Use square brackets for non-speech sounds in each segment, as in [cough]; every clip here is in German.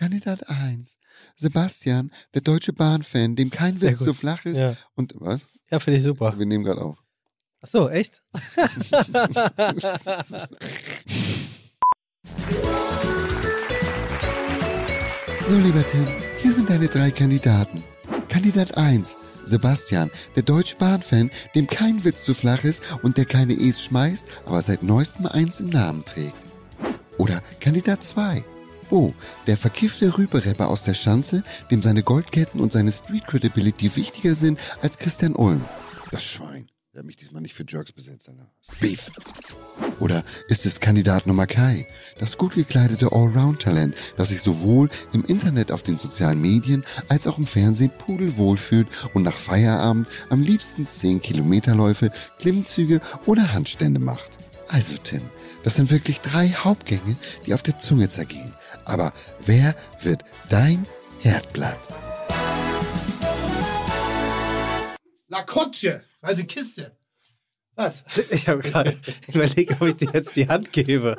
Kandidat 1. Sebastian, der deutsche Bahnfan, dem kein Sehr Witz zu flach ist. Ja. Und was? Ja, finde ich super. Wir nehmen gerade auf. Ach so, echt? [laughs] So, lieber Tim, hier sind deine drei Kandidaten. Kandidat 1. Sebastian, der deutsche Bahnfan, dem kein Witz zu flach ist und der keine E's schmeißt, aber seit neuestem eins im Namen trägt. Oder Kandidat 2. Bo, der verkiffte Rüberrapper aus der Schanze, dem seine Goldketten und seine Street Credibility wichtiger sind als Christian Ulm. Das Schwein. Der hat mich diesmal nicht für Jerks besetzt, Alter. Speed. Oder ist es Kandidat Nummer Kai, das gut gekleidete Allround-Talent, das sich sowohl im Internet auf den sozialen Medien als auch im Fernsehen pudelwohl fühlt und nach Feierabend am liebsten 10 Kilometerläufe, Klimmzüge oder Handstände macht? Also Tim, das sind wirklich drei Hauptgänge, die auf der Zunge zergehen. Aber wer wird dein Herdblatt? La Kutsche, also Kiste. Was? Ich habe gerade [laughs] überlegt, ob ich dir jetzt die Hand gebe.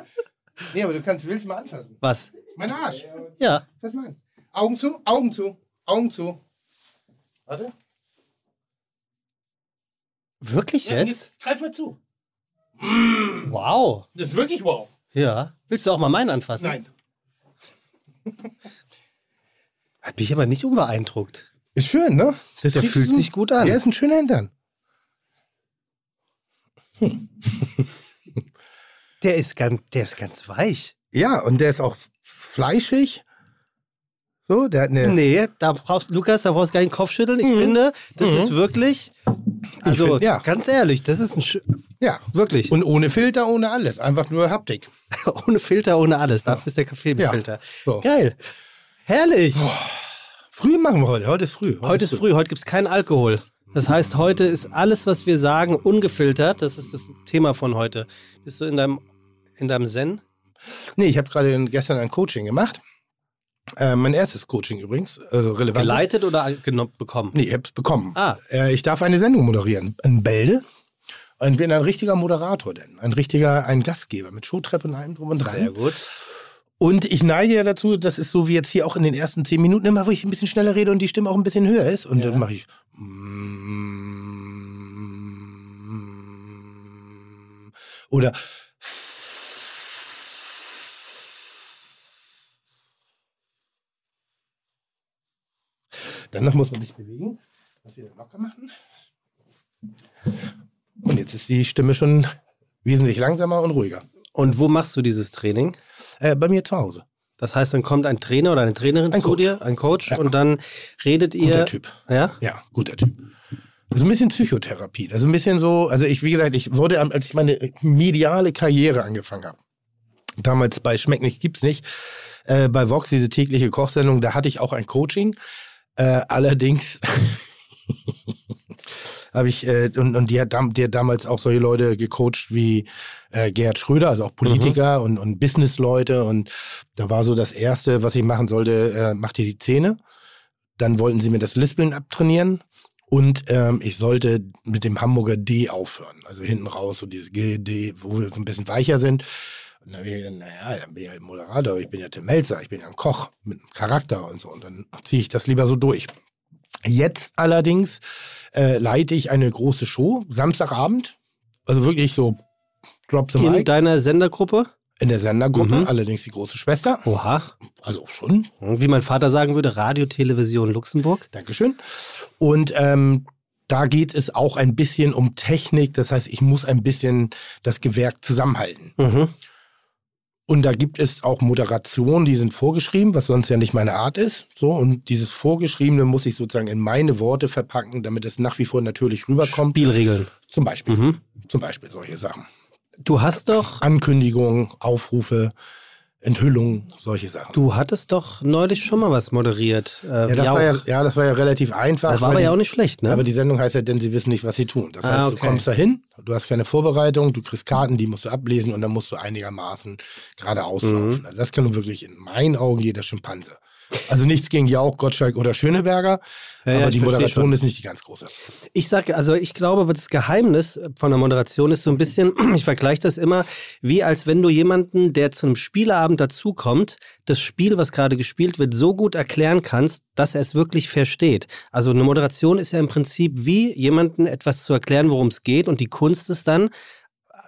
Nee, aber du kannst, willst mal anfassen. Was? Mein Arsch. Ja. Fass mal an. Augen zu, Augen zu, Augen zu. Warte. Wirklich Ja, jetzt? Greif mal zu. Wow. Das ist wirklich wow. Ja. Willst du auch mal meinen anfassen? Nein. [laughs] Hat mich aber nicht unbeeindruckt. Ist schön, ne? Das Der fühlt sich gut an. Der ist ein schöner Hintern. [laughs] Der ist ganz, der ist ganz weich. Ja, und der ist auch fleischig. So, der hat eine. Nee, da brauchst Lukas, da brauchst du gar den Kopf schütteln. Ich finde, das ist wirklich. Also, find, ja. ganz ehrlich, das ist ein. Sch Ja. wirklich. Und ohne Filter, ohne alles. Einfach nur Haptik. [laughs] ohne Filter, ohne alles. Dafür ist der Kaffee mit Ja. Filter. So. Geil. Herrlich. Früh machen wir heute. Heute ist früh. Heute ist früh, heute gibt es keinen Alkohol. Das heißt, heute ist alles, was wir sagen, ungefiltert. Das ist das Thema von heute. Bist du in deinem, in deinem Zen? Nee, ich habe gerade gestern ein Coaching gemacht. Äh, mein erstes Coaching übrigens. Also relevant. Geleitet oder genommen bekommen? Nee, ich hab's bekommen. Ah. Äh, ich darf eine Sendung moderieren in Bälde. Und bin ein richtiger Moderator denn. Ein richtiger, ein Gastgeber mit Showtreppe und allem drum und dran. Sehr gut. Und ich neige ja dazu, das ist so wie jetzt hier auch in den ersten zehn Minuten immer, wo ich ein bisschen schneller rede und die Stimme auch ein bisschen höher ist. Und Ja. dann mache ich. Oder. Danach muss man sich bewegen. Das wieder locker machen. Und jetzt ist die Stimme schon wesentlich langsamer und ruhiger. Und wo machst du dieses Training? Äh, bei mir zu Hause. Das heißt, dann kommt ein Trainer oder eine Trainerin Ein zu Coach. dir, ein Coach, Ja. und dann redet ihr. Guter Typ. Ja? Ja, guter Typ. So ein bisschen Psychotherapie. Also ein bisschen so, also ich, wie gesagt, ich wurde, als ich meine mediale Karriere angefangen habe, damals bei Schmeck nicht, gibt's nicht, äh, bei Vox, diese tägliche Kochsendung, da hatte ich auch ein Coaching. Äh, allerdings [laughs] habe ich, äh, und, und die hat, die hat damals auch solche Leute gecoacht wie äh, Gerhard Schröder, also auch Politiker und, und Businessleute. Und da war so das Erste, was ich machen sollte, äh, mach dir die Zähne. Dann wollten sie mir das Lispeln abtrainieren. Und ähm, ich sollte mit dem Hamburger D aufhören. Also hinten raus, so dieses G, D, wo wir so ein bisschen weicher sind. Und dann habe ich naja, dann bin ich halt Moderator, ich bin ja Tim Melzer, ich bin ja ein Koch mit einem Charakter und so. Und dann ziehe ich das lieber so durch. Jetzt allerdings äh, leite ich eine große Show, Samstagabend. Also wirklich so Drop the In Mic deiner Sendergruppe? in der Sendergruppe, Mhm. allerdings die große Schwester. Oha. Also schon, Wie mein Vater sagen würde, Radio, Television Luxemburg. Dankeschön. Und ähm, da geht es auch ein bisschen um Technik. Das heißt, ich muss ein bisschen das Gewerk zusammenhalten. Mhm. Und da gibt es auch Moderationen, die sind vorgeschrieben, was sonst ja nicht meine Art ist. So, und dieses Vorgeschriebene muss ich sozusagen in meine Worte verpacken, damit es nach wie vor natürlich rüberkommt. Spielregeln. Zum Beispiel. Mhm. Zum Beispiel solche Sachen. Du hast doch, Ankündigungen, Aufrufe, Enthüllungen, solche Sachen. du hattest doch neulich schon mal was moderiert. Äh, ja, das war ja, ja, das war ja relativ einfach. das war aber ja die- auch nicht schlecht, ne? Aber die Sendung heißt ja, denn sie wissen nicht, was sie tun. Das heißt, Ah, du okay. kommst da hin, du hast keine Vorbereitung, du kriegst Karten, die musst du ablesen und dann musst du einigermaßen geradeaus Mhm. laufen. Also das kann nun wirklich in meinen Augen jeder Schimpanse. Also nichts gegen Jauch, Gottschalk oder Schöneberger, Ja, aber die Moderation schon. ist nicht die ganz große. Ich sage, also ich glaube, das Geheimnis von der Moderation ist so ein bisschen, [clears throat] ich vergleiche das immer, wie als wenn du jemanden, der zu einem Spieleabend Abend dazukommt, das Spiel, was gerade gespielt wird, so gut erklären kannst, dass er es wirklich versteht. Also eine Moderation ist ja im Prinzip wie jemanden etwas zu erklären, worum es geht und die Kunst ist dann,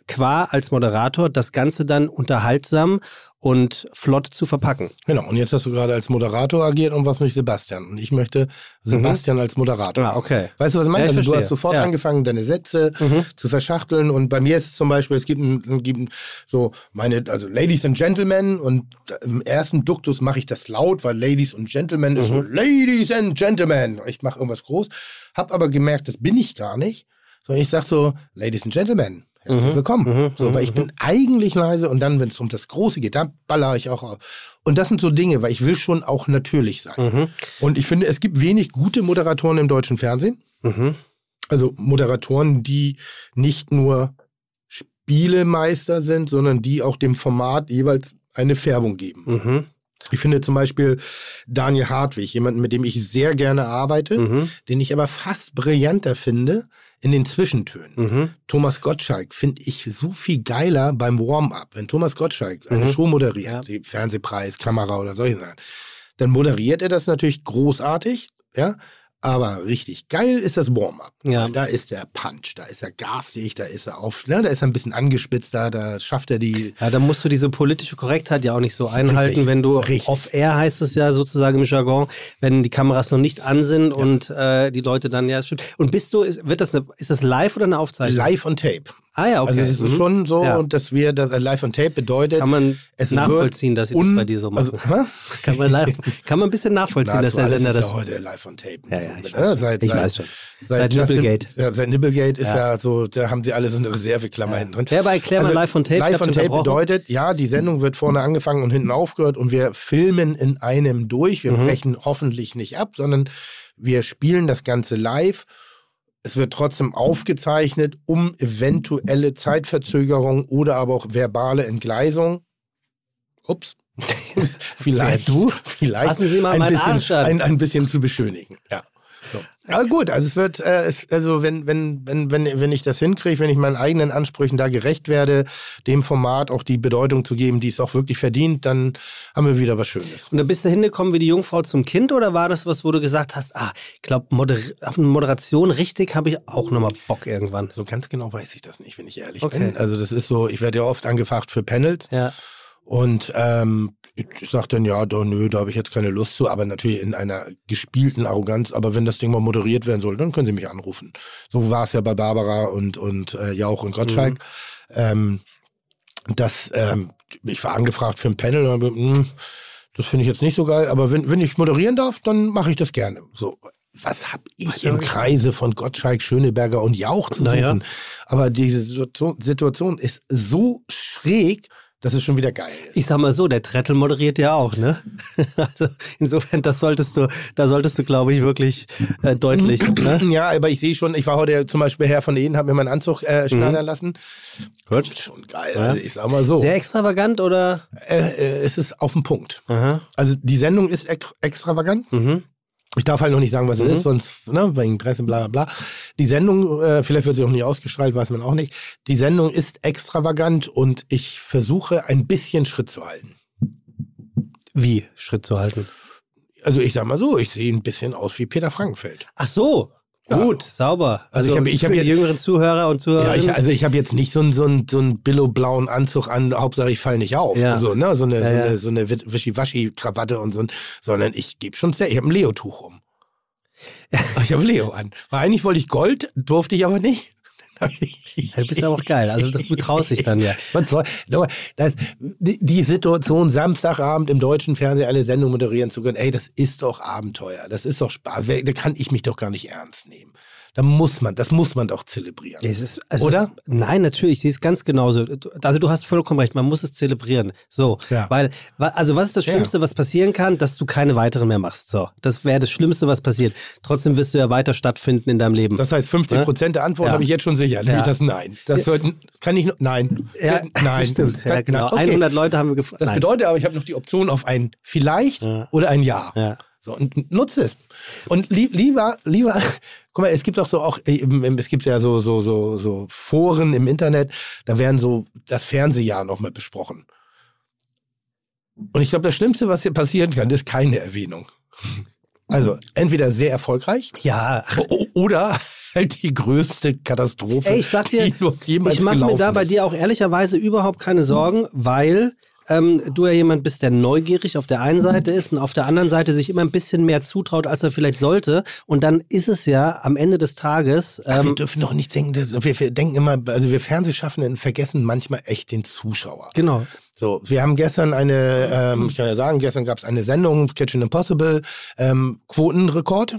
qua als Moderator das Ganze dann unterhaltsam und flott zu verpacken. Genau, und jetzt hast du gerade als Moderator agiert und was nicht Sebastian. Und ich möchte Sebastian mhm. als Moderator. Ah, okay. Weißt du, was ich meine? Ja, also, du hast sofort ja. angefangen, deine Sätze mhm. zu verschachteln. Und bei mir ist zum Beispiel, es gibt, ein, gibt so meine, also Ladies and Gentlemen. Und im ersten Duktus mache ich das laut, weil Ladies und Gentlemen mhm. ist so mhm. Ladies and Gentlemen. Ich mache irgendwas groß. Hab aber gemerkt, das bin ich gar nicht. Sondern ich sage so, Ladies and Gentlemen mhm. willkommen. Mhm. So, weil ich mhm. bin eigentlich leise und dann, wenn es um das Große geht, dann baller ich auch auf. Und das sind so Dinge, weil ich will schon auch natürlich sein. Mhm. Und ich finde, es gibt wenig gute Moderatoren im deutschen Fernsehen. Mhm. Also Moderatoren, die nicht nur Spielemeister sind, sondern die auch dem Format jeweils eine Färbung geben. Ich finde zum Beispiel Daniel Hartwig, jemanden, mit dem ich sehr gerne arbeite, mhm. den ich aber fast brillanter finde in den Zwischentönen. Mhm. Thomas Gottschalk finde ich so viel geiler beim Warm-up. Wenn Thomas Gottschalk eine mhm. Show moderiert, ja. die Fernsehpreis, Kamera oder solche Sachen, dann moderiert er das natürlich großartig, ja, aber richtig geil ist das Warm-up. Ja. Da ist der Punch, da ist er garstig, da ist er auf, ne, da ist er ein bisschen angespitzt, da, da schafft er die. Ja, da musst du diese politische Korrektheit ja auch nicht so einhalten, richtig, wenn du off-air heißt es ja sozusagen im Jargon, wenn die Kameras noch nicht an sind ja. und äh, die Leute dann, ja, stimmt. Und bist du, ist, wird das eine, ist das live oder eine Aufzeichnung? Live on Tape. Ah ja, okay. Also das ist mhm. schon so, ja. dass wir das Live on Tape bedeutet. Kann man es nachvollziehen, dass sie das bei dir so machen? Also, [laughs] kann, man live, kann man ein bisschen nachvollziehen, Na, dass der Sender das. Ja heute Live on Tape. Ja, ja, ich, weiß, seit, ich seit, weiß schon. Seit, seit Nipplegate. Ja, seit Nipplegate ist ja. ja. so, da haben sie alle so eine Reserveklammer hinten drin. Ja, aber erklär mal also, Live on Tape. Live on Tape bedeutet, ja, die Sendung wird vorne angefangen und hinten aufgehört und wir filmen in einem durch. Wir mhm. brechen hoffentlich nicht ab, sondern wir spielen das Ganze live es wird trotzdem aufgezeichnet, um eventuelle Zeitverzögerung oder aber auch verbale Entgleisung. Ups. [laughs] vielleicht, du, vielleicht Sie mal ein, bisschen, ein, ein bisschen zu beschönigen. Ja. So. Aber gut, also es wird, äh, es, also wenn, wenn, wenn, wenn, wenn ich das hinkriege, wenn ich meinen eigenen Ansprüchen da gerecht werde, dem Format auch die Bedeutung zu geben, die es auch wirklich verdient, dann haben wir wieder was Schönes. Und da bist du hingekommen wie die Jungfrau zum Kind oder war das was, wo du gesagt hast, ah, ich glaube, Moder auf eine Moderation richtig habe ich auch nochmal Bock irgendwann? So ganz genau weiß ich das nicht, wenn ich ehrlich okay. bin. Also das ist so, ich werde ja oft angefragt für Panels. Ja. Und ähm, ich sage dann, ja, da, nö, da habe ich jetzt keine Lust zu, aber natürlich in einer gespielten Arroganz. Aber wenn das Ding mal moderiert werden soll, dann können Sie mich anrufen. So war es ja bei Barbara und, und äh, Jauch und Gottschalk. Mhm. Ähm, das, ähm, ich war angefragt für ein Panel, und, mh, hm, das finde ich jetzt nicht so geil, aber wenn, wenn ich moderieren darf, dann mache ich das gerne. So, was habe ich im Kreise von Gottschalk, Schöneberger und Jauch zu suchen? Naja. Aber diese Situation ist so schräg, das ist schon wieder geil. Ich sag mal so, der Trettel moderiert ja auch, ne? [laughs] Also insofern, das solltest du, da solltest du, glaube ich, wirklich äh, deutlich. [clears throat] ne? Ja, aber ich sehe schon, ich war heute zum Beispiel Herr von Eden, habe mir meinen Anzug äh, schneidern mhm. lassen. Gut. Schon geil. Ja. Also ich sag mal so. Sehr extravagant oder? Äh, äh, es ist auf den Punkt. Aha. Also die Sendung ist ex extravagant. Mhm. Ich darf halt noch nicht sagen, was mhm. es ist, sonst, ne, wegen Presse, bla bla bla. Die Sendung, äh, vielleicht wird sie auch nie ausgestrahlt, weiß man auch nicht. Die Sendung ist extravagant und ich versuche ein bisschen Schritt zu halten. Wie Schritt zu halten? Also ich sag mal so, ich sehe ein bisschen aus wie Peter Frankenfeld. Ach so, ja. Gut, sauber. Also, also ich habe hab jetzt, die jüngeren Zuhörer und Zuhörerinnen. Ja, ich, also ich habe jetzt nicht so einen so einen, so einen billow-blauen Anzug an, Hauptsache ich falle nicht auf. Ja. So, ne? so eine, ja, so eine, so eine Wischiwaschi-Krawatte und so, sondern ich gebe schon sehr, ich habe ein Leo-Tuch um. [laughs] ich habe Leo an. Weil eigentlich wollte ich Gold, durfte ich aber nicht. Du bist aber auch geil. Also du traust dich dann ja. Das, die Situation, Samstagabend im deutschen Fernsehen eine Sendung moderieren zu können, ey, das ist doch Abenteuer. Das ist doch Spaß. Da kann ich mich doch gar nicht ernst nehmen. Da muss man, das muss man doch zelebrieren. Ja, ist, Oder? Ist, nein, natürlich, sie ist ganz genauso. Also du hast vollkommen recht, man muss es zelebrieren. So, ja. weil, also was ist das Schlimmste, ja. was passieren kann, dass du keine weiteren mehr machst? So, das wäre das Schlimmste, was passiert. Trotzdem wirst du ja weiter stattfinden in deinem Leben. Das heißt, 50 Prozent der Antwort ja. habe ich jetzt schon sicher. Nämlich das Nein. Das wird, kann ich, nein. Ja, nein. [laughs] Stimmt, ja, genau. Okay. 100 Leute haben wir gefragt. Das bedeutet aber, ich habe noch die Option auf ein Vielleicht oder ein Ja. Ja. So, und nutze es. Und lieber, lieber, [laughs] guck mal, es gibt auch so auch, äh, es gibt ja so, so, so, so Foren im Internet, da werden so das Fernsehjahr nochmal besprochen. Und ich glaube, das Schlimmste, was hier passieren kann, ist keine Erwähnung. Also entweder sehr erfolgreich Ja, oder halt die größte Katastrophe, Ey, ich sag dir, die noch jemals ich mache mir da bei dir auch ehrlicherweise überhaupt keine Sorgen, weil ähm, du ja jemand bist, der neugierig auf der einen Seite ist und auf der anderen Seite sich immer ein bisschen mehr zutraut, als er vielleicht sollte. Und dann ist es ja am Ende des Tages. wir Ähm, dürfen doch nicht denken, dass- wir, wir denken immer, also wir Fernsehschaffenden vergessen manchmal echt den Zuschauer. genau. So, wir haben gestern eine, ähm, ich kann ja sagen, gestern gab es eine Sendung, Kitchen Impossible, ähm, Quotenrekord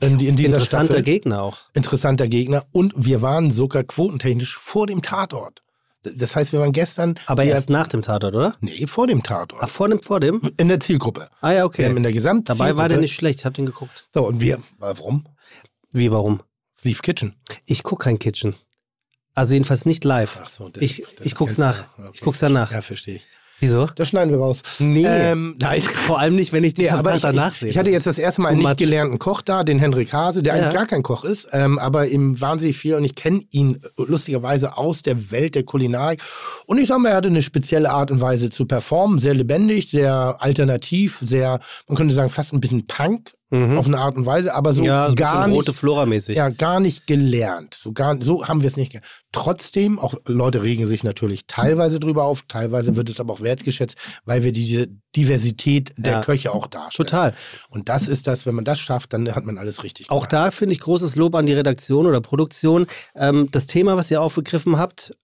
in, in Interessanter Staffel. Gegner auch. Interessanter Gegner. Und wir waren sogar quotentechnisch vor dem Tatort. Das heißt, wir waren gestern. Aber wir, erst nach dem Tatort, oder? Nee, vor dem Tatort. Ach, vor dem, vor dem? In der Zielgruppe. Ah ja, Wir okay. haben in der Gesamtzielgruppe. Dabei war der nicht schlecht, ich hab den geguckt. So, und wir, warum? Wie, warum? Sleeve Kitchen. Ich guck kein Kitchen. Also jedenfalls nicht live. Ach so, das- ich das ich guck's nach. Okay. Ich guck's danach. Ja, verstehe ich. Wieso? Das schneiden wir raus. Nee. Ähm, nein. [laughs] Vor allem nicht, wenn ich dich Nee, aber ich, danach ich, sehe. ich hatte jetzt das erste Mal einen nicht gelernten Koch da, den Henrik Hase, der Ja. eigentlich gar kein Koch ist, ähm, aber ihm wahnsinnig viel und ich kenne ihn lustigerweise aus der Welt der Kulinarik. Und ich sag mal, er hatte eine spezielle Art und Weise zu performen, sehr lebendig, sehr alternativ, sehr, man könnte sagen, fast ein bisschen Punk Mhm. auf eine Art und Weise, aber so ja, gar nicht. rote Flora-mäßig. Ja, gar nicht gelernt. So, gar, so haben wir es nicht gelernt. Trotzdem, auch Leute regen sich natürlich teilweise drüber auf, teilweise wird es aber auch wertgeschätzt, weil wir diese Diversität der Ja. Köche auch darstellen. Total. Und das ist das, wenn man das schafft, dann hat man alles richtig Auch gemacht. da finde ich großes Lob an die Redaktion oder Produktion. Ähm, das Thema, was ihr aufgegriffen habt,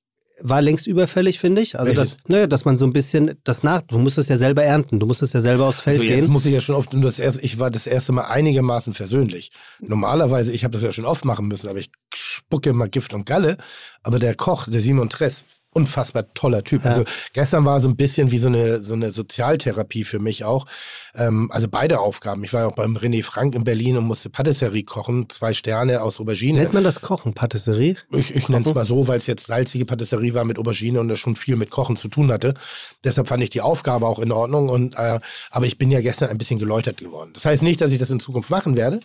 war längst überfällig, finde ich. Also, Welches? das, naja, dass man so ein bisschen das nach, du musst es ja selber ernten, du musst es ja selber aufs Feld Also jetzt gehen. muss ich ja schon oft, und das erste, ich war das erste Mal einigermaßen versöhnlich. Normalerweise, ich habe das ja schon oft machen müssen, aber ich spucke immer Gift und Galle. Aber der Koch, der Simon Tress, unfassbar toller Typ. Ja. Also gestern war so ein bisschen wie so eine, so eine Sozialtherapie für mich auch. Ähm, also beide Aufgaben. Ich war ja auch beim René Frank in Berlin und musste Patisserie kochen, zwei Sterne aus Aubergine. Nennt man das Kochen, Patisserie? Ich, ich nenne es mal so, weil es jetzt salzige Patisserie war mit Aubergine und das schon viel mit Kochen zu tun hatte. Deshalb fand ich die Aufgabe auch in Ordnung. Und, äh, aber ich bin ja gestern ein bisschen geläutert geworden. Das heißt nicht, dass ich das in Zukunft machen werde.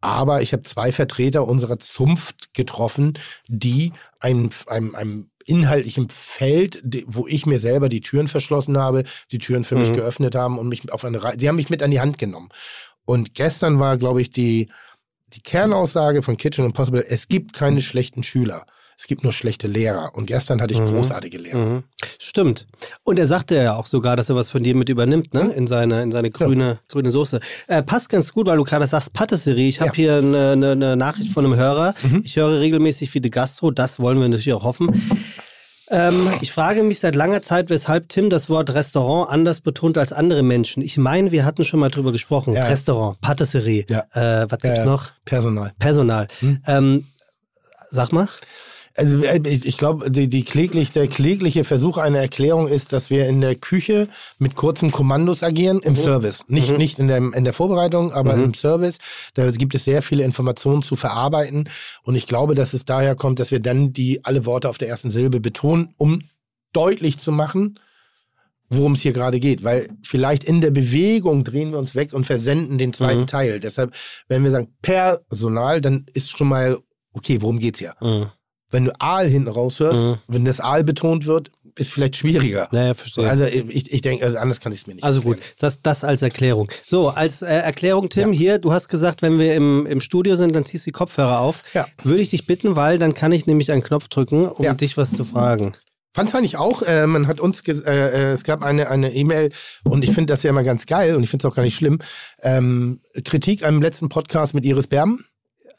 Aber ich habe zwei Vertreter unserer Zunft getroffen, die einem, einem, einem inhaltlichen Feld, die- wo ich mir selber die Türen verschlossen habe, die Türen für mich Mhm. geöffnet haben und mich auf eine Reise, sie haben mich mit an die Hand genommen. Und gestern war, glaube ich, die, die Kernaussage von Kitchen Impossible, es gibt keine schlechten Schüler. Es gibt nur schlechte Lehrer. Und gestern hatte ich Mhm. großartige Lehrer. Mhm. Stimmt. Und er sagte ja auch sogar, dass er was von dir mit übernimmt, ne? In seine, in seine grüne, grüne Soße. Äh, passt ganz gut, weil du gerade sagst Patisserie. Ich habe Ja. hier eine, eine, eine Nachricht von einem Hörer. Ich höre regelmäßig viele Gastro. Das wollen wir natürlich auch hoffen. Ähm, ich frage mich seit langer Zeit, weshalb Tim das Wort Restaurant anders betont als andere Menschen. Ich meine, wir hatten schon mal drüber gesprochen. Ja. Restaurant, Patisserie. Ja. Äh, was gibt's Äh, noch? Personal. Personal. Ähm, sag mal. Also äh, ich, ich glaube, die, die kläglich, der klägliche Versuch einer Erklärung ist, dass wir in der Küche mit kurzen Kommandos agieren im Service. Nicht, nicht in, der, in der Vorbereitung, aber im Service. Da gibt es sehr viele Informationen zu verarbeiten. Und ich glaube, dass es daher kommt, dass wir dann die alle Worte auf der ersten Silbe betonen, um deutlich zu machen, worum es hier gerade geht. Weil vielleicht in der Bewegung drehen wir uns weg und versenden den zweiten Mhm. Teil. Deshalb, wenn wir sagen Personal, dann ist schon mal, okay, worum geht's hier? Mhm. Wenn du Aal hinten raushörst, Mhm. wenn das Aal betont wird, ist vielleicht schwieriger. Naja, verstehe. Also ich, ich denke, also anders kann ich es mir nicht Also gut, erklären. das, das als Erklärung. So, als äh, Erklärung, Tim, hier, du hast gesagt, wenn wir im, im Studio sind, dann ziehst du die Kopfhörer auf. Ja. Würde ich dich bitten, weil dann kann ich nämlich einen Knopf drücken, um Ja. dich was zu fragen. Fand fand ich auch, äh, man hat uns, äh, äh, es gab eine eine E-Mail und ich finde das ja immer ganz geil und ich finde es auch gar nicht schlimm. Ähm, Kritik am letzten Podcast mit Iris Berben,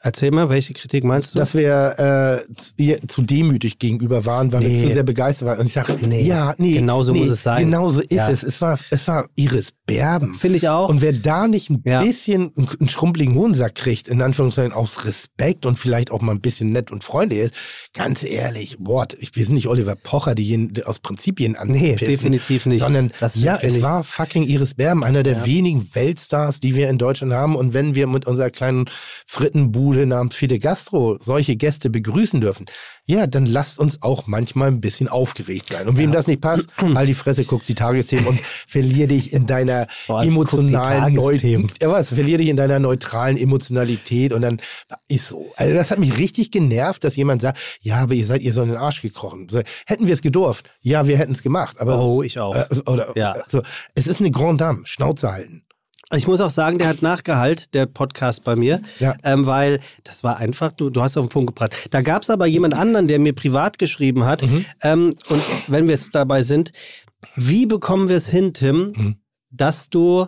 Erzähl mal, welche Kritik meinst du? dass wir äh, zu, ihr zu demütig gegenüber waren, weil Nee. wir zu sehr begeistert waren. Und ich sage, Nee. ja, nee, Genauso nee, muss es sein. Genauso ist Ja. es. Es war, es war Iris Berben. Finde ich auch. Und wer da nicht ein Ja. bisschen einen, schrumpeligen Hohensack kriegt, in Anführungszeichen aus Respekt und vielleicht auch mal ein bisschen nett und freundlich ist, ganz ehrlich, ich, wir sind nicht Oliver Pocher, die, jeden, die aus Prinzip jeden nee, anpissen, definitiv nicht. Sondern, Das ja, es ich. war fucking Iris Berben, einer der Ja. wenigen Weltstars, die wir in Deutschland haben. Und wenn wir mit unserer kleinen Frittenbude Bude namens Fide Gastro solche Gäste begrüßen dürfen, ja, dann lasst uns auch manchmal ein bisschen aufgeregt sein. Und wem ja. das nicht passt, [clears throat] halt die Fresse, guckst die Tagesthemen und verlier dich in deiner Boah, emotionalen Neutralität. Ja, was? Verlier dich in deiner neutralen Emotionalität und dann ist so. Also das hat mich richtig genervt, dass jemand sagt, ja, aber ihr seid ihr so in den Arsch gekrochen. So, hätten wir es gedurft, ja, wir hätten es gemacht. Aber, oh, ich auch. Äh, oder, ja. so, es ist eine Grand Dame, Schnauze halten. Ich muss auch sagen, der hat Nachgehalt, der Podcast bei mir, ja. ähm, weil das war einfach, du, du hast auf den Punkt gebracht. Da gab es aber jemand anderen, der mir privat geschrieben hat. Mhm. Ähm, und wenn wir jetzt dabei sind, wie bekommen wir es hin, Tim, mhm. dass du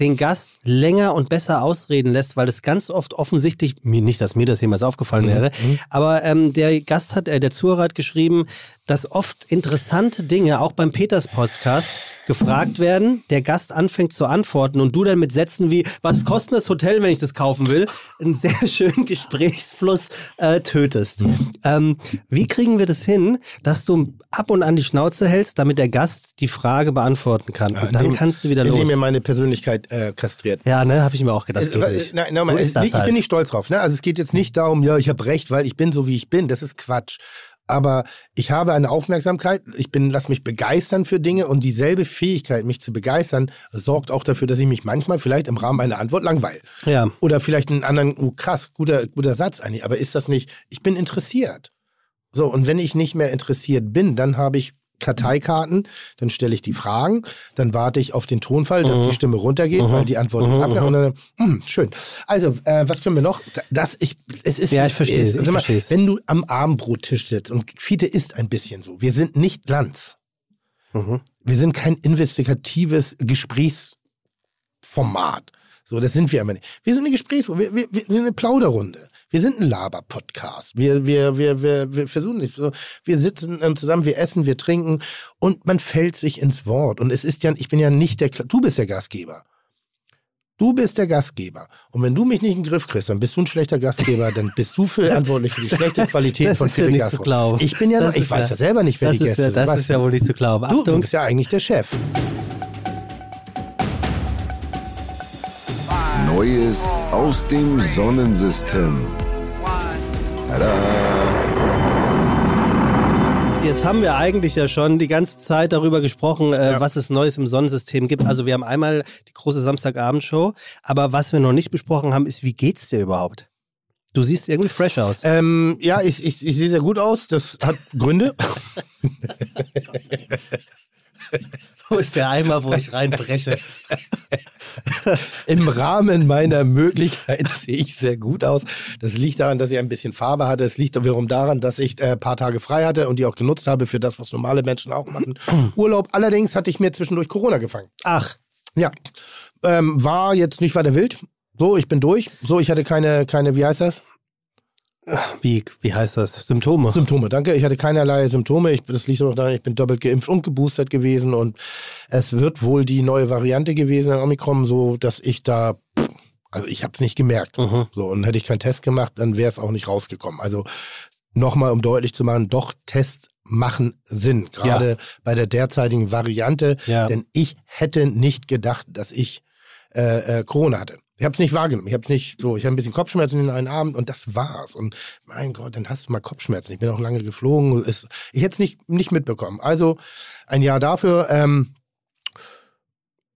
den Gast länger und besser ausreden lässt, weil es ganz oft offensichtlich, nicht, dass mir das jemals aufgefallen mhm. wäre, mhm. aber ähm, der Gast hat, äh, der Zuhörer hat geschrieben, dass oft interessante Dinge, auch beim Peters Podcast, gefragt werden, der Gast anfängt zu antworten und du dann mit Sätzen wie, was kostet das Hotel, wenn ich das kaufen will, einen sehr [laughs] schönen Gesprächsfluss äh, tötest. Mhm. Ähm, wie kriegen wir das hin, dass du ab und an die Schnauze hältst, damit der Gast die Frage beantworten kann? Und dann kannst du wieder los. Indem mir meine Persönlichkeit äh, kastriert. Ja, ne, habe ich mir auch gedacht. Äh, äh, nein, nein, so ist das ich, halt. ich bin nicht stolz drauf. Ne? Also es geht jetzt nicht darum, ja, ich habe recht, weil ich bin so, wie ich bin. Das ist Quatsch aber ich habe eine Aufmerksamkeit, ich bin, lass mich begeistern für Dinge und dieselbe Fähigkeit, mich zu begeistern, sorgt auch dafür, dass ich mich manchmal vielleicht im Rahmen einer Antwort langweile. Ja. Oder vielleicht einen anderen, oh krass, guter, guter Satz eigentlich, aber ist das nicht, ich bin interessiert. So, und wenn ich nicht mehr interessiert bin, dann habe ich Karteikarten, dann stelle ich die Fragen, dann warte ich auf den Tonfall, dass mhm. die Stimme runtergeht, mhm. weil die Antwort mhm. abgehört. Und dann, mh, hm, schön. Also, äh, was können wir noch? Das, ich, es ist, ja, ich verstehe es. Ich mal, wenn du am Abendbrottisch sitzt und Fiete ist ein bisschen so, wir sind nicht Lanz. Mhm. Wir sind kein investigatives Gesprächsformat. So, das sind wir immer nicht. Wir sind eine Gesprächsrunde, wir, wir, wir sind eine Plauderrunde. Wir sind ein Laber-Podcast. Wir, wir, wir, wir, wir versuchen nicht so. Wir sitzen zusammen, wir essen, wir trinken und man fällt sich ins Wort. Und es ist ja, ich bin ja nicht der, du bist der Gastgeber. Du bist der Gastgeber. Und wenn du mich nicht in den Griff kriegst, dann bist du ein schlechter Gastgeber, dann bist du [laughs] verantwortlich für die schlechte Qualität das von ist ja nicht zu glauben. Ich bin ja, noch, ich weiß ja, ja, selber nicht, wer die Gäste ja, sind. Das ist ja wohl nicht zu glauben. Achtung. Du bist ja eigentlich der Chef. Neues aus dem Sonnensystem. Jetzt haben wir eigentlich ja schon die ganze Zeit darüber gesprochen, äh, ja. was es Neues im Sonnensystem gibt. Also wir haben einmal die große Samstagabendshow, aber was wir noch nicht besprochen haben, ist, wie geht's dir überhaupt? Du siehst irgendwie fresh aus. Ähm, ja, ich, ich, ich sehe sehr gut aus. Das hat Gründe. [laughs] [laughs] Wo ist der Eimer, wo ich reinbreche? [laughs] Im Rahmen meiner Möglichkeit sehe ich sehr gut aus. Das liegt daran, dass ich ein bisschen Farbe hatte. Es liegt wiederum daran, dass ich ein äh, paar Tage frei hatte und die auch genutzt habe für das, was normale Menschen auch machen. [clears throat] Urlaub. Allerdings hatte ich mir zwischendurch Corona gefangen. Ach. Ja. Ähm, war jetzt nicht weiter wild. So, ich bin durch. So, ich hatte keine, keine, wie heißt das? Wie, wie heißt das? Symptome. Symptome, danke. Ich hatte keinerlei Symptome. Ich, das liegt auch daran, ich bin doppelt geimpft und geboostert gewesen und es wird wohl die neue Variante gewesen in Omikron, so dass ich da, also ich habe es nicht gemerkt. Mhm. So und hätte ich keinen Test gemacht, dann wäre es auch nicht rausgekommen. Also nochmal, um deutlich zu machen, doch Tests machen Sinn, gerade ja. bei der derzeitigen Variante, ja. denn ich hätte nicht gedacht, dass ich äh, äh, Corona hatte. Ich habe es nicht wahrgenommen. Ich habe nicht so. Ich habe ein bisschen Kopfschmerzen in einen Abend und das war's. Und mein Gott, dann hast du mal Kopfschmerzen. Ich bin auch lange geflogen. Ich hätte es nicht, nicht mitbekommen. Also ein Jahr dafür. Ähm,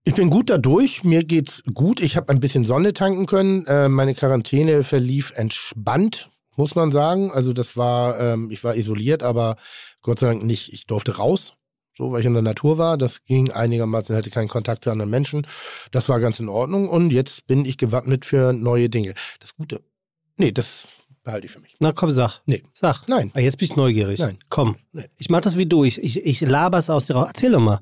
ich bin gut dadurch. Mir geht's gut. Ich habe ein bisschen Sonne tanken können. Äh, meine Quarantäne verlief entspannt, muss man sagen. Also das war, ähm, ich war isoliert, aber Gott sei Dank nicht. Ich durfte raus so, weil ich in der Natur war. Das ging einigermaßen, hatte keinen Kontakt zu anderen Menschen. Das war ganz in Ordnung und jetzt bin ich gewappnet für neue Dinge. Das Gute, nee, das behalte ich für mich. Na komm, sag. Nee. Sag. Nein. Ah, jetzt bin ich neugierig. Nein. Komm. Nee. Ich mach das wie du. Ich, ich, ich laber's aus dir raus. Erzähl doch mal.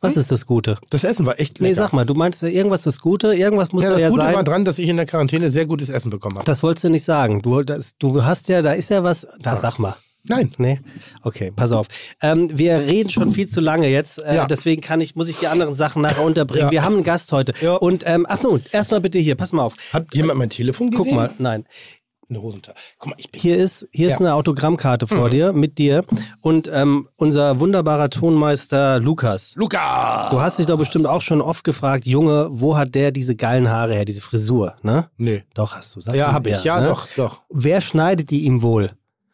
Was hm? ist das Gute? Das Essen war echt lecker. Nee, sag mal, du meinst irgendwas das Gute, irgendwas muss ja, da ja sein. Das Gute war dran, dass ich in der Quarantäne sehr gutes Essen bekommen habe. Das wolltest du nicht sagen. Du, das, du hast ja, da ist ja was, da ja. sag mal. Nein. Nee? Okay, pass auf. Ähm, wir reden schon viel zu lange jetzt, äh, ja. deswegen kann ich, muss ich die anderen Sachen nachher unterbringen. Ja. Wir haben einen Gast heute. Ja. Und ähm, ach so, erstmal bitte hier, pass mal auf. Hat jemand mein Telefon gesehen? Guck mal, nein. eine Hosentasche. Guck mal, ich bin Hier ist, hier ist eine Autogrammkarte vor Mhm. dir, mit dir. Und ähm, unser wunderbarer Tonmeister Lukas. Luca! Du hast dich doch bestimmt auch schon oft gefragt, Junge, wo hat der diese geilen Haare her, diese Frisur, ne? Nee. Doch, hast du. Sag Ja, habe ich. Ja, ne? doch, doch. Wer schneidet die ihm wohl?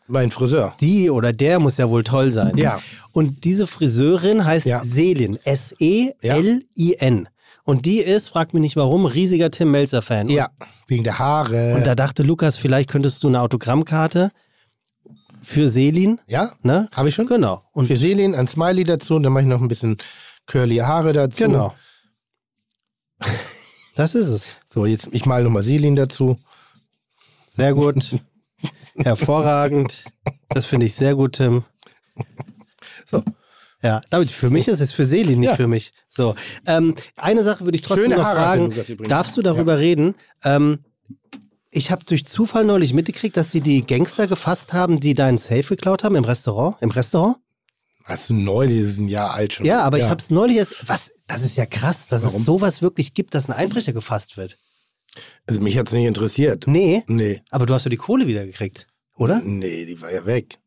Mein Friseur. Die oder der muss ja wohl toll sein. Ja. Und diese Friseurin heißt Ja. Selin. S-E-L-I-N. Und die ist, frag mich nicht warum, riesiger Tim Melzer-Fan. Ja, wegen der Haare. Und da dachte Lukas, vielleicht könntest du eine Autogrammkarte für Selin, ja, ne? habe ich schon. Genau. Und Und für Selin ein Smiley dazu und dann mache ich noch ein bisschen curly Haare dazu. genau. [laughs] Das ist es. So, jetzt ich male nochmal Selin dazu. Sehr gut. Hervorragend. Das finde ich sehr gut, Tim. So. Ja, damit für mich ist es für Selin, nicht Ja. für mich. So. Ähm, eine Sache würde ich trotzdem Schöne noch Haare fragen. Übrigens. Darfst du darüber reden? Ähm, ich habe durch Zufall neulich mitgekriegt, dass sie die Gangster gefasst haben, die deinen Safe geklaut haben im Restaurant. Im Restaurant? Hast du neu, die ist ein Jahr alt schon. Ja, aber ich habe es neulich erst. Was? Das ist ja krass, dass Warum? es sowas wirklich gibt, dass ein Einbrecher gefasst wird. Also mich hat's nicht interessiert. Nee, Nee. aber du hast ja die Kohle wieder gekriegt, oder? Nee, die war ja weg.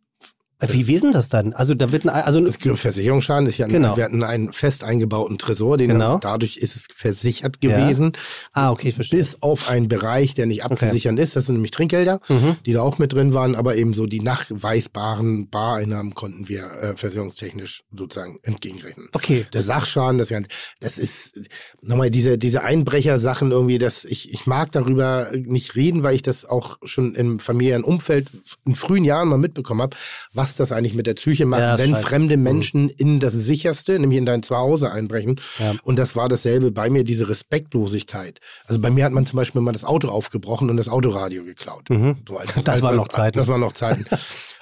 Wie, wie denn das dann? Also da wird ein, also Das Versicherungsschaden ist ja, ein, Genau. wir hatten einen fest eingebauten Tresor, den Genau. dadurch ist es versichert Ja. gewesen. ah okay, verstehe. Bis auf einen Bereich, der nicht abzusichern ist. Das sind nämlich Trinkgelder, Mhm. die da auch mit drin waren, aber eben so die nachweisbaren Bareinnahmen konnten wir äh, versicherungstechnisch sozusagen entgegenrechnen. Okay. Der Sachschaden, das Ganze, das ist nochmal diese, diese Einbrechersachen irgendwie, dass ich, ich mag darüber nicht reden, weil ich das auch schon im familiären Umfeld in frühen Jahren mal mitbekommen habe, was das eigentlich mit der Psyche macht, Ja, wenn fremde Menschen in das Sicherste, nämlich in dein Zuhause einbrechen. Ja. Und das war dasselbe bei mir, diese Respektlosigkeit. Also bei mir hat man zum Beispiel mal das Auto aufgebrochen und das Autoradio geklaut. Mhm. So als, Das waren noch Zeiten. Das waren noch Zeiten. [laughs]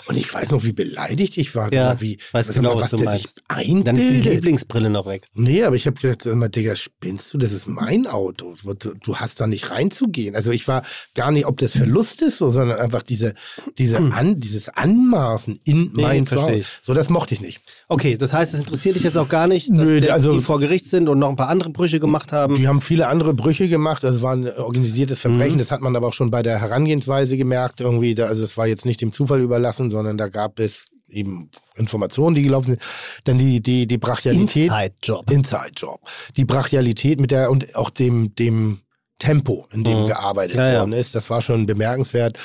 Und ich weiß noch, wie beleidigt ich war. Ja, wie, weiß sag genau, mal, was du der meinst. sich einbildet. Dann ist die Lieblingsbrille noch weg. Nee, aber ich habe gesagt, sag mal, Digga, spinnst du? Das ist mein Auto. Du, du hast da nicht reinzugehen. Also ich war gar nicht, ob das Verlust ist, so, sondern einfach diese, diese an, dieses Anmaßen in Hm. Nee, mein ich. So, das mochte ich nicht. Okay, das heißt, es interessiert dich jetzt auch gar nicht, dass Nö, der, also- die vor Gericht sind und noch ein paar andere Brüche gemacht haben. Die haben viele andere Brüche gemacht. Also es war ein organisiertes Mhm. Verbrechen. Das hat man aber auch schon bei der Herangehensweise gemerkt. Irgendwie, da, also es war jetzt nicht dem Zufall überlassen, sondern da gab es eben Informationen, die gelaufen sind. Dann die, die, die Brachialität. Inside-Job. Inside-Job. Die Brachialität mit der und auch dem, dem Tempo, in dem Mhm. gearbeitet Ja, ja. worden ist, das war schon bemerkenswert.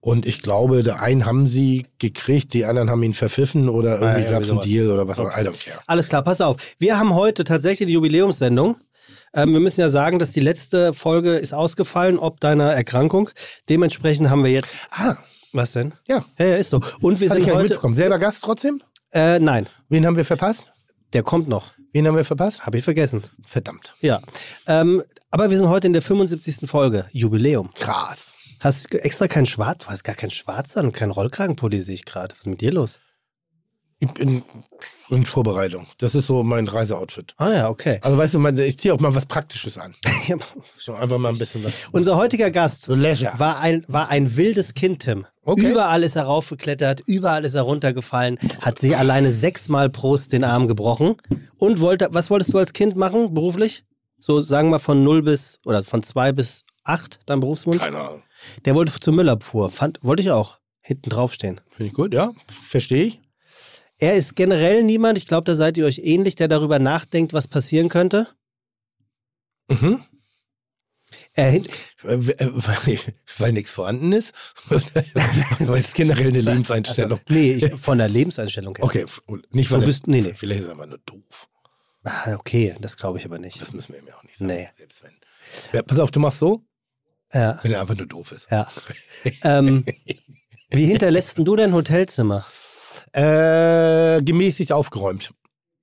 Und ich glaube, der einen haben sie gekriegt, die anderen haben ihn verpfiffen oder irgendwie ja, gab es einen Deal oder was auch Okay. I don't care. Alles klar, pass auf. Wir haben heute tatsächlich die Jubiläumssendung. Ähm, wir müssen ja sagen, dass die letzte Folge ist ausgefallen, ob deiner Erkrankung. Dementsprechend haben wir jetzt. Ah, Was denn? ja. Ja, ja, ist so. Und wir Hatte ich sind nicht heute. mitbekommen. Selber Gast trotzdem? Äh, nein, Wen haben wir verpasst? der kommt noch. Wen haben wir verpasst? Habe ich vergessen. Verdammt. Ja. Ähm, aber wir sind heute in der 75. Folge. Jubiläum. Krass. Hast du extra keinen Schwarz? Du hast gar keinen Schwarz an und keinen Rollkragenpulli, sehe ich gerade. Was ist mit dir los? Ich bin in Vorbereitung. Das ist so mein Reiseoutfit. Ah ja, okay. Also weißt du, ich ziehe auch mal was Praktisches an. [laughs] So einfach mal ein bisschen was. Unser heutiger Gast So war ein, war ein wildes Kind, Tim. Okay. Überall ist er raufgeklettert, überall ist er runtergefallen, hat sie alleine sechsmal Prost den Arm gebrochen und wollte, was wolltest du als Kind machen, beruflich? So sagen wir von 0 bis, oder von 2 bis 8, dein Berufswunsch? Keine Ahnung. Der wollte zur Müllabfuhr, fand, wollte ich auch, hinten draufstehen. Finde ich gut, ja. Verstehe ich. Er ist generell niemand, ich glaube, da seid ihr euch ähnlich, der darüber nachdenkt, was passieren könnte. Mhm. Er, [laughs] Weil, nichts vorhanden ist? [laughs] weil es generell eine Lebenseinstellung. nee, ich, von der Lebenseinstellung her. Okay, nicht Du weil er- bist- nee, nee. Vielleicht ist er einfach nur doof. Ah, okay, das glaube ich aber nicht. Das müssen wir ihm ja auch nicht sagen. Nee. Selbst wenn. Ja, pass auf, du machst so, Ja, wenn er einfach nur doof ist. ja. ähm, wie hinterlässt denn du dein Hotelzimmer? Äh, gemäßigt aufgeräumt.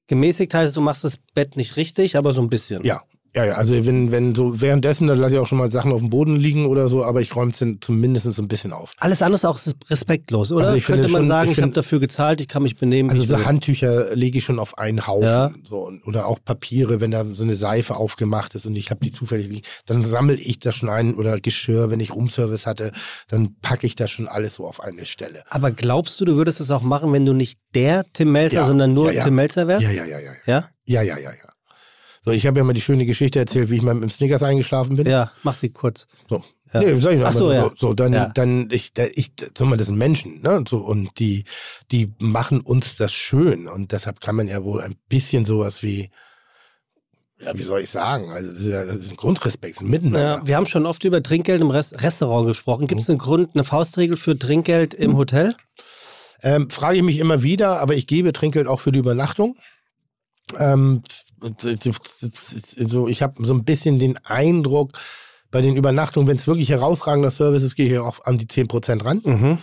Gemäßigt heißt, du machst das Bett nicht richtig, aber so ein bisschen. Ja. Ja, ja, also wenn, wenn so währenddessen, dann lasse ich auch schon mal Sachen auf dem Boden liegen oder so, aber ich räume es dann zumindest so ein bisschen auf. Alles andere ist auch respektlos, oder? Also ich Könnte man schon- sagen, ich ich, habe dafür gezahlt, ich kann mich benehmen. Also so. Handtücher lege ich schon auf einen Haufen. Ja. So, oder auch Papiere, wenn da so eine Seife aufgemacht ist und ich habe die zufällig liegen, dann sammle ich das schon ein oder Geschirr, wenn ich Roomservice hatte, dann packe ich das schon alles so auf eine Stelle. Aber glaubst du, du würdest das auch machen, wenn du nicht der Tim Melzer, Ja, sondern nur ja, ja. Tim Melzer wärst? Ja, ja, ja, ja. Ja? Ja, ja, ja, ja. So, ich habe ja mal die schöne Geschichte erzählt, wie ich mal mit dem Snickers eingeschlafen bin. Ja, mach sie kurz. So. Ja. Nee, sag ich Ach so, mal ja. so, dann, Ja. dann, ich, da, ich, sag mal, das sind Menschen, ne? So, und die, die machen uns das schön. Und deshalb kann man ja wohl ein bisschen sowas wie, ja, wie soll ich sagen? Also, das ist ja das ist ein Grundrespekt, ein Miteinander. Ja, wir haben schon oft über Trinkgeld im Rest Restaurant gesprochen. Gibt es einen Grund, eine Faustregel für Trinkgeld im Hotel? Ähm, frage ich mich immer wieder, aber ich gebe Trinkgeld auch für die Übernachtung. Ähm, so, ich habe so ein bisschen den Eindruck, bei den Übernachtungen, wenn es wirklich herausragender Service ist, gehe ich auch an die 10% ran. Mhm.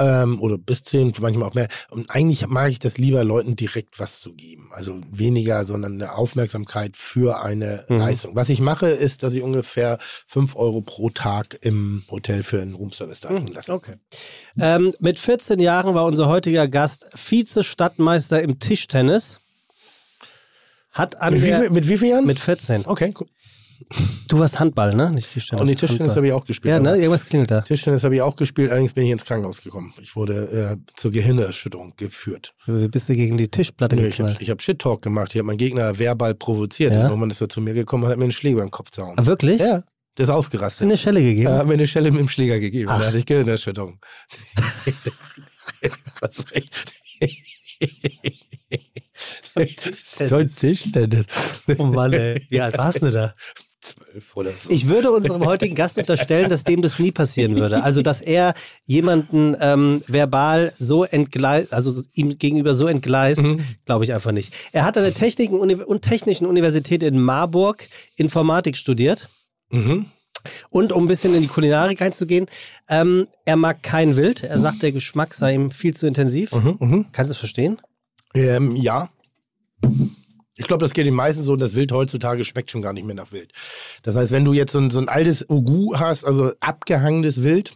Ähm, oder bis 10, manchmal auch mehr. Und eigentlich mag ich das lieber, Leuten direkt was zu geben. Also weniger, sondern eine Aufmerksamkeit für eine Mhm. Leistung. Was ich mache, ist, dass ich ungefähr 5 Euro pro Tag im Hotel für einen Roomservice da liegen lasse. Okay. Ähm, mit 14 Jahren war unser heutiger Gast Vize-Stadtmeister im Tischtennis. Hat an Mit wie, der, viel, mit wie vielen Jahren? mit 14. okay, cool. Du warst Handball, ne? Nicht Tischtennis. Und die Tischtennis habe ich auch gespielt. Ja, ne? Irgendwas klingelt da. Tischtennis habe ich auch gespielt, allerdings bin ich ins Krankenhaus gekommen. Ich wurde äh, zur Gehirnerschütterung geführt. Wie bist du gegen die Tischplatte ich habe geknallt? ich hab Shit-Talk gemacht. Ich habe meinen Gegner verbal provoziert. Ja? Und irgendwann ist er zu mir gekommen und hat mir einen Schläger im Kopf gehauen. Ah, wirklich? Ja, der ist ausgerastet. Eine Schelle gegeben? Er hat mir eine Schelle mit dem Schläger gegeben. Ach. Da hatte ich Gehirnerschütterung. [laughs] Was [laughs] recht. Soll Tischtennis. Oh Mann, ey. Wie alt warst du da? Zwölf oder so. Ich würde unserem heutigen Gast unterstellen, dass dem das nie passieren würde. Also, dass er jemanden ähm, verbal so entgleist, also ihm gegenüber so entgleist, Mhm. glaube ich einfach nicht. Er hat an der Technik und Technischen Universität in Marburg Informatik studiert. mhm. Und um ein bisschen in die Kulinarik einzugehen, ähm, er mag kein Wild. Er sagt, der Geschmack sei ihm viel zu intensiv. Mhm. Mhm. Kannst du es verstehen? Ähm, ja. Ich glaube, das geht den meisten so. Das Wild heutzutage schmeckt schon gar nicht mehr nach Wild. Das heißt, wenn du jetzt so ein, so ein altes Ogu hast, also abgehangenes Wild,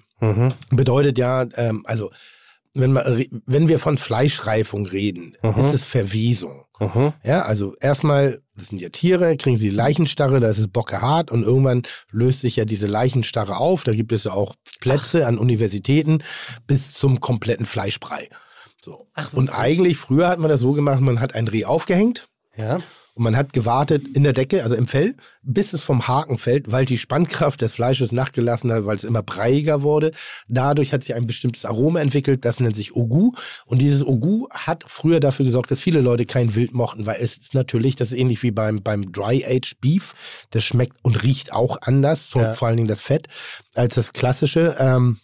bedeutet ja, ähm, also wenn, man, wenn wir von Fleischreifung reden, ist es Verwesung. Mhm. Ja, also erstmal, das sind ja Tiere, kriegen sie Leichenstarre, da ist es bockehart und irgendwann löst sich ja diese Leichenstarre auf. Da gibt es ja auch Plätze an Universitäten bis zum kompletten Fleischbrei. So. und eigentlich, früher hat man das so gemacht, man hat ein Reh aufgehängt Ja. und man hat gewartet in der Decke, also im Fell, bis es vom Haken fällt, weil die Spannkraft des Fleisches nachgelassen hat, weil es immer breiiger wurde. Dadurch hat sich ein bestimmtes Aroma entwickelt, das nennt sich Ogu. Und dieses Ogu hat früher dafür gesorgt, dass viele Leute kein Wild mochten, weil es ist natürlich, das ist ähnlich wie beim, beim Dry-Aged Beef, das schmeckt und riecht auch anders, so, Ja. vor allen Dingen das Fett, als das klassische. Ähm,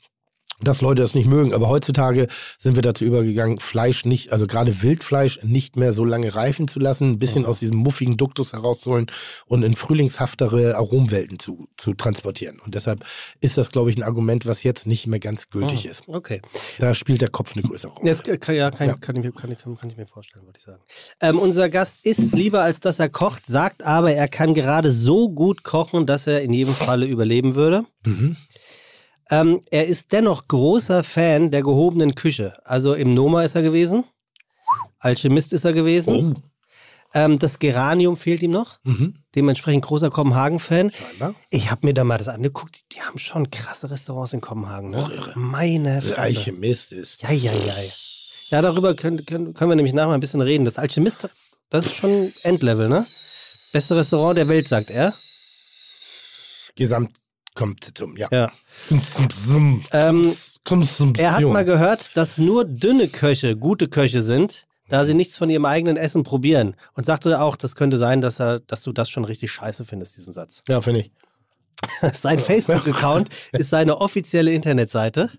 dass Leute das nicht mögen. Aber heutzutage sind wir dazu übergegangen, Fleisch nicht, also gerade Wildfleisch nicht mehr so lange reifen zu lassen, ein bisschen aus diesem muffigen Duktus herauszuholen und in frühlingshaftere Aromwelten zu, zu transportieren. Und deshalb ist das, glaube ich, ein Argument, was jetzt nicht mehr ganz gültig ist. Okay. Da spielt der Kopf eine größere Rolle. Das kann, ja, kann, Ja. Kann, ich mir, kann, ich, kann ich mir vorstellen, würde ich sagen. Ähm, unser Gast isst lieber, als dass er kocht, sagt aber, er kann gerade so gut kochen, dass er in jedem Falle überleben würde. Mhm. Ähm, er ist dennoch großer Fan der gehobenen Küche. Also im Noma ist er gewesen, Alchemist ist er gewesen. Oh. Ähm, das Geranium fehlt ihm noch. Mhm. Dementsprechend großer Kopenhagen-Fan. Ich habe mir da mal das angeguckt. Die, die haben schon krasse Restaurants in Kopenhagen. Ne? Oh. Meine Der Fresse. Alchemist ist. Ja, ja, ja. ja. Darüber können, können, können wir nämlich nachher ein bisschen reden. Das Alchemist, das ist schon Endlevel, ne? Beste Restaurant der Welt, sagt er. Gesamt zum, ja. Ja. Ähm, er hat mal gehört, dass nur dünne Köche gute Köche sind, da sie nichts von ihrem eigenen Essen probieren. Und sagte auch, das könnte sein, dass, er, dass du das schon richtig scheiße findest, diesen Satz. Ja, finde ich. [laughs] Sein Facebook-Account [laughs] ist seine offizielle Internetseite.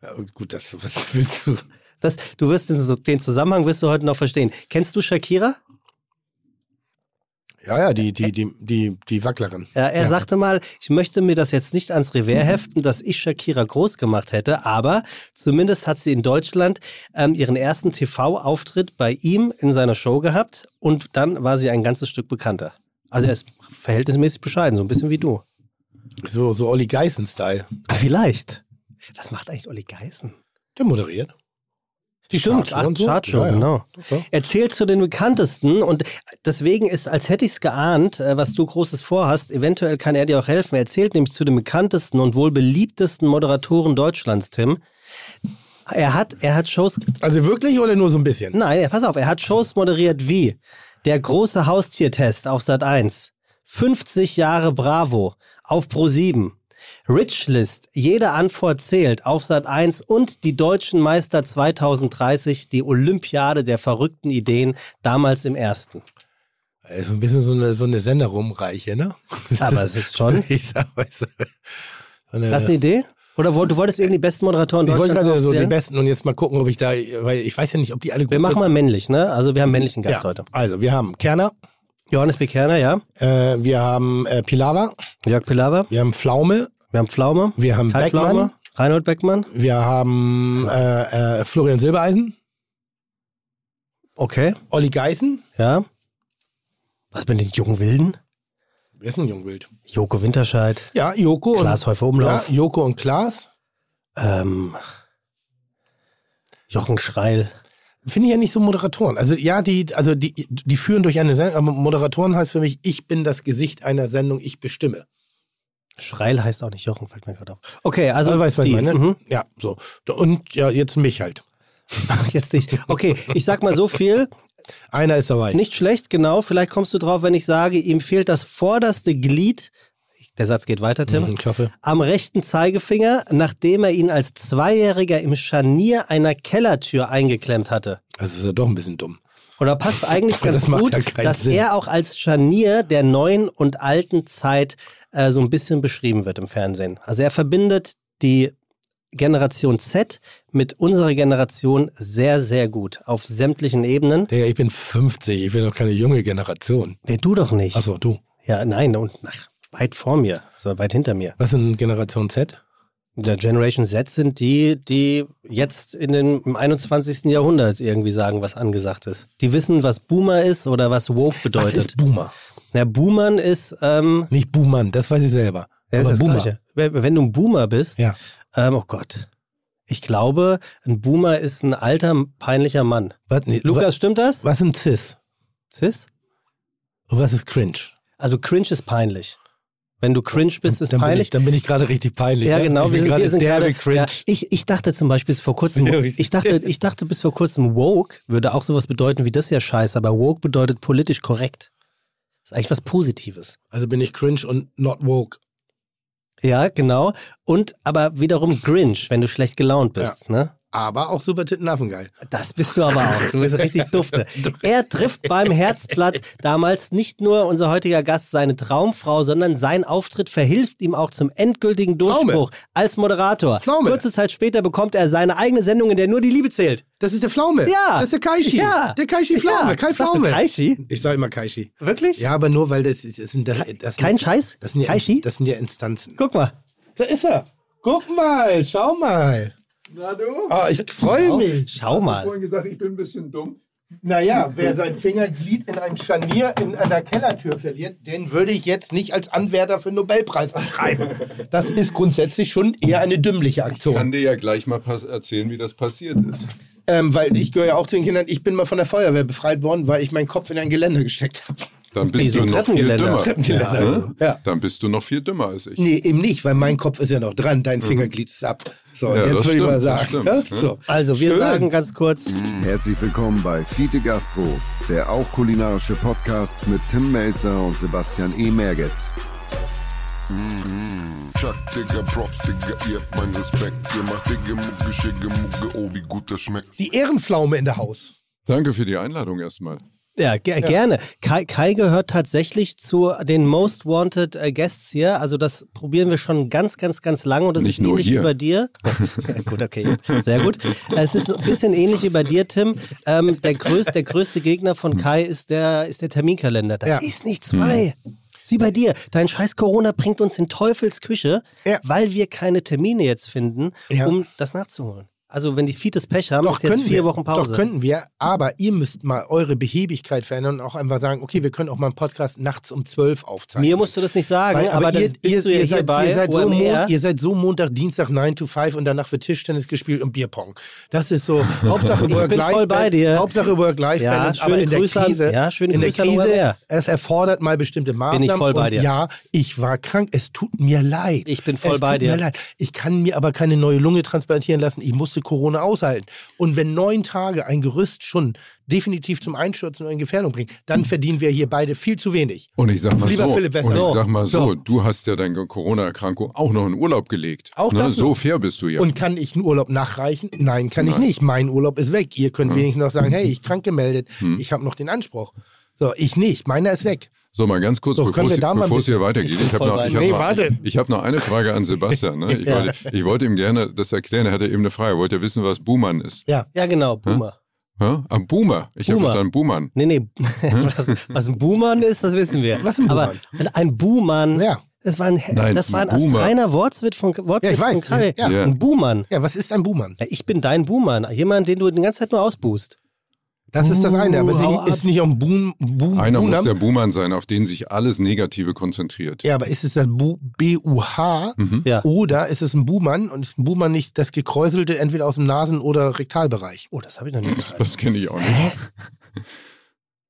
Ja, gut, das, was willst du? Das, du wirst den, den Zusammenhang wirst du heute noch verstehen. Kennst du Shakira? Ja, ja, die, die, die, die, die Wacklerin. Ja, er Ja. sagte mal, ich möchte mir das jetzt nicht ans Revers heften, dass ich Shakira groß gemacht hätte, aber zumindest hat sie in Deutschland ähm, ihren ersten TV-Auftritt bei ihm in seiner Show gehabt und dann war sie ein ganzes Stück bekannter. Also er ist verhältnismäßig bescheiden, so ein bisschen wie du. So, so Olli Geißen-Style. Vielleicht. Was macht eigentlich Olli Geißen? Der moderiert. Die Stimmt, Chartshow so. Ja, genau. Ja. Er zählt zu den bekanntesten und deswegen ist, als hätte ich es geahnt, äh, was du Großes vorhast, eventuell kann er dir auch helfen. Er zählt nämlich zu den bekanntesten und wohl beliebtesten Moderatoren Deutschlands, Tim. Er hat, er hat Shows, Also wirklich oder nur so ein bisschen? nein, pass auf, er hat Shows moderiert wie Der große Haustiertest auf Sat 1. 50 Jahre Bravo auf Pro 7. Richlist, jede Antwort zählt auf Sat 1 und die deutschen Meister 2030, die Olympiade der verrückten Ideen, damals im ersten. Ist ein bisschen so eine, so eine Senderumreiche, ne? Aber es ist schon. [laughs] ich sag, weißt du, so eine, Hast du eine Idee? Oder du wolltest irgendwie die besten Moderatoren ich wollte gerade so die besten und jetzt mal gucken, ob ich da, weil ich weiß ja nicht, ob die alle gut Wir machen mal männlich, ne? Also wir haben männlichen Gast ja. heute. Also, wir haben Kerner, Johannes B. Kerner, ja. äh, wir haben äh, Pilawa, Jörg Pilawa. wir haben Pflaume, Wir haben Pflaume. wir haben Kai Beckmann, Pflaume. Reinhold Beckmann. wir haben äh, äh, Florian Silbereisen, Okay, Olli Geißen, ja. Was mit den jungen Wilden? wer ist ein Jungwild? Joko Winterscheid. Ja, Joko Klaas Häufer ja, Umlauf. Joko und Klaas. Ähm, Jochen Schreil. Finde ich ja nicht so Moderatoren. Also ja, die, also die, die führen durch eine Sendung, aber Moderatoren heißt für mich, ich bin das Gesicht einer Sendung, ich bestimme. Schreil heißt auch nicht Jochen, fällt mir gerade auf. Okay, also. Also weißt du, was die, ich meine? Mhm. Ja, so. Und ja, jetzt mich halt. Jetzt nicht. Okay, ich sag mal so viel. Einer ist dabei. Nicht schlecht, genau. Vielleicht kommst du drauf, wenn ich sage, ihm fehlt das vorderste Glied. Der Satz geht weiter, Tim. Mhm, Ich hoffe. Am rechten Zeigefinger, nachdem er ihn als Zweijähriger im Scharnier einer Kellertür eingeklemmt hatte. Also ist ja doch ein bisschen dumm. Oder passt eigentlich [laughs] Das ganz macht gut, ja dass Sinn. er auch als Scharnier der neuen und alten Zeit äh, so ein bisschen beschrieben wird im Fernsehen. Also er verbindet die Generation Z mit unserer Generation sehr, sehr gut auf sämtlichen Ebenen. Digga, ich bin 50, ich bin doch keine junge Generation. Nee, du doch nicht. Achso, du. Ja, nein, und ach, weit vor mir, so weit hinter mir. Was ist denn Generation Z? Der Generation Z sind die, die jetzt in den, im 21. Jahrhundert irgendwie sagen, was angesagt ist. Die wissen, was Boomer ist oder was Woke Was bedeutet. ist Boomer? Na, Boomern ist, ähm, Nicht Boomern, das weiß ich selber. ja, ist das Boomer. Gleiche. Wenn du ein Boomer bist, Ja. ähm, oh Gott. Ich glaube, ein Boomer ist ein alter, peinlicher Mann. Was, nee, Lukas, stimmt das? was, was sind Cis? Cis? Und was ist Cringe? Also cringe ist peinlich. Wenn du cringe bist, ist dann Bin peinlich. ich, dann bin ich gerade richtig peinlich. Ja, genau. Ich Wir bin sind, wir sind derbe gerade. cringe. Ja, ich, ich dachte zum Beispiel bis vor kurzem, Ja, ich dachte, [laughs] ich dachte bis vor kurzem woke würde auch sowas bedeuten wie das ja scheiße, aber woke bedeutet politisch korrekt. ist eigentlich was Positives. Also bin ich cringe und not woke. Ja, genau. Und aber wiederum Grinch, wenn du schlecht gelaunt bist, ne? Aber auch super Tittenaffengeil. Das bist du aber auch. Du bist richtig [laughs] dufte. Er trifft beim Herzblatt damals nicht nur unser heutiger Gast seine Traumfrau, sondern sein Auftritt verhilft ihm auch zum endgültigen Durchbruch als Moderator. Pflaume. Kurze Zeit später bekommt er seine eigene Sendung, in der nur die Liebe zählt. Das ist der Pflaume. Ja. Das ist der Kaishi. Ja. Der Kaishi Pflaume. Ja. Kai Pflaume. Kaishi? Ich sage immer Kaishi. Wirklich? Ja, aber nur weil das, ist- das sind das, das Kein sind, Scheiß? Das sind ja, Kaishi? Das sind ja Instanzen. Guck mal. Da ist er. Guck mal, schau mal. Na du? Oh, ich freue mich. Schau Ich habe mal. vorhin gesagt, ich bin ein bisschen dumm. Naja, wer sein Fingerglied in einem Scharnier in einer Kellertür verliert, den würde ich jetzt nicht als Anwärter für den Nobelpreis beschreiben. Das ist grundsätzlich schon eher eine dümmliche Ich kann Aktion. dir ja gleich mal erzählen, wie das passiert ist. Ähm, weil ich gehöre ja auch zu den Kindern, ich bin mal von der Feuerwehr befreit worden, weil ich meinen Kopf in ein Geländer gesteckt habe. Dann bist so du noch viel dümmer. Treppengeländer, Ja, also. Ja. Dann bist du noch viel dümmer als ich. Nee, eben nicht, weil mein Kopf ist ja noch dran, dein Fingerglied ist ab. So, Ja, jetzt würde ich mal sagen. ja. so. Also, wir Schön. sagen ganz kurz, Herzlich willkommen bei Fiete Gastro, der auch kulinarische Podcast mit Tim Melzer und Sebastian E. Merget. Chuck, Digga, Props, Digga, ihr habt meinen Respekt. Ihr macht Digga, Mucke, Schicke, Mucke, oh, wie gut das schmeckt. Die Ehrenpflaume in der Haus. Danke für die Einladung erstmal. Ja, ge gerne. Kai, Kai gehört tatsächlich zu den Most Wanted äh, Guests hier. Also das probieren wir schon ganz, ganz, ganz lange und das Nicht ist nur ähnlich hier. wie bei dir. [laughs] Ja, gut, okay, sehr gut. Es ist ein bisschen ähnlich wie bei dir, Tim. Ähm, der, größte, der größte Gegner von Kai ist der, ist der Terminkalender. Das Ja. ist nicht zwei. Ist wie bei dir. Dein scheiß Corona bringt uns in Teufels Küche, Ja. weil wir keine Termine jetzt finden, Ja. um das nachzuholen. Also wenn die Fites Pech haben, Doch, ist jetzt vier wir. Wochen Pause. Doch, könnten wir. Aber ihr müsst mal eure Behebigkeit verändern und auch einfach sagen, okay, wir können auch mal einen Podcast nachts um 12 aufzeichnen. Mir musst du das nicht sagen, Weil, aber, dann ihr, bist ihr, du ja ihr hier seid, bei ihr seid, so. Mon, ihr seid so Montag, Dienstag 9 to 5 und danach wird Tischtennis gespielt und Bierpong. Das ist so [laughs] Hauptsache Ich bin Work-Life. voll bei dir. Hauptsache Work-Life Ja, aber in der Grüße an- Krise, ja, schöne in der Grüße an Krise, es erfordert mal bestimmte Maßnahmen. voll bei dir. Ja, ich war krank. Es tut mir leid. Ich bin voll es bei tut dir. Mir leid. Ich kann mir aber keine neue Lunge transplantieren lassen. Ich musste musste Corona aushalten. Und wenn neun Tage ein Gerüst schon definitiv zum Einstürzen oder in Gefährdung bringt, dann verdienen wir hier beide viel zu wenig. Und ich sag mal Lieber so, Philipp, besser. und ich sag mal so, So. du hast ja deine Corona-Erkrankung auch noch in Urlaub gelegt. Auch ne? das So fair bist du ja. Und kann ich einen Urlaub nachreichen? Nein, kann ich Nein. nicht. Mein Urlaub ist weg. Ihr könnt wenigstens noch sagen, hey, ich krank gemeldet, Hm. ich habe noch den Anspruch. So, ich nicht. Meiner ist weg. So, mal ganz kurz, So, bevor es ein hier weitergeht. Ich habe noch, ich hab Nee, noch, ich, hab noch eine Frage an Sebastian. Ne? Ich, [laughs] Ja. wollte, ich wollte ihm gerne das erklären. Er hatte eben eine Frage. Er wollte ja wissen, was Buhmann ist. Ja. Ja, genau, Boomer. Hä? Am Boomer. Ich habe Boomer. verstanden, Buhmann. Nee, nee. [laughs] was, was ein Buhmann ist, das wissen wir. Was ein Aber ein Buhmann, Ja. das war ein, Nein, das war ein ein Boomer. astreiner Wortwitz von, Wortwitz Ja, von Karl. Ja. Ein Buhmann. Ja, was ist ein Buhmann? Ich bin dein Buhmann. Jemand, den du die ganze Zeit nur ausbuhst. Das ist das eine. Aber es ist nicht auch ein Boom, Boom, Einer muss Bunam? der Buhmann sein, auf den sich alles Negative konzentriert. Ja, aber ist es das Bu- B-U-H Mhm. Ja. oder ist es ein Buhmann und ist ein Buhmann nicht das gekräuselte entweder aus dem Nasen- oder Rektalbereich? Oh, das habe ich noch nie gehört. Das kenne ich auch nicht.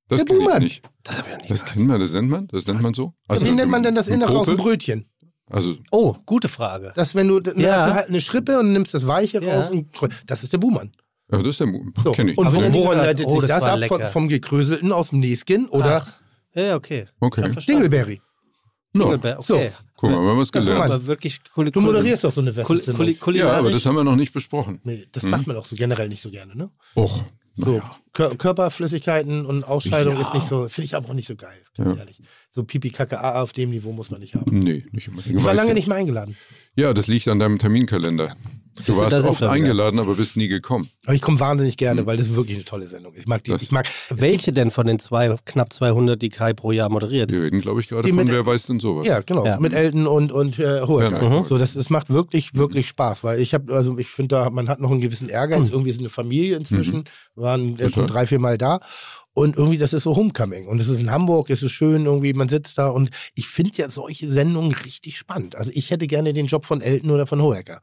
Das Der kenne ich Buhmann. nicht. Das habe ich noch nie Das kennt man, das nennt man, das nennt man so. Also Wie nennt man denn das Innere aus dem? Brötchen? Also, Oh, gute Frage. Das, wenn du, Ja. halt eine Schrippe und nimmst das Weiche Ja. raus und das ist der Buhmann. Ja, das ist der Buhmann. So. Kenne ich. Und wo, nie woran gehört. leitet Oh, sich das ab? Von, lecker. vom gekröselten aus dem Näskin oder Ach, ja, ja, okay. Okay. Dingelberry? No. Okay. Guck mal, wir haben was Ja, gelernt. mal. Aber wirklich coole, Du moderierst doch so eine. Kul Ja, aber das haben wir noch nicht besprochen. Nee, das Hm? macht man doch so generell nicht so gerne, ne? Och, So. Kör Körperflüssigkeiten und Ausscheidung Ja. ist nicht so, finde ich aber auch nicht so geil, ganz Ja. ehrlich. So Pipi, Kacke, AA auf dem Niveau muss man nicht haben. Nee, nicht unbedingt. Ich war lange nicht mehr eingeladen. Ja, das liegt an deinem Terminkalender. Du warst oft eingeladen, aber bist nie gekommen. Aber ich komme wahnsinnig Hm. gerne, weil das ist wirklich eine tolle Sendung. Ich mag die. Das- ich mag, Welche denn von den zwei, knapp 200, die Kai pro Jahr moderiert? Wir reden, glaube ich, gerade Die von mit- Wer weiß denn sowas. Ja, genau. Ja. Mit Elton und, und äh, Hohecker. Ja, mhm. So, das, das macht wirklich, wirklich Spaß, weil ich habe, also ich finde, da man hat noch einen gewissen Ehrgeiz. Irgendwie ist eine Familie inzwischen, waren äh, schon drei, vier Mal da. Und irgendwie, das ist so Homecoming. Und es ist in Hamburg, es ist schön, irgendwie, man sitzt da und ich finde ja solche Sendungen richtig spannend. Also ich hätte gerne den Job von Elton oder von Hohecker.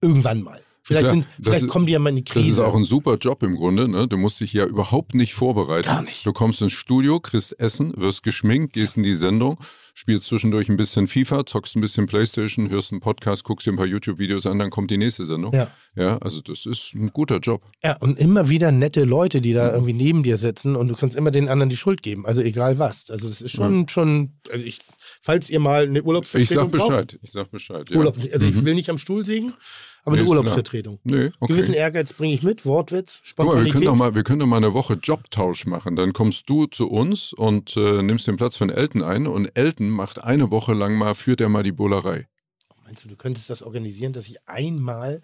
Irgendwann mal. Vielleicht, sind, das vielleicht ist- kommen die ja mal in die Das Krise. ist auch ein super Job im Grunde. Ne? Du musst dich ja überhaupt nicht vorbereiten. Gar nicht. Du kommst ins Studio, kriegst Essen, wirst geschminkt, gehst in die Sendung, spielst zwischendurch ein bisschen FIFA, zockst ein bisschen Playstation, hörst einen Podcast, guckst dir ein paar YouTube-Videos an, dann kommt die nächste Sendung. Ja. ja, also das ist ein guter Job. Ja, und immer wieder nette Leute, die da irgendwie neben dir sitzen und du kannst immer den anderen die Schuld geben, also egal was. Also das ist schon, schon, also ich, falls ihr mal eine Ich Urlaubsvertretung sag braucht, Bescheid. Ich sag Bescheid. Ja. Urlaub, also ich Mhm. will nicht am Stuhl sägen, aber Nee, eine. Urlaubsvertretung. Nee, Gewissen okay. Ehrgeiz bringe ich mit, Wortwitz, Guck mal, wir Spontanität. können, doch mal, wir können doch mal eine Woche Jobtausch machen. Dann kommst du zu uns und äh, nimmst den Platz von Elton ein und Elton macht eine Woche lang mal, führt er mal die Bullerei. Meinst du, du könntest das organisieren, dass ich einmal,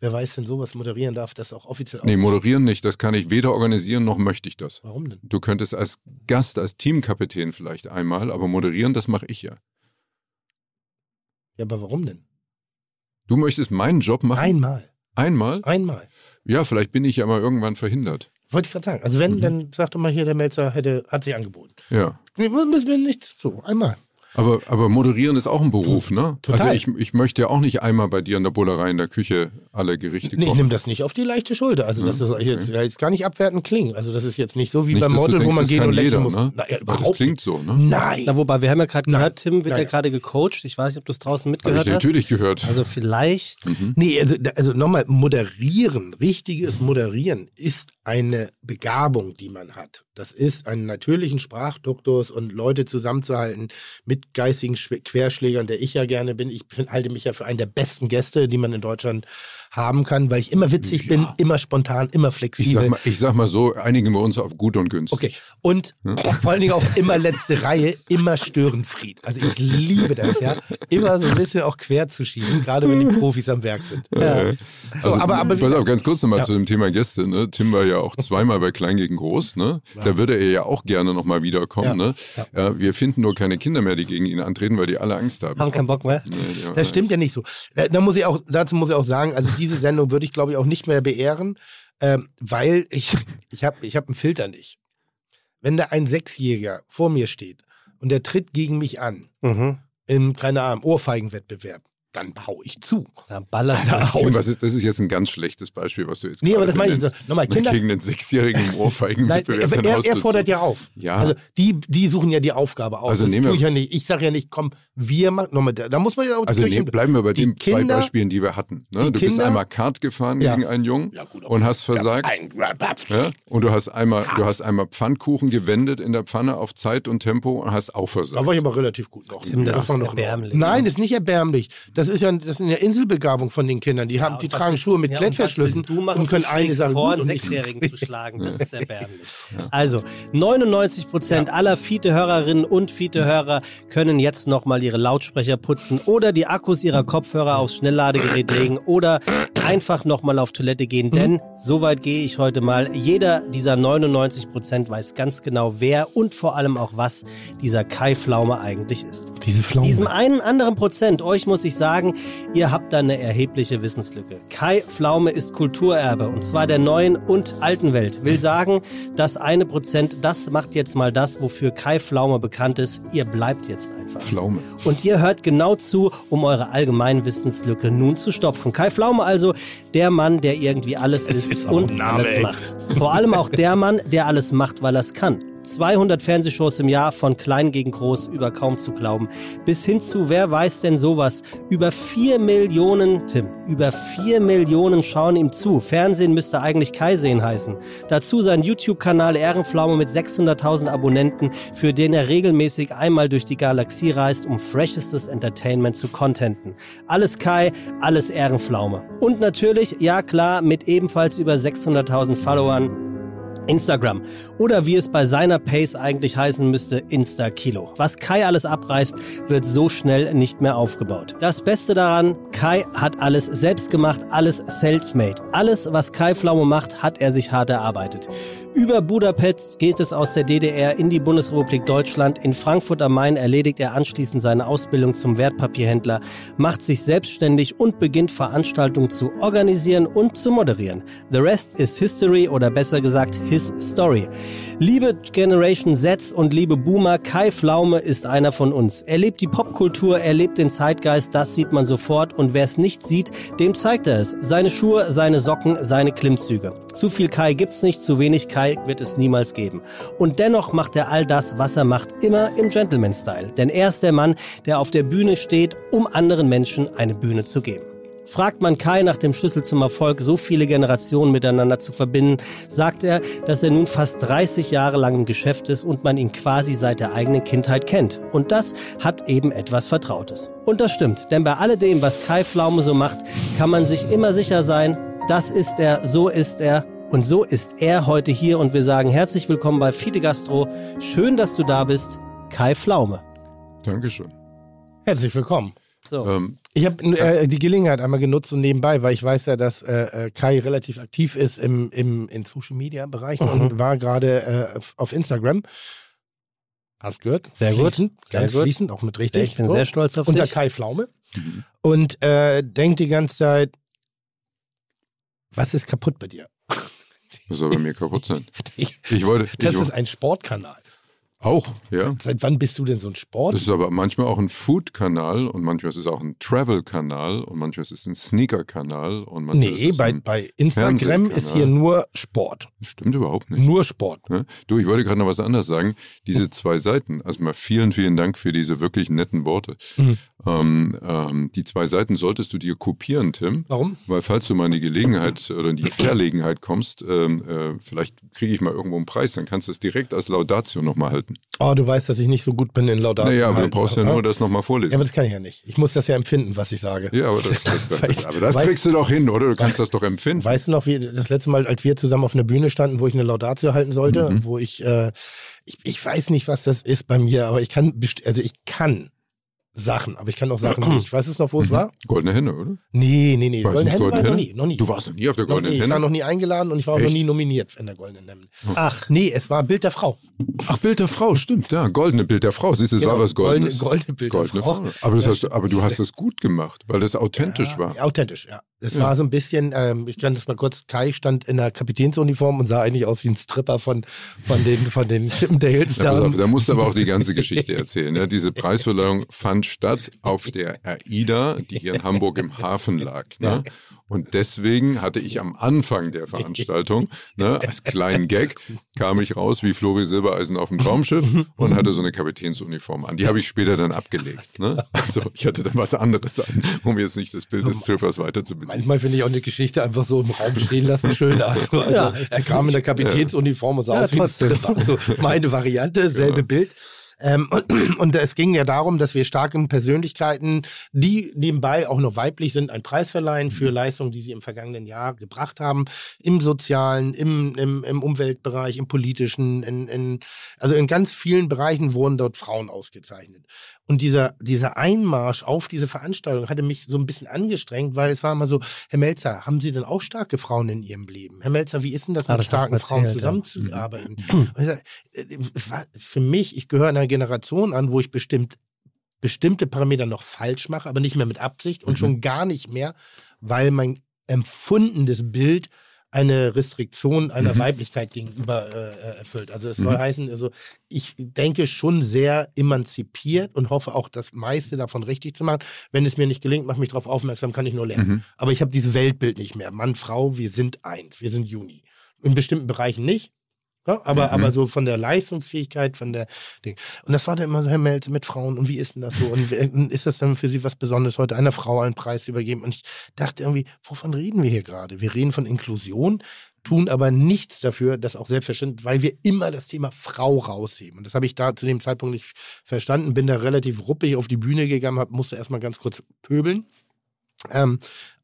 wer weiß denn sowas moderieren darf, das auch offiziell Nee, moderieren nicht. Das kann ich weder organisieren noch möchte ich das. Warum denn? Du könntest als Gast, als Teamkapitän vielleicht einmal, aber moderieren, das mache ich ja. Ja, aber warum denn? Du möchtest meinen Job machen? Einmal. Einmal? Einmal. Ja, vielleicht bin ich ja mal irgendwann verhindert. Wollte ich gerade sagen. Also Mhm. wenn, dann sag doch mal hier, der Melzer hätte, hat sich angeboten. Ja. Nee, müssen wir nichts so, einmal. Aber, aber moderieren ist auch ein Beruf, ne? Total. Also ich, ich möchte ja auch nicht einmal bei dir in der Bullerei in der Küche alle Gerichte Nee, ich kochen. nehme das nicht auf die leichte Schulter. Also das Ja, soll jetzt, jetzt gar nicht abwertend klingen. Also das ist jetzt nicht so wie Nicht, beim Model, denkst, wo man gehen und lächeln jeder, muss. Ne? Na, ja, das klingt so, ne? Nein. Na, wobei, wir haben ja gerade gehört, Tim wird Nein. ja gerade gecoacht. Ich weiß nicht, ob du es draußen mitgehört ich hast. natürlich gehört. Also vielleicht, Mhm. Nee, also, also nochmal, moderieren, richtiges Moderieren ist eine Begabung, die man hat. Das ist einen natürlichen Sprachduktus und Leute zusammenzuhalten mit geistigen Querschlägern, der ich ja gerne bin. Ich halte mich ja für einen der besten Gäste, die man in Deutschland haben kann, weil ich immer witzig bin, immer spontan, immer ich, flexibel. sag mal, ich sag mal so, einigen wir uns auf gut und günstig. Okay. Und vor allen Dingen auch immer letzte Reihe, immer Störenfried. Also ich liebe das, ja. Immer so ein bisschen auch quer zu schießen, gerade wenn die Profis am Werk sind. Äh, So, also, aber, aber pass auf, ganz kurz nochmal Ja. zu dem Thema Gäste. Ne? Tim war ja auch zweimal bei Klein gegen Groß. Ne? Da würde er ja auch gerne nochmal wiederkommen. Ja. Ne? Ja, wir finden nur keine Kinder mehr, die gegen ihn antreten, weil die alle Angst haben. haben keinen Bock mehr. Nee, die Das stimmt ja nicht so. Da, da muss ich auch, dazu muss ich auch sagen, also diese Sendung würde ich, glaube ich, auch nicht mehr beehren, ähm, weil ich, ich habe ich hab einen Filter nicht. Wenn da ein Sechsjähriger vor mir steht und der tritt gegen mich an, Mhm. in, keine Ahnung, Ohrfeigenwettbewerb, dann hau ich zu. Dann ballerst Da ich. was ist, das ist jetzt ein ganz schlechtes Beispiel, was du jetzt Nee, gerade aber das meine ich. Nochmal, Kinder- Gegen den Sechsjährigen Ohrfeigen Nein, Wettbewerb, er, er, er fordert ja auf. Ja. Also die, die suchen ja die Aufgabe aus. Also das nehmen wir- ich ja nicht. Ich sage ja nicht, komm, wir machen. Nochmal, da da muss man ja auch Also nee, bleiben wir bei den zwei Kinder- Beispielen, die wir hatten. Ne? die Du bist Kinder- einmal Kart gefahren Ja. gegen einen Jungen Ja, gut, und hast das- versagt. Ein, Ja? Und du hast einmal, du hast einmal Pfannkuchen gewendet in der Pfanne auf Zeit und Tempo und hast auch Da versagt. war ich aber relativ gut noch. Tim, das ist war noch erbärmlich. Nein, das ist nicht erbärmlich. Das ist ja das ist eine Inselbegabung von den Kindern. Die haben, die Und was tragen Schuhe mit ja, und Klettverschlüssen willst du machen, und können eine Sache vor, gut einen und Sechsjährigen zu [laughs] schlagen. Das ist erbärmlich. Also, 99 Prozent aller Fiete-Hörerinnen und Fiete-Hörer können jetzt nochmal ihre Lautsprecher putzen oder die Akkus ihrer Kopfhörer aufs Schnellladegerät legen oder einfach nochmal auf Toilette gehen, denn soweit gehe ich heute mal. Jeder dieser 99 Prozent weiß ganz genau, wer und vor allem auch was dieser Kai Pflaume eigentlich ist. Diese Pflaume. Diesem einen anderen Prozent, euch muss ich sagen, ihr habt da eine erhebliche Wissenslücke. Kai Pflaume ist Kulturerbe und zwar der neuen und alten Welt. Will sagen, das eine Prozent, das macht jetzt mal das, wofür Kai Pflaume bekannt ist. Ihr bleibt jetzt einfach. Pflaume. Und ihr hört genau zu, um eure allgemeinen Wissenslücke nun zu stopfen. Kai Pflaume also, der Mann, der irgendwie alles ist, ist und Name, alles ey. macht. Vor allem auch der Mann, der alles macht, weil er es kann. 200 Fernsehshows im Jahr, von klein gegen groß, über kaum zu glauben. Bis hin zu, wer weiß denn sowas? Über 4 Millionen, Tim, über 4 Millionen schauen ihm zu. Fernsehen müsste eigentlich Kai sehen heißen. Dazu sein YouTube-Kanal Ehrenpflaume mit 600.000 Abonnenten, für den er regelmäßig einmal durch die Galaxie reist, um freshestes Entertainment zu contenten. Alles Kai, alles Ehrenpflaume. Und natürlich, ja klar, mit ebenfalls über 600.000 Followern, Instagram. Oder wie es bei seiner Pace eigentlich heißen müsste, Insta-Kilo. Was Kai alles abreißt, wird so schnell nicht mehr aufgebaut. Das Beste daran, Kai hat alles selbst gemacht, alles self-made. Alles, was Kai Pflaume macht, hat er sich hart erarbeitet. Über Budapest geht es aus der DDR in die Bundesrepublik Deutschland. In Frankfurt am Main erledigt er anschließend seine Ausbildung zum Wertpapierhändler, macht sich selbstständig und beginnt Veranstaltungen zu organisieren und zu moderieren. The rest is history oder besser gesagt his story. Liebe Generation Z und liebe Boomer, Kai Pflaume ist einer von uns. Er lebt die Popkultur, er lebt den Zeitgeist, das sieht man sofort und wer es nicht sieht, dem zeigt er es. Seine Schuhe, seine Socken, seine Klimmzüge. Zu viel Kai gibt's nicht, zu wenig Kai wird es niemals geben. Und dennoch macht er all das, was er macht, immer im Gentleman-Style. Denn er ist der Mann, der auf der Bühne steht, um anderen Menschen eine Bühne zu geben. Fragt man Kai nach dem Schlüssel zum Erfolg, so viele Generationen miteinander zu verbinden, sagt er, dass er nun fast 30 Jahre lang im Geschäft ist und man ihn quasi seit der eigenen Kindheit kennt. Und das hat eben etwas Vertrautes. Und das stimmt, denn bei alledem, was Kai Pflaume so macht, kann man sich immer sicher sein, das ist er, so ist er. Und so ist er heute hier und wir sagen herzlich willkommen bei Fide Gastro. Schön, dass du da bist, Kai Pflaume. Dankeschön. Herzlich willkommen. So. Ähm, Ich habe äh, die Gelegenheit einmal genutzt und nebenbei, weil ich weiß ja, dass äh, äh, Kai relativ aktiv ist im, im in Social Media Bereich Mhm. und war gerade äh, auf- Instagram. Hast gehört? Sehr gut. Fließend, Sehr ganz gut. fließend, auch mit richtig. Ich bin So. sehr stolz auf Unter dich. Kai Pflaume. Mhm. Und äh, denkt die ganze Zeit, was ist kaputt bei dir? das soll bei mir kaputt sein. [laughs] Ich- Ich wollte, ich, Das ist ein Sportkanal. Auch, ja. Seit wann bist du denn so ein Sport? Das ist aber manchmal auch ein Food-Kanal und manchmal ist es auch ein Travel-Kanal und manchmal ist es ein Sneaker-Kanal und manchmal Nee, ist es bei, ein, bei Instagram ist hier nur Sport. Das stimmt überhaupt nicht. Nur Sport. Ne? Du, ich wollte gerade noch was anderes sagen. Diese zwei Seiten, also mal vielen, vielen Dank für diese wirklich netten Worte. Mhm. Ähm, ähm, die zwei Seiten solltest du dir kopieren, Tim. Warum? Weil falls du mal in die Gelegenheit oder in die Verlegenheit kommst, ähm, äh, vielleicht kriege ich mal irgendwo einen Preis, dann kannst du es direkt als Laudatio nochmal halten. Oh, du weißt, dass ich nicht so gut bin in Laudatio. naja, aber du brauchst ja nur das nochmal Ja, vorlesen. aber das kann ich ja nicht. Ich muss das ja empfinden, was ich sage. Ja, aber das, das, [laughs] das, das, aber das weil- kriegst du doch hin, oder? Du kannst [laughs] das doch empfinden. Weißt du noch, wie das letzte Mal, als wir zusammen auf einer Bühne standen, wo ich eine Laudatio halten sollte, Mhm. wo ich, äh, ich, ich weiß nicht, was das ist bei mir, aber ich kann, also ich kann Sachen, aber ich kann auch Sachen nicht. Weißt du noch, wo es war? Goldene Henne, oder? Nee, nee, nee. Goldene Henne war ich noch Henne? nie, noch nie. Du warst noch nie auf der noch Goldenen nie. Ich war Henne? noch nie eingeladen und ich war auch noch Echt? nie nominiert in der Goldenen Henne. Ach, Nee, es war Bild der Frau. Ach, Bild der Frau, stimmt. Ja, goldene Bild der Frau. Siehst du, es war Genau, was Goldenes. Goldene, goldene Bild Goldene der Frau. Frau. Aber, das Ja, hast, du- aber du hast es gut gemacht, weil das authentisch ja, war. Authentisch, ja. Es Ja. war so ein bisschen, ähm, ich kann das mal kurz, Kai stand in der Kapitänsuniform und sah eigentlich aus wie ein Stripper von, von den, von den da. auf, da musst du aber auch die ganze [laughs] Geschichte erzählen. Ja, diese Preisverleihung fand statt auf der AIDA, die hier in Hamburg im Hafen lag. Ne? Und deswegen hatte ich am Anfang der Veranstaltung, ne, als kleinen Gag, kam ich raus wie Flori Silbereisen auf dem Traumschiff und hatte so eine Kapitänsuniform an. Die habe ich später dann abgelegt. Ne? Also ich hatte dann was anderes an, um jetzt nicht das Bild des Strippers weiterzubilden. Manchmal finde ich auch eine Geschichte einfach so im Raum stehen lassen schön. Also, also Ja, er kam in der Kapitänsuniform und sah Ja, aus wie ein. Stripper. So meine Variante, selbe Bild. Ähm, und, [clears throat] und es ging ja darum, dass wir starken Persönlichkeiten, die nebenbei auch noch weiblich sind, einen Preis verleihen für Leistungen, die sie im vergangenen Jahr gebracht haben, im sozialen, im, im, im Umweltbereich, im politischen, in, in, also in ganz vielen Bereichen wurden dort Frauen ausgezeichnet. Und dieser, dieser Einmarsch auf diese Veranstaltung hatte mich so ein bisschen angestrengt, weil es war immer so, Herr Melzer, haben Sie denn auch starke Frauen in Ihrem Leben? Herr Melzer, wie ist denn das, Ah, mit das starken Frauen erzählt, ja. zusammenzuarbeiten? Ich sag, äh, für mich, ich gehöre einer Generation an, wo ich bestimmt bestimmte Parameter noch falsch mache, aber nicht mehr mit Absicht und Mhm. schon gar nicht mehr, weil mein empfundenes Bild eine Restriktion einer Mhm. Weiblichkeit gegenüber äh, erfüllt. Also es Mhm. soll heißen, also ich denke schon sehr emanzipiert und hoffe auch das meiste davon richtig zu machen. Wenn es mir nicht gelingt, mach mich darauf aufmerksam, kann ich nur lernen. Mhm. Aber ich habe dieses Weltbild nicht mehr. Mann, Frau, wir sind eins, wir sind Juni. In bestimmten Bereichen nicht. Ja, aber, Mhm. aber so von der Leistungsfähigkeit, von der Ding. Und das war dann immer so, Herr Melz, mit Frauen und wie ist denn das so? Und wer- ist das dann für Sie was Besonderes, heute einer Frau einen Preis zu übergeben? Und ich dachte irgendwie, wovon reden wir hier gerade? Wir reden von Inklusion, tun aber nichts dafür, das auch selbstverständlich, weil wir immer das Thema Frau rausheben. Und das habe ich da zu dem Zeitpunkt nicht verstanden, bin da relativ ruppig auf die Bühne gegangen, hab, musste erstmal ganz kurz pöbeln. Ähm,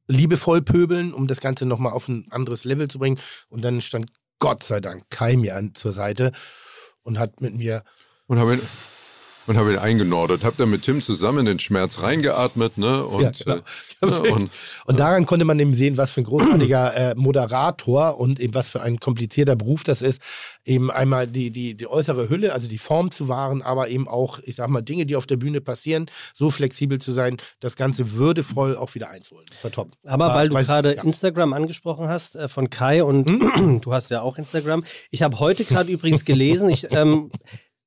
liebevoll pöbeln, um das Ganze nochmal auf ein anderes Level zu bringen. Und dann stand Gott sei Dank Kai mir an zur Seite und hat mit mir Und habe ihn, und habe ihn eingenordet. Habe dann mit Tim zusammen den Schmerz reingeatmet, ne? Und, Ja, genau. äh, ne? [laughs] und Und daran konnte man eben sehen, was für ein großartiger [clears throat] äh, Moderator und eben was für ein komplizierter Beruf das ist, eben einmal die, die, die äußere Hülle, also die Form zu wahren, aber eben auch, ich sag mal, Dinge, die auf der Bühne passieren, so flexibel zu sein, das Ganze würdevoll auch wieder einzuholen. Das war top. Aber War- weil du gerade ja. Instagram angesprochen hast äh, von Kai und Hm? [clears throat] du hast ja auch Instagram. Ich habe heute gerade übrigens gelesen, ich, ähm,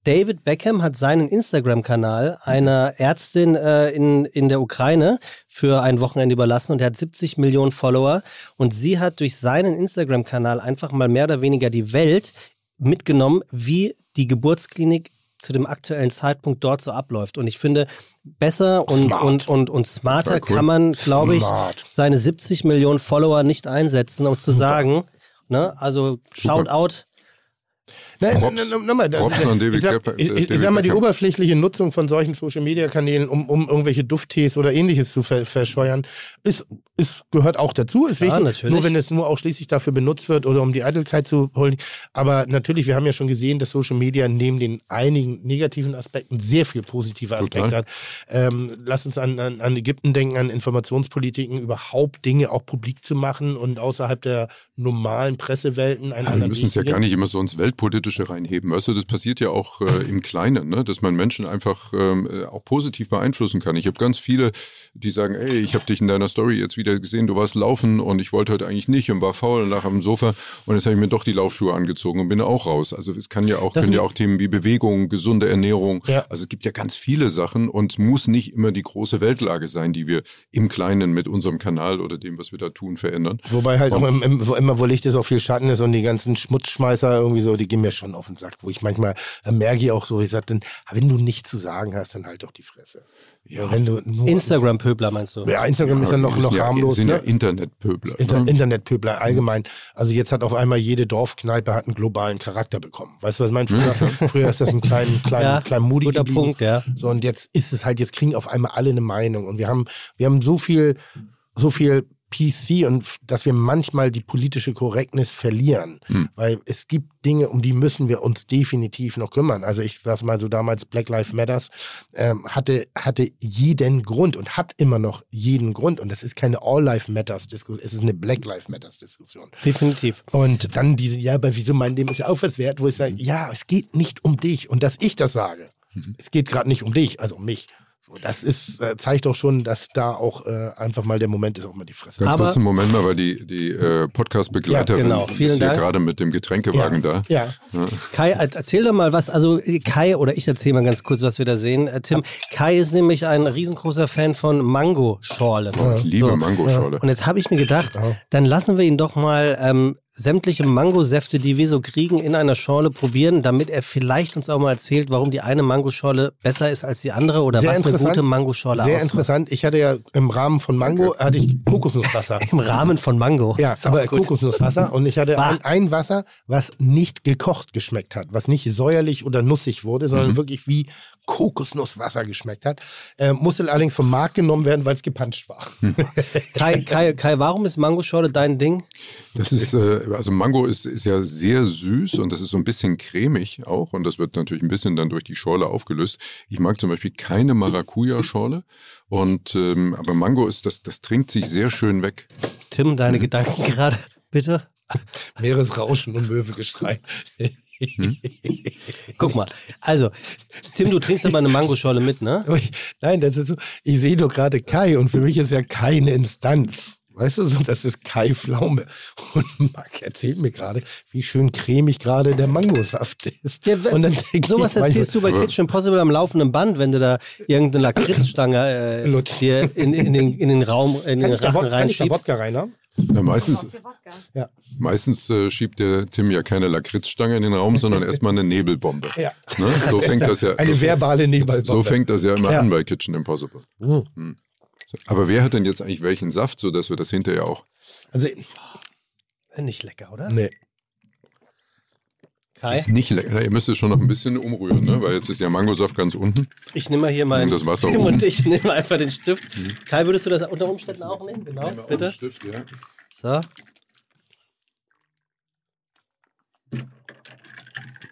David Beckham hat seinen Instagram-Kanal einer Ärztin äh, in, in der Ukraine für ein Wochenende überlassen und er hat 70 Millionen Follower und sie hat durch seinen Instagram-Kanal einfach mal mehr oder weniger die Welt mitgenommen, wie die Geburtsklinik zu dem aktuellen Zeitpunkt dort so abläuft. Und ich finde, besser und, Smart. und, und, und smarter cool. kann man, glaube ich, Smart. seine 70 Millionen Follower nicht einsetzen, um zu sagen, ne, also shout out. Nein, Props- n- n- nochmal, das- Props an David ich sag, Gepp- ich, ich, ich David sag mal, die oberflächliche Nutzung von solchen Social-Media-Kanälen, um, um irgendwelche Dufttees oder ähnliches zu ver verscheuern, ist, ist, gehört auch dazu, ist Ja, wichtig. natürlich. Nur wenn es nur auch schließlich dafür benutzt wird oder um die Eitelkeit zu holen. Aber natürlich, wir haben ja schon gesehen, dass Social Media neben den einigen negativen Aspekten sehr viel positive Aspekte Total. hat. Ähm, lass uns an, an, an Ägypten denken, an Informationspolitiken, überhaupt Dinge auch publik zu machen und außerhalb der normalen Pressewelten Ja, wir anderen müssen es ja gar nicht immer so ins Weltpolitische reinheben. Weißt du, das passiert ja auch äh, im Kleinen, ne? dass man Menschen einfach ähm, äh, auch positiv beeinflussen kann. Ich habe ganz viele, die sagen, ey, ich habe dich in deiner Story jetzt wieder gesehen, du warst laufen und ich wollte heute eigentlich nicht und war faul und lag am Sofa und jetzt habe ich mir doch die Laufschuhe angezogen und bin auch raus. Also es kann ja auch, Das können ja auch Themen wie Bewegung, gesunde Ernährung. Ja. Also es gibt ja ganz viele Sachen und es muss nicht immer die große Weltlage sein, die wir im Kleinen mit unserem Kanal oder dem, was wir da tun, verändern. Wobei halt Und- auch im, im, wo immer, wo Licht ist, auch viel Schatten ist und die ganzen Schmutzschmeißer irgendwie so, die gehen mir schon auf den Sack, wo ich manchmal äh, merke ich auch so, ich sag dann, wenn du nichts zu sagen hast, dann halt doch die Fresse. Ja, Instagram-Pöbler meinst du? Ja, Instagram ist dann noch, noch sind ja, harmlos. sind ja Ne? Internetpöbler. Inter ne? Internetpöbler allgemein. Also jetzt hat auf einmal jede Dorfkneipe hat einen globalen Charakter bekommen. Weißt du, was ich meine? Früher, [laughs] früher ist das ein klein, klein, Ja, klein Moody Guter geblieben. Punkt, ja. So, und jetzt ist es halt, jetzt kriegen auf einmal alle eine Meinung. Und wir haben, wir haben so viel, so viel PC und dass wir manchmal die politische Korrektness verlieren. Hm. Weil es gibt Dinge, um die müssen wir uns definitiv noch kümmern. Also ich sag's mal so damals, Black Lives Matters ähm, hatte, hatte jeden Grund und hat immer noch jeden Grund. Und das ist keine All Life Matters Diskussion, es ist eine Black Lives Matters Diskussion. Definitiv. Und dann diese, ja, aber wieso mein Leben ist ja auch was wert, wo ich sage, ja, es geht nicht um dich und dass ich das sage. Es geht gerade nicht um dich, also um mich. Das ist, äh, zeigt doch schon, dass da auch äh, einfach mal der Moment ist, auch mal die Fresse. Ganz Aber- kurz einen Moment mal, weil die, die äh, Podcast-Begleiterin Ja, genau. ist Vielen hier Dank. gerade mit dem Getränkewagen da. Ja. Kai, er- erzähl doch mal was. Also Kai, oder ich erzähle mal ganz kurz, was wir da sehen. Äh, Tim, Kai ist nämlich ein riesengroßer Fan von Mango-Schorlen. Ich liebe So. Mangoschorle. Und jetzt habe ich mir gedacht, Ja. dann lassen wir ihn doch mal ähm, sämtliche Mangosäfte, die wir so kriegen, in einer Schorle probieren, damit er vielleicht uns auch mal erzählt, warum die eine Mangoschorle besser ist als die andere oder Sehr was eine gute Mangoschorle Sehr ausmacht. interessant. Ich hatte ja im Rahmen von Mango hatte ich Kokosnusswasser. [laughs] Im Rahmen von Mango. Ja, Ist aber. Kokosnusswasser und ich hatte ein, ein Wasser, was nicht gekocht geschmeckt hat, was nicht säuerlich oder nussig wurde, sondern Mhm. wirklich wie Kokosnusswasser geschmeckt hat. Äh, musste allerdings vom Markt genommen werden, weil es gepanscht war. Kai, Kai, Kai, warum ist Mangoschorle dein Ding? Das ist, äh, also Mango ist, ist ja sehr süß und das ist so ein bisschen cremig auch und das wird natürlich ein bisschen dann durch die Schorle aufgelöst. Ich mag zum Beispiel keine Maracuja-Schorle und ähm, aber Mango ist, das, das trinkt sich sehr schön weg. Tim, Mhm. deine Gedanken [laughs] gerade, bitte? Meeresrauschen und Möwegeschrei. Guck mal. Also, Tim, du trinkst aber eine Mangoschorle mit, ne? Nein, das ist so, ich sehe doch gerade Kai und für mich ist ja keine Instanz. Weißt du, so, das ist Kai Pflaume. Und Marc erzählt mir gerade, wie schön cremig gerade der Mangosaft ist. Ja, und dann denk Sowas ich manchmal, erzählst du bei Kitchen Impossible am laufenden Band, wenn du da irgendeine Lakritzstange äh, dir in, in, den, in den Raum, in Kann den Rachen Wod- kann ich reinschiebst. Wodka rein haben? Ja, meistens Ja. meistens äh, schiebt der Tim ja keine Lakritzstange in den Raum, sondern [laughs] erstmal eine Nebelbombe. Ja. Ne? So fängt das ja. Eine so, verbale Nebelbombe. so fängt das ja immer Ja. an bei Kitchen Impossible. Mhm. Aber wer hat denn jetzt eigentlich welchen Saft, sodass wir das hinterher auch. Also, Nicht lecker, oder? nee. Kai, Ist nicht lecker. Ihr müsst es schon noch ein bisschen umrühren, ne? weil jetzt ist der Mangosaft ganz unten. ich nehme mal hier mein Nimm das Wasser Tim [laughs] oben. und ich nehme einfach den Stift. Kai, würdest du das unter Umständen auch nehmen? Genau, bitte. Stift, ja. So.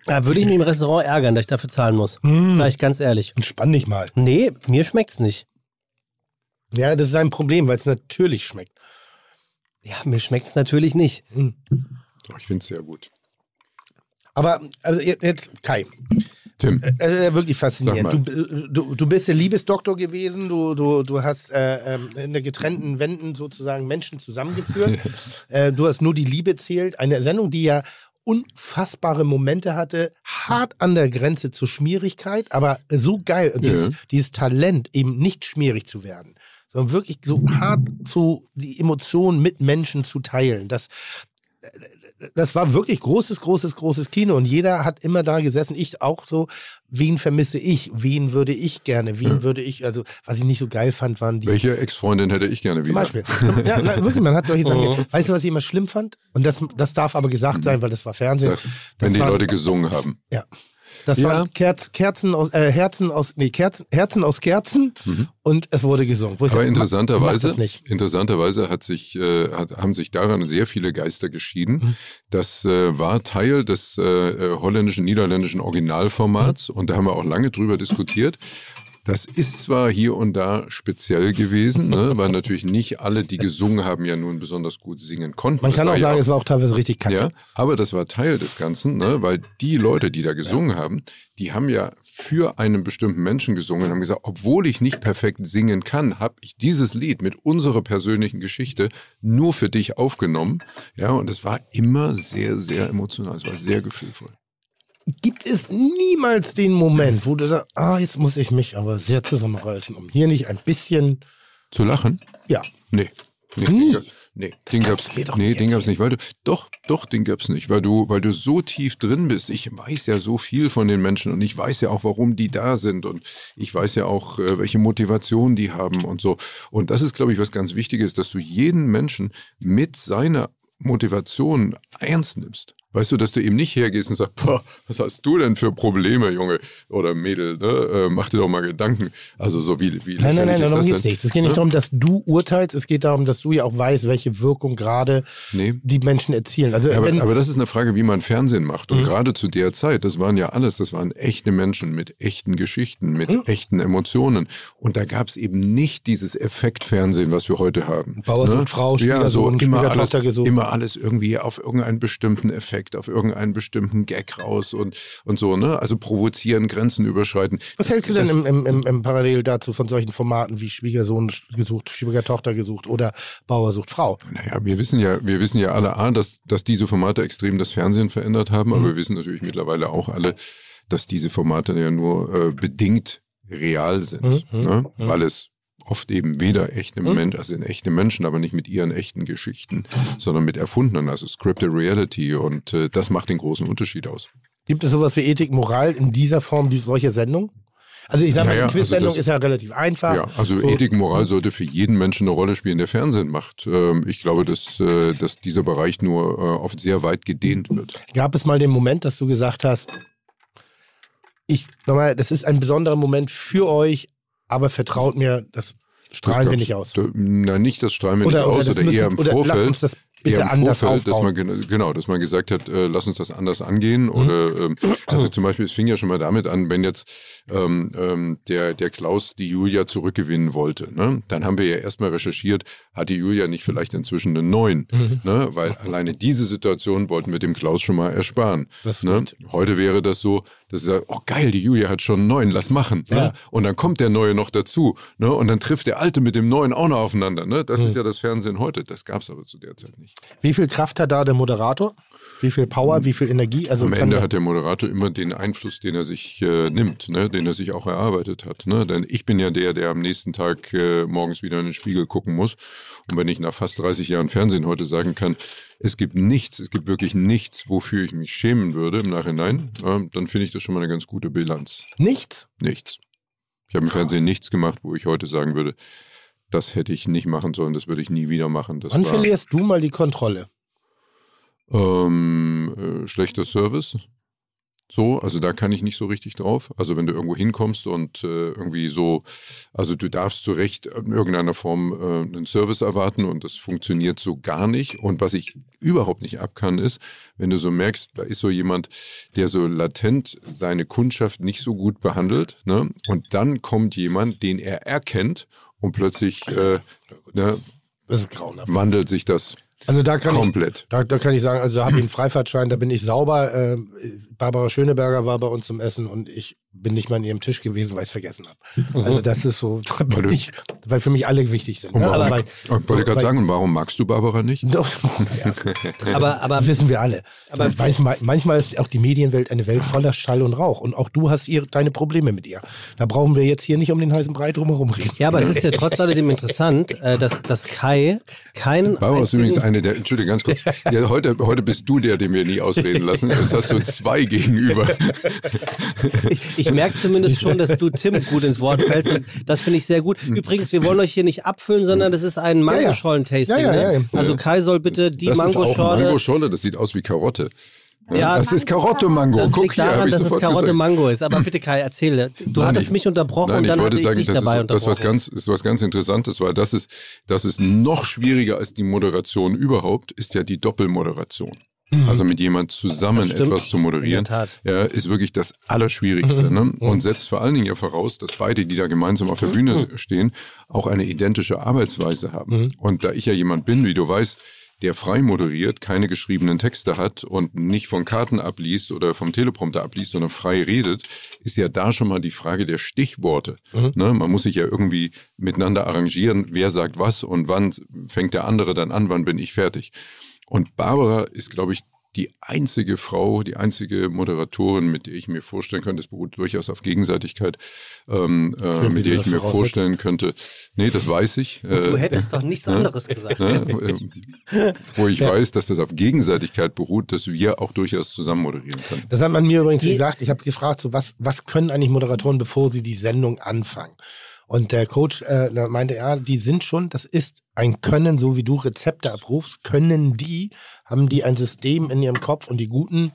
Da würde ich mich im Restaurant ärgern, dass ich dafür zahlen muss. Hm. Sag ich ganz ehrlich. Entspann dich mal. Nee, mir schmeckt's nicht. Ja, das ist ein Problem, weil es natürlich schmeckt. Ja, mir schmeckt's natürlich nicht. Hm. Doch, ich finde es sehr gut. Aber, also jetzt, Kai, Tim, Es ist ja wirklich faszinierend. Du, du, du bist der Liebesdoktor gewesen, du, du, du hast äh, ähm, in der getrennten Wänden sozusagen Menschen zusammengeführt. [laughs] äh, du hast nur die Liebe zählt. Eine Sendung, die ja unfassbare Momente hatte, hart an der Grenze zur Schmierigkeit, aber so geil. Und dieses, Ja. dieses Talent, eben nicht schmierig zu werden, sondern wirklich so hart zu die Emotionen mit Menschen zu teilen. Das, das war wirklich großes, großes, großes Kino und jeder hat immer da gesessen, ich auch so, wen vermisse ich, wen würde ich gerne, wen Ja. würde ich, also was ich nicht so geil fand, waren die welche Ex-Freundin hätte ich gerne zum wieder? Beispiel. Ja, na, wirklich, man hat solche Sachen. Mhm. Weißt du, was ich immer schlimm fand? Und das, das darf aber gesagt sein, weil das war Fernsehen. Das, wenn die war- Leute gesungen haben. Ja. Das Ja. waren Kerz, Kerzen aus, äh, Herzen aus, nee, Kerzen, Herzen aus Kerzen und es wurde gesungen. Wo Mhm. Aber interessanterweise, interessanterweise hat sich, äh, hat, haben sich daran sehr viele Geister geschieden. Mhm. Das äh, war Teil des äh, äh, holländischen, niederländischen Originalformats Mhm. und da haben wir auch lange drüber diskutiert. Das ist zwar hier und da speziell gewesen, ne, weil [laughs] natürlich nicht alle, die gesungen haben, ja nun besonders gut singen konnten. Man Das kann auch ja sagen, es war auch teilweise richtig kacke. Ja, aber das war Teil des Ganzen, ne? weil die Leute, die da gesungen haben, die haben ja für einen bestimmten Menschen gesungen und haben gesagt, obwohl ich nicht perfekt singen kann, habe ich dieses Lied mit unserer persönlichen Geschichte nur für dich aufgenommen. Ja, und es war immer sehr, sehr emotional. Es war sehr gefühlvoll. Gibt es niemals den Moment, wo du sagst, ah, jetzt muss ich mich aber sehr zusammenreißen, um hier nicht ein bisschen, Zu lachen? ja, Nee. Nee, gab- nee, den gab's, nee, den gab's nicht, weil du, doch, doch, den gab's nicht, weil du, weil du so tief drin bist. Ich weiß ja so viel von den Menschen und ich weiß ja auch, warum die da sind und ich weiß ja auch, äh, welche Motivation die haben und so. Und das ist, glaube ich, was ganz Wichtiges, dass du jeden Menschen mit seiner Motivation ernst nimmst. Weißt du, dass du eben nicht hergehst und sagst, boah, was hast du denn für Probleme, Junge oder Mädel, ne? Äh, mach dir doch mal Gedanken. Also so wie, wie Nein, nein, nein, darum geht es nicht. Es geht nicht Ne? darum, dass du urteilst, es geht darum, dass du ja auch weißt, welche Wirkung gerade Nee. die Menschen erzielen. Also Aber, wenn, aber das ist eine Frage, wie man Fernsehen macht. Und Mhm. gerade zu der Zeit, das waren ja alles, das waren echte Menschen mit echten Geschichten, mit Mhm. echten Emotionen. Und da gab es eben nicht dieses Effektfernsehen, was wir heute haben. Bauer sucht Frau, ja, so Schwiegersohn, immer alles, Schwiegertochter gesucht. immer alles irgendwie auf irgendeinen bestimmten Effekt direkt auf irgendeinen bestimmten Gag raus und, und so, ne? Also provozieren, Grenzen überschreiten. Was hältst du denn im, im, im, im Parallel dazu von solchen Formaten wie Schwiegersohn gesucht, Schwiegertochter gesucht oder Bauer sucht Frau? Naja, wir wissen ja, wir wissen ja alle, A, dass, dass diese Formate extrem das Fernsehen verändert haben, aber wir wissen natürlich mittlerweile auch alle, dass diese Formate ja nur äh, bedingt real sind, Mhm, ne? weil es oft eben weder echte Menschen, also sind echte Menschen, aber nicht mit ihren echten Geschichten, sondern mit erfundenen, also Scripted Reality und äh, das macht den großen Unterschied aus. Gibt es sowas wie Ethik, Moral in dieser Form, die solche Sendung? Also ich sage mal, Naja, eine Quiz-Sendung also ist ja relativ einfach. Ja, also So. Ethik, Moral sollte für jeden Menschen eine Rolle spielen, der Fernsehen macht. Ähm, ich glaube, dass, äh, dass dieser Bereich nur äh, oft sehr weit gedehnt wird. Gab es mal den Moment, dass du gesagt hast, ich, nochmal, das ist ein besonderer Moment für euch, aber vertraut mir, das strahlen wir nicht aus. Na, nicht das strahlen wir nicht aus, das oder eher im müssen- oder Vorfeld. Lass uns das bitte anders Vorfeld, dass aufbauen. man gen- genau, dass man gesagt hat, äh, lass uns das anders angehen. Mhm. Oder ähm, also [clears throat] zum Beispiel, es fing ja schon mal damit an, wenn jetzt ähm, ähm, der der Klaus die Julia zurückgewinnen wollte, ne? dann haben wir ja erstmal recherchiert, hat die Julia nicht vielleicht inzwischen einen neuen, Mhm. ne? weil alleine diese Situation wollten wir dem Klaus schon mal ersparen. Ne? Heute wäre das so, dass sie sagt, oh geil, die Julia hat schon einen neuen, lass machen. Ja. Ne? Und dann kommt der neue noch dazu, ne? Und dann trifft der alte mit dem neuen auch noch aufeinander. Ne? Das Mhm. ist ja das Fernsehen heute. Das gab es aber zu der Zeit nicht. Wie viel Kraft hat da der Moderator? Wie viel Power, wie viel Energie? Also Am Ende hat der Moderator immer den Einfluss, den er sich äh, nimmt, ne? den er sich auch erarbeitet hat. Ne? Denn ich bin ja der, der am nächsten Tag äh, morgens wieder in den Spiegel gucken muss. Und wenn ich nach fast 30 Jahren Fernsehen heute sagen kann, es gibt nichts, es gibt wirklich nichts, wofür ich mich schämen würde im Nachhinein, äh, dann finde ich das schon mal eine ganz gute Bilanz. nichts. Nichts. Ich habe im Fernsehen nichts gemacht, wo ich heute sagen würde, das hätte ich nicht machen sollen, das würde ich nie wieder machen. Das Wann verlierst du mal die Kontrolle? Ähm, äh, schlechter Service. So, also da kann ich nicht so richtig drauf. Also wenn du irgendwo hinkommst und äh, irgendwie so, also du darfst zu Recht in irgendeiner Form äh, einen Service erwarten und das funktioniert so gar nicht. Und was ich überhaupt nicht ab kann, ist, wenn du so merkst, da ist so jemand, der so latent seine Kundschaft nicht so gut behandelt, ne? Und dann kommt jemand, den er erkennt und plötzlich äh, ne, wandelt sich das Also da kann ich, komplett. da, da kann ich sagen, also da habe ich einen Freifahrtschein, da bin ich sauber. Äh, Barbara Schöneberger war bei uns zum Essen und ich bin nicht mal an ihrem Tisch gewesen, weil ich es vergessen habe. Also das ist so, Weil ich, weil für mich alle wichtig sind. Und ne? warum, Aber bei- ich wollte gerade bei- sagen, und warum magst du Barbara nicht? Doch, ja, [laughs] Aber, aber das wissen wir alle. Aber- manchmal, manchmal ist auch die Medienwelt eine Welt voller Schall und Rauch. Und auch du hast ihr, deine Probleme mit ihr. Da brauchen wir jetzt hier nicht um den heißen Brei drumherum reden. Ja, aber es ist ja trotz alledem interessant, äh, dass, dass Kai keinen Barbara ist übrigens eine der, Entschuldige, ganz kurz. Ja, heute, heute bist du der, den wir nie ausreden lassen. Jetzt hast du zwei gegenüber. [laughs] Ich, ich merke zumindest schon, dass du Tim [laughs] gut ins Wort fällst und das finde ich sehr gut. Übrigens, wir wollen euch hier nicht abfüllen, sondern das ist ein Mangoschollen-Tasting. Ja, ja. Ne? Also Kai soll bitte die das ist auch Mangoschorle... Mango-Scholle, das sieht aus wie Karotte. Ja, das ist Karotte-Mango. Das Guck liegt hier, daran, ich dass es sofort Karotte gesagt. Mango ist. Aber bitte Kai, erzähle. Du Nein, hattest ich- mich unterbrochen Nein, und ich dann wollte hatte ich sagen, dich das dabei ist, das ist was unterbrochen. ganz, ist was ganz Interessantes, weil das ist, das ist noch schwieriger als die Moderation überhaupt, ist ja die Doppelmoderation. Also mit jemand zusammen etwas zu moderieren, ja, ist wirklich das Allerschwierigste. Ne? Und setzt vor allen Dingen ja voraus, dass beide, die da gemeinsam auf der Bühne stehen, auch eine identische Arbeitsweise haben. Und da ich ja jemand bin, wie du weißt, der frei moderiert, keine geschriebenen Texte hat und nicht von Karten abliest oder vom Teleprompter abliest, sondern frei redet, ist ja da schon mal die Frage der Stichworte. Ne? Man muss sich ja irgendwie miteinander arrangieren, wer sagt was und wann fängt der andere dann an, wann bin ich fertig. Und Barbara ist, glaube ich, die einzige Frau, die einzige Moderatorin, mit der ich mir vorstellen könnte, es beruht durchaus auf Gegenseitigkeit, ähm, äh, mit der ich das mir vorstellen könnte. Nee, das weiß ich. Äh, Du hättest doch nichts anderes gesagt. ne, äh, wo ich weiß, dass das auf Gegenseitigkeit beruht, dass wir auch durchaus zusammen moderieren können. Das hat man mir übrigens Die- gesagt. Ich habe gefragt, so was, was können eigentlich Moderatoren, bevor sie die Sendung anfangen? Und der Coach äh, meinte, ja, die sind schon, das ist ein Können, so wie du Rezepte abrufst, können die, haben die ein System in ihrem Kopf und die Guten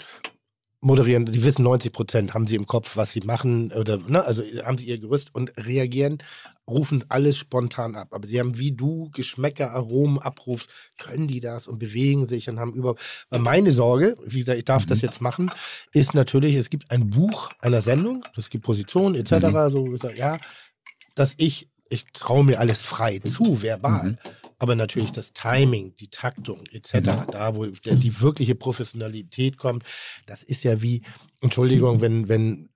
moderieren, die wissen 90 Prozent, haben sie im Kopf, was sie machen, oder, ne, also haben sie ihr Gerüst und reagieren, rufen alles spontan ab. Aber sie haben, wie du Geschmäcker, Aromen abrufst, können die das und bewegen sich und haben über. Meine Sorge, wie gesagt, ich darf das jetzt machen, ist natürlich, es gibt ein Buch einer Sendung, es gibt Positionen etc., so, ich sag, ja, dass ich, ich traue mir alles frei zu, verbal. aber natürlich das Timing, die Taktung etc., da wo die wirkliche Professionalität kommt, das ist ja wie, Entschuldigung, wenn, wenn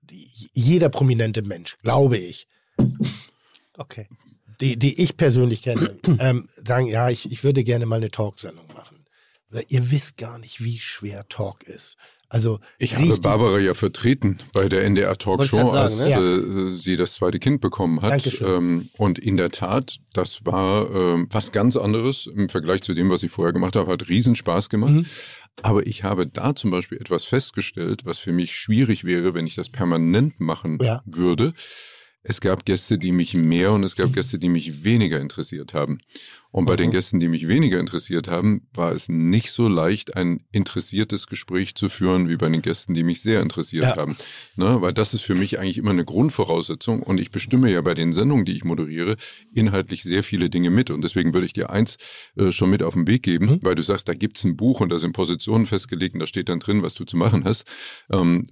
jeder prominente Mensch, glaube ich, Okay. die, die ich persönlich kenne, ähm, sagen, ja, ich, ich würde gerne mal eine Talksendung machen. Ihr wisst gar nicht, wie schwer Talk ist. Also Ich habe Barbara ja vertreten bei der NDR Talkshow, als sagen, äh, sie das zweite Kind bekommen hat. Ähm, und in der Tat, das war ähm, was ganz anderes im Vergleich zu dem, was ich vorher gemacht habe. Hat riesen Spaß gemacht. Mhm. Aber ich habe da zum Beispiel etwas festgestellt, was für mich schwierig wäre, wenn ich das permanent machen Ja. würde. Es gab Gäste, die mich mehr und es gab [laughs] Gäste, die mich weniger interessiert haben. Und bei den Mhm. Gästen, die mich weniger interessiert haben, war es nicht so leicht, ein interessiertes Gespräch zu führen, wie bei den Gästen, die mich sehr interessiert Ja. haben. Ne? Weil das ist für mich eigentlich immer eine Grundvoraussetzung und ich bestimme ja bei den Sendungen, die ich moderiere, inhaltlich sehr viele Dinge mit. Und deswegen würde ich dir eins äh, schon mit auf den Weg geben, Mhm. weil du sagst, da gibt's ein Buch und da sind Positionen festgelegt und da steht dann drin, was du zu machen hast. Ähm,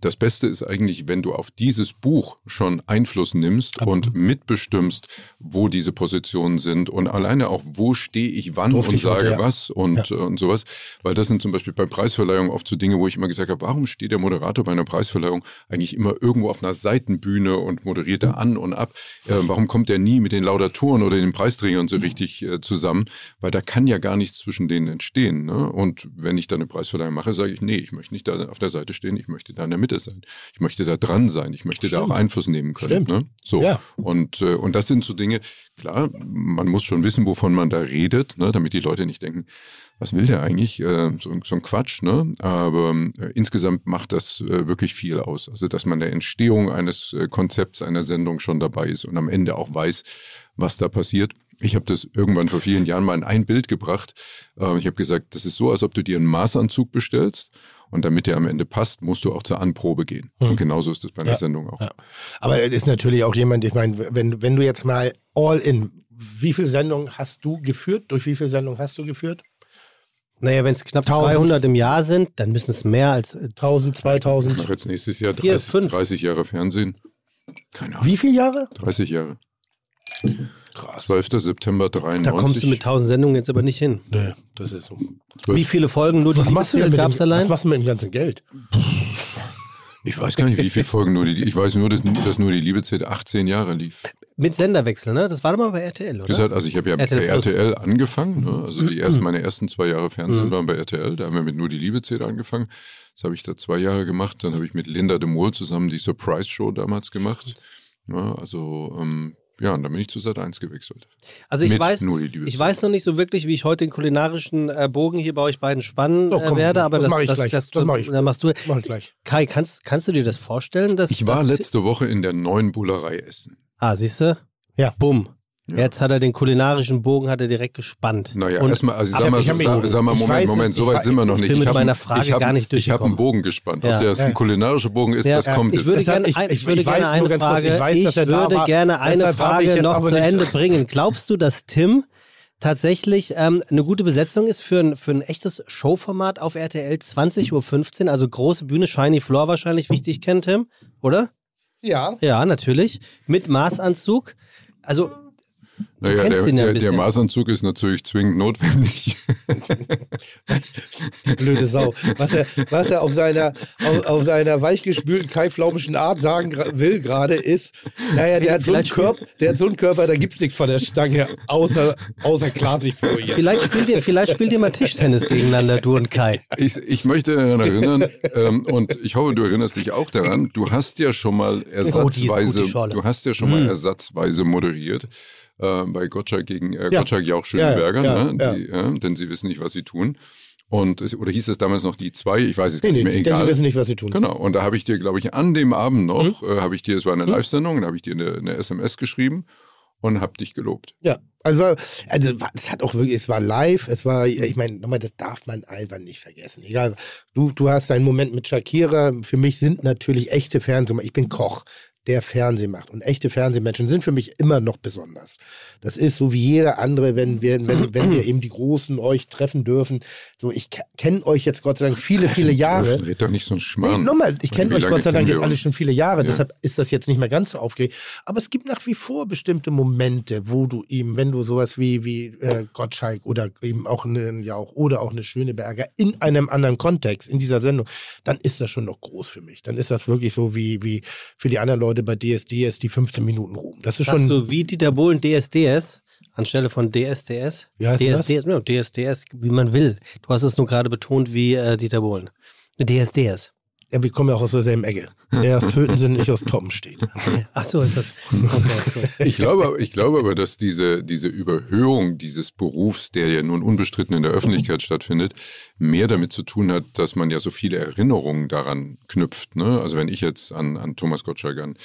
das Beste ist eigentlich, wenn du auf dieses Buch schon Einfluss nimmst und mitbestimmst, wo diese Positionen sind und alleine auch, wo stehe ich wann Durfte und sage ja. was und, äh, und sowas. Weil das sind zum Beispiel bei Preisverleihungen oft so Dinge, wo ich immer gesagt habe, warum steht der Moderator bei einer Preisverleihung eigentlich immer irgendwo auf einer Seitenbühne und moderiert da an und ab? Äh, warum kommt er nie mit den Laudatoren oder den Preisträgern so richtig äh, zusammen? Weil da kann ja gar nichts zwischen denen entstehen. Ne? Und wenn ich da eine Preisverleihung mache, sage ich, nee, ich möchte nicht da auf der Seite stehen, ich möchte da in der Mitte sein. Ich möchte da dran sein, ich möchte da auch Stimmt. Einfluss nehmen können. Stimmt. Ne? So. Ja. Und, äh, und das sind so Dinge, klar, man muss schon wissen, wovon man da redet, ne, damit die Leute nicht denken, was will der eigentlich? Äh, so, so ein Quatsch, ne? Aber äh, insgesamt macht das äh, wirklich viel aus. Also, dass man der Entstehung eines äh, Konzepts einer Sendung schon dabei ist und am Ende auch weiß, was da passiert. Ich habe das irgendwann vor vielen Jahren mal in ein Bild gebracht. Äh, ich habe gesagt, das ist so, als ob du dir einen Maßanzug bestellst und damit der am Ende passt, musst du auch zur Anprobe gehen. Und genauso ist das bei einer Ja. Sendung auch. Ja. Aber er ist natürlich auch jemand, ich meine, wenn, wenn du jetzt mal all in, wie viele Sendungen hast du geführt? Durch wie viele Sendungen hast du geführt? Naja, wenn es knapp 1000. 300 im Jahr sind, dann müssen es mehr als. äh, 1000, Ich 2000? mache jetzt nächstes Jahr Vier, 30, fünf. 30 Jahre Fernsehen. Keine Ahnung. Wie viele Jahre? 30 Jahre. Krass. 12. September 93. Da kommst du mit 1000 Sendungen jetzt aber nicht hin. Nee, das ist so. 12. Wie viele Folgen nur die Was machst du denn mit gab's dem, was allein? machst du mit dem ganzen Geld? Ich weiß gar nicht, wie viele Folgen nur die. Ich weiß nur, dass, dass nur die Liebe zählt 18 Jahre lief. Mit Senderwechsel, ne? Das war doch mal bei RTL, oder? Gesagt, also ich habe ja bei RTL Plus. RTL angefangen. Ne? Also die ersten, meine ersten zwei Jahre Fernsehen waren bei RTL. Da haben wir mit nur die Liebe zählt angefangen. Das habe ich da zwei Jahre gemacht. Dann habe ich mit Linda de Mol zusammen die Surprise Show damals gemacht. Ja, also ähm, ja, und dann bin ich zu Sat 1 gewechselt. Also ich Mit weiß, nur die Liebe ich weiß noch nicht so wirklich, wie ich heute den kulinarischen äh, Bogen hier bei euch beiden spannen äh, werde, aber das das, mach ich das, gleich. das, Das mach ich. Dann machst du. Mach ich gleich. Kai, kannst, kannst du dir das vorstellen, dass Ich war dass, letzte Woche in der neuen Bullerei Essen. Ah, siehst du? Ja. Bumm. Ja. Jetzt hat er den kulinarischen Bogen hat er direkt gespannt. Naja, erstmal, also ich sag mal, ich sag, sag mal ich Moment, Moment, ich so weit sind wir noch ich nicht. bin mit meiner Frage ich hab, gar nicht Ich habe einen durchgekommen. Bogen gespannt. Ja. Ob der ein Ja. kulinarischer Bogen ist, Ja. das kommt ich würde gerne, ich- ein, ich ich- würde ich weiß gerne eine ganz kurz, Frage, ich weiß, er würde war. gerne eine ich Frage noch zu Ende [laughs] bringen. Glaubst du, dass Tim tatsächlich ähm, eine gute Besetzung ist für ein, für ein echtes Showformat auf RTL 20.15 Uhr? Also große Bühne, Shiny Floor wahrscheinlich, wie ich dich kenne, Tim, oder? Ja. Ja, natürlich. Mit Maßanzug. Also, Naja, der, ja der, der. Maßanzug ist natürlich zwingend notwendig. Die blöde Sau. Was er, was er auf seiner, auf, auf seiner weichgespülten, kaiflaumischen Art sagen will gerade ist, naja, der hat, so einen Körper, der hat so einen Körper, da gibt's nichts von der Stange, außer, außer Klarsichtfolie. vielleicht spielt ihr, vielleicht spielt ihr mal Tischtennis gegeneinander, du und Kai. Ich, ich möchte daran erinnern, ähm, und ich hoffe, du erinnerst dich auch daran, du hast ja schon mal Oh, die ist gut, ersatzweise, du hast ja schon mal Mm. ersatzweise moderiert. Äh, bei Gottschalk gegen äh, Ja. Gottschalk Jauch Schönberger, Ja, ja, ne? Die, ja, denn sie wissen nicht, was sie tun. Und es, oder hieß es damals noch die zwei? Ich weiß es Nee, nee, nicht mehr. denn sie Egal. wissen nicht, was sie tun. Genau, und da habe ich dir, glaube ich, an dem Abend noch, Mhm. äh, habe ich dir, es war eine Live-Sendung, da habe ich dir eine, eine SMS geschrieben und habe dich gelobt. Ja, also, also es hat auch wirklich, es war live, es war, ich meine, nochmal, das darf man einfach nicht vergessen. Egal, du, du hast einen Moment mit Shakira, für mich sind natürlich echte Fernsehen, ich bin Koch. Der Fernsehen macht. Und echte Fernsehmenschen sind für mich immer noch besonders. Das ist so wie jeder andere, wenn wir, wenn, wenn wir eben die Großen euch treffen dürfen. So, ich kenne euch jetzt Gott sei Dank viele, viele Jahre. Red doch nicht so ein Schmarrn. Nee, nochmal, ich kenne euch Gott sei Dank jetzt alle schon viele Jahre, ja. deshalb ist das jetzt nicht mehr ganz so aufgeregt. Aber es gibt nach wie vor bestimmte Momente, wo du ihm, wenn du sowas wie, wie äh, Gottschalk oder eben auch einen Jauch oder auch eine schöne Berger in einem anderen Kontext, in dieser Sendung, dann ist das schon noch groß für mich. Dann ist das wirklich so wie, wie für die anderen Leute bei DSDS die 15 Minuten Ruhm. Das ist schon. So wie Dieter Bohlen DSDS anstelle von DSDS. Wie heißt DSDS, das? No, DSDS, wie man will. Du hast es nur gerade betont wie äh, Dieter Bohlen. DSDS. Ja, wir kommen ja auch aus derselben Ecke. Er aus Töten sind, nicht aus Toppen steht. Ach so ist das. Okay, ich, glaube, ich glaube aber, dass diese, diese Überhöhung dieses Berufs, der ja nun unbestritten in der Öffentlichkeit stattfindet, mehr damit zu tun hat, dass man ja so viele Erinnerungen daran knüpft. Ne? Also wenn ich jetzt an, an Thomas Gottschalk, an,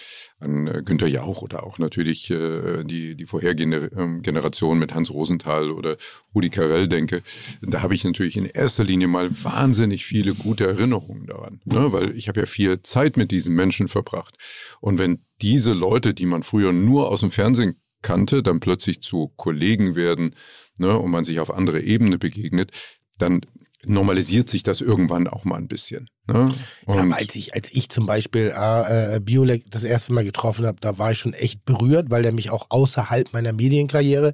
an äh, Günter Jauch oder auch natürlich äh, die, die vorhergehende äh, Generation mit Hans Rosenthal oder Rudi Carell denke, da habe ich natürlich in erster Linie mal wahnsinnig viele gute Erinnerungen daran. Ne? Weil ich habe ja viel Zeit mit diesen Menschen verbracht. Und wenn diese Leute, die man früher nur aus dem Fernsehen kannte, dann plötzlich zu Kollegen werden ne, und man sich auf andere Ebene begegnet, dann normalisiert sich das irgendwann auch mal ein bisschen. Ne? Ja, als ich, als ich zum Beispiel äh, äh, Biolek das erste Mal getroffen habe, da war ich schon echt berührt, weil der mich auch außerhalb meiner Medienkarriere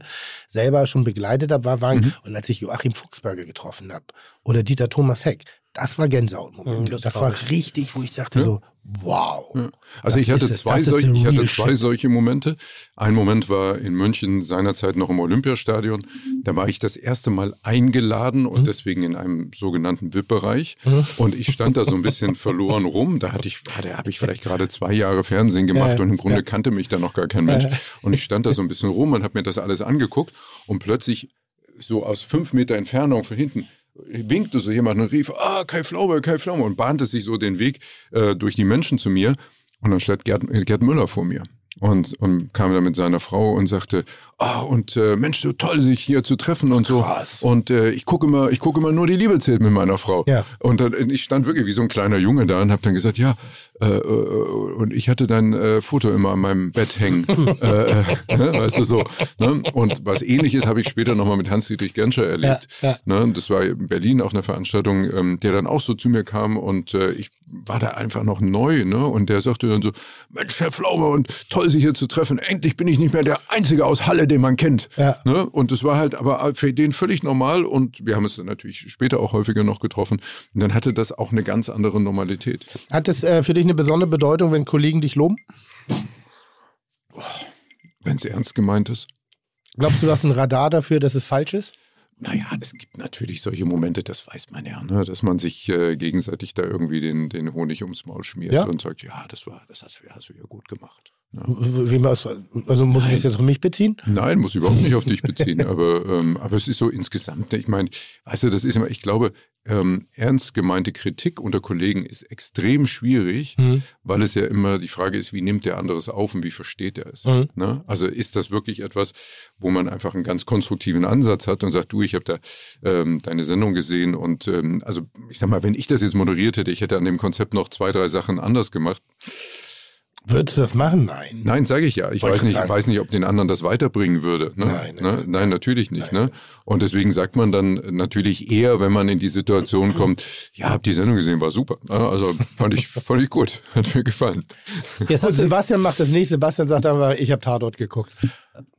selber schon begleitet hat. War, war mhm. Und als ich Joachim Fuchsberger getroffen habe oder Dieter Thomas Heck, das war Gänsehautmoment. Mhm, das, das war richtig, wo ich sagte ja. so, wow. Ja. Also ich hatte, zwei, solche, ich hatte zwei solche Momente. Ein Moment war in München seinerzeit noch im Olympiastadion. Da war ich das erste Mal eingeladen und mhm. deswegen in einem sogenannten VIP-Bereich. Mhm. Und ich stand da so ein bisschen verloren rum. Da hatte ich, da habe ich vielleicht gerade zwei Jahre Fernsehen gemacht ja, und im Grunde ja. kannte mich da noch gar kein Mensch. Und ich stand da so ein bisschen rum und habe mir das alles angeguckt und plötzlich so aus fünf Meter Entfernung von hinten winkte so jemand und rief, ah, Kai Flaume, Kai Flaume und bahnte sich so den Weg äh, durch die Menschen zu mir. Und dann stand Gerd, Gerd Müller vor mir und, und kam dann mit seiner Frau und sagte, ah, und äh, Mensch, so toll, sich hier zu treffen und so. Krass. Und äh, ich gucke immer, ich gucke immer nur die Liebe zählt mit meiner Frau. Ja. Und dann, ich stand wirklich wie so ein kleiner Junge da und habe dann gesagt, ja, äh, äh, und ich hatte dein äh, Foto immer an meinem Bett hängen. [laughs] äh, äh, ne, weißt du so. Ne? Und was ähnliches habe ich später nochmal mit Hans-Dietrich Genscher erlebt. Ja, ja. Ne? Das war in Berlin auf einer Veranstaltung, ähm, der dann auch so zu mir kam und äh, ich war da einfach noch neu, ne? Und der sagte dann so, Mensch, Herr Flaube, und toll, sich hier zu treffen. Endlich bin ich nicht mehr der Einzige aus Halle, den man kennt. Ja. Ne? Und das war halt aber für den völlig normal und wir haben es dann natürlich später auch häufiger noch getroffen. Und dann hatte das auch eine ganz andere Normalität. Hat es äh, für dich eine besondere Bedeutung, wenn Kollegen dich loben? Wenn es ernst gemeint ist. Glaubst du, du hast ein Radar dafür, dass es falsch ist? Naja, es gibt natürlich solche Momente, das weiß man ja, ne? dass man sich äh, gegenseitig da irgendwie den, den Honig ums Maul schmiert ja? und sagt, ja, das war, das hast du, hast du ja gut gemacht. Ja. Also muss ich das jetzt auf mich beziehen? Nein, muss überhaupt nicht auf dich beziehen. aber, ähm, aber es ist so insgesamt, ich meine, weißt du, das ist immer, ich glaube, ähm, ernst gemeinte Kritik unter Kollegen ist extrem schwierig, mhm. weil es ja immer die Frage ist, wie nimmt der andere es auf und wie versteht er es? Mhm. Ne? Also ist das wirklich etwas, wo man einfach einen ganz konstruktiven Ansatz hat und sagt, du, ich habe da ähm, deine Sendung gesehen und ähm, also ich sag mal, wenn ich das jetzt moderiert hätte, ich hätte an dem Konzept noch zwei, drei Sachen anders gemacht Würdest du das machen? Nein. Nein, sage ich ja. Ich weiß nicht, weiß nicht, ob den anderen das weiterbringen würde. Ne? Nein, nein, ne? nein, natürlich nicht. Nein. Ne? Und deswegen sagt man dann natürlich eher, wenn man in die Situation kommt, ja, hab die Sendung gesehen, war super. Also fand ich, [laughs] fand ich gut. Hat mir gefallen. Jetzt Und Sebastian macht das nächste. Sebastian sagt aber, ich habe Tatort geguckt.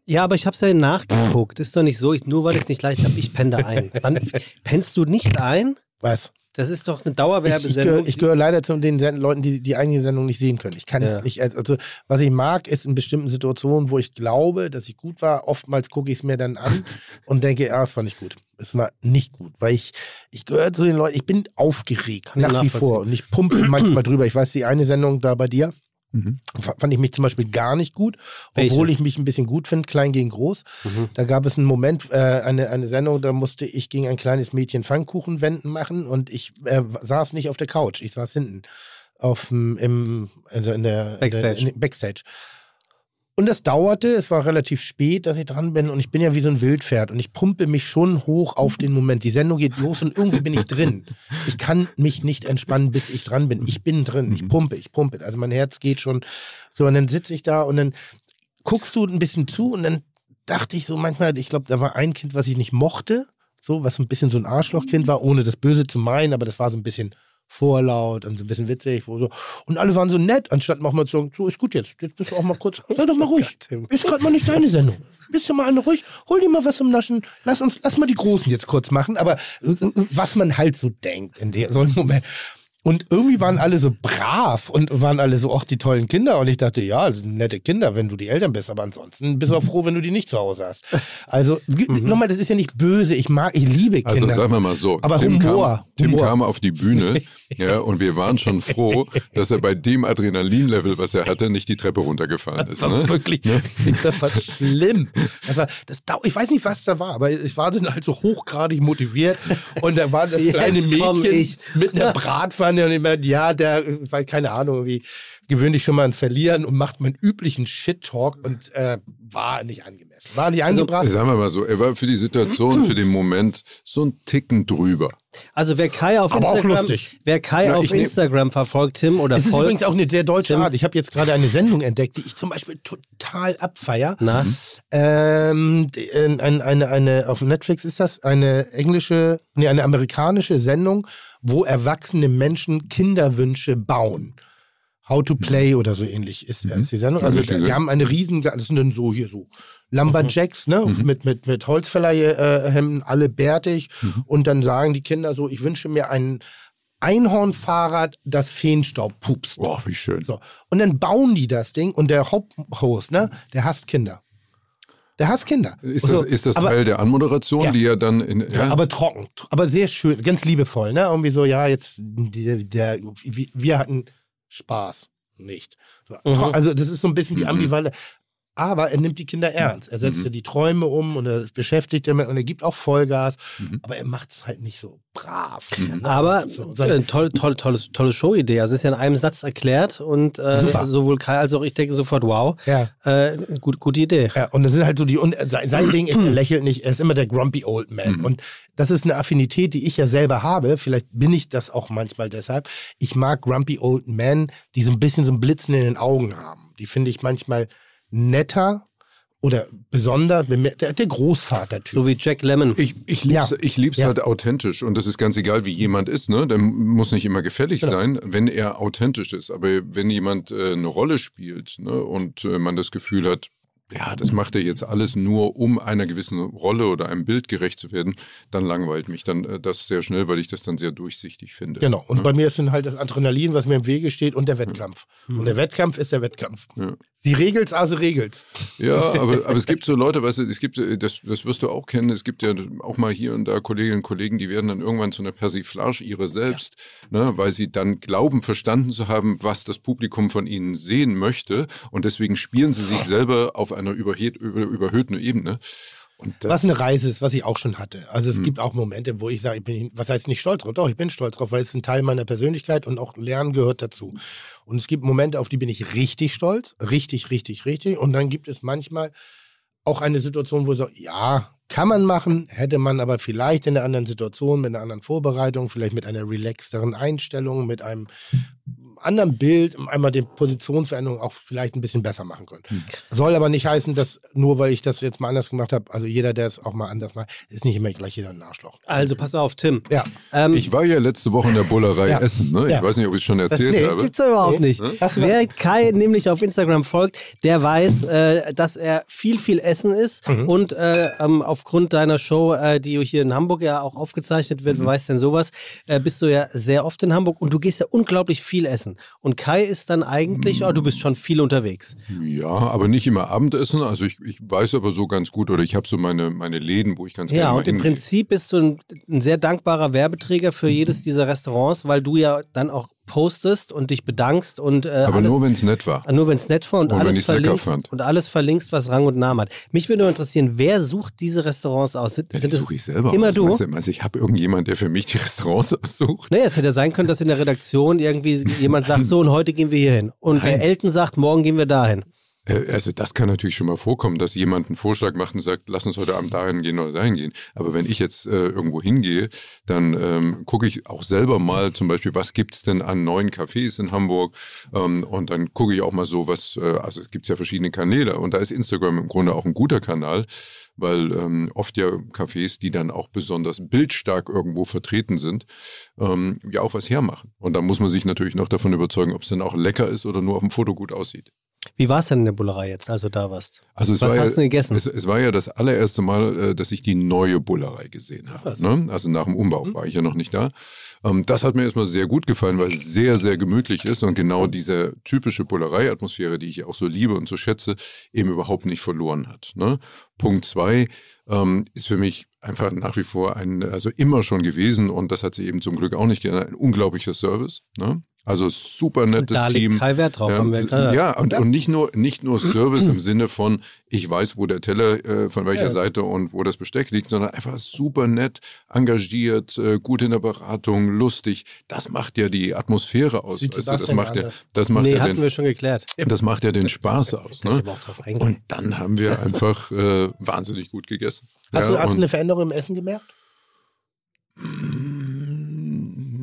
Ja, aber ich habe es ja nachgeguckt. Ist doch nicht so, ich, nur weil ich es nicht leicht habe, ich penne da ein. Wann, [laughs] pennst du nicht ein? Was? Das ist doch eine Dauerwerbesendung. Ich, ich gehöre gehör leider zu den Leuten, die die eigene Sendung nicht sehen können. Ich kann es nicht. Also, was ich mag, ist in bestimmten Situationen, wo ich glaube, dass ich gut war. Oftmals gucke ich es mir dann an [laughs] und denke, ja, es war nicht gut. Es war nicht gut, weil ich, ich gehöre zu den Leuten, ich bin aufgeregt nach wie vor und ich pumpe manchmal drüber. Ich weiß, die eine Sendung da bei dir, Mhm. Fand ich mich zum Beispiel gar nicht gut, obwohl Welche? ich mich ein bisschen gut finde, klein gegen groß. Mhm. Da gab es einen Moment, äh, eine, eine Sendung, da musste ich gegen ein kleines Mädchen Pfannkuchenwenden machen und ich äh, saß nicht auf der Couch, ich saß hinten auf im, also in der Backstage. In der, in Backstage. Und das dauerte, es war relativ spät, dass ich dran bin und ich bin ja wie so ein Wildpferd und ich pumpe mich schon hoch auf den Moment. Die Sendung geht los und irgendwie bin ich drin. Ich kann mich nicht entspannen, bis ich dran bin. Ich bin drin, ich pumpe, ich pumpe. Also mein Herz geht schon so und dann sitze ich da und dann guckst du ein bisschen zu und dann dachte ich so manchmal, ich glaube, da war ein Kind, was ich nicht mochte, so, was ein bisschen so ein Arschlochkind war, ohne das Böse zu meinen, aber das war so ein bisschen vorlaut und so ein bisschen witzig. So. Und alle waren so nett, anstatt mal zu sagen, so ist gut jetzt, jetzt bist du auch mal kurz, sei doch mal [laughs] ruhig. Ist gerade mal nicht deine Sendung. Bist du mal eine ruhig, hol dir mal was zum Naschen, lass uns, lass mal die Großen jetzt kurz machen. Aber was man halt so denkt in der, so Moment. Und irgendwie waren alle so brav und waren alle so, auch die tollen Kinder. Und ich dachte, ja, nette Kinder, wenn du die Eltern bist. Aber ansonsten bist du auch froh, wenn du die nicht zu Hause hast. Also, mhm. nochmal, das ist ja nicht böse. Ich mag, ich liebe also, Kinder. Also sagen wir mal so. Aber Tim Humor. Kam, Tim Humor. kam auf die Bühne [laughs] ja, und wir waren schon froh, dass er bei dem Adrenalinlevel, was er hatte, nicht die Treppe runtergefallen ist. Das war ne? wirklich, [laughs] das war schlimm. Das war, das, ich weiß nicht, was da war, aber ich war dann halt so hochgradig motiviert. Und da war das kleine Mädchen mit einer Bratpfanne und ich meinte, ja, der, weil keine Ahnung, wie gewöhnt dich schon mal ans Verlieren und macht meinen üblichen Shit-Talk und äh, war nicht angemessen. War nicht angebracht. Sagen wir mal so, er war für die Situation, für den Moment so ein Ticken drüber. Also wer Kai auf Aber Instagram, wer Kai Ja, auf ich nehm- Instagram verfolgt, Tim oder Es ist folgt, übrigens auch eine sehr deutsche Tim. Art. Ich habe jetzt gerade eine Sendung entdeckt, die ich zum Beispiel total abfeier. na, Ähm, die- äh, eine, eine, eine, auf Netflix ist das eine englische, nee, eine amerikanische Sendung, wo erwachsene Menschen Kinderwünsche bauen. How to Play oder so ähnlich ist, ist die Sendung. Also die gesehen. haben eine riesen, das sind dann so hier so Lumberjacks, ne, mit, mit, mit Holzfällerhemden, alle bärtig. Und dann sagen die Kinder so, ich wünsche mir ein Einhornfahrrad, das Feenstaub pupst. Boah, wie schön. So. Und dann bauen die das Ding und der Haupthost, ne, der hasst Kinder. Der hasst Kinder. Ist das, so. ist das aber, Teil der Anmoderation, Ja. die ja dann in. Ja? aber trocken, aber sehr schön, ganz liebevoll, ne? Irgendwie so, ja, jetzt, der, der, wir- hatten Spaß. Nicht. Mhm. Also, das ist so ein bisschen die Mhm. Ambivalente. Aber er nimmt die Kinder ernst. Er setzt Mhm. ja die Träume um und er beschäftigt damit und er gibt auch Vollgas. Mhm. Aber er macht es halt nicht so brav. Mhm. aber So, äh, sein- toll, toll, tolles, tolle Showidee. Also es ist ja in einem Satz erklärt und äh, sowohl Kai als auch ich denke sofort, wow, ja. äh, gut, gute Idee. Ja, und das sind halt so die, und sein, sein Ding ist, er [clears throat] lächelt nicht, er ist immer der grumpy old man. Mhm. Und das ist eine Affinität, die ich ja selber habe. Vielleicht bin ich das auch manchmal deshalb. Ich mag grumpy old men, die so ein bisschen so ein Blitzen in den Augen haben. Die finde ich manchmal netter oder besonders, der, der Großvater-Typ. So wie Jack Lemmon. Ich, ich lieb's, Ja. ich lieb's Ja. halt authentisch und das ist ganz egal, wie jemand ist, ne? Der muss nicht immer gefällig Genau. sein, wenn er authentisch ist. Aber wenn jemand äh, eine Rolle spielt ne? und äh, man das Gefühl hat, ja, das macht er jetzt alles nur, um einer gewissen Rolle oder einem Bild gerecht zu werden, dann langweilt mich dann äh, das sehr schnell, weil ich das dann sehr durchsichtig finde. Genau. Und ne? bei mir ist dann halt das Adrenalin, was mir im Wege steht und der Wettkampf. Und der Wettkampf ist der Wettkampf. Ja. Sie regelt's, also regelt's. Ja, [laughs] aber, aber es gibt so Leute, weißt du, es gibt, äh, das, das wirst du auch kennen, es gibt ja auch mal hier und da Kolleginnen und Kollegen, die werden dann irgendwann zu einer Persiflage ihrer selbst, ne, weil sie dann glauben, verstanden zu haben, was das Publikum von ihnen sehen möchte und deswegen spielen sie sich selber auf einer überhöht, über, überhöhten Ebene. Was eine Reise ist, was ich auch schon hatte. Also es Hm. gibt auch Momente, wo ich sage, ich bin, was heißt nicht stolz drauf? Doch, ich bin stolz drauf, weil es ein Teil meiner Persönlichkeit und auch Lernen gehört dazu. Und es gibt Momente, auf die bin ich richtig stolz, richtig, richtig, richtig. Und dann gibt es manchmal auch eine Situation, wo ich sage, ja, kann man machen, hätte man aber vielleicht in einer anderen Situation, mit einer anderen Vorbereitung, vielleicht mit einer relaxteren Einstellung, mit einem anderen Bild, einmal die Positionsveränderung auch vielleicht ein bisschen besser machen können. Hm. Soll aber nicht heißen, dass nur weil ich das jetzt mal anders gemacht habe, also jeder, der es auch mal anders macht, ist nicht immer gleich jeder ein Arschloch. Also pass auf, Tim. Ja, Ähm, ich war ja letzte Woche in der Bullerei Ja. Essen, ne? Ich Ja. weiß nicht, ob ich es schon erzählt nee, habe. Gibt's überhaupt Nee. nicht. Hast du Wer Kai nämlich auf Instagram folgt, der weiß, äh, dass er viel, viel Essen ist. Mhm. Und äh, ähm, aufgrund deiner Show, äh, die hier in Hamburg ja auch aufgezeichnet Mhm. wird, wer weiß denn sowas, äh, bist du ja sehr oft in Hamburg und du gehst ja unglaublich viel essen. Und Kai ist dann eigentlich, oh, du bist schon viel unterwegs. Ja, aber nicht immer Abendessen. Also ich, ich weiß aber so ganz gut, oder ich habe so meine, meine Läden, wo ich ganz Ja, gerne mal und im hingehe. Prinzip bist du ein, ein sehr dankbarer Werbeträger für jedes dieser Restaurants, weil du ja dann auch postest und dich bedankst und äh, Aber alles, nur, wenn es nett war. Nur wenn es nett war und, Und alles verlinkst und alles verlinkst, was Rang und Namen hat. Mich würde nur interessieren, wer sucht diese Restaurants aus? Sind, Ja, sind suche ich selber immer aus. du? Meinst meinst ich habe irgendjemand, der für mich die Restaurants aussucht? Naja, es hätte ja sein können, dass in der Redaktion irgendwie jemand sagt, so und heute gehen wir hier hin. Und der Nein. Elton sagt, morgen gehen wir dahin. Äh, Also das kann natürlich schon mal vorkommen, dass jemand einen Vorschlag macht und sagt, lass uns heute Abend dahin gehen oder dahin gehen. Aber wenn ich jetzt äh, irgendwo hingehe, dann ähm, gucke ich auch selber mal zum Beispiel, was gibt's denn an neuen Cafés in Hamburg? Ähm, und dann gucke ich auch mal so, was, äh, also es gibt ja verschiedene Kanäle und da ist Instagram im Grunde auch ein guter Kanal, weil ähm, oft ja Cafés, die dann auch besonders bildstark irgendwo vertreten sind, ähm, ja auch was hermachen. Und da muss man sich natürlich noch davon überzeugen, ob es dann auch lecker ist oder nur auf dem Foto gut aussieht. Wie war es denn in der Bullerei jetzt, also da warst? Also es Was war hast ja, du gegessen? Es, es war ja das allererste Mal, äh, dass ich die neue Bullerei gesehen habe. Ne? Also nach dem Umbau war ich ja noch nicht da. Ähm, Das hat mir erstmal sehr gut gefallen, weil es sehr, sehr gemütlich ist und genau diese typische Bullerei-Atmosphäre, die ich auch so liebe und so schätze, eben überhaupt nicht verloren hat. Ne? Punkt zwei ähm, ist für mich einfach nach wie vor ein, also immer schon gewesen und das hat sich eben zum Glück auch nicht geändert, ein unglaublicher Service. Ne? Also super nettes da Team. liegt kein Wert drauf, Ja, haben wir gerade. ja und, und nicht nur nicht nur Service [clears throat] im Sinne von ich weiß, wo der Teller äh, von welcher Ja. Seite und wo das Besteck liegt, sondern einfach super nett, engagiert, äh, gut in der Beratung, lustig. Das macht ja die Atmosphäre aus. Weißt du, das macht ja, das macht nee, ja hatten den, wir schon geklärt. das macht ja den Spaß aus. Ne? Und dann haben wir [laughs] einfach äh, wahnsinnig gut gegessen. Hast, Ja, du, hast du eine Veränderung im Essen gemerkt?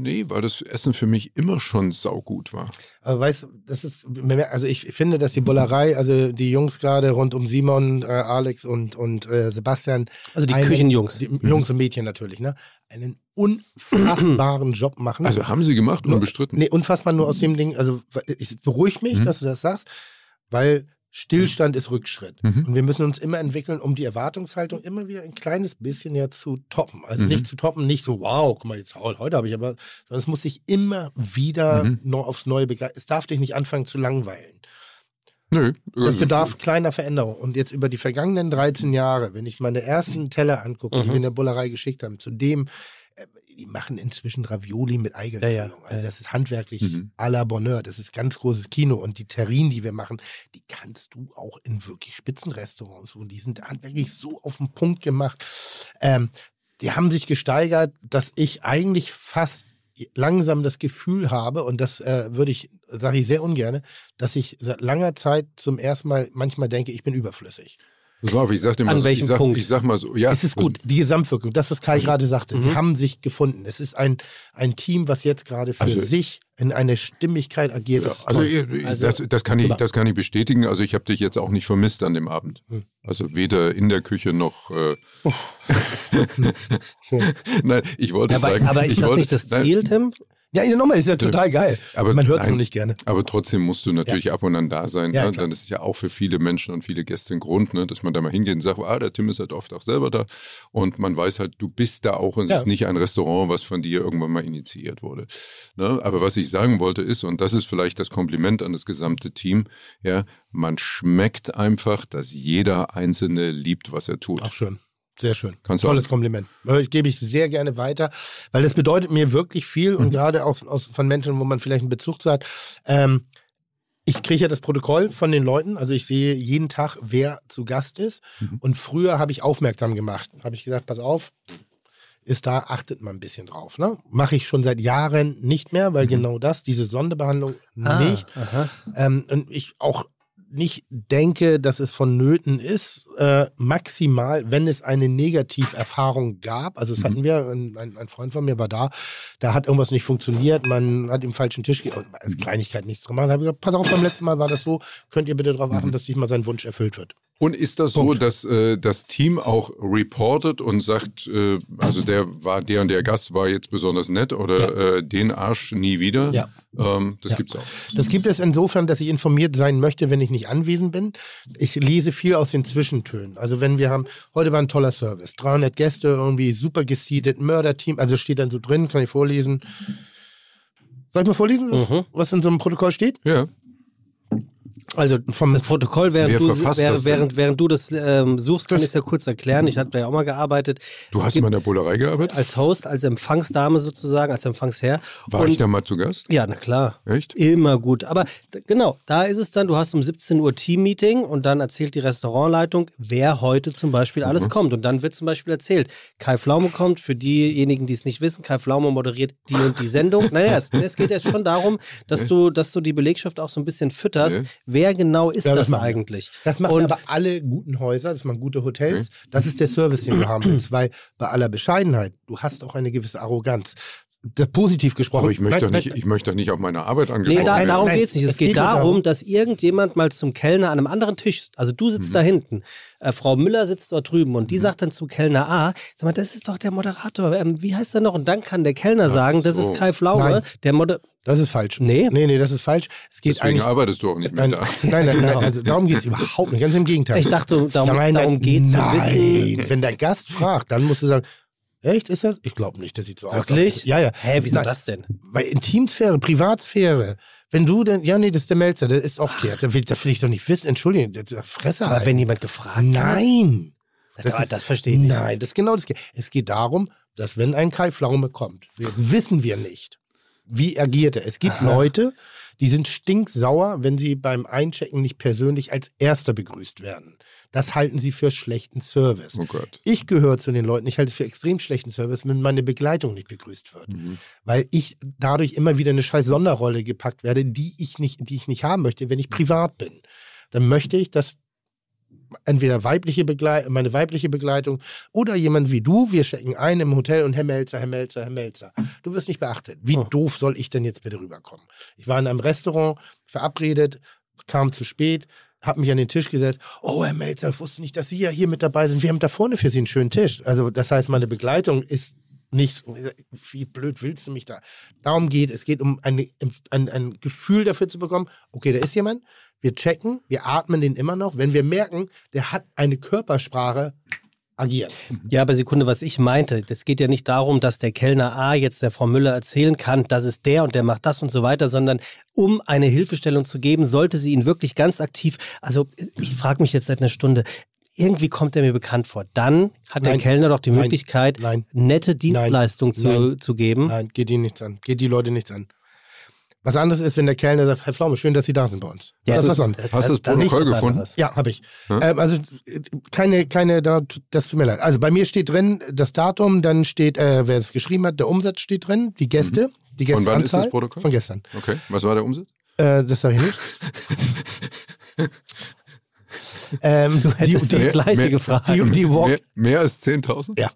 Nee, weil das Essen für mich immer schon saugut war. Aber weißt du, das ist, also ich finde, dass die Bullerei, also die Jungs gerade rund um Simon, äh, Alex und, und äh, Sebastian, also die eine- Küchenjungs. die Jungs und Mädchen natürlich, ne, einen unfassbaren Job machen. Also haben sie gemacht, unbestritten. Nee, unfassbar nur aus dem Ding, also ich beruhigt mich, Mhm. dass du das sagst, weil Stillstand ist Rückschritt. Mhm. Und wir müssen uns immer entwickeln, um die Erwartungshaltung immer wieder ein kleines bisschen ja zu toppen. Also Mhm. nicht zu toppen, nicht so, wow, guck mal, jetzt heute habe ich aber, sondern es muss sich immer wieder Mhm. noch aufs Neue begeistern. Es darf dich nicht anfangen zu langweilen. Nö. Das also- bedarf kleiner Veränderung. Und jetzt über die vergangenen 13 Jahre, wenn ich meine ersten Teller angucke, die Mhm. wir in der Bullerei geschickt haben, zu dem, äh, die machen inzwischen Ravioli mit Eigelfüllung. Ja, ja. Also das ist handwerklich Mhm. à la Bonheur. Das ist ganz großes Kino. Und die Terrinen, die wir machen, die kannst du auch in wirklich Spitzenrestaurants. Und die sind handwerklich so auf den Punkt gemacht. Ähm, die haben sich gesteigert, dass ich eigentlich fast langsam das Gefühl habe, und das äh, würde ich, sage ich sehr ungern, dass ich seit langer Zeit zum ersten Mal manchmal denke, ich bin überflüssig. Pass mal auf, ich sag dir mal, An so, welchem ich sag, Punkt? Ich sag mal so, ja. es ist gut, die Gesamtwirkung, das, was Kai gerade sagte, die Mhm. haben sich gefunden. Es ist ein, ein Team, was jetzt gerade für Also- sich in eine Stimmigkeit agiert. Ja, also, Also- das, das, kann ich, das kann ich bestätigen. Also ich habe dich jetzt auch nicht vermisst an dem Abend. Hm. Also weder in der Küche noch. Äh, [laughs] Schön. nein, ich wollte aber, sagen. aber ist ich das wollte, nicht das nein, Ziel, Tim? Ja, ja, nochmal, ist ja total geil. Aber Man hört es nur nicht gerne. Aber trotzdem musst du natürlich ab und an da sein. Ja, ne? Dann ist es ja auch für viele Menschen und viele Gäste ein Grund, ne? dass man da mal hingeht und sagt, ah, der Tim ist halt oft auch selber da. Und man weiß halt, du bist da auch und es Ja. ist nicht ein Restaurant, was von dir irgendwann mal initiiert wurde. Ne? Aber was ich sagen wollte ist, und das ist vielleicht das Kompliment an das gesamte Team, ja, man schmeckt einfach, dass jeder Einzelne liebt, was er tut. Ach, schön. Sehr schön. Kannst Tolles auch- Kompliment. Das gebe ich sehr gerne weiter, weil das bedeutet mir wirklich viel Mhm. und gerade aus, aus, von Menschen, wo man vielleicht einen Bezug zu hat. Ähm, ich kriege ja das Protokoll von den Leuten, also ich sehe jeden Tag, wer zu Gast ist. Mhm. Und früher habe ich aufmerksam gemacht. Habe ich gesagt, pass auf, ist da, achtet mal ein bisschen drauf. Ne? Mache ich schon seit Jahren nicht mehr, weil Mhm. genau das, diese Sonderbehandlung Ah, nicht. Ähm, und ich auch nicht denke, dass es vonnöten ist, äh, maximal, wenn es eine Negativerfahrung gab. Also, das Mhm. hatten wir, ein, ein, Freund von mir war da, da hat irgendwas nicht funktioniert, man hat im falschen Tisch, als Kleinigkeit nichts gemacht. Da habe ich gesagt, pass auf, beim letzten Mal war das so, könnt ihr bitte darauf achten, dass diesmal sein Wunsch erfüllt wird. Und ist das so, Punkt. dass äh, das Team auch reportet und sagt, äh, also der war der und der Gast war jetzt besonders nett oder äh, den Arsch nie wieder? Ja. Ähm, das Ja. gibt's auch. Das gibt es insofern, dass ich informiert sein möchte, wenn ich nicht anwesend bin. Ich lese viel aus den Zwischentönen. Also wenn wir haben, heute war ein toller Service, 300 Gäste, irgendwie super geseatet, Mörderteam, also steht dann so drin, kann ich vorlesen. Soll ich mal vorlesen, was, Mhm. was in so einem Protokoll steht? Ja. Also Vom- das Protokoll, während, du, während, während, während du das ähm, suchst, kann ich es ja kurz erklären. Ich habe da ja auch mal gearbeitet. Du hast gibt mal in der Bullerei gearbeitet? als Host, als Empfangsdame sozusagen, als Empfangsherr. War Und- ich da mal zu Gast? Ja, na klar. Echt? Immer gut. Aber genau, da ist es dann, du hast um 17 Uhr Team-Meeting und dann erzählt die Restaurantleitung, wer heute zum Beispiel alles Mhm. kommt. Und dann wird zum Beispiel erzählt, Kai Pflaume kommt, für diejenigen, die es nicht wissen, Kai Pflaume moderiert die und die Sendung. Naja, es, es geht jetzt schon darum, dass du, dass du die Belegschaft auch so ein bisschen fütterst, Ja. Wer genau ist Ja, das das, eigentlich? Das machen Und- aber alle guten Häuser, das machen gute Hotels. Das ist der Service, den du haben willst, weil bei aller Bescheidenheit, du hast auch eine gewisse Arroganz. Das positiv gesprochen. Aber ich möchte, doch Nein, nicht, nein, ich möchte doch nicht auf meine Arbeit Nee, angesprochen da, werden. darum Nein, geht's nicht. Es, es geht, geht darum, darum- dass irgendjemand mal zum Kellner an einem anderen Tisch, also du sitzt Mhm. da hinten, äh, Frau Müller sitzt dort drüben und die sagt dann zu Kellner A, sag mal, das ist doch der Moderator, ähm, wie heißt der noch? Und dann kann der Kellner sagen, das so. ist Kai Flaume, Nein. der Moder Das ist falsch. Nee? Nee, nee, das ist falsch. Es geht Deswegen eigentlich. arbeitest du auch nicht mehr Nein, da. nein, nein, nein, also darum geht es [laughs] überhaupt nicht. Ganz im Gegenteil. Ich dachte, darum, Nein, darum geht's zu nein. wissen. Wenn der Gast fragt, dann musst du sagen, echt, ist das? Ich glaube nicht, das sieht so aus. Wirklich? Ja, ja. Hä, wieso Nein, das denn? Bei Intimsphäre, Privatsphäre, wenn du denn, ja, nee, das ist der Melzer, der ist aufklärt. Das will, das will ich doch nicht wissen. Entschuldigung, das ist Fresse Aber halten. wenn jemand gefragt hat, Nein. das, das verstehe ich nicht. Nein, das ist genau das. Es geht darum, dass wenn ein Kai Pflaume kommt, wissen wir nicht, wie agiert er. Es gibt Leute, die sind stinksauer, wenn sie beim Einchecken nicht persönlich als Erster begrüßt werden. Das halten sie für schlechten Service. Oh. Ich gehöre zu den Leuten, ich halte es für extrem schlechten Service, wenn meine Begleitung nicht begrüßt wird. Mhm. Weil ich dadurch immer wieder eine scheiß Sonderrolle gepackt werde, die ich nicht, die ich nicht haben möchte, wenn ich privat bin. Dann möchte ich, dass entweder weibliche Begleit meine weibliche Begleitung oder jemand wie du, wir checken ein im Hotel und Herr Melzer, Herr Melzer, Herr Melzer. Du wirst nicht beachtet. Wie Oh. doof soll ich denn jetzt bitte rüberkommen? Ich war in einem Restaurant verabredet, kam zu spät, habe mich an den Tisch gesetzt. Oh, Herr Melzer, ich wusste nicht, dass Sie ja hier mit dabei sind. Wir haben da vorne für Sie einen schönen Tisch. Also das heißt, meine Begleitung ist nicht, wie blöd willst du mich da? Darum geht es. geht um eine, ein, ein Gefühl dafür zu bekommen, okay, da ist jemand, wir checken, wir atmen den immer noch. Wenn wir merken, der hat eine Körpersprache, agieren. Ja, aber Sekunde, was ich meinte, das geht ja nicht darum, dass der Kellner A jetzt der Frau Müller erzählen kann, das ist der und der macht das und so weiter, sondern um eine Hilfestellung zu geben, sollte sie ihn wirklich ganz aktiv, also ich frage mich jetzt seit einer Stunde, irgendwie kommt er mir bekannt vor. Dann hat der Nein. Kellner doch die. Möglichkeit, Nein. nette Dienstleistung zu, zu geben. Nein, geht ihnen nichts an. Geht die Leute nichts an. Was anderes ist, wenn der Kellner sagt, Herr Pflaume, schön, dass Sie da sind bei uns. Ja, das ist was anderes. Hast du das das ist Protokoll gefunden? Ja, habe ich. Ja? Ähm, also keine, keine, da, das tut mir leid. Also bei mir steht drin das Datum, dann steht, äh, wer es geschrieben hat, der Umsatz steht drin, die Gäste, die Mhm. Von wann ist Gästeanzahl. das Protokoll? Von gestern. Okay, was war der Umsatz? Äh, das sage ich nicht. [laughs] ähm, Du hättest die, das Mehr- Gleiche mehr- gefragt. die, die Walk, Mehr, mehr als 10.000? ja,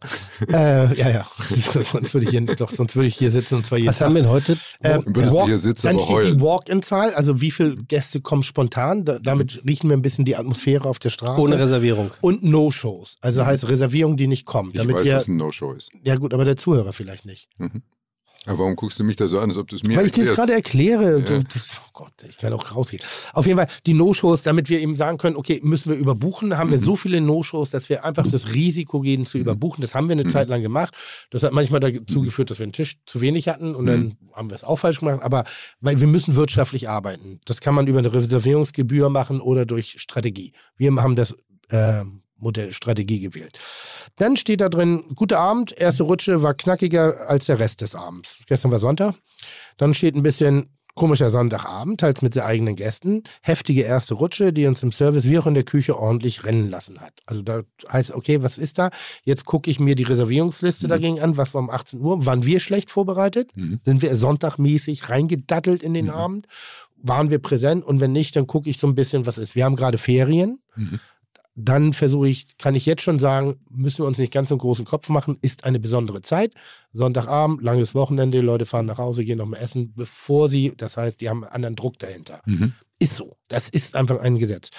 äh, ja, ja. [laughs] sonst würde ich hier, doch, sonst würde ich hier sitzen und zwar jeden Was Tag. haben wir denn heute? Ähm, Dann würdest du hier sitzen, dann steht heulen. die Walk-in-Zahl, also wie viele Gäste kommen spontan. Da, damit riechen wir ein bisschen die Atmosphäre auf der Straße. Ohne Reservierung. und No-Shows, also heißt Reservierungen, die nicht kommen. Ich Damit weiß, wir, was ein No-Show ist. ja gut, aber der Zuhörer vielleicht nicht. Aber warum guckst du mich da so an, als ob du es mir Weil ich dir das gerade erkläre. Ja. Du, du, oh Gott, ich kann auch rausgehen. Auf jeden Fall die No-Shows, damit wir eben sagen können, okay, müssen wir überbuchen, haben wir Mhm. so viele No-Shows, dass wir einfach das Risiko gehen zu überbuchen. Das haben wir eine Zeit lang gemacht. Das hat manchmal dazu geführt, dass wir einen Tisch zu wenig hatten und dann haben wir es auch falsch gemacht. Aber weil wir müssen wirtschaftlich arbeiten. Das kann man über eine Reservierungsgebühr machen oder durch Strategie. Wir haben das äh, Modell Strategie gewählt. Dann steht da drin, guter Abend, erste Rutsche war knackiger als der Rest des Abends. Gestern war Sonntag. Dann steht ein bisschen komischer Sonntagabend, teils mit sehr eigenen Gästen. Heftige erste Rutsche, die uns im Service wie auch in der Küche ordentlich rennen lassen hat. Also da heißt, okay, was ist da? Jetzt gucke ich mir die Reservierungsliste dagegen an. Was war um 18 Uhr? Waren wir schlecht vorbereitet? Sind wir sonntagmäßig reingedattelt in den Abend? Waren wir präsent? Und wenn nicht, dann gucke ich so ein bisschen, was ist. Wir haben gerade Ferien dann versuche ich, kann ich jetzt schon sagen, müssen wir uns nicht ganz so einen großen Kopf machen, ist eine besondere Zeit. Sonntagabend, langes Wochenende, die Leute fahren nach Hause, gehen nochmal essen, bevor sie, das heißt, die haben einen anderen Druck dahinter. Mhm. Ist so. Das ist einfach ein Gesetz.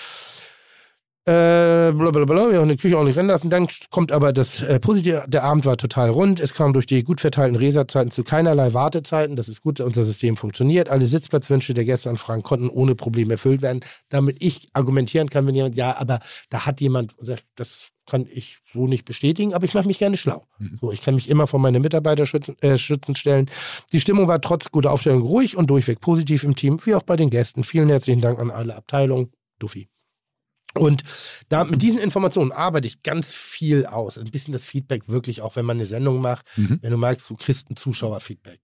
Äh, blablabla, wir haben die Küche auch nicht rennen lassen. Dann kommt aber das äh, Positive, der Abend war total rund. Es kam durch die gut verteilten Reserzeiten zu keinerlei Wartezeiten. Das ist gut, unser System funktioniert. Alle Sitzplatzwünsche der Gästeanfragen konnten ohne Probleme erfüllt werden. Damit ich argumentieren kann, wenn jemand, ja, aber da hat jemand sagt, das kann ich so nicht bestätigen, aber ich mache mich gerne schlau. So, ich kann mich immer von meinen Mitarbeitern schützen, äh, schützen stellen. Die Stimmung war trotz guter Aufstellung ruhig und durchweg positiv im Team, wie auch bei den Gästen. Vielen herzlichen Dank an alle Abteilungen. Duffy. Und da mit diesen Informationen arbeite ich ganz viel aus. Ein bisschen das Feedback wirklich, auch wenn man eine Sendung macht, Mhm. wenn du merkst, du kriegst ein Zuschauerfeedback.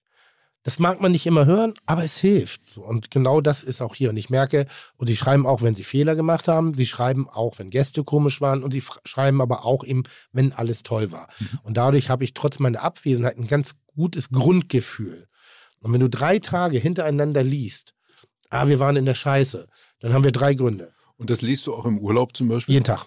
Das mag man nicht immer hören, aber es hilft. Und genau das ist auch hier. Und ich merke, und sie schreiben auch, wenn sie Fehler gemacht haben, sie schreiben auch, wenn Gäste komisch waren und sie schreiben aber auch eben, wenn alles toll war. Und dadurch habe ich trotz meiner Abwesenheit ein ganz gutes Grundgefühl. Und wenn du drei Tage hintereinander liest, ah, wir waren in der Scheiße, Dann haben wir drei Gründe. Und das liest du auch im Urlaub zum Beispiel? Jeden Tag.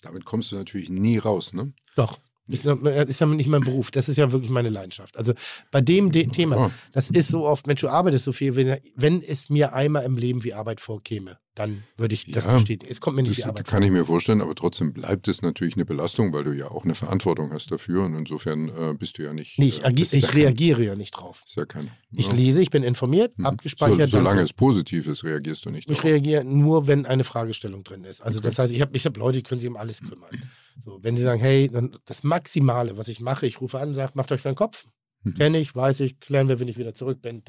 Damit kommst du natürlich nie raus, ne? Doch. Ist, ist ja nicht mein Beruf. Das ist ja wirklich meine Leidenschaft. Also bei dem De Thema, das ist so oft, Mensch, du arbeitest so viel, wenn, wenn es mir einmal im Leben wie Arbeit vorkäme, dann würde ich das Ja, bestätigen. Es kommt mir nicht Das Arbeit kann ich mir vorstellen, aber trotzdem bleibt es natürlich eine Belastung, weil du ja auch eine Verantwortung hast dafür und insofern äh, bist du ja nicht. Nee, ich, äh, bist ja ich kein- reagiere ja nicht drauf. Ist ja kein, Ich lese, ich bin informiert, Mhm. abgespeichert. So, solange es positiv ist, reagierst du nicht. Ich darauf. reagiere nur, wenn eine Fragestellung drin ist. Also das heißt, ich habe ich hab Leute, die können sich um alles kümmern. So, wenn sie sagen, hey, dann das Maximale, was ich mache, ich rufe an, sage, macht euch keinen Kopf. Mhm. Kenne ich, weiß ich, klären wir, wenn ich wieder zurück bin.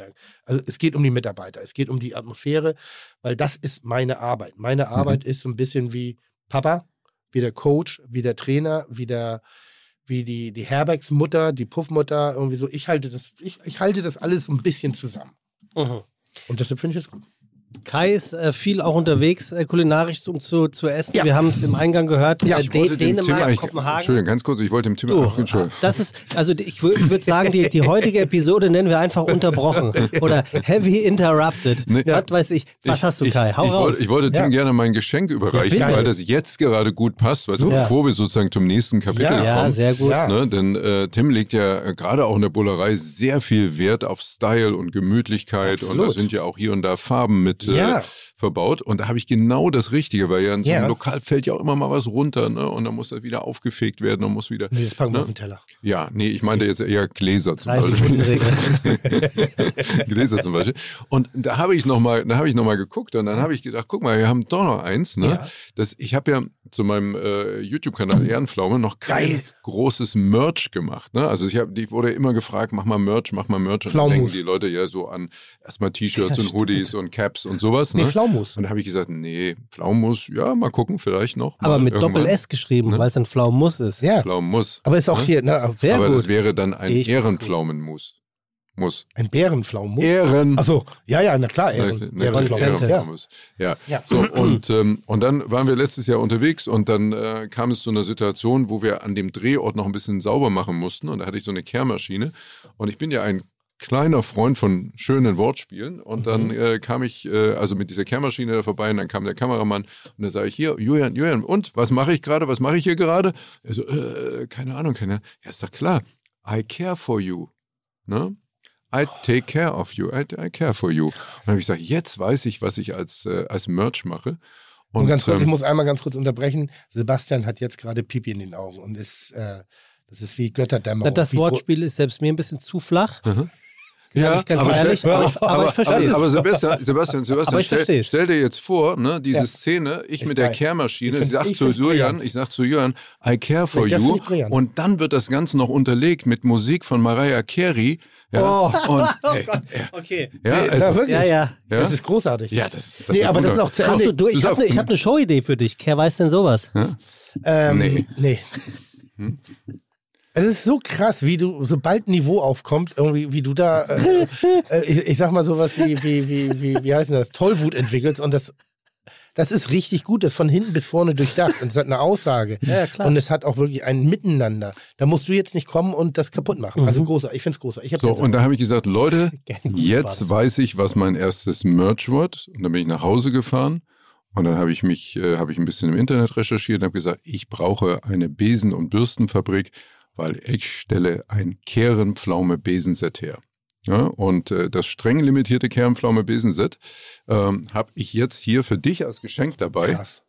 Also es geht um die Mitarbeiter, es geht um die Atmosphäre, weil das ist meine Arbeit. Meine Mhm. Arbeit ist so ein bisschen wie Papa, wie der Coach, wie der Trainer, wie der wie die, die Herbergsmutter, die Puffmutter, irgendwie so. Ich halte das, ich, ich halte das alles so ein bisschen zusammen. Mhm. Und deshalb finde ich es gut. Kai ist äh, viel auch unterwegs, äh, kulinarisch, um zu, zu essen. Ja. Wir haben es im Eingang gehört. Ja, äh, ich dem Tim Dänemark, eigentlich- Kopenhagen. Entschuldigung, ganz kurz, ich wollte dem Tim. Ach, Entschuldigung. das ist, also die- ich, wür- ich würde sagen, die, die heutige Episode nennen wir einfach unterbrochen [laughs] oder heavy interrupted. Nee. Was weiß ich. Was Ich- hast du, ich, Kai? Hau ich, raus. Wollte, ich wollte Tim Ja. gerne mein Geschenk überreichen, bitte. weil das jetzt gerade gut passt, weißt du, Ja. bevor wir sozusagen zum nächsten Kapitel Ja. ja, kommen. sehr gut. Ja. Ne, denn äh, Tim legt ja äh, gerade auch in der Bullerei sehr viel Wert auf Style und Gemütlichkeit und da Absolut. sind ja auch hier und da Farben mit äh, Ja. Verbaut und da habe ich genau das Richtige, weil ja in so einem Ja. Lokal fällt ja auch immer mal was runter ne, und dann muss das wieder aufgefegt werden und muss wieder. Nee, das packen wir Ne? auf den Teller. Ja, nee, ich meinte jetzt eher Gläser zum 30 Beispiel. [laughs] Gläser zum Beispiel. Und da habe ich noch mal, da habe ich noch mal geguckt und dann habe ich gedacht, guck mal, wir haben doch noch eins. Ne? Ja. Das, ich habe ja zu meinem äh, YouTube-Kanal Ehrenpflaume noch kein Geil. großes Merch gemacht. Ne? Also ich habe, ich wurde immer gefragt, mach mal Merch, mach mal Merch. Und dann denken die Leute ja so an erstmal T-Shirts und Hoodies und Caps und sowas. Nee, Ne? Pflaumus. Und da habe ich gesagt, nee, Pflaumus, ja, mal gucken, vielleicht noch. Aber mit irgendwann. Doppel-S geschrieben, Ne? weil es ein Pflaumus ist. Ja, Pflaumus. aber ist auch Ne? hier, ne, Sehr Aber gut. das wäre dann ein Ich Ehrenpflaumenmus. Muss. ein Bärenpflaumus. Ehren. Achso, ja, ja, na klar, Ehren, Ehrenpflaumus. Ehrenpflaumus, Ja. Ehrenpflaumus. Ja. Ja. So, und, ähm, und dann waren wir letztes Jahr unterwegs und dann äh, kam es zu einer Situation, wo wir an dem Drehort noch ein bisschen sauber machen mussten und da hatte ich so eine Kehrmaschine und ich bin ja ein kleiner Freund von schönen Wortspielen. Und dann Mhm. äh, kam ich äh, also mit dieser Kehrmaschine da vorbei und dann kam der Kameramann und dann sage ich hier Julian Julian und was mache ich gerade was mache ich hier gerade? Er so äh, keine Ahnung keine ja ist doch klar. I care for you ne? I take care of you. I, I care for you. Und dann habe ich gesagt jetzt weiß ich was ich als äh, als Merch mache. Und ganz kurz, ähm, ich muss einmal ganz kurz unterbrechen. Sebastian hat jetzt gerade Pipi in den Augen und ist, äh, das ist wie Götterdämmerung. Das gro- Wortspiel ist selbst mir ein bisschen zu flach. Ja, ich ganz aber ehrlich, aber ich- aber ich verstehe aber, es. aber Sebastian, Sebastian, Sebastian Aber stell, stell dir jetzt vor, ne, diese Ja. Szene, ich, Ich mit der. Kehrmaschine, Ich ich find's- sag ich zu Julian, ich sag zu Julian, I care for das you. Und dann wird das Ganze noch unterlegt mit Musik von Mariah Carey. Ja, Oh. und, [laughs] ey, Okay. ja, also, na, wirklich. Ja, ja. Ja? Das ist großartig. ja, das. Das nee, aber das ist auch zu Ende. du, ich habe eine hab ne Showidee für dich. Wer weiß denn sowas? Ähm, Nee. nee. Es ist so krass, wie du, sobald Niveau aufkommt, irgendwie, wie du da, äh, äh, ich, ich sag mal sowas wie, wie, wie, wie, wie heißt denn das, Tollwut entwickelst und das, das ist richtig gut, das ist von hinten bis vorne durchdacht und es hat eine Aussage. Ja, klar. Und es hat auch wirklich ein Miteinander. Da musst du jetzt nicht kommen und das kaputt machen. Also großartig, ich find's großartig. Ich hab So, jetzt- und da habe ich gesagt, Leute, [laughs] jetzt weiß ich, was mein erstes Merch wird. Und dann bin ich nach Hause gefahren und dann habe ich mich, äh, habe ich ein bisschen im Internet recherchiert und habe gesagt, ich brauche eine Besen- und Bürstenfabrik, weil ich stelle ein Kehrenpflaume-Besenset her. Ja, und äh, das streng limitierte Kehrenpflaume-Besenset ähm, habe ich jetzt hier für dich als Geschenk dabei. krass.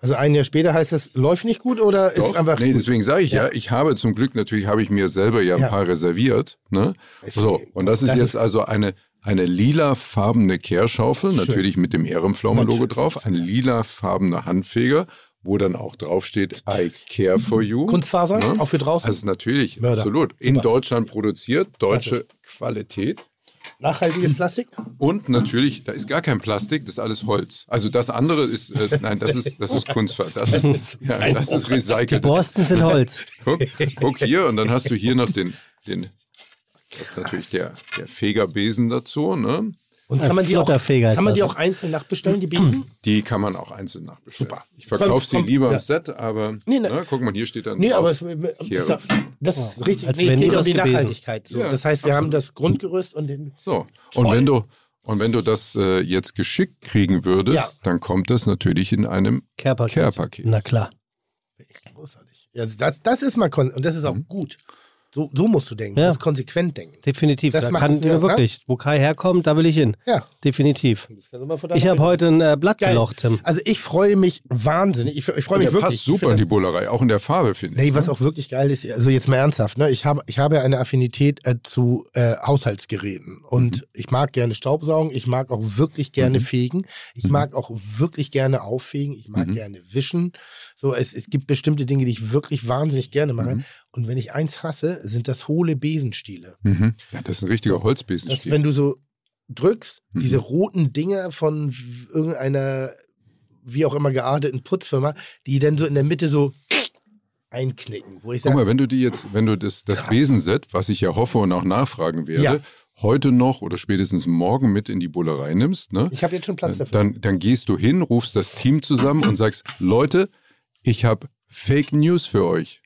Also ein Jahr später heißt es, läuft nicht gut oder ist Doch, einfach. nee, gut? deswegen sage ich ja. Ja. ich habe zum Glück natürlich habe ich mir selber ja ein Ja. paar reserviert. Ne? So, und das ist Das jetzt ist- also eine, eine lilafarbene Kehrschaufel, natürlich mit dem Ehrenpflaume-Logo Natürlich. drauf, ein lilafarbener Handfeger, wo dann auch draufsteht, I care for you. Kunstfaser, Ne? auch für draußen. Also natürlich, Mörder. absolut. In Super. Deutschland produziert, deutsche Qualität. Nachhaltiges Plastik? Und natürlich, da ist gar kein Plastik, das ist alles Holz. Also das andere ist, äh, nein, das ist, das ist [laughs] Kunstfaser. Das ist, ja, das ist recycelt. Das Borsten sind Holz. [laughs] Guck, guck hier und dann hast du hier noch den, den das ist natürlich der, der Fegerbesen dazu. Ne? Und kann man die auch, kann man die auch einzeln nachbestellen, die Besen? Die kann man auch einzeln nachbestellen. Super. Ich verkaufe sie lieber ja. im Set, aber Nee, ne. ne, guck mal, hier steht dann Nee, drauf. aber es, Hier. ist ja- das ist richtig. Als Nee, es geht um die gewesen. Nachhaltigkeit. So, Ja, das heißt, wir haben das Grundgerüst und den. so. Und wenn du Und wenn du das äh, jetzt geschickt kriegen würdest, Ja. dann kommt das natürlich in einem Care-Paket. Care-Paket. Na klar. Großartig. Ja, das, das ist mal kon und das ist auch gut. So, so musst du denken. Ja. Du musst konsequent denken. Definitiv. Das da kann es mir, wirklich, wo Kai herkommt, da will ich hin. Ja. Definitiv. Ich habe heute ein äh, Blatt Geil. gelocht, Tim. Also ich freue mich wahnsinnig. Ich, ich freue mich wirklich. passt super ich in die Bullerei, auch in der Farbe, finde ich. Nee, was auch wirklich geil ist, also jetzt mal ernsthaft, ne? ich, habe, ich habe eine Affinität äh, zu äh, Haushaltsgeräten und ich mag gerne Staubsaugen, ich mag auch wirklich gerne Mhm. fegen, ich Mhm. mag auch wirklich gerne auffegen, ich mag Mhm. gerne wischen. So, es, es gibt bestimmte Dinge, die ich wirklich wahnsinnig gerne mache. Mhm. Und wenn ich eins hasse, sind das hohle Besenstiele. Mhm. Ja, das ist ein richtiger Das, Holzbesenstiel. wenn du so drückst, Mhm. diese roten Dinger von irgendeiner, wie auch immer gearteten Putzfirma, die dann so in der Mitte so einknicken. Wo ich Guck sage, mal, wenn du die jetzt, wenn du das, das Krass. Besenset, was ich ja hoffe und auch nachfragen werde, Ja. heute noch oder spätestens morgen mit in die Bullerei nimmst, ne? ich habe jetzt schon Platz dafür. Dann, dann gehst du hin, rufst das Team zusammen und sagst, Leute, ich habe Fake News für euch.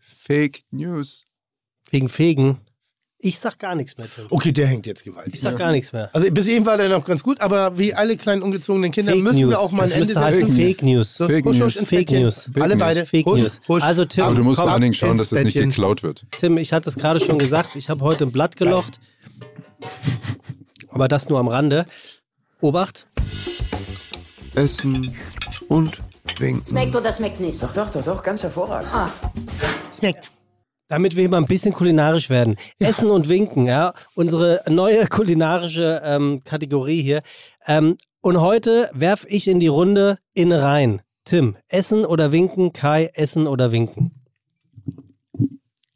Fake News. Wegen Fegen. Ich sag gar nichts mehr, Tim. Okay, der hängt jetzt Ich gewaltig. sag gar nichts mehr. Also bis eben war der noch ganz gut, aber wie alle kleinen ungezogenen Kinder Fake müssen News. wir auch mal ein das Ende müsste heißen setzen. Fake News. So, Fake husch, News. husch ins Fake Bettchen. News. Alle News. beide. Fake husch, News. Husch. Also, Tim, Aber du musst komm, vor allen Dingen schauen, dass das nicht Bettchen. geklaut wird. Tim, ich hatte es gerade schon gesagt, ich habe heute ein Blatt gelocht. Aber das nur am Rande. Obacht. Essen und winken. Schmeckt oder schmeckt nicht? Doch, doch, doch, doch, ganz hervorragend. Ah, Snackt. Damit wir hier mal ein bisschen kulinarisch werden. Essen und Winken, ja. Unsere neue kulinarische ähm, Kategorie hier. Ähm, und heute werf ich in die Runde in rein. Tim, Essen oder Winken? Kai, Essen oder Winken?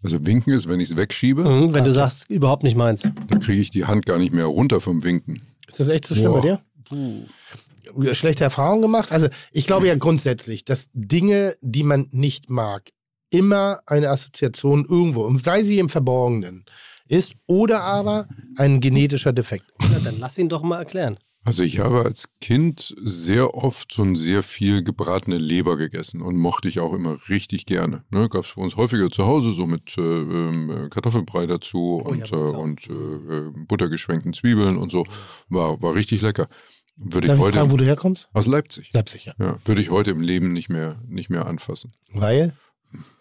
Also winken ist, wenn ich es wegschiebe, Mhm, wenn du sagst, überhaupt nicht meins. da kriege ich die Hand gar nicht mehr runter vom Winken. Ist das echt so schlimm Boah. bei dir? Schlechte Erfahrungen gemacht? Also ich glaube ja grundsätzlich, dass Dinge, die man nicht mag, immer eine Assoziation irgendwo, und sei sie im Verborgenen, ist oder aber ein genetischer Defekt. Na, dann lass ihn doch mal erklären. Also ich habe als Kind sehr oft so ein sehr viel gebratene Leber gegessen und mochte ich auch immer richtig gerne. Ne, Gab es bei uns häufiger zu Hause, so mit äh, ähm, Kartoffelbrei dazu Oh ja, und, uns äh, und äh, äh, buttergeschwenkten Zwiebeln und so. War, war richtig lecker. Würde ich Darf ich heute fragen, wo du herkommst? aus Leipzig. Leipzig, ja. Ja, würde ich heute im Leben nicht mehr, nicht mehr anfassen. Weil?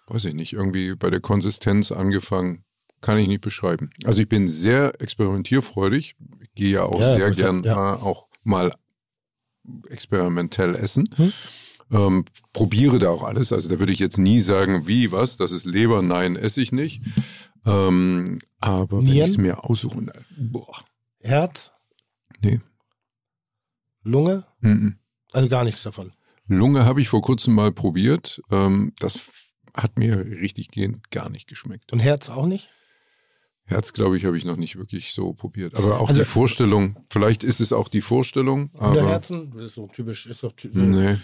Weiß ich nicht, irgendwie bei der Konsistenz angefangen, kann ich nicht beschreiben. Also ich bin sehr experimentierfreudig, Ich gehe ja auch Ja, sehr gern ja. äh, auch mal experimentell essen. Hm. Ähm, probiere da auch alles. Also da würde ich jetzt nie sagen, wie, was, das ist Leber, nein, esse ich nicht. Ähm, aber wenn Nieren? ich es mir aussuchen, äh, boah, Herz? Nee. Lunge? mhm. Also gar nichts davon. Lunge habe ich vor kurzem mal probiert. Ähm, das hat mir richtig gehend gar nicht geschmeckt. Und Herz auch nicht? Herz, glaube ich, habe ich noch nicht wirklich so probiert. Aber auch Also- die Vorstellung, vielleicht ist es auch die Vorstellung, aber Herzen? Das ist so typisch, ist doch ty- nee.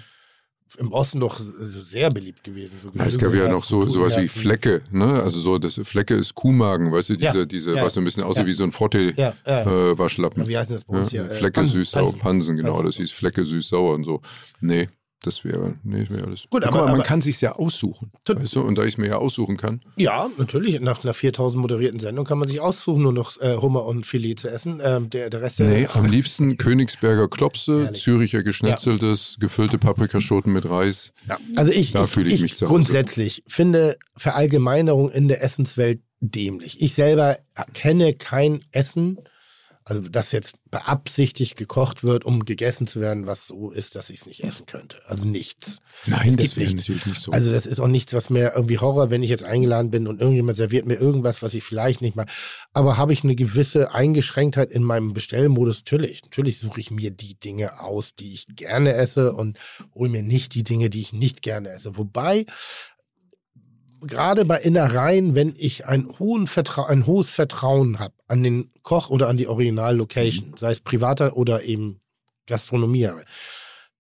im Osten doch sehr beliebt gewesen. So Na, es gab ja noch so sowas wie. Flecke, ne? Also so das Flecke ist Kuhmagen, weißt du, diese, Ja, diese, ja, was so ein bisschen aussieht ja. wie so ein Frottel Ja, äh, Waschlappen. Wie heißt das bei uns hier? Äh, Flecke Pansen, süß sauer, Pansen. Pansen, genau, Pansen. das hieß Flecke süß sauer und so. Nee, das wäre, nee, wäre alles. Gut, aber- mal, man aber- kann sich's ja aussuchen, weißt du, und da ich es mir ja aussuchen kann, Ja, natürlich. Nach einer 4000 moderierten Sendung kann man sich aussuchen, nur noch äh, Hummer und Filet zu essen. Ähm, der, der Rest Nee, am liebsten [laughs] Königsberger Klopse, Herrlich. Züricher Geschnetzeltes, gefüllte Paprikaschoten mit Reis. Ja, also ich, Da fühle ich ich mich zu grundsätzlich finde Verallgemeinerung in der Essenswelt dämlich. Ich selber kenne kein Essen, also das jetzt beabsichtigt gekocht wird, um gegessen zu werden, was so ist, dass ich es nicht essen könnte. Also nichts. Nein, das wäre nichts. natürlich nicht so. Also das ist auch nichts, was mir irgendwie Horror, wenn ich jetzt eingeladen bin und irgendjemand serviert mir irgendwas, was ich vielleicht nicht mag. Aber habe ich eine gewisse Eingeschränktheit in meinem Bestellmodus? Natürlich. Natürlich suche ich mir die Dinge aus, die ich gerne esse und hole mir nicht die Dinge, die ich nicht gerne esse. Wobei gerade bei Innereien, wenn ich ein, Vertra ein hohes Vertrauen habe an den Koch oder an die Original-Location, sei es privater oder eben Gastronomie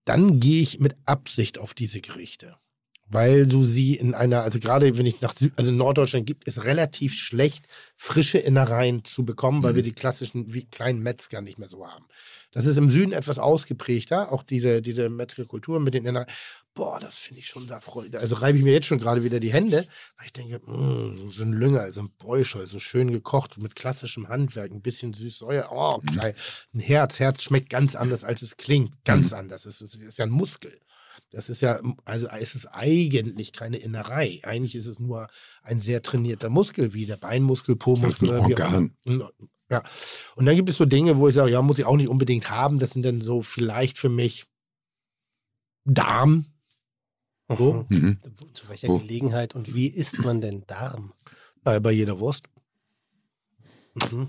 dann gehe ich mit Absicht auf diese Gerichte. weil du sie in einer, also gerade wenn ich nach Süd, also in Norddeutschland gibt es relativ schlecht frische Innereien zu bekommen, weil Mhm. wir die klassischen wie kleinen Metzger nicht mehr so haben. Das ist im Süden etwas ausgeprägter, auch diese, diese Metzgerkultur mit den Innereien. Boah, das finde ich schon da freudig. Also reibe ich mir jetzt schon gerade wieder die Hände, weil ich denke, mh, so ein Lünger, so ein Bräuschel, so schön gekocht mit klassischem Handwerk, ein bisschen süß-säuer. Oh, Mhm. geil. Ein Herz, Herz schmeckt ganz anders, als es klingt. Ganz anders. Es ist, ist ja ein Muskel. Das ist ja, also es ist eigentlich keine Innerei. Eigentlich ist es nur ein sehr trainierter Muskel, wie der Beinmuskel, Po-Muskel. ein oder wie auch Organ. Ja. Und dann gibt es so Dinge, wo ich sage, ja, muss ich auch nicht unbedingt haben. Das sind dann so vielleicht für mich Darm. So. Mhm. Mhm. Zu welcher Wo? Gelegenheit und wie isst man denn Darm? Bei, bei jeder Wurst. Mhm.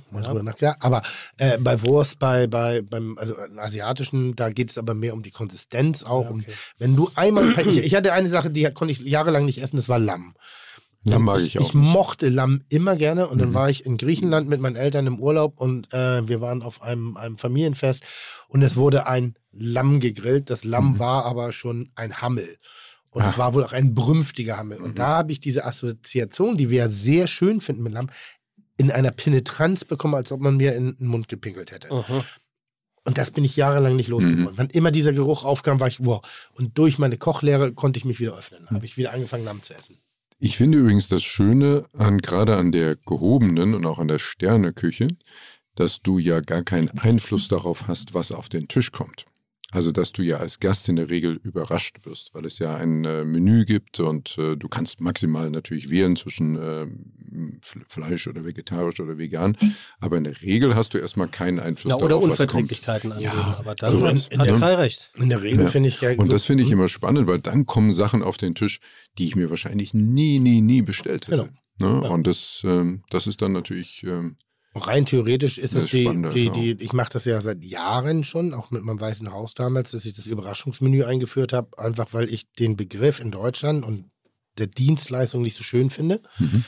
Ja. Aber äh, bei Wurst, bei, bei, beim also äh, asiatischen, da geht es aber mehr um die Konsistenz auch. Ja, um, okay. wenn du einmal, ich, ich hatte eine Sache, die konnte ich jahrelang nicht essen, das war Lamm. Lamm mag ich ich, auch. ich nicht. mochte Lamm immer gerne und dann Mhm. war ich in Griechenland mit meinen Eltern im Urlaub und äh, wir waren auf einem, einem Familienfest und es wurde ein Lamm gegrillt. Das Lamm Mhm. war aber schon ein Hammel. Und es Ach. war wohl auch ein brünftiger Hammel. Mhm. Und da habe ich diese Assoziation, die wir ja sehr schön finden mit Lamm, in einer Penetranz bekommen, als ob man mir in den Mund gepinkelt hätte. Mhm. Und das bin ich jahrelang nicht losgeworden. Wann immer dieser Geruch aufkam, war ich, wow. Und durch meine Kochlehre konnte ich mich wieder öffnen. Habe ich wieder angefangen, Lamm zu essen. Ich finde übrigens das Schöne an gerade an der gehobenen und auch an der Sterneküche, dass du ja gar keinen Einfluss darauf hast, was auf den Tisch kommt. Also dass du ja als Gast in der Regel überrascht wirst, weil es ja ein äh, Menü gibt und äh, du kannst maximal natürlich wählen zwischen F- Fleisch oder vegetarisch oder vegan, aber in der Regel hast du erstmal keinen Einfluss Ja, oder darauf, kommt. Unverträglichkeiten angeben. Ja, aber dann sowas, hat, hat? Kai recht. In der Regel Ja. finde ich ja. Und so- das finde ich immer spannend, weil dann kommen Sachen auf den Tisch, die ich mir wahrscheinlich nie, nie, nie bestellt hätte. Ne? Ja. Und das, ähm, das ist dann natürlich, ähm, Rein theoretisch ist Das es ist die, die, Erfahrung. die, ich mache das ja seit Jahren schon, auch mit meinem Weißen Haus damals, dass ich das Überraschungsmenü eingeführt habe, einfach weil ich den Begriff in Deutschland und der Dienstleistung nicht so schön finde. Mhm.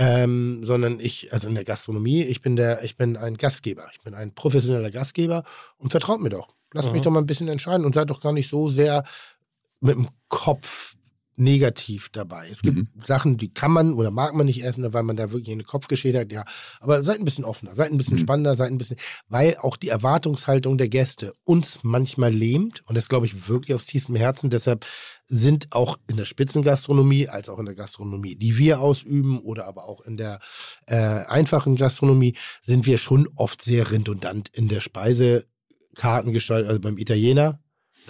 Ähm, sondern ich, also in der Gastronomie, ich bin der, ich bin ein Gastgeber, ich bin ein professioneller Gastgeber und vertraut mir doch. Lasst mich Mhm. doch mal ein bisschen entscheiden und seid doch gar nicht so sehr mit dem Kopf negativ dabei. Es gibt Mhm. Sachen, die kann man oder mag man nicht essen, weil man da wirklich eine Kopfgeschichte hat, ja. Aber seid ein bisschen offener, seid ein bisschen Mhm. spannender, seid ein bisschen, weil auch die Erwartungshaltung der Gäste uns manchmal lähmt und das glaube ich wirklich aus tiefstem Herzen. Deshalb sind auch in der Spitzengastronomie als auch in der Gastronomie, die wir ausüben oder aber auch in der äh, einfachen Gastronomie, sind wir schon oft sehr redundant in der Speisekartengestaltung, also beim Italiener.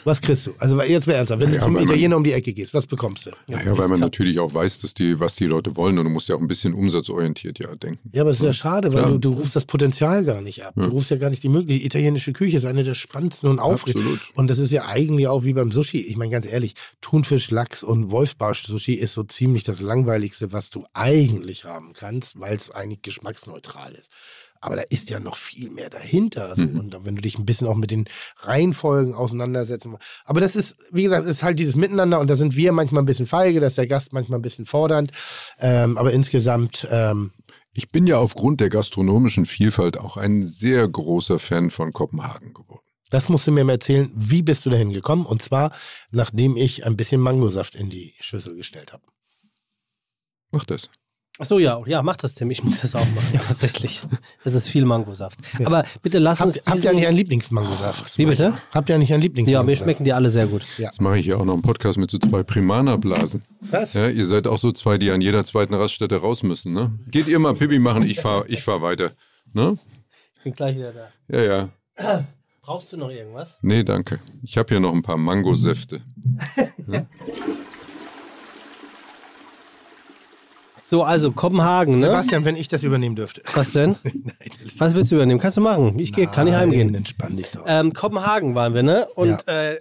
Was kriegst du? Also jetzt mal ernsthaft, wenn Ja, du zum weil man- Italiener um die Ecke gehst, was bekommst du? naja, weil das man natürlich auch weiß, dass die, was die Leute wollen und du musst ja auch ein bisschen umsatzorientiert ja denken. Ja, aber es ist ja schade, weil du, du rufst das Potenzial gar nicht ab. Ja. Du rufst ja gar nicht die Möglichkeit. Die italienische Küche ist eine der spannendsten und aufregendsten. Absolut. Und das ist ja eigentlich auch wie beim Sushi. Ich meine, ganz ehrlich, Thunfisch, Lachs und Wolfsbarsch-Sushi ist so ziemlich das Langweiligste, was du eigentlich haben kannst, weil es eigentlich geschmacksneutral ist. Aber da ist ja noch viel mehr dahinter. So. Mhm. Und wenn du dich ein bisschen auch mit den Reihenfolgen auseinandersetzen willst. Aber das ist, wie gesagt, es ist halt dieses Miteinander und da sind wir manchmal ein bisschen feige, da ist der Gast manchmal ein bisschen fordernd. Ähm, aber insgesamt, ähm, Ich bin ja aufgrund der gastronomischen Vielfalt auch ein sehr großer Fan von Kopenhagen geworden. Das musst du mir mal erzählen. Wie bist du dahin gekommen? Und zwar, nachdem ich ein bisschen Mangosaft in die Schüssel gestellt habe. Mach das. Ach so, ja, ja, mach das, Tim. Ich muss das auch machen, [laughs] tatsächlich. Das ist viel Mangosaft. Aber bitte lass uns Habt, habt ihr nicht einen Lieblingsmangosaft? Wie bitte? Habt ihr nicht einen Ja, Lieblingsmangosaft? mir schmecken die alle sehr gut. Jetzt mache ich ja auch noch einen Podcast mit so zwei Primana-Blasen. Was? Ja, ihr seid auch so zwei, die an jeder zweiten Raststätte raus müssen, ne? Geht ihr mal Pipi machen, ich fahr, ich fahr weiter. Ne? Ich bin gleich wieder da. Ja, ja. Brauchst du noch irgendwas? Nee, danke. Ich habe hier noch ein paar Mangosäfte. [laughs] So, also Kopenhagen, ne? Sebastian, wenn ich das übernehmen dürfte. Was denn? [laughs] Was willst du übernehmen? Kannst du machen. Ich geh, kann nicht Nein, heimgehen. Entspann dich doch. Ähm, Kopenhagen waren wir, ne? Und äh,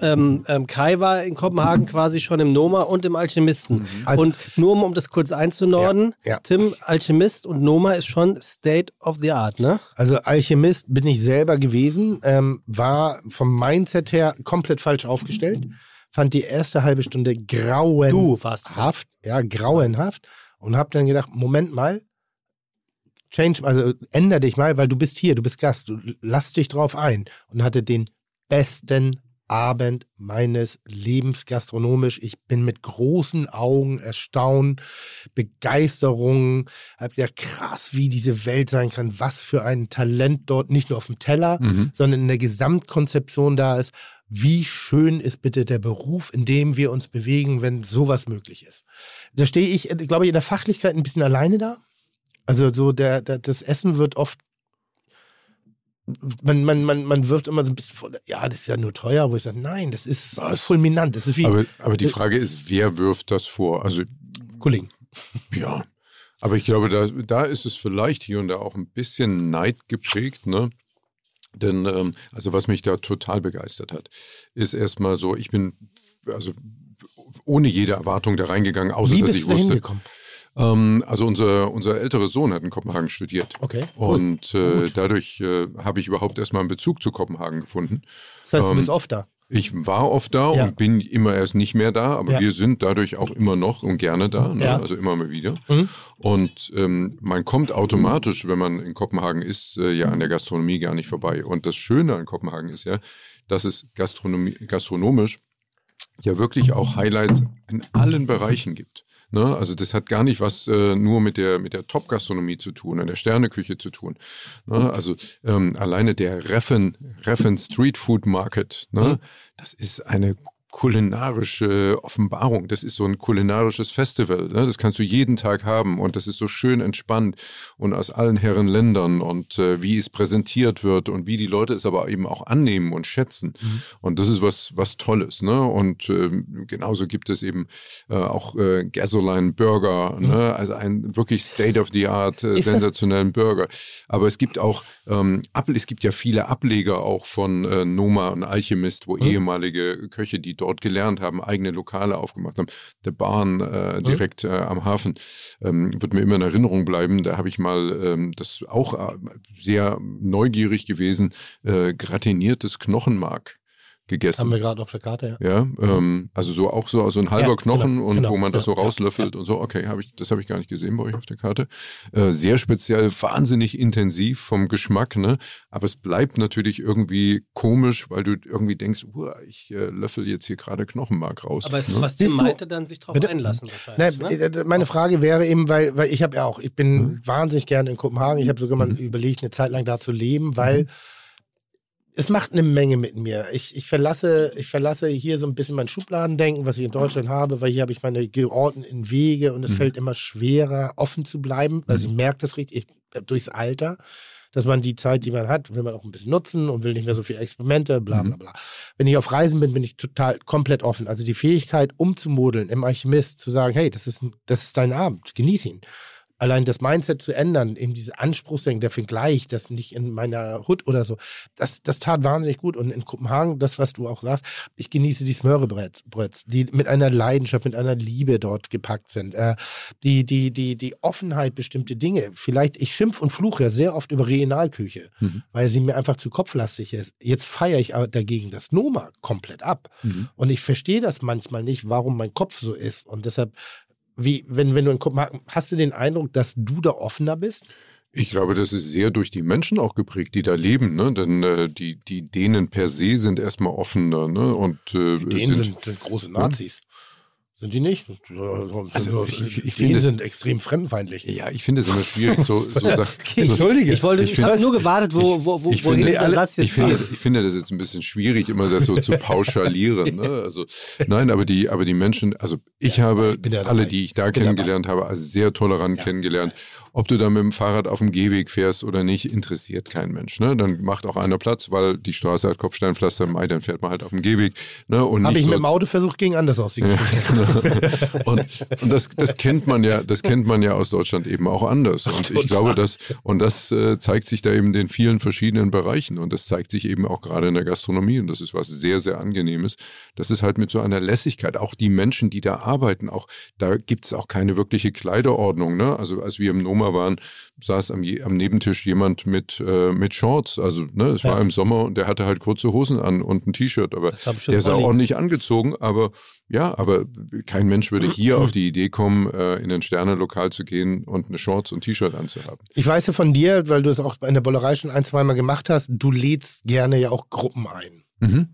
ähm, ähm, Kai war in Kopenhagen quasi schon im Noma und im Alchemisten. Also- und nur um, um das kurz einzunorden, Ja, ja. Tim, Alchemist und Noma ist schon State of the Art, ne? Also Alchemist bin ich selber gewesen, ähm, war vom Mindset her komplett falsch aufgestellt. Fand die erste halbe Stunde grauenhaft. Du warst ja, grauenhaft. Und hab dann gedacht, Moment mal, change, also änder dich mal, weil du bist hier, du bist Gast, du lass dich drauf ein. Und hatte den besten Abend meines Lebens gastronomisch. Ich bin mit großen Augen erstaunt, Begeisterung. Hab ja krass, wie diese Welt sein kann, was für ein Talent dort nicht nur auf dem Teller, Mhm. sondern in der Gesamtkonzeption da ist. Wie schön ist bitte der Beruf, in dem wir uns bewegen, wenn sowas möglich ist. Da stehe ich, äh, glaube ich, in der Fachlichkeit ein bisschen alleine da. Also so der, der das Essen wird oft man, man, man, man wirft immer so ein bisschen vor, ja, das ist ja nur teuer, wo ich sage, nein, das ist Was? fulminant. Das ist wie Aber, aber die Frage ist, wer wirft das vor? Also Kollegen. Ja, aber ich glaube, da, da ist es vielleicht hier und da auch ein bisschen Neid geprägt, ne? Denn, ähm, also was mich da total begeistert hat, ist erstmal so, ich bin also ohne jede Erwartung da reingegangen, außer Wie dass ich wusste. hingekommen? Ähm, also unser, unser älterer Sohn hat in Kopenhagen studiert. Okay. cool. Und äh, dadurch äh, habe ich überhaupt erstmal einen Bezug zu Kopenhagen gefunden. Das heißt, du ähm, bist oft da. Ich war oft da Ja. und bin immer erst nicht mehr da, aber Ja. wir sind dadurch auch immer noch und gerne da, ne? Ja. also immer mal wieder. Mhm. Und ähm, man kommt automatisch, wenn man in Kopenhagen ist, äh, ja an der Gastronomie gar nicht vorbei. Und das Schöne an Kopenhagen ist ja, dass es gastronomisch ja wirklich auch Highlights in allen Bereichen gibt. Ne? Also das hat gar nicht was äh, nur mit der, mit der Top-Gastronomie zu tun, an der Sterneküche zu tun. Ne? Also ähm, alleine der Reffen, Reffen Street Food Market, ne? das ist eine kulinarische Offenbarung. Das ist so ein kulinarisches Festival. Ne? Das kannst du jeden Tag haben und das ist so schön entspannt und aus allen Herren Ländern und äh, wie es präsentiert wird und wie die Leute es aber eben auch annehmen und schätzen. Und das ist was, was Tolles. Ne? Und ähm, genauso gibt es eben äh, auch äh, Gasoline Burger, ne? also ein wirklich State-of-the-Art, äh, Ist das- sensationellen Burger. Aber es gibt auch, ähm, es gibt ja viele Ableger auch von äh, Noma und Alchemist, wo ehemalige Köche, die dort gelernt haben, eigene Lokale aufgemacht haben. Der Bahn äh, direkt äh, am Hafen ähm, wird mir immer in Erinnerung bleiben. Da habe ich mal ähm, das auch äh, sehr neugierig gewesen, äh, gratiniertes Knochenmark gegessen. Haben wir gerade auf der Karte, ja. Ja, ähm, also so auch so, so ein halber Ja, Knochen genau, und genau, wo man das ja, so ja, rauslöffelt und so. Okay, habe ich, das habe ich gar nicht gesehen bei euch auf der Karte. Äh, sehr speziell, wahnsinnig intensiv vom Geschmack, ne? Aber es bleibt natürlich irgendwie komisch, weil du irgendwie denkst, uah, ich äh, löffel jetzt hier gerade Knochenmark raus. Aber es, ne? was Tim du- meinte, dann sich drauf Bitte? einlassen Nein, wahrscheinlich. ne? äh, meine Frage wäre eben, weil, weil ich habe ja auch, ich bin Mhm. wahnsinnig gerne in Kopenhagen. Ich habe sogar mal überlegt, eine Zeit lang da zu leben, weil Mhm. Es macht eine Menge mit mir. Ich, ich, verlasse, ich verlasse hier so ein bisschen mein Schubladendenken, was ich in Deutschland habe, weil hier habe ich meine geordneten Wege und es Mhm. fällt immer schwerer, offen zu bleiben. Also ich merke das richtig ich, durchs Alter, dass man die Zeit, die man hat, will man auch ein bisschen nutzen und will nicht mehr so viele Experimente, bla bla Mhm. bla. Wenn ich auf Reisen bin, bin ich total komplett offen. Also die Fähigkeit, umzumodeln im Alchemist, zu sagen, hey, das ist, das ist dein Abend, genieß ihn. Allein das Mindset zu ändern, eben diese Anspruchsdenken, der Vergleich, das nicht in meiner Hut oder so, das, das tat wahnsinnig gut. Und in Kopenhagen, das, was du auch sagst, ich genieße die Smörrebröts, die mit einer Leidenschaft, mit einer Liebe dort gepackt sind. Äh, die, die, die, die Offenheit, bestimmte Dinge. Vielleicht, ich schimpf und fluche ja sehr oft über Regionalküche, Mhm. weil sie mir einfach zu kopflastig ist. Jetzt feiere ich aber dagegen das Noma komplett ab. Mhm. Und ich verstehe das manchmal nicht, warum mein Kopf so ist. Und deshalb, wie, wenn, wenn du in Kopenhagen, hast du den Eindruck, dass du da offener bist? Ich glaube, das ist sehr durch die Menschen auch geprägt, die da leben, ne? Denn äh, die, die Dänen per se sind erstmal offener, ne? Und äh, Die Dänen sind, sind große Nazis. Sind die nicht? Also, ich- ich- ich Dänen finde- sind extrem fremdenfeindlich. Ja, ich finde es immer schwierig, so, so [laughs] Sachen. Entschuldige. Ich wollte, Ich ich, habe nur gewartet, wo, wo, wo, ich wohin finde, dieser Satz jetzt ich, finde, ich finde das jetzt ein bisschen schwierig, immer das so zu [laughs] pauschalieren. Ne? Also, nein, aber die, aber die Menschen, also ich habe bin ja dabei. alle, die ich da kennengelernt habe, als sehr tolerant kennengelernt. Ob du da mit dem Fahrrad auf dem Gehweg fährst oder nicht, interessiert kein Mensch. Ne? Dann macht auch einer Platz, weil die Straße hat Kopfsteinpflaster im Ei, dann fährt man halt auf dem Gehweg. Ne? Habe ich so, mit dem Auto versucht, ging anders aus. Die Geschichte. [laughs] [laughs] und, und das, das kennt man ja, das kennt man ja aus Deutschland eben auch anders. Und ich glaube, dass, und das äh, zeigt sich da eben in den vielen verschiedenen Bereichen. Und das zeigt sich eben auch gerade in der Gastronomie. Und das ist was sehr, sehr Angenehmes. Das ist halt mit so einer Lässigkeit. Auch die Menschen, die da arbeiten, auch, da gibt's auch keine wirkliche Kleiderordnung. Ne? Also als wir im Noma waren, saß am, am Nebentisch jemand mit, äh, mit Shorts. Also, ne, es war Ja. im Sommer und der hatte halt kurze Hosen an und ein T-Shirt. Aber war der sah ordentlich angezogen, aber ja, aber kein Mensch würde [clears throat] hier auf die Idee kommen, äh, in ein Sternelokal zu gehen und eine Shorts und T-Shirt anzuhaben. Ich weiß ja von dir, weil du es auch in der Bollerei schon ein, zweimal gemacht hast, du lädst gerne ja auch Gruppen ein. Mhm.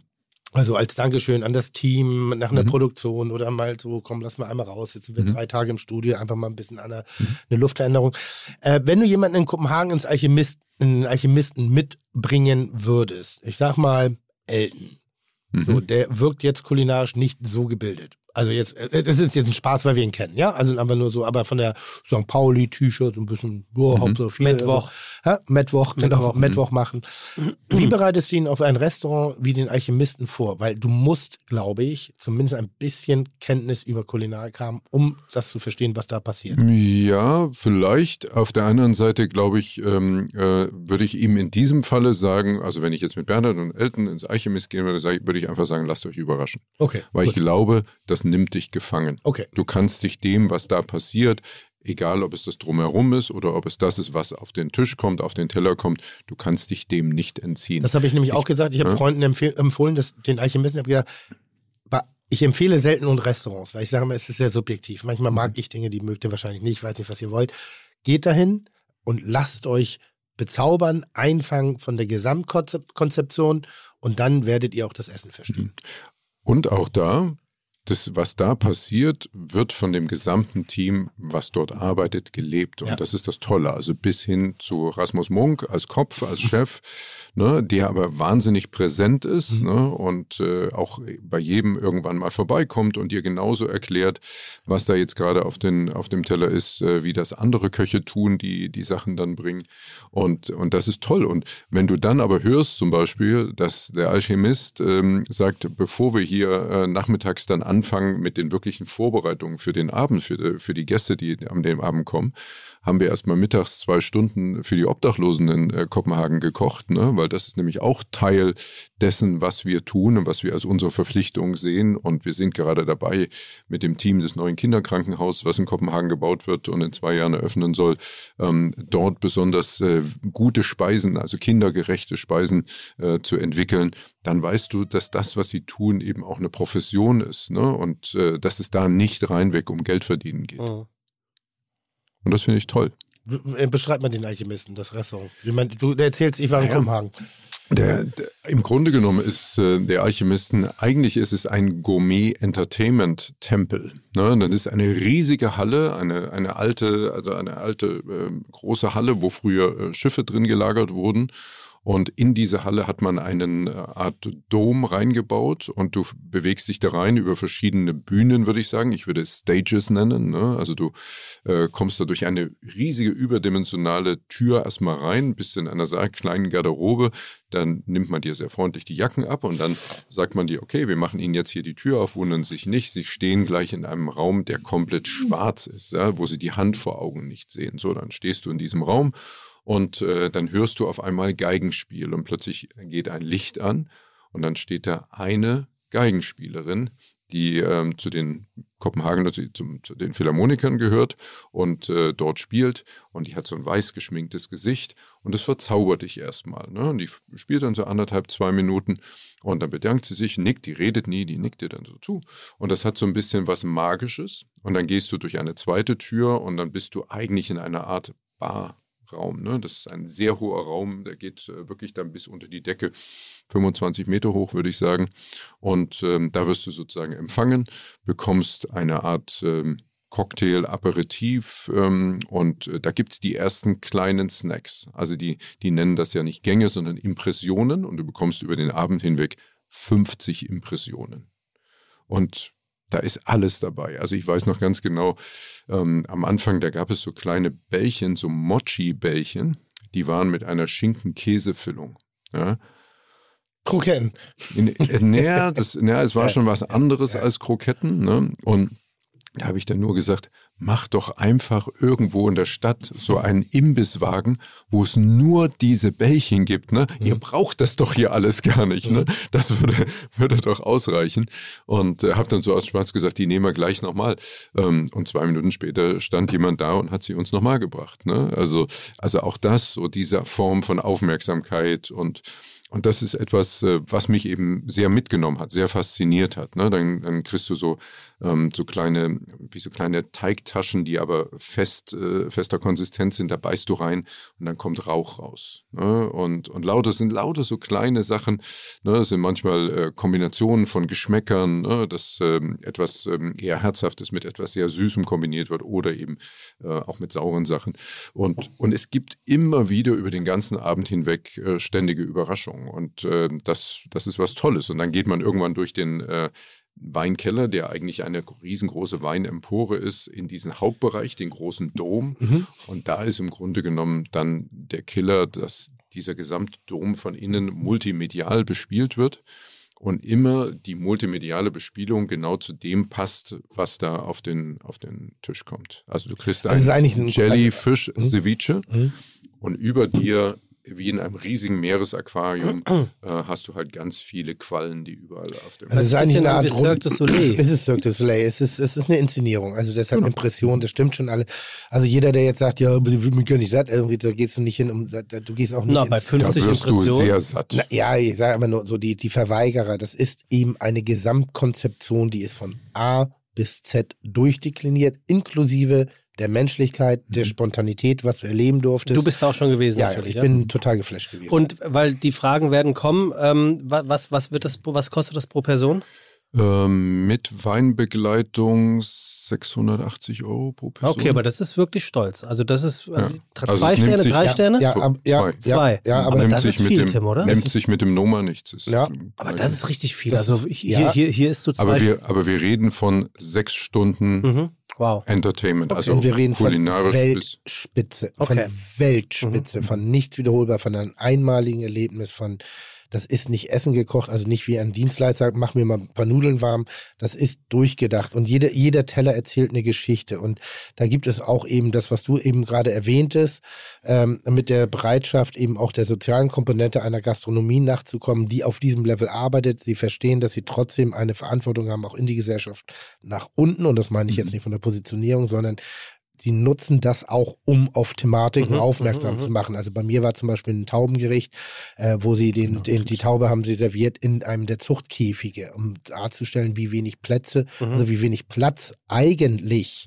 Also als Dankeschön an das Team nach einer Mhm. Produktion oder mal so, komm, lass mal einmal raus, jetzt sind wir Mhm. drei Tage im Studio, einfach mal ein bisschen an eine, Mhm. eine Luftveränderung. Äh, wenn du jemanden in Kopenhagen ins Alchemist, in den Alchemisten mitbringen würdest, ich sag mal Elton, Mhm. so, der wirkt jetzt kulinarisch nicht so gebildet. Also jetzt, äh, das ist jetzt ein Spaß, weil wir ihn kennen, ja? Also einfach nur so, aber von der St. Pauli-T-Shirt, so ein bisschen, oh, Mhm. Hauptsache viel. Mittwoch. Ja, Mittwoch, genau, Mittwoch. Mittwoch machen. Wie bereitest du ihn auf ein Restaurant wie den Alchemisten vor? Weil du musst, glaube ich, zumindest ein bisschen Kenntnis über Kulinarik haben, um das zu verstehen, was da passiert. Ja, vielleicht. Auf der anderen Seite, glaube ich, ähm, äh, würde ich ihm in diesem Falle sagen, also wenn ich jetzt mit Bernhard und Elton ins Alchemist gehen würde, ich- würde ich einfach sagen, lasst euch überraschen. Okay. Weil ich gut. glaube, das nimmt dich gefangen. Okay. Du kannst dich dem, was da passiert, egal ob es das drumherum ist oder ob es das ist, was auf den Tisch kommt, auf den Teller kommt, du kannst dich dem nicht entziehen. Das habe ich nämlich auch gesagt. Ich habe Ja. Freunden empfohlen, dass den Alchemisten, ich habe gesagt, ich empfehle selten und Restaurants, weil ich sage mal, es ist sehr subjektiv. Manchmal mag ich Dinge, die mögt ihr wahrscheinlich nicht, ich weiß nicht, was ihr wollt. Geht dahin und lasst euch bezaubern, einfangen von der Gesamtkonzeption und dann werdet ihr auch das Essen verstehen. Und auch da, das, was da passiert, wird von dem gesamten Team, was dort arbeitet, gelebt. Und Ja. das ist das Tolle. Also bis hin zu Rasmus Munk als Kopf, als Chef, ne, der aber wahnsinnig präsent ist Mhm. ne, und äh, auch bei jedem irgendwann mal vorbeikommt und dir genauso erklärt, was da jetzt gerade auf, den, auf dem Teller ist, äh, wie das andere Köche tun, die die Sachen dann bringen. Und, und das ist toll. Und wenn du dann aber hörst zum Beispiel, dass der Alchemist ähm, sagt, bevor wir hier äh, nachmittags dann anfangen mit den wirklichen Vorbereitungen für den Abend, für für die Gäste, die an dem Abend kommen, haben wir erstmal mittags zwei Stunden für die Obdachlosen in äh, Kopenhagen gekocht, ne? weil das ist nämlich auch Teil dessen, was wir tun und was wir als unsere Verpflichtung sehen. Und wir sind gerade dabei, mit dem Team des neuen Kinderkrankenhauses, was in Kopenhagen gebaut wird und in zwei Jahren eröffnen soll, ähm, dort besonders äh, gute Speisen, also kindergerechte Speisen äh, zu entwickeln. Dann weißt du, dass das, was sie tun, eben auch eine Profession ist. Ne? Und äh, dass es da nicht reinweg um Geld verdienen geht. Mhm. Und das finde ich toll. Äh, Beschreib mal den Alchemisten, das Restaurant. Man, du erzählst, ich war in Ja. Kopenhagen. Der, der, Im Grunde genommen ist äh, der Alchemisten, eigentlich ist es ein Gourmet-Entertainment-Tempel. Ne? Das ist eine riesige Halle, eine, eine alte, also eine alte äh, große Halle, wo früher äh, Schiffe drin gelagert wurden. Und in diese Halle hat man einen äh, Art Dom reingebaut und du bewegst dich da rein über verschiedene Bühnen, würde ich sagen. Ich würde es Stages nennen. Ne? Also du äh, kommst da durch eine riesige überdimensionale Tür erstmal rein, bist in einer sehr kleinen Garderobe. Dann nimmt man dir sehr freundlich die Jacken ab und dann sagt man dir, okay, wir machen Ihnen jetzt hier die Tür auf, wundern sich nicht. Sie stehen gleich in einem Raum, der komplett schwarz ist, ja? wo Sie die Hand vor Augen nicht sehen. So, dann stehst du in diesem Raum und äh, dann hörst du auf einmal Geigenspiel und plötzlich geht ein Licht an und dann steht da eine Geigenspielerin, die ähm, zu den Kopenhagener, zu, zum, zu den Philharmonikern gehört und äh, dort spielt und die hat so ein weiß geschminktes Gesicht und das verzaubert dich erstmal. Ne? Und die spielt dann so anderthalb, zwei Minuten und dann bedankt sie sich, nickt, die redet nie, die nickt dir dann so zu und das hat so ein bisschen was Magisches und dann gehst du durch eine zweite Tür und dann bist du eigentlich in einer Art Bar. Raum. Ne? Das ist ein sehr hoher Raum, der geht äh, wirklich dann bis unter die Decke, 25 Meter hoch, würde ich sagen. Und ähm, da wirst du sozusagen empfangen, bekommst eine Art ähm, Cocktail, Aperitif ähm, und äh, da gibt es die ersten kleinen Snacks. Also die, die nennen das ja nicht Gänge, sondern Impressionen und du bekommst über den Abend hinweg 50 Impressionen. Und da ist alles dabei. Also ich weiß noch ganz genau, ähm, am Anfang, da gab es so kleine Bällchen, so Mochi-Bällchen, die waren mit einer Schinken-Käse-Füllung. Ja. Kroketten. Äh, naja, das, naja, es war schon was anderes als Kroketten. Ne? Und da habe ich dann nur gesagt, mach doch einfach irgendwo in der Stadt so einen Imbisswagen, wo es nur diese Bällchen gibt. Ne? Ihr braucht das doch hier alles gar nicht. Ne? Das würde, würde doch ausreichen. Und äh, habe dann so aus Spaß gesagt, die nehmen wir gleich nochmal. Ähm, und zwei Minuten später stand jemand da und hat sie uns nochmal gebracht. Ne? Also, also auch das, so dieser Form von Aufmerksamkeit und und das ist etwas, äh, was mich eben sehr mitgenommen hat, sehr fasziniert hat. Ne? Dann, dann kriegst du so, ähm, so kleine, wie so kleine Teigtaschen, die aber fest, äh, fester Konsistenz sind, da beißt du rein und dann kommt Rauch raus. Ne? Und, und lauter sind lauter so kleine Sachen. Ne? Das sind manchmal äh, Kombinationen von Geschmäckern, dass ähm, etwas ähm, eher Herzhaftes mit etwas sehr Süßem kombiniert wird oder eben auch mit sauren Sachen. Und, und es gibt immer wieder über den ganzen Abend hinweg ständige Überraschungen. Und äh, das, das ist was Tolles. Und dann geht man irgendwann durch den äh, Weinkeller, der eigentlich eine riesengroße Weinempore ist, in diesen Hauptbereich, den großen Dom. Mhm. Und da ist im Grunde genommen dann der Killer, dass dieser gesamte Dom von innen multimedial bespielt wird und immer die multimediale Bespielung genau zu dem passt, was da auf den, auf den Tisch kommt. Also du kriegst Also ein eigentlich ein- Jellyfish Mhm. Ceviche Mhm. und über dir wie in einem riesigen Meeresaquarium [clears throat] äh, hast du halt ganz viele Quallen, die überall auf dem Also es ist eigentlich eine Art Cirque du Soleil. [clears throat] Es ist Cirque du Soleil. Es ist, es ist eine Inszenierung. Also deshalb Genau. Impression, das stimmt schon alle. Also jeder, der jetzt sagt, ja, mich gar nicht satt, irgendwie, da gehst du nicht hin, um, da- du gehst auch nicht Na, bei da 50 wirst du sehr satt. Na, ja, ich sage aber nur so, die, die Verweigerer, das ist eben eine Gesamtkonzeption, die ist von A bis Z durchdekliniert, inklusive der Menschlichkeit, der Spontanität, was du erleben durftest. Du bist da auch schon gewesen, ja, ja, natürlich. ich ja? bin total geflasht gewesen. Und weil die Fragen werden kommen, ähm, wa- was, was wird das, was kostet das pro Person? Ähm, mit Weinbegleitung 680 Euro pro Person. Okay, aber das ist wirklich stolz. Also das ist äh, Ja. zwei Also nimmt Sterne, sich- drei ja, Sterne? ja, So, ab, ja, zwei. ja, Zwei. Ja, aber Aber nimmt das sich ist mit viel, dem, Tim, oder? Nimmt sich mit dem Noma nichts. Ist Ja. Aber das ist richtig viel. Das- also hier, hier, hier ist du zwei. aber, wir, aber wir reden von sechs Stunden mhm. Wow. Entertainment, also und wir reden von Weltspitze, Okay. von Weltspitze, von nichts wiederholbar, von einem einmaligen Erlebnis, von das ist nicht Essen gekocht, also nicht wie ein Dienstleister, mach mir mal ein paar Nudeln warm. Das ist durchgedacht und jeder, jeder Teller erzählt eine Geschichte. Und da gibt es auch eben das, was du eben gerade erwähntest, ähm, mit der Bereitschaft eben auch der sozialen Komponente einer Gastronomie nachzukommen, die auf diesem Level arbeitet. Sie verstehen, dass sie trotzdem eine Verantwortung haben, auch in die Gesellschaft nach unten. Und das meine ich jetzt nicht von der Positionierung, sondern sie nutzen das auch, um auf Thematiken Mhm, aufmerksam mhm, zu machen. Also bei mir war zum Beispiel ein Taubengericht, äh, wo sie den, den, die Taube haben sie serviert in einem der Zuchtkäfige, um darzustellen, wie wenig Plätze, Mhm. also wie wenig Platz eigentlich.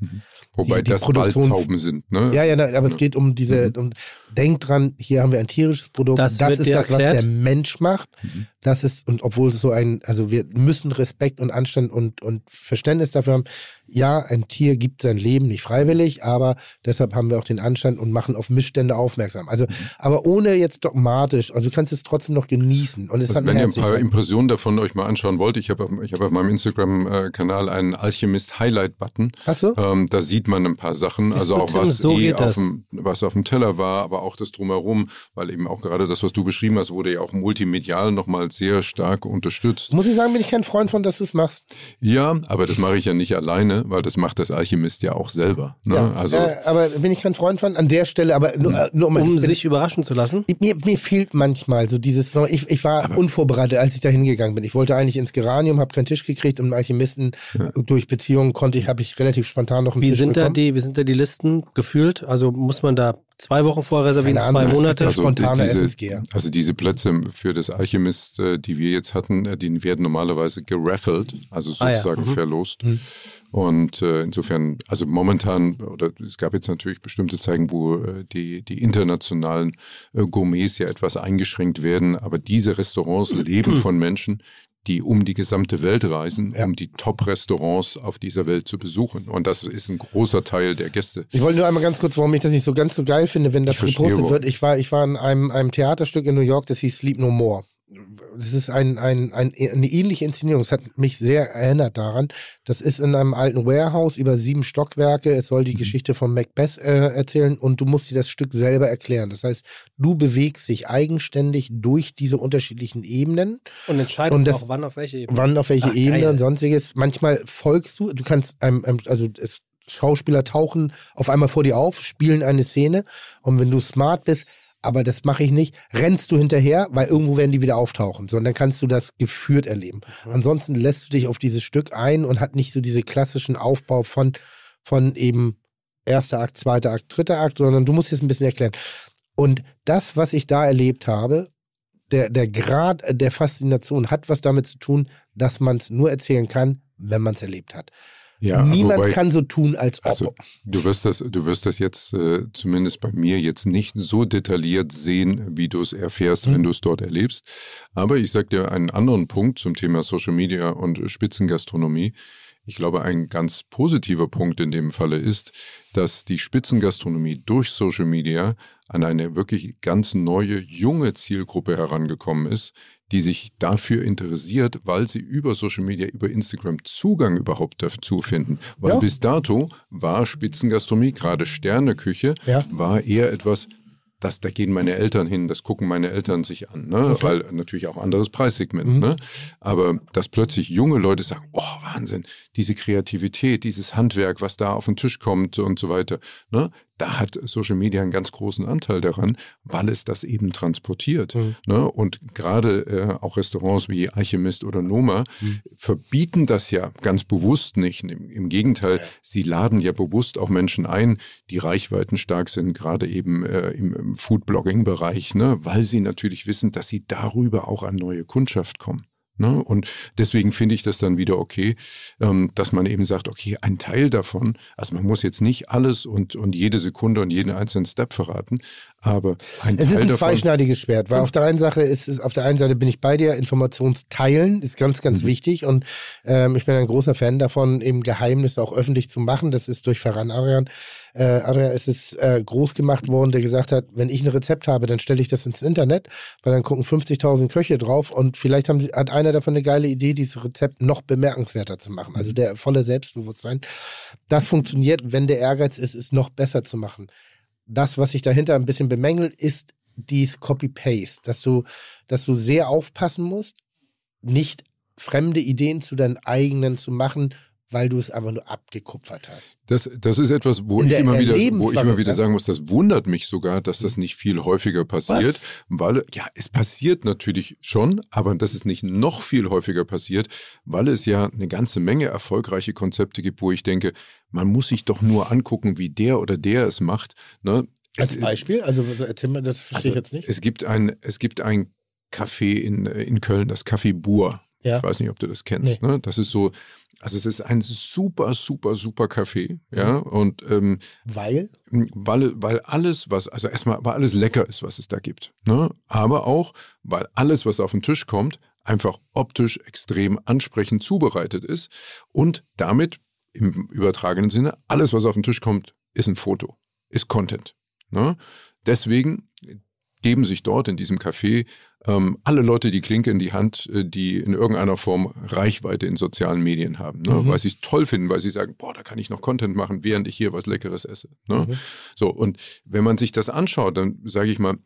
Wobei die das Produktion- Waldtauben sind, ne? Ja, ja, aber es geht um diese, Mhm. um, denkt dran, hier haben wir ein tierisches Produkt, Das das, ist das, was erklärt? der Mensch macht. Mhm. Das ist, und obwohl es so ein, also wir müssen Respekt und Anstand und, und Verständnis dafür haben. Ja, ein Tier gibt sein Leben nicht freiwillig, aber deshalb haben wir auch den Anstand und machen auf Missstände aufmerksam. Also, Mhm. aber ohne jetzt dogmatisch, also du kannst es trotzdem noch genießen. Und es Also hat wenn ihr ein paar. Impressionen davon euch mal anschauen wollt, ich habe auf- ich habe auf meinem Instagram-Kanal einen Alchemist-Highlight-Button. Hast du? Ähm, da sieht man ein paar Sachen, also auch was, so eh auf dem, was auf dem Teller war, aber auch das Drumherum, weil eben auch gerade das, was du beschrieben hast, wurde ja auch multimedial nochmal sehr stark unterstützt. Muss ich sagen, bin ich kein Freund von, dass du es machst. Ja, aber das mache ich ja nicht alleine, weil das macht das Alchemist ja auch selber. Ne? Ja, also äh, aber bin ich kein Freund von, an der Stelle, aber nur, äh, nur Um bin- sich überraschen zu lassen. Mir, mir fehlt manchmal so dieses, ich, ich war unvorbereitet, als ich da hingegangen bin. Ich wollte eigentlich ins Geranium, habe keinen Tisch gekriegt und einen Alchemisten durch Beziehungen konnte ich, habe ich relativ spontan noch einen Wie Tisch sind da bekommen. die, wie sind da die Listen gefühlt? Also muss man da zwei Wochen vorher reservieren, Keine zwei Ahnung. Monate? Also- spontaner diese, Essensgeher. Also diese Plätze für das Alchemist, äh, die wir jetzt hatten, äh, die werden normalerweise geraffelt, also Ah ja, sozusagen mhm. verlost. Mhm. Und äh, insofern, also momentan, oder es gab jetzt natürlich bestimmte Zeigen, wo äh, die, die internationalen äh, Gourmets ja etwas eingeschränkt werden, aber diese Restaurants [clears throat] leben von Menschen, die um die gesamte Welt reisen, Ja. um die Top-Restaurants auf dieser Welt zu besuchen. Und das ist ein großer Teil der Gäste. Ich wollte nur einmal ganz kurz, warum ich das nicht so ganz so geil finde, wenn das Ich gepostet wird. Ich war, ich war in einem, einem Theaterstück in New York, das hieß Sleep No More. Das ist ein, ein, ein, eine ähnliche Inszenierung. Es hat mich sehr erinnert daran. Das ist in einem alten Warehouse über sieben Stockwerke. Es soll Mhm. die Geschichte von Macbeth äh, erzählen und du musst dir das Stück selber erklären. Das heißt, du bewegst dich eigenständig durch diese unterschiedlichen Ebenen. Und entscheidest Und das- auch, wann auf welche Ebene. Wann auf welche Ach, Ebene geil. und sonstiges. Manchmal folgst du, du kannst einem, einem also es, Schauspieler tauchen auf einmal vor dir auf, spielen eine Szene und wenn du smart bist, aber das mache ich nicht, rennst du hinterher, weil irgendwo werden die wieder auftauchen. So, und dann kannst du das geführt erleben. Ansonsten lässt du dich auf dieses Stück ein und hat nicht so diese klassischen Aufbau von, von eben erster Akt, zweiter Akt, dritter Akt, sondern du musst jetzt ein bisschen erklären. Und das, was ich da erlebt habe, der, der Grad der Faszination hat was damit zu tun, dass man es nur erzählen kann, wenn man es erlebt hat. Ja, Niemand wobei- kann so tun, als ob. Also, du wirst das, du wirst das jetzt äh, zumindest bei mir jetzt nicht so detailliert sehen, wie du es erfährst, Mhm. wenn du es dort erlebst. Aber ich sage dir einen anderen Punkt zum Thema Social Media und Spitzengastronomie. Ich glaube, ein ganz positiver Punkt in dem Falle ist, dass die Spitzengastronomie durch Social Media an eine wirklich ganz neue, junge Zielgruppe herangekommen ist, die sich dafür interessiert, weil sie über Social Media, über Instagram Zugang überhaupt dazu finden. Weil Ja. bis dato war Spitzengastronomie, gerade Sterneküche, Ja. war eher etwas, das, da gehen meine Eltern hin, das gucken meine Eltern sich an, ne? Okay. weil natürlich auch anderes Preissegment. Mhm. Ne? Aber dass plötzlich junge Leute sagen, oh Wahnsinn, diese Kreativität, dieses Handwerk, was da auf den Tisch kommt und so weiter, ne? Da hat Social Media einen ganz großen Anteil daran, weil es das eben transportiert. Mhm. Ne? Und gerade äh, auch Restaurants wie Alchemist oder Noma Mhm. verbieten das ja ganz bewusst nicht. Im, Im Gegenteil, sie laden ja bewusst auch Menschen ein, die reichweitenstark sind, gerade eben äh, im, im Foodblogging-Bereich, ne? weil sie natürlich wissen, dass sie darüber auch an neue Kundschaft kommen. Ne? Und deswegen finde ich das dann wieder okay, ähm, dass man eben sagt, okay, ein Teil davon, also man muss jetzt nicht alles und, und jede Sekunde und jeden einzelnen Step verraten, aber ein Es ist Teil ein davon. zweischneidiges Schwert, weil auf der einen Sache ist es, auf der einen Seite bin ich bei dir, Informationsteilen ist ganz, ganz Mhm. wichtig und ähm, ich bin ein großer Fan davon, eben Geheimnisse auch öffentlich zu machen. Das ist durch Ferran Adrian. Äh, Adrian ist es äh, groß gemacht worden, der gesagt hat, wenn ich ein Rezept habe, dann stelle ich das ins Internet, weil dann gucken 50.000 Köche drauf und vielleicht haben sie, hat einer davon eine geile Idee, dieses Rezept noch bemerkenswerter zu machen. Also der volle Selbstbewusstsein. Das funktioniert, wenn der Ehrgeiz ist, es noch besser zu machen das, was sich dahinter ein bisschen bemängelt, ist dies Copy-Paste, dass du, dass du sehr aufpassen musst, nicht fremde Ideen zu deinen eigenen zu machen, weil du es einfach nur abgekupfert hast. Das, das ist etwas, wo ich, immer wieder, wo ich immer wieder sagen muss, das wundert mich sogar, dass das nicht viel häufiger passiert. Weil, ja, es passiert natürlich schon, aber dass es nicht noch viel häufiger passiert, weil es ja eine ganze Menge erfolgreiche Konzepte gibt, wo ich denke, man muss sich doch nur angucken, wie der oder der es macht. Ne? Als Es- Beispiel, also was- erzähl mal, das verstehe ich jetzt nicht. Es gibt ein, es gibt ein Café in, äh, in Köln, das Café Bur. Ja. Ich weiß nicht, ob du das kennst. Ne? Das ist so, also es ist ein super, super, super Café. Ja, und ähm, Weil? weil, weil alles, was, also erstmal, weil alles lecker ist, was es da gibt. Ne? Aber auch, weil alles, was auf den Tisch kommt, einfach optisch extrem ansprechend zubereitet ist und damit im übertragenen Sinne, alles, was auf den Tisch kommt, ist ein Foto, ist Content. Ne? Deswegen geben sich dort in diesem Café ähm, alle Leute die Klinke in die Hand, äh, die in irgendeiner Form Reichweite in sozialen Medien haben, ne? Mhm. weil sie es toll finden, weil sie sagen, boah, da kann ich noch Content machen, während ich hier was Leckeres esse. Ne? Mhm. So, und wenn man sich das anschaut, dann sage ich mal,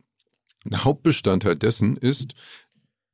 ein Hauptbestandteil dessen ist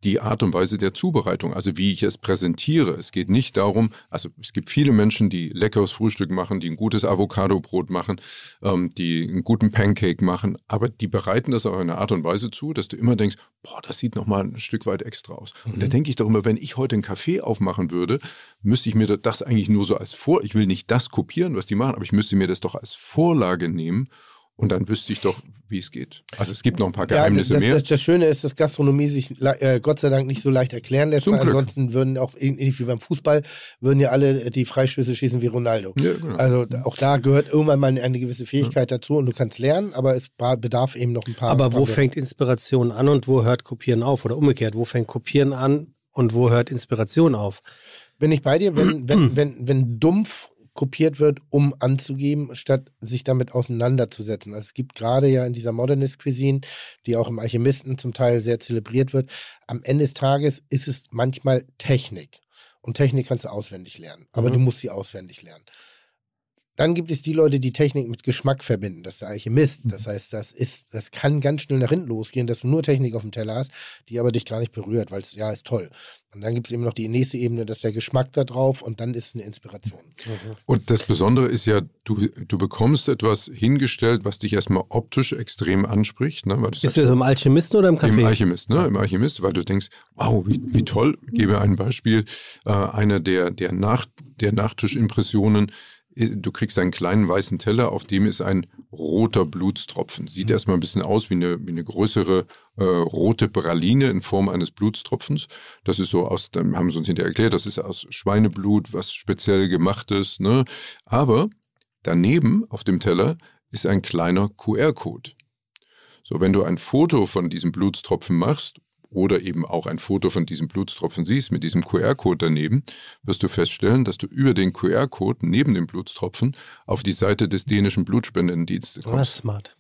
die Art und Weise der Zubereitung, also wie ich es präsentiere. Es geht nicht darum, also es gibt viele Menschen, die leckeres Frühstück machen, die ein gutes Avocado-Brot machen, ähm, die einen guten Pancake machen, aber die bereiten das auf eine Art und Weise zu, dass du immer denkst, boah, das sieht nochmal ein Stück weit extra aus. Und da denke ich doch immer, wenn ich heute einen Kaffee aufmachen würde, müsste ich mir das eigentlich nur so als Vor, ich will nicht das kopieren, was die machen, aber ich müsste mir das doch als Vorlage nehmen und dann wüsste ich doch, wie es geht. Also es gibt noch ein paar Geheimnisse das, mehr. Das, das Schöne ist, dass Gastronomie sich äh, Gott sei Dank nicht so leicht erklären lässt, Zum weil Glück. ansonsten würden auch ähnlich wie beim Fußball, würden ja alle die Freistöße schießen wie Ronaldo. Ja, genau. Also auch da gehört irgendwann mal eine gewisse Fähigkeit dazu und du kannst lernen, aber es bedarf eben noch ein paar. Aber wo paar- fängt Inspiration an und wo hört Kopieren auf? Oder umgekehrt, wo fängt Kopieren an und wo hört Inspiration auf? Bin ich bei dir, wenn, wenn, [clears throat] wenn, wenn dumpf kopiert wird, um anzugeben, statt sich damit auseinanderzusetzen. Also es gibt gerade ja in dieser Modernist Cuisine, die auch im Alchemisten zum Teil sehr zelebriert wird, am Ende des Tages ist es manchmal Technik. Und Technik kannst du auswendig lernen, aber Mhm. du musst sie auswendig lernen. Dann gibt es die Leute, die Technik mit Geschmack verbinden. Das ist der Alchemist. Das heißt, das ist, das kann ganz schnell nach hinten losgehen, dass du nur Technik auf dem Teller hast, die aber dich gar nicht berührt, weil es, ja, ist toll. Und dann gibt es eben noch die nächste Ebene, das ist der Geschmack da drauf und dann ist es eine Inspiration. Und das Besondere ist ja, du, du bekommst etwas hingestellt, was dich erstmal optisch extrem anspricht. Ne? Weil du Bist sagst, du jetzt im Alchemisten oder im Café? Im Alchemist, ne? Im Alchemist, weil du denkst, wow, wie, wie toll. Ich gebe ein Beispiel. Äh, einer der, der, Nach, der Nachtischimpressionen du kriegst einen kleinen weißen Teller, auf dem ist ein roter Blutstropfen. Sieht Mhm. erstmal ein bisschen aus wie eine, wie eine größere äh, rote Praline in Form eines Blutstropfens. Das ist so aus, dann haben sie uns hinterher erklärt, das ist aus Schweineblut, was speziell gemacht ist. Ne? Aber daneben auf dem Teller ist ein kleiner QR-Code. So, wenn du ein Foto von diesem Blutstropfen machst oder eben auch ein Foto von diesem Blutstropfen siehst mit diesem QR-Code daneben, wirst du feststellen, dass du über den QR-Code neben dem Blutstropfen auf die Seite des dänischen Blutspendendienstes Das kommst. ist smart.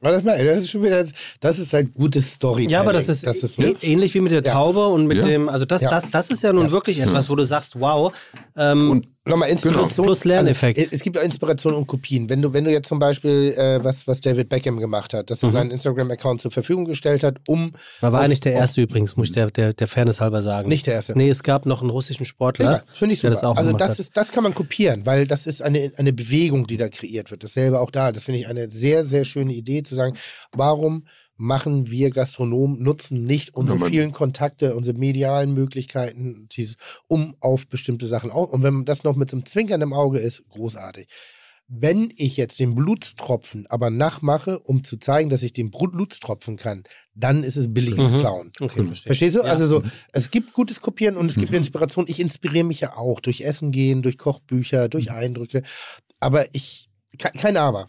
Das, mal, das ist schon wieder, das ist ein gutes Story. Ja, aber das ist, so. ä- ähnlich wie mit der Ja. Taube und mit Ja. dem, also das, Ja. das, das ist ja nun wirklich etwas, wo du sagst, wow. Ähm, Und Nochmal Inspiration. Plus- plus Lerneffekt. Also, es gibt auch Inspiration und Kopien. Wenn du, wenn du jetzt zum Beispiel, äh, was, was David Beckham gemacht hat, dass er seinen Instagram-Account zur Verfügung gestellt hat, um. da war auf- er nicht der auf- erste übrigens, muss ich der, der, der Fairness halber sagen. Nicht der erste. Nee, es gab noch einen russischen Sportler, Ja, finde ich der super. das auch also gemacht das, hat. ist, das kann man kopieren, weil das ist eine, eine Bewegung, die da kreiert wird. Dasselbe auch da. Das finde ich eine sehr, sehr schöne Idee zu sagen, warum machen wir Gastronomen, nutzen nicht unsere Ja, vielen Kontakte, unsere medialen Möglichkeiten, um auf bestimmte Sachen auch. Und wenn das noch mit so einem Zwinkern im Auge ist, großartig. Wenn ich jetzt den Blutstropfen aber nachmache, um zu zeigen, dass ich den Blutstropfen kann, dann ist es billiges Mhm. Klauen. Okay. Verstehst du? Ja. Also so, es gibt gutes Kopieren und es gibt Mhm. Inspiration. Ich inspiriere mich ja auch durch Essen gehen, durch Kochbücher, durch Mhm. Eindrücke. Aber ich, ke- kein Aber.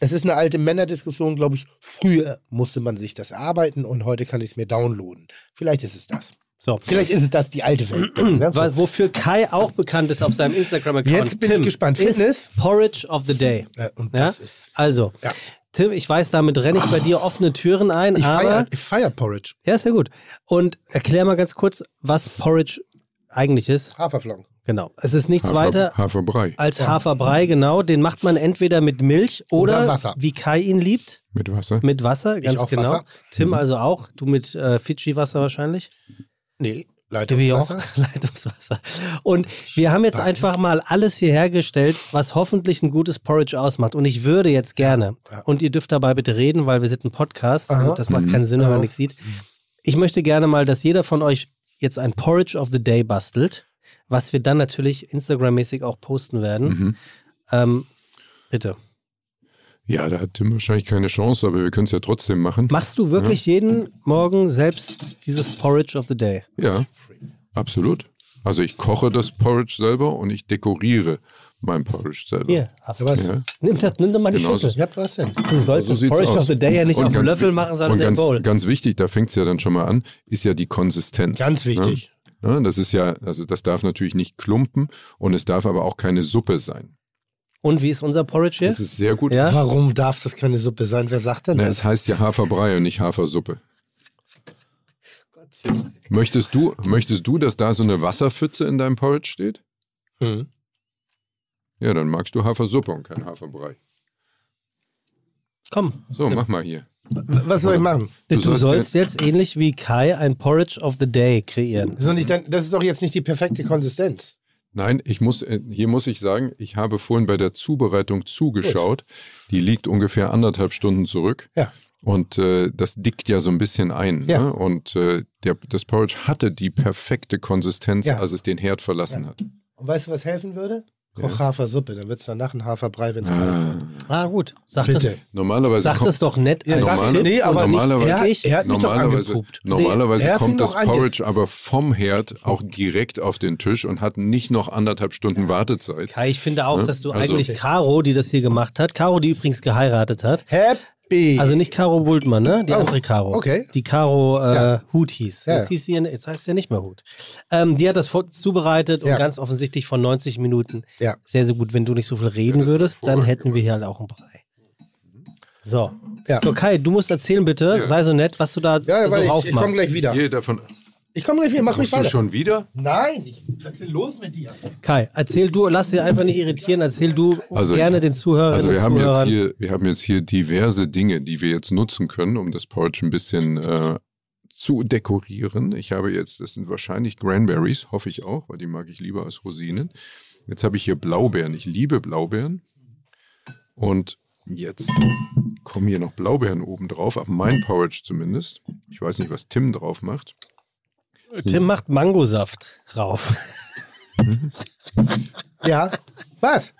Es ist eine alte Männerdiskussion, glaube ich. Früher musste man sich das erarbeiten und heute kann ich es mir downloaden. Vielleicht ist es das. So. Vielleicht ist es das, die alte Welt. [clears throat] ne? Wofür Kai auch bekannt ist auf seinem Instagram-Account. Jetzt bin ich Tim, gespannt. ist Fitness? Porridge of the Day. Ja, und Ja? Also, Ja. Tim, ich weiß, damit renne ich bei dir offene Türen ein, ich aber. feiere ich feier Porridge. Ja, ist ja gut. Und erklär mal ganz kurz, was Porridge eigentlich ist. Haferflocken. Genau. Es ist nichts Hafer, weiter Haferbrei als Haferbrei, genau. Den macht man entweder mit Milch oder, Oder Wasser. wie Kai ihn liebt, mit Wasser. mit Wasser, ganz genau. Wasser. Tim also auch. Du mit äh, Fidschi-Wasser wahrscheinlich. Nee, Leitungswasser. [laughs] Leitungswasser. Und wir haben jetzt einfach mal alles hier hergestellt, was hoffentlich ein gutes Porridge ausmacht. Und ich würde jetzt gerne, Ja. und ihr dürft dabei bitte reden, weil wir sind ein Podcast, Aha. und das macht Mhm. keinen Sinn, wenn man nichts sieht. Ich möchte gerne mal, dass jeder von euch jetzt ein Porridge of the Day bastelt, was wir dann natürlich Instagram-mäßig auch posten werden. Mhm. Ähm, bitte. Ja, da hat Tim wahrscheinlich keine Chance, aber wir können es ja trotzdem machen. Machst du wirklich jeden Morgen selbst dieses Porridge of the Day? Ja, absolut. Also ich koche das Porridge selber und ich dekoriere mein Porridge selber. Hier, was? Ja. nimm, das, nimm doch mal die Genau Schüssel. Ihr habt was denn? Du sollst So das Porridge aus. of the Day ja nicht Und auf dem ganz Löffel machen, sondern in ganz, Bowl. ganz wichtig, da fängt es ja dann schon mal an, ist ja die Konsistenz. Ganz wichtig. Ne? Ne, Das ist ja, also das darf natürlich nicht klumpen und es darf aber auch keine Suppe sein. Und wie ist unser Porridge hier? Das ist sehr gut. Ja? Warum darf das keine Suppe sein? Wer sagt denn Na, das? es heißt ja Haferbrei und nicht Hafersuppe. Möchtest du, möchtest du, dass da so eine Wasserpfütze in deinem Porridge steht? Hm. Ja, dann magst du Hafersuppe und kein Haferbrei. Komm. So, mach mal hier. Was soll ich machen? Du, Du sollst, jetzt ähnlich wie Kai ein Porridge of the Day kreieren. Das ist, doch nicht, das ist doch jetzt nicht die perfekte Konsistenz. Nein, ich muss, äh, hier muss ich sagen, ich habe vorhin bei der Zubereitung zugeschaut. Die liegt ungefähr anderthalb Stunden zurück. Ja. Und äh, das dickt ja so ein bisschen ein. Ja. Ne? Und äh, der, das Porridge hatte die perfekte Konsistenz, Ja. als es den Herd verlassen hat. Und weißt du, was helfen würde? Koch Hafersuppe, dann wird es danach ein Haferbrei, wenn es kalt Ah. wird. Ah, gut. Sag, Bitte. das, Normalerweise sag kommt, das doch nett. Ja, sag- Tipp nee, aber normalerweise, er, er hat mich doch normalerweise, Nee, kommt das Porridge jetzt. aber vom Herd auch direkt auf den Tisch und hat nicht noch anderthalb Stunden Wartezeit. Kai, ich finde auch, Ne? dass du Also- eigentlich Caro, die das hier gemacht hat, Caro, die übrigens geheiratet hat, Happy. Also nicht Caro Bultmann, ne? Die Oh, andere Caro. okay. Die Caro äh, Ja. Hut hieß. Ja, Jetzt, hieß sie, jetzt heißt sie ja nicht mehr Hut. Ähm, die hat das vor- zubereitet und Ja. ganz offensichtlich von 90 Minuten Ja. sehr, sehr gut. Wenn du nicht so viel reden würdest, dann hätten wir hier halt auch einen Brei. So. Ja. So, Kai, du musst erzählen bitte, Ja. sei so nett, was du da Ja, so ich, ich komme gleich wieder. Hier davon. Ich komme gleich wieder, mach ruhig Musst du weiter. schon wieder? Nein, ich, was ist denn los mit dir? Kai, erzähl du, lass dir einfach nicht irritieren, erzähl du Also ich- gerne den Zuhörern Also wir haben jetzt hier, wir haben jetzt hier diverse Dinge, die wir jetzt nutzen können, um das Porridge ein bisschen äh, zu dekorieren. Ich habe jetzt, das sind wahrscheinlich Cranberries, hoffe ich auch, weil die mag ich lieber als Rosinen. Jetzt habe ich hier Blaubeeren. Ich liebe Blaubeeren. Und jetzt kommen hier noch Blaubeeren oben drauf, auf mein Porridge zumindest. Ich weiß nicht, was Tim drauf macht. Tim macht Mangosaft rauf. [laughs] Ja. Was?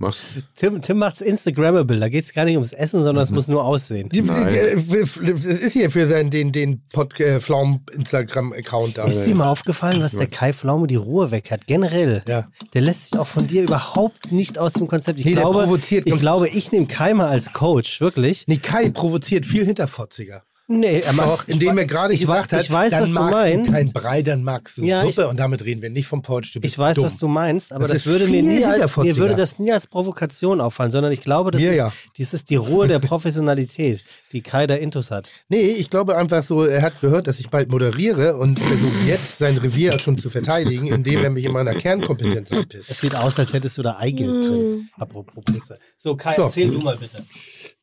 Mach's. Tim, Tim macht's Instagrammable. Da geht's gar nicht ums Essen, sondern es muss nur aussehen. Es ist hier für seinen, den, den Pod, äh, Pflaum Instagram-Account da. Ist dir mal aufgefallen, was der Kai Pflaume die Ruhe weg hat? Generell. Ja. Der lässt sich auch von dir überhaupt nicht aus dem Konzept. Ich Nee, der glaube, provoziert ich glaube, ich nehme Kai mal als Coach, wirklich. Nee, Kai provoziert viel hinterfotziger. Nee, er macht, Auch indem er gerade ich gesagt weiß- hat, ich weiß, dann was du magst meinst. du kein Brei, dann magst du Ja, Suppe. ich- und damit reden wir nicht vom Porch. Du bist Ich weiß, dumm. was du meinst, aber Das das, würde mir nie als, mir würde das nie als Provokation auffallen, sondern ich glaube, das, ist, ja. dies ist die Ruhe der Professionalität, die Kai da Intus hat. Nee, ich glaube einfach so, er hat gehört, dass ich bald moderiere und versucht jetzt sein Revier schon zu verteidigen, indem er mich in meiner Kernkompetenz Es abpisst. sieht aus, als hättest du da Eigelb drin. Apropos Pisse. So, Kai, So. erzähl du mal bitte.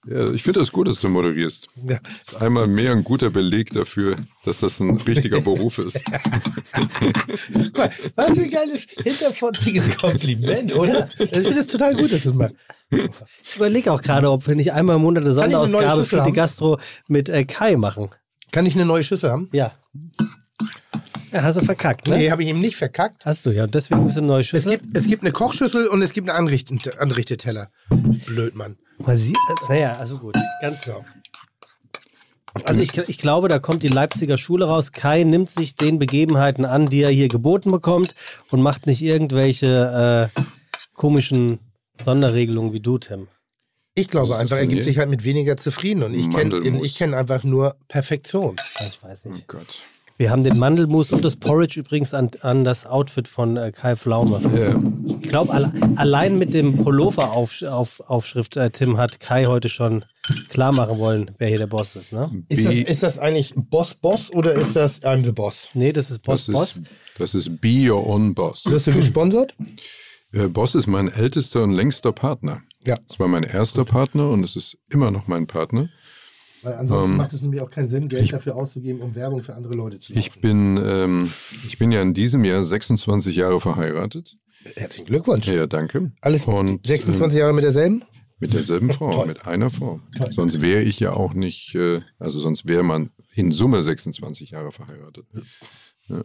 Ja, ich finde das gut, dass du moderierst. Ja. Das ist einmal mehr ein guter Beleg dafür, dass das ein richtiger [laughs] Beruf ist. Guck mal, was für ein geiles, hinterfotziges Kompliment, oder? Ich finde das total gut, dass du es machst. Ich überlege auch gerade, ob wir nicht einmal im Monat eine eine Sonderausgabe Schüssel für die? Gastro mit äh, Kai machen. Kann ich eine neue Schüssel haben? Ja. Ja, hast du verkackt, ne? Nee, habe ich ihm nicht verkackt. Hast du, ja. Und deswegen musst du eine neue Es Schüssel. gibt, es gibt eine Kochschüssel und es gibt einen Anricht Anrichteteller. Blöd, Mann. Mal sie, äh, naja, also gut. Ganz So. Also ich, ich glaube, da kommt die Leipziger Schule raus. Kai nimmt sich den Begebenheiten an, die er hier geboten bekommt und macht nicht irgendwelche äh, komischen Sonderregelungen wie du, Tim. Ich glaube einfach, er gibt sich halt mit weniger zufrieden. Und ich kenne kenn einfach nur Perfektion. Ich weiß Oh nicht. Gott. Wir haben den Mandelmus und das Porridge übrigens an, an das Outfit von äh, Kai Pflaume. Ja. Ich glaube, alle, allein mit dem Pullover-Aufschrift, auf, Aufschrift, äh, Tim, hat Kai heute schon klar machen wollen, wer hier der Boss ist, ne? Ist das, ist das eigentlich Boss Boss oder ist das I'm the Boss? Nee, das ist Boss das, Boss. ist, das ist Be Your Own Boss. Wirst du gesponsert? Äh, Boss ist mein ältester und längster Partner. Ja. Es war mein erster Partner und es ist immer noch mein Partner. Weil ansonsten Ähm, macht es nämlich auch keinen Sinn, Geld dafür auszugeben, um Werbung für andere Leute zu machen. Ich bin, ähm, ich bin ja in diesem Jahr 26 Jahre verheiratet. Herzlichen Glückwunsch. Ja, danke. Alles und 26 Jahre mit derselben? Mit derselben Frau, Toll. mit einer Frau. Toll. Sonst wäre ich ja auch nicht, äh, also sonst wäre man in Summe 26 Jahre verheiratet. Ja.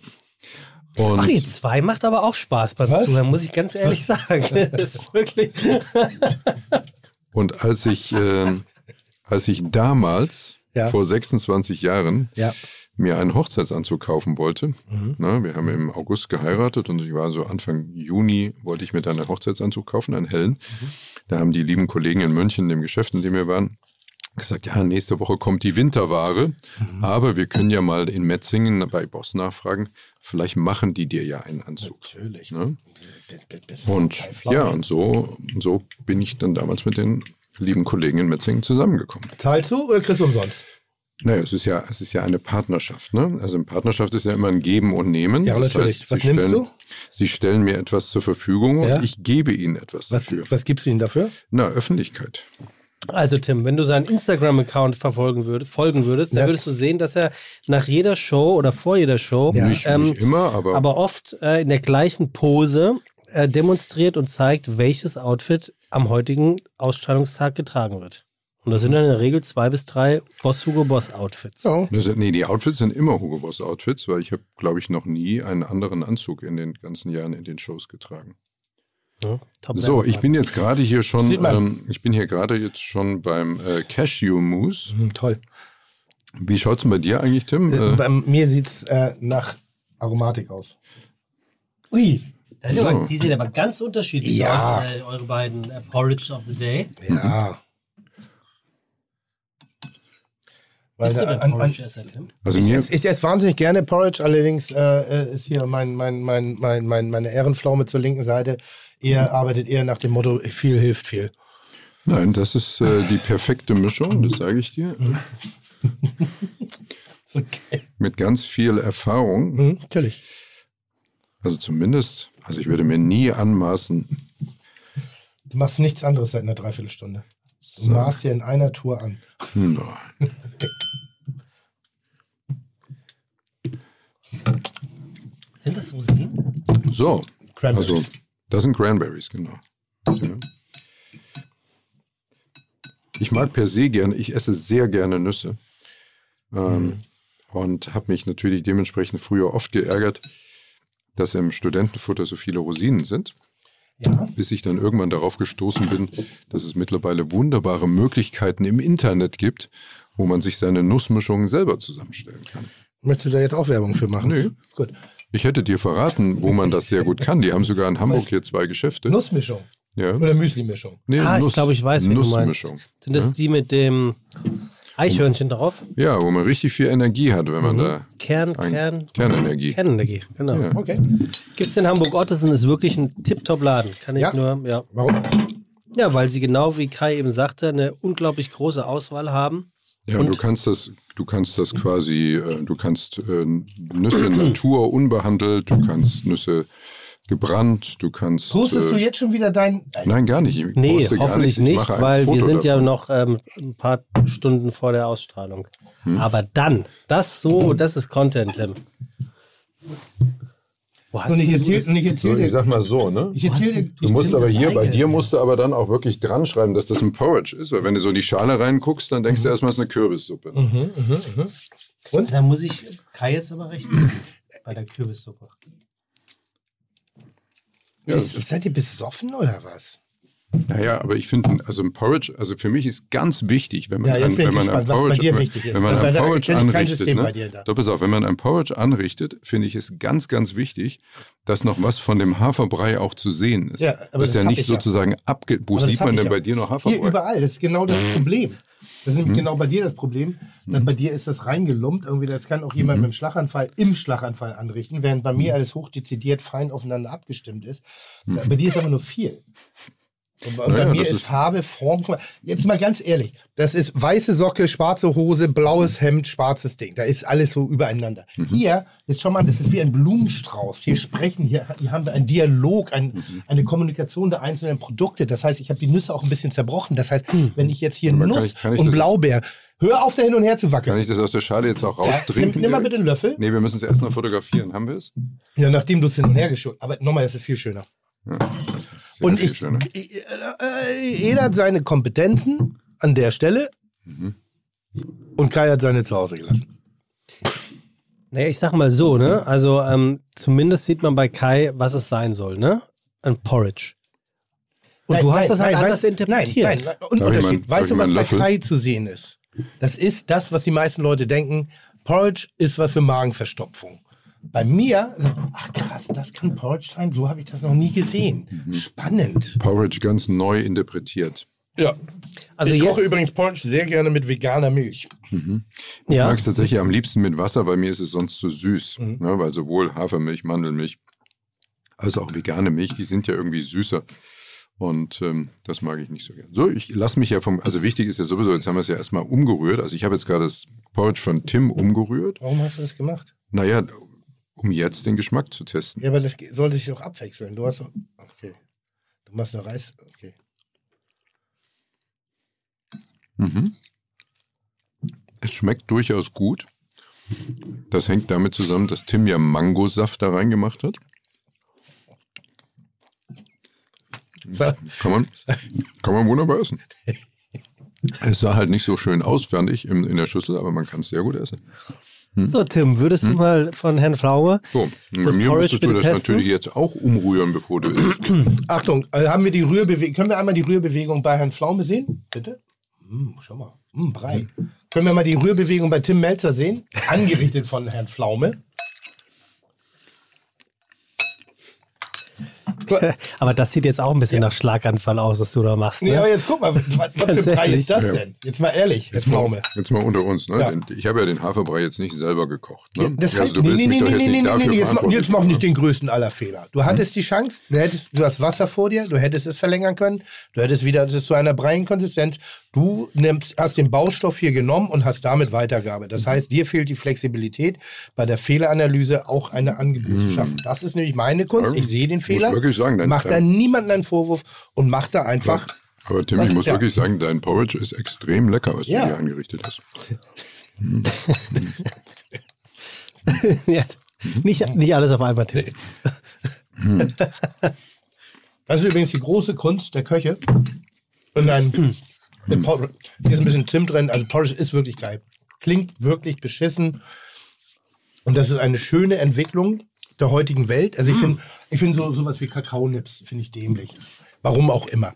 Und Ach, die zwei macht aber auch Spaß beim Was? Zuhören, muss ich ganz ehrlich sagen. [laughs] Das ist wirklich. Und als ich, ähm, als ich damals, Ja. vor 26 Jahren, Ja. mir einen Hochzeitsanzug kaufen wollte, Mhm. na, wir haben im August geheiratet und ich war so Anfang Juni, wollte ich mir dann einen Hochzeitsanzug kaufen, einen hellen. Mhm. Da haben die lieben Kollegen in München, dem Geschäft, in dem wir waren, gesagt, ja, nächste Woche kommt die Winterware, Mhm. aber wir können ja mal in Metzingen bei Boss nachfragen, vielleicht machen die dir ja einen Anzug. Natürlich. Ne? Und ja, und so, und so bin ich dann damals mit den lieben Kollegen in Metzingen zusammengekommen. Zahlst du oder kriegst du umsonst? Naja, es ist ja, es ist ja eine Partnerschaft, ne? Also eine Partnerschaft ist ja immer ein Geben und Nehmen. Ja, Das natürlich. heißt, Was Sie nimmst stellen, du? Sie stellen mir etwas zur Verfügung Ja. und ich gebe Ihnen etwas Was, dafür. was gibst du ihnen dafür? Na, Öffentlichkeit. Also Tim, wenn du seinen Instagram-Account verfolgen würdest, folgen würdest, dann Ja. würdest du sehen, dass er nach jeder Show oder vor jeder Show, Ja. Nicht, ähm, nicht immer, aber, aber oft äh, in der gleichen Pose äh, demonstriert und zeigt, welches Outfit am heutigen Ausstrahlungstag getragen wird. Und das sind dann in der Regel zwei bis drei Boss Hugo Boss Outfits. Sind, nee, die Outfits sind immer Hugo Boss Outfits, weil ich habe, glaube ich, noch nie einen anderen Anzug in den ganzen Jahren in den Shows getragen. Ja, top So, ich bin jetzt gerade hier schon, ähm, ich bin hier gerade jetzt schon beim äh, Cashew Mousse. Hm, toll. Wie schaut's denn bei dir eigentlich, Tim? Äh, Äh, bei mir sieht es äh, nach Aromatik aus. Ui, das So. aber, die sehen aber ganz unterschiedlich Ja. aus, äh, eure beiden äh, Porridge of the Day. Ja. Weil Bist du denn Porridge-Esser, Tim? also ich, mir, esse, ich esse wahnsinnig gerne Porridge, allerdings äh, äh, ist hier mein, mein, mein, mein, mein, meine Ehrenpflaume zur linken Seite. Ihr arbeitet eher nach dem Motto, viel hilft viel. nein, das ist äh, die perfekte Mischung, das sage ich dir. Okay. [laughs] Mit ganz viel Erfahrung. Mhm, natürlich. Also zumindest, also ich würde mir nie anmaßen, Du machst nichts anderes seit einer Dreiviertelstunde. Du so, maßt dir in einer Tour an. nein. [laughs] Sind das Rosinen? so, Cranberries. also das sind Cranberries, genau. Ja. Ich mag per se gerne, ich esse sehr gerne Nüsse. Ähm, Und habe mich natürlich dementsprechend früher oft geärgert, dass im Studentenfutter so viele Rosinen sind, Ja. bis ich dann irgendwann darauf gestoßen bin, dass es mittlerweile wunderbare Möglichkeiten im Internet gibt, wo man sich seine Nussmischungen selber zusammenstellen kann. Möchtest du da jetzt auch Werbung für machen? Nö. Gut. Ich hätte dir verraten, wo man das sehr gut kann. Die haben sogar in Hamburg hier zwei Geschäfte. Nussmischung Ja. oder Müslimischung. Nee, ah, ich Nuss- glaube, ich weiß, wie du meinst. Nussmischung. Sind das die mit dem Eichhörnchen drauf? Ja, wo man richtig viel Energie hat, wenn man da Kern, ein- Kern, Kernenergie. Kernenergie, genau. Ja. Okay. Gibt es in Hamburg-Ottesen, ist wirklich ein Tip-Top-Laden. Kann ich Ja. nur, ja. Warum? Ja, weil sie genau wie Kai eben sagte, eine unglaublich große Auswahl haben. Ja, Und- du kannst das, du kannst das quasi, äh, du kannst äh, Nüsse Natur unbehandelt, du kannst Nüsse gebrannt, du kannst. Postest du äh, jetzt schon wieder dein. Nein, gar nicht. Ich Nee, hoffentlich nicht, ein weil wir Foto sind ja davon. noch ähm, ein paar Stunden vor der Ausstrahlung. Hm. Aber dann, das so, das ist Content, Tim. Wo hast Und ich du erzähl, das? und ich erzähl So, ich dir. sag mal so, ne? Ich erzähl dir. Du musst aber hier, bei dir musst du aber dann auch wirklich dran schreiben, dass das ein Porridge ist. Weil wenn du so in die Schale reinguckst, dann denkst du erstmal, es ist eine Kürbissuppe. Da muss ich Kai jetzt aber recht geben, bei der Kürbissuppe. Ja, Ist, seid ihr besoffen oder was? Naja, aber ich finde, also ein Porridge, also für mich ist ganz wichtig, wenn man, Ja, ein, ich wenn man ein gespannt, bei Porridge, dir wenn- wichtig ist. wenn man ein Porridge anrichtet, ne? Doch, pass auf, wenn man ein Porridge anrichtet, finde ich es ganz, ganz wichtig, dass noch was von dem Haferbrei auch zu sehen ist. Ja, aber dass das der nicht ich ja. sozusagen abge... Wo Aber das sieht man denn ja. bei dir noch Haferbrei? Hier überall, das ist genau das Problem. Das ist nämlich genau bei dir das Problem. Dass bei dir ist das reingelumpt. Irgendwie, das kann auch jemand mit dem Schlaganfall im Schlaganfall anrichten, während bei mir alles hochdezidiert fein aufeinander abgestimmt ist. Da- Bei dir ist aber nur viel. Und, und Naja, bei mir ist, ist- Farbe, Form. Jetzt mal ganz ehrlich, das ist weiße Socke, schwarze Hose, blaues Hemd, schwarzes Ding. Da ist alles so übereinander. Hier ist schon mal, das ist wie ein Blumenstrauß. Hier sprechen, hier, hier haben wir einen Dialog, ein, eine Kommunikation der einzelnen Produkte. Das heißt, ich habe die Nüsse auch ein bisschen zerbrochen. Das heißt, wenn ich jetzt hier Aber kann Nuss ich- kann ich und Blaubeer, hör auf, da hin und her zu Kann wackeln. ich das aus der Schale jetzt auch Ja, raustrinken? nimm, nimm mal bitte einen Löffel. Nee, wir müssen es erst noch fotografieren. Haben wir es? Ja, nachdem du es hin und her geschoben Aber nochmal, das ist viel schöner. Und ich, schöner. äh, äh, jeder hat seine Kompetenzen an der Stelle. Und Kai hat seine zu Hause gelassen. Naja, ich sag mal so, ne? Also ähm, zumindest sieht man bei Kai, was es sein soll, ne? Ein Porridge. Und Nein, du hast nein, das halt nein, anders weißt- interpretiert. Nein, nein, und Unterschied. darf weißt du, was bei? Kai zu sehen ist? Das ist das, was die meisten Leute denken. Porridge ist was für Magenverstopfung. Bei mir, ach krass, das kann Porridge sein. So habe ich das noch nie gesehen. Mhm. Spannend. Porridge ganz neu interpretiert. Ja. Also ich koche übrigens Porridge sehr gerne mit veganer Milch. Ich Ja. mag es tatsächlich am liebsten mit Wasser, weil mir ist es sonst zu süß. Mhm. Ne, weil sowohl Hafermilch, Mandelmilch als auch vegane Milch, die sind ja irgendwie süßer. Und ähm, das mag ich nicht so gern. So, ich lasse mich ja vom, also wichtig ist ja sowieso, jetzt haben wir es ja erstmal umgerührt. Also ich habe jetzt gerade das Porridge von Tim umgerührt. Warum hast du das gemacht? Naja, um jetzt den Geschmack zu testen. Ja, aber das sollte sich doch abwechseln. Du hast doch. Okay. Du machst noch Reis. Okay. Mhm. Es schmeckt durchaus gut. Das hängt damit zusammen, dass Tim ja Mangosaft da reingemacht hat. Kann man, kann man wunderbar essen. Es sah halt nicht so schön aus, fand ich, in, in der Schüssel, aber man kann es sehr gut essen. So, Tim, würdest Hm? du mal von Herrn Pflaume So, Das mir Porridge müsstest du bitte das testen? natürlich jetzt auch umrühren, bevor du isst. [clears throat] Achtung, also haben wir die Rührbewegung. Können wir einmal die Rührbewegung bei Herrn Pflaume sehen? Bitte? Hm, schau mal. Hm, Brei. Können wir mal die Rührbewegung bei Tim Melzer sehen? Angerichtet von Herrn Pflaume. [laughs] Aber das sieht jetzt auch ein bisschen nach Schlaganfall aus, was du da machst. Ne? Nee, aber jetzt guck mal, was, was für [laughs] Brei ehrlich. ist das Ja. denn? Jetzt mal ehrlich, Herr Jetzt mal, Pflaume. jetzt mal unter uns. Ne? Ja. Ich habe ja den Haferbrei jetzt nicht selber gekocht. Ne? Das also heißt, du willst nee, nee, nee, jetzt nee, nicht nee, dafür nee, jetzt mach, verantwortlich jetzt mach nicht machen. den größten aller Fehler. Du hattest die Chance, du, hättest, du hast Wasser vor dir, du hättest es verlängern können, du hättest wieder das ist zu einer Breienkonsistenz. Du nimmst, hast den Baustoff hier genommen und hast damit weitergearbeitet. Das heißt, dir fehlt die Flexibilität, bei der Fehleranalyse auch eine Angebot zu schaffen. Das ist nämlich meine Kunst. Ich sehe den Muss Fehler, wirklich sagen, dein- mach da niemanden einen Vorwurf und mach da einfach. Aber Tim, ich muss ja. wirklich sagen, dein Porridge ist extrem lecker, was Ja. du hier angerichtet hast. [laughs] ja. nicht, nicht alles auf einmal, Tim. [laughs] Das ist übrigens die große Kunst der Köche. Und ein, [clears throat] Por- hier ist ein bisschen Zimt drin. Also Porridge ist wirklich geil. Klingt wirklich beschissen. Und das ist eine schöne Entwicklung. der heutigen Welt. Also ich finde ich find so sowas wie Kakaonips finde ich dämlich. Warum auch immer.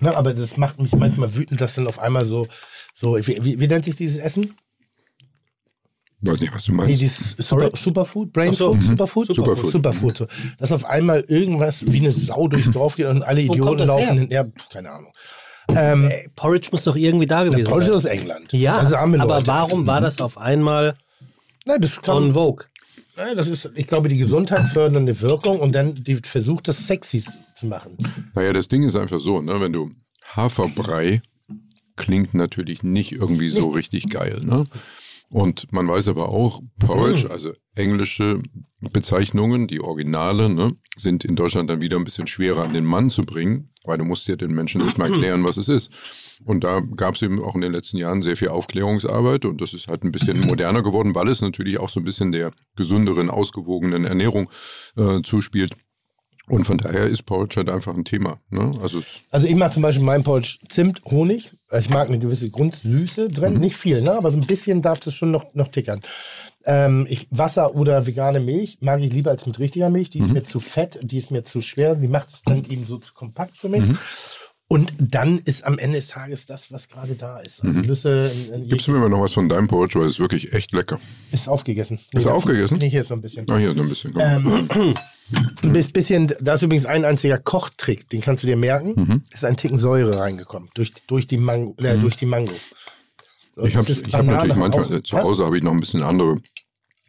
Ne, aber das macht mich manchmal wütend, dass dann auf einmal so, so wie, wie, wie nennt sich dieses Essen? Weiß nicht, was du Nee, meinst. dieses Super, Superfood, Brain so. Food, Mhm. Superfood? Superfood. Superfood. So. Dass auf einmal irgendwas wie eine Sau durchs Dorf geht und alle Wo Idioten laufen hin. Ja, keine Ahnung. Ähm, Ey, Porridge muss doch irgendwie da gewesen Porridge sein. aus England. Ja, aber Leute. warum war das auf einmal Nein, das, kann, on Vogue? nein, das ist, ich glaube, die gesundheitsfördernde Wirkung und dann die versucht, das sexy zu machen. Naja, das Ding ist einfach so, ne? wenn du Haferbrei klingt natürlich nicht irgendwie so [laughs] richtig geil. Ne? Und man weiß aber auch, Porridge, also englische Bezeichnungen, die Originale, ne, sind in Deutschland dann wieder ein bisschen schwerer an den Mann zu bringen, weil du musst ja den Menschen nicht mal erklären, was es ist. Und da gab es eben auch in den letzten Jahren sehr viel Aufklärungsarbeit und das ist halt ein bisschen moderner geworden, weil es natürlich auch so ein bisschen der gesünderen, ausgewogenen Ernährung äh, zuspielt. Und von daher ist Porridge halt einfach ein Thema. Ne? Also Also ich mache zum Beispiel meinen Porridge Zimt, Honig. Also ich mag eine gewisse Grundsüße drin. Mhm. Nicht viel, ne? aber so ein bisschen darf das schon noch, noch tickern. Ähm, ich, Wasser oder vegane Milch mag ich lieber als mit richtiger Milch. Mhm. Die ist mir zu fett, die ist mir zu schwer. Die macht es dann eben so zu kompakt für mich. Mhm. Und dann ist am Ende des Tages das, was gerade da ist. Also Nüsse Mhm. Gibst du mir mal noch was von deinem Porridge, weil es ist wirklich echt lecker. ist aufgegessen. Ist er aufgegessen? Nee, hier ist noch ein bisschen. Ah, hier so ein bisschen. Ähm, ein bis- bisschen, da ist übrigens ein einziger Kochtrick, den kannst du dir merken. Mhm. Ist ein Ticken Säure reingekommen durch, durch, die, Mango, äh, durch die Mango. So, ich habe ist hab natürlich manchmal, auch- zu Hause habe ich noch ein bisschen andere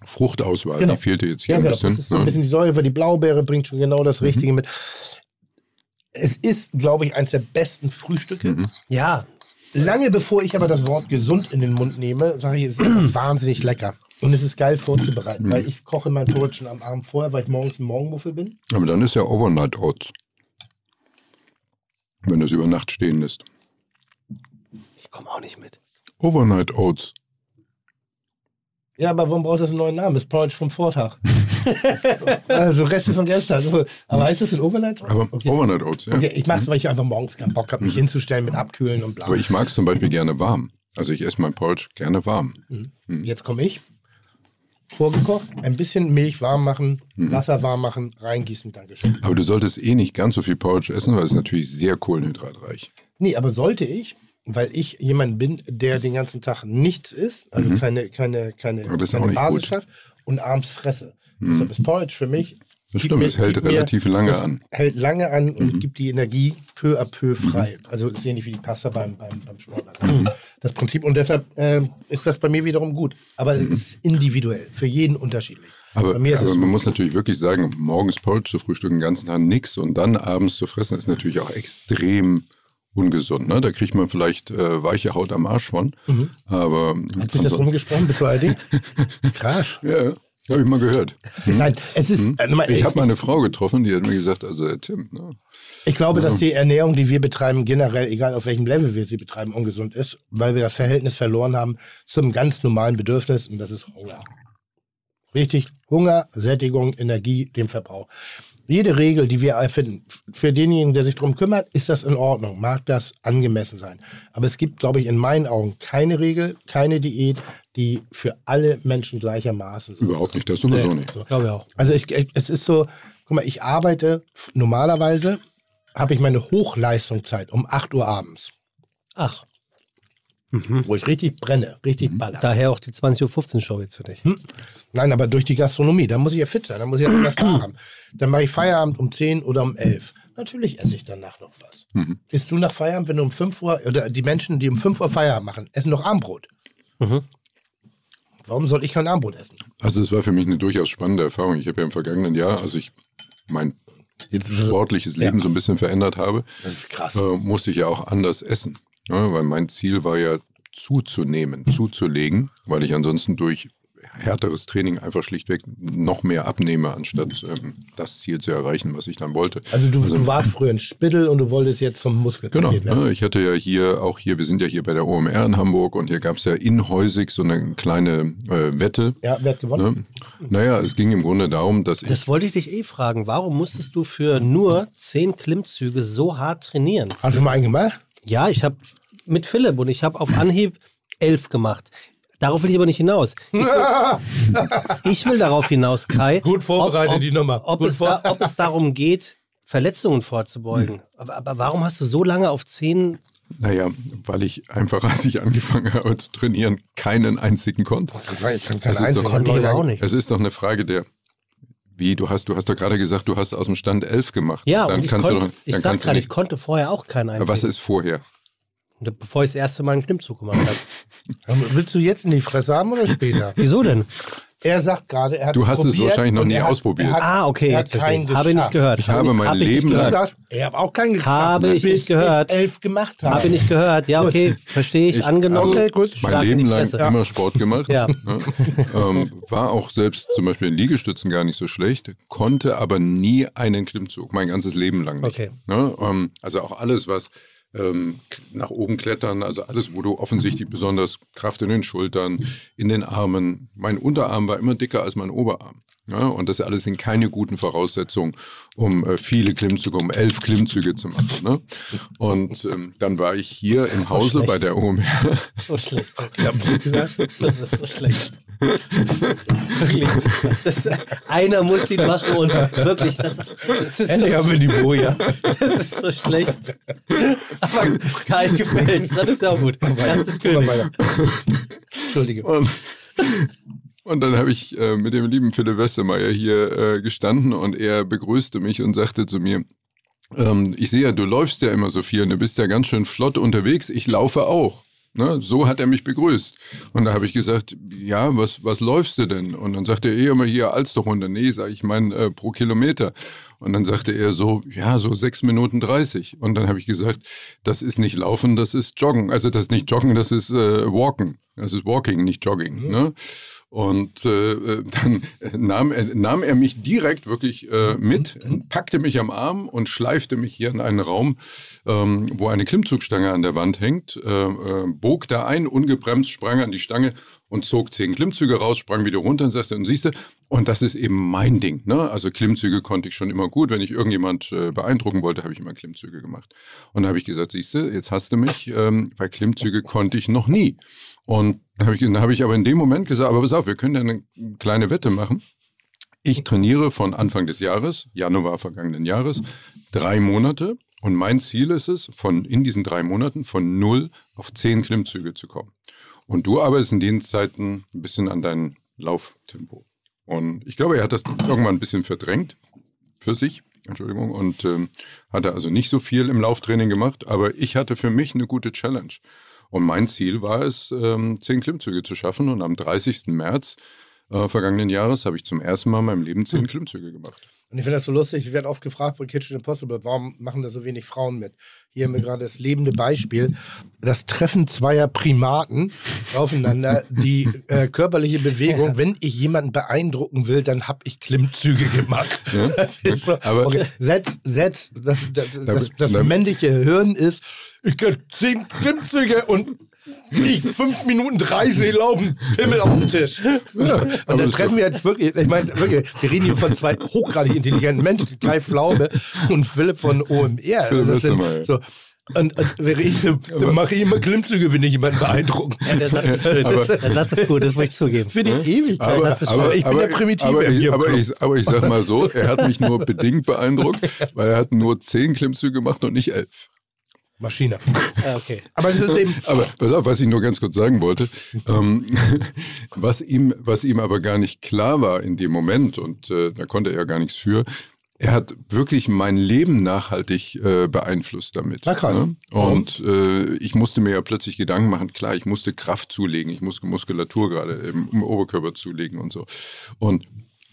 Fruchtauswahl. Genau. Die fehlte jetzt hier Ja, ein genau. bisschen. Das ist so ein ne? bisschen die Säure, weil die Blaubeere bringt schon genau Mhm. das Richtige mit. Es ist, glaube ich, eines der besten Frühstücke. Mhm. Ja, Lange bevor ich aber das Wort gesund in den Mund nehme, sage ich, es ist [clears throat] wahnsinnig lecker. Und es ist geil vorzubereiten, Mhm. weil ich koche mein Porridge schon am Abend vorher, weil ich morgens ein Morgenmuffel bin. Aber dann ist ja Overnight Oats. Wenn das über Nacht stehen lässt. ich komme auch nicht mit. Overnight Oats. Ja, aber warum braucht das einen neuen Namen? Das ist Porridge vom Vortag. [laughs] [laughs] also Reste von gestern. Aber heißt das in Overnight? Aber okay. Overnight Oats, ja. okay, ich mache es, weil ich einfach morgens keinen Bock habe, mich hinzustellen mit Abkühlen und bla. Aber ich mag es zum Beispiel gerne warm. Also ich esse mein Porridge gerne warm. Jetzt komme ich. Vorgekocht, ein bisschen Milch warm machen, Mhm. Wasser warm machen, reingießen, Dankeschön. Aber du solltest eh nicht ganz so viel Porridge essen, weil es ist natürlich sehr kohlenhydratreich. Nee, aber sollte ich, weil ich jemand bin, der den ganzen Tag nichts isst, also keine, keine, keine, Mhm. keine nicht Basis. Mhm. schafft und abends fresse. Deshalb ist Porridge für mich. Das stimmt, es hält relativ lange das an. Mhm. Hält lange an und gibt die Energie peu à peu frei. Also ist ähnlich wie die Pasta beim, beim, beim Sport. Mhm. Das Prinzip. Und deshalb ähm, ist das bei mir wiederum gut. Aber Mhm. es ist individuell, für jeden unterschiedlich. Aber, mir aber man muss natürlich wirklich sagen, morgens Porridge zu frühstücken, den ganzen Tag nichts und dann abends zu fressen, ist natürlich auch extrem ungesund. Ne? Da kriegt man vielleicht äh, weiche Haut am Arsch von. Aber Mhm. Hat sich das rumgesprochen bis zu ARD? Krass. Ja, habe ich mal gehört. Nein, es ist. äh, nochmal, Ich habe mal eine Frau getroffen, die hat mir gesagt, also Herr Tim, ne? Ich glaube, dass die Ernährung, die wir betreiben, generell, egal auf welchem Level wir sie betreiben, ungesund ist, weil wir das Verhältnis verloren haben zum ganz normalen Bedürfnis und das ist Hunger. Richtig, Hunger, Sättigung, Energie, dem Verbrauch. Jede Regel, die wir erfinden, für denjenigen, der sich darum kümmert, ist das in Ordnung, mag das angemessen sein. Aber es gibt, glaube ich, in meinen Augen keine Regel, keine Diät, die für alle Menschen gleichermaßen sind. überhaupt nicht, das sowieso nicht. So. Glaube ich auch. Also ich, ich- es ist so, guck mal, ich arbeite normalerweise, habe ich meine Hochleistungszeit um 8 Uhr abends, Ach, wo ich richtig brenne, richtig baller. daher auch die 20.15 Uhr Show jetzt für dich. Nein, aber durch die Gastronomie, da muss ich ja fit sein, da muss ich ja was haben. Dann mache ich Feierabend um 10 oder um 11. Natürlich esse ich danach noch was. Mhm. Isst du nach Feierabend, wenn du um 5 Uhr, oder die Menschen, die um 5 Uhr Feierabend machen, essen noch Armbrot. Mhm. Warum soll ich kein Armbrot essen? Also es war für mich eine durchaus spannende Erfahrung. Ich habe ja im vergangenen Jahr, als ich mein sportliches Leben so ein bisschen verändert habe, äh, musste ich ja auch anders essen. Ja, weil mein Ziel war ja zuzunehmen, zuzulegen, weil ich ansonsten durch härteres Training einfach schlichtweg noch mehr abnehme, anstatt ähm, das Ziel zu erreichen, was ich dann wollte. Also du, du warst früher ein Spittel und du wolltest jetzt zum Muskel Genau, trainiert werden. ne, ich hatte ja hier, auch hier, wir sind ja hier bei der OMR in Hamburg und hier gab es ja inhäusig so eine kleine äh, Wette. Ja, wer hat gewonnen? Ne? Naja, es ging im Grunde darum, dass ich Das wollte ich dich eh fragen. Warum musstest du für nur 10 Klimmzüge so hart trainieren? Hast du mal einen gemacht? Ja, ich habe mit Philipp und ich habe auf Anhieb elf gemacht. Darauf will ich aber nicht hinaus. Ich will, [laughs] ich will darauf hinaus, Kai. Gut vorbereitet, ob, ob, die Nummer. Ob Gut es, vor- da, ob es darum geht, Verletzungen vorzubeugen. Aber, aber warum hast du so lange auf zehn Naja, weil ich einfach, als ich angefangen habe zu trainieren, keinen einzigen konnte. Ich kann Das ist doch- Konnte ich auch nicht. Es ist doch eine Frage der, wie, du hast, du hast doch gerade gesagt, du hast aus dem Stand elf gemacht. Ja, dann und ich, kannst konnte, du doch, ich dann sag kannst du gerade, ich konnte vorher auch keinen einzigen. Aber was ist vorher? Bevor ich das erste Mal einen Klimmzug gemacht habe. Willst du jetzt in die Fresse haben oder später? [laughs] Wieso denn? Er sagt gerade, er hat Du hast es wahrscheinlich noch nie er hat, ausprobiert. Er hat, Ah, okay, er jetzt hat keinen ich. Habe ich nicht geschafft. gehört. Ich habe mein ich nicht Leben sagst, ich habe auch keinen geschafft. Habe ich bis nicht gehört. Ich elf gemacht habe. Habe ich nicht gehört. Ja, okay, verstehe ich. Ich- Angenommen. Okay, gut. Mein Leben lang Fresse. immer Sport gemacht. Ja. Ne? ähm, war auch selbst zum Beispiel in Liegestützen gar nicht so schlecht, konnte aber nie einen Klimmzug, mein ganzes Leben lang nicht. Okay. Ne? Ähm, also auch alles, was ähm, nach oben klettern, also alles, wo du offensichtlich besonders Kraft in den Schultern, in den Armen. Mein Unterarm war immer dicker als mein Oberarm. Ja, und das alles sind keine guten Voraussetzungen, um äh, viele Klimmzüge, um elf Klimmzüge zu machen. Ne? Und ähm, dann war ich hier im Hause schlecht. bei der OMR. So schlecht. Das ist so schlecht. wirklich. Das, einer muss ihn machen und wirklich, das ist, das ist, Endlich so, haben wir Niveau, ja. das ist so schlecht. Aber Kai gefällt's, das ist ja auch gut. Das ist König. Entschuldige. Und, und dann habe ich äh, mit dem lieben Philipp Westermeier hier äh, gestanden und er begrüßte mich und sagte zu mir, ähm, ich sehe ja, du läufst ja immer so viel und du bist ja ganz schön flott unterwegs, ich laufe auch. Ne? So hat er mich begrüßt. Und da habe ich gesagt, ja, was, was läufst du denn? Und dann sagte er, eh immer hier Alster runter. Nee, sag ich, mein äh, pro Kilometer. Und dann sagte er so, ja, so sechs Minuten 30. Und dann habe ich gesagt, das ist nicht Laufen, das ist Joggen. Also das ist nicht Joggen, das ist äh, Walken. Das ist Walking, nicht Jogging. Ne? Und äh, dann nahm er, nahm er mich direkt wirklich äh, mit, packte mich am Arm und schleifte mich hier in einen Raum, ähm, wo eine Klimmzugstange an der Wand hängt, äh, äh, bog da ein, ungebremst, sprang an die Stange und zog zehn Klimmzüge raus, sprang wieder runter und sagte, und siehste, und das ist eben mein Ding. Ne? Also Klimmzüge konnte ich schon immer gut. Wenn ich irgendjemand äh, beeindrucken wollte, habe ich immer Klimmzüge gemacht. Und da habe ich gesagt, siehste, jetzt hast du mich, ähm, weil Klimmzüge konnte ich noch nie. Und da habe ich, dann habe ich aber in dem Moment gesagt, aber pass auf, wir können ja eine kleine Wette machen. Ich trainiere von Anfang des Jahres, Januar vergangenen Jahres, drei Monate. Und mein Ziel ist es, von in diesen drei Monaten von null auf zehn Klimmzüge zu kommen. Und du arbeitest in den Zeiten ein bisschen an deinem Lauftempo. Und ich glaube, er hat das irgendwann ein bisschen verdrängt für sich. Entschuldigung, und ähm, hatte also nicht so viel im Lauftraining gemacht, aber ich hatte für mich eine gute Challenge. Und mein Ziel war es, ähm, zehn Klimmzüge zu schaffen. Und am 30. März äh, vergangenen Jahres habe ich zum ersten Mal in meinem Leben zehn Klimmzüge gemacht. Und ich finde das so lustig, ich werde oft gefragt bei Kitchen Impossible, warum machen da so wenig Frauen mit? Hier haben wir gerade das lebende Beispiel, das Treffen zweier Primaten aufeinander, die äh, körperliche Bewegung, wenn ich jemanden beeindrucken will, dann habe ich Klimmzüge gemacht. Das ist so, Aber- okay, setz, setz, das, das, das, das da- männliche Hirn ist, ich kann zehn Klimmzüge und ich fünf Minuten 30 laufen, Pimmel auf dem Tisch. Und aber dann das ist treffen wir jetzt wirklich, ich meine, wirklich, wir reden hier von zwei hochgradig intelligenten Menschen, Kai Flaube und Philipp von OMR. Philipp Das sind Westermeier. so, und, und mache ich immer Klimmzüge, wenn ich jemanden beeindrucken. Ja, der Satz ist schön. Aber- der Satz ist gut, das muss ich zugeben. Für die Ewigkeit. das ist aber, ich bin der Primitive aber, im ich, aber, ich, aber ich sag mal so, er hat mich nur bedingt beeindruckt, [laughs] weil er hat nur zehn Klimmzüge gemacht und nicht elf. Maschine. [laughs] Ah, okay. Aber es ist eben, [laughs] Aber pass auf, was ich nur ganz kurz sagen wollte, ähm, [laughs] was, ihm, was ihm aber gar nicht klar war in dem Moment, und äh, da konnte er ja gar nichts für, er hat wirklich mein Leben nachhaltig äh, beeinflusst damit. Na krass. Ne? Und äh, ich musste mir ja plötzlich Gedanken machen, klar, ich musste Kraft zulegen, ich musste Muskulatur gerade im, im Oberkörper zulegen und so. Und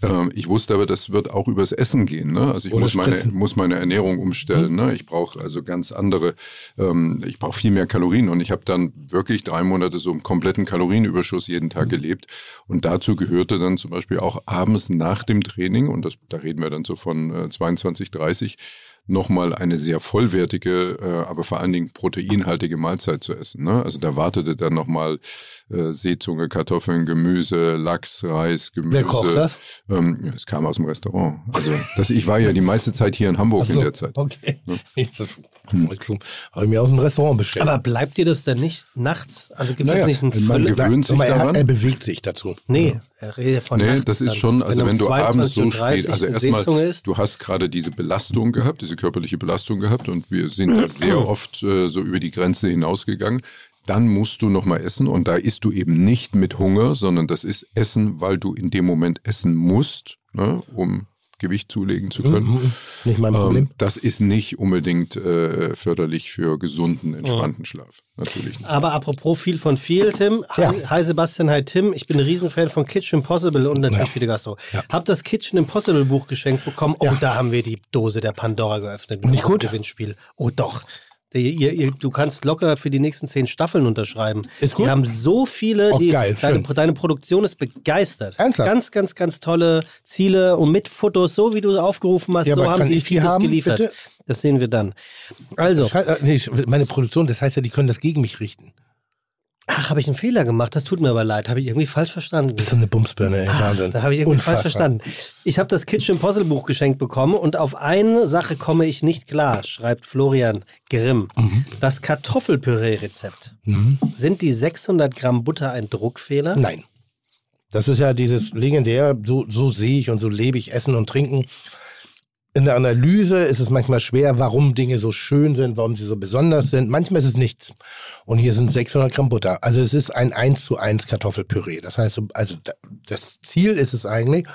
ähm, ich wusste aber, das wird auch übers Essen gehen. Ne? Also ich Oder muss meine, Spritzen. muss meine Ernährung umstellen. Ne? Ich brauche also ganz andere, ähm, ich brauche viel mehr Kalorien. Und ich habe dann wirklich drei Monate so im kompletten Kalorienüberschuss jeden Tag gelebt. Und dazu gehörte dann zum Beispiel auch abends nach dem Training, und das, da reden wir dann so von äh, 22, 30, nochmal eine sehr vollwertige, äh, aber vor allen Dingen proteinhaltige Mahlzeit zu essen. Ne? Also da wartete dann nochmal äh, Seezunge, Kartoffeln, Gemüse, Lachs, Reis, Gemüse. Wer kocht das? Ähm, ja, es kam aus dem Restaurant. Also das, ich war ja die meiste Zeit hier in Hamburg so, in der Zeit. Okay. Ich, das, Habe ich mir aus dem Restaurant bestellt. Aber bleibt dir das denn nicht nachts? Also gibt Naja, es nicht einen man Völlig- gewöhnt sich er, daran. er bewegt sich dazu. Nee, er redet von Nee, nachts das ist dann. schon, also um wenn du abends so 22:30 spät, also erstmal, du hast gerade diese Belastung gehabt, diese körperliche Belastung gehabt und wir sind da [clears throat] sehr oft äh, so über die Grenze hinausgegangen. Dann musst du nochmal essen und da isst du eben nicht mit Hunger, sondern das ist Essen, weil du in dem Moment essen musst, ne, um Gewicht zulegen zu können. Mhm. Nicht mein Problem. Ähm, das ist nicht unbedingt äh, förderlich für gesunden, entspannten Schlaf. Natürlich nicht. Aber apropos viel von viel, Tim. Ja. Hi, hi Sebastian, hi Tim. Ich bin ein Riesenfan von Kitchen Impossible und natürlich Ja. die Gastro. Ja. Hab das Kitchen Impossible Buch geschenkt bekommen. Oh, Ja. da haben wir die Dose der Pandora geöffnet. Nicht gut? Gewinnspiel. Oh doch. Ihr, ihr, du kannst locker für die nächsten zehn Staffeln unterschreiben. Ist gut? Wir haben so viele, Oh, die, geil, deine, deine Produktion ist begeistert. Ernsthaft? Ganz, ganz, ganz tolle Ziele und mit Fotos, so wie du aufgerufen hast, Ja, so haben die das haben, geliefert. bitte? Das sehen wir dann. Also, äh, nee, meine Produktion, das heißt ja, die können das gegen mich richten. Ach, habe ich einen Fehler gemacht? Das tut mir aber leid. Habe ich irgendwie falsch verstanden. Das ist eine Bumsbirne, ey, Wahnsinn. Ah, Da habe ich irgendwie falsch Unfassbar. verstanden. Ich habe das Kitchen Puzzle Buch geschenkt bekommen und auf eine Sache komme ich nicht klar, schreibt Florian Grimm. Mhm. Das Kartoffelpüree-Rezept. Sind die 600 Gramm Butter ein Druckfehler? Nein. Das ist ja dieses legendär, so, so sehe ich und so lebe ich Essen und Trinken. In der Analyse ist es manchmal schwer, warum Dinge so schön sind, warum sie so besonders sind. Manchmal ist es nichts. Und hier sind 600 Gramm Butter. Also es ist ein 1 zu 1 Kartoffelpüree. Das heißt, also da- das Ziel ist es eigentlich,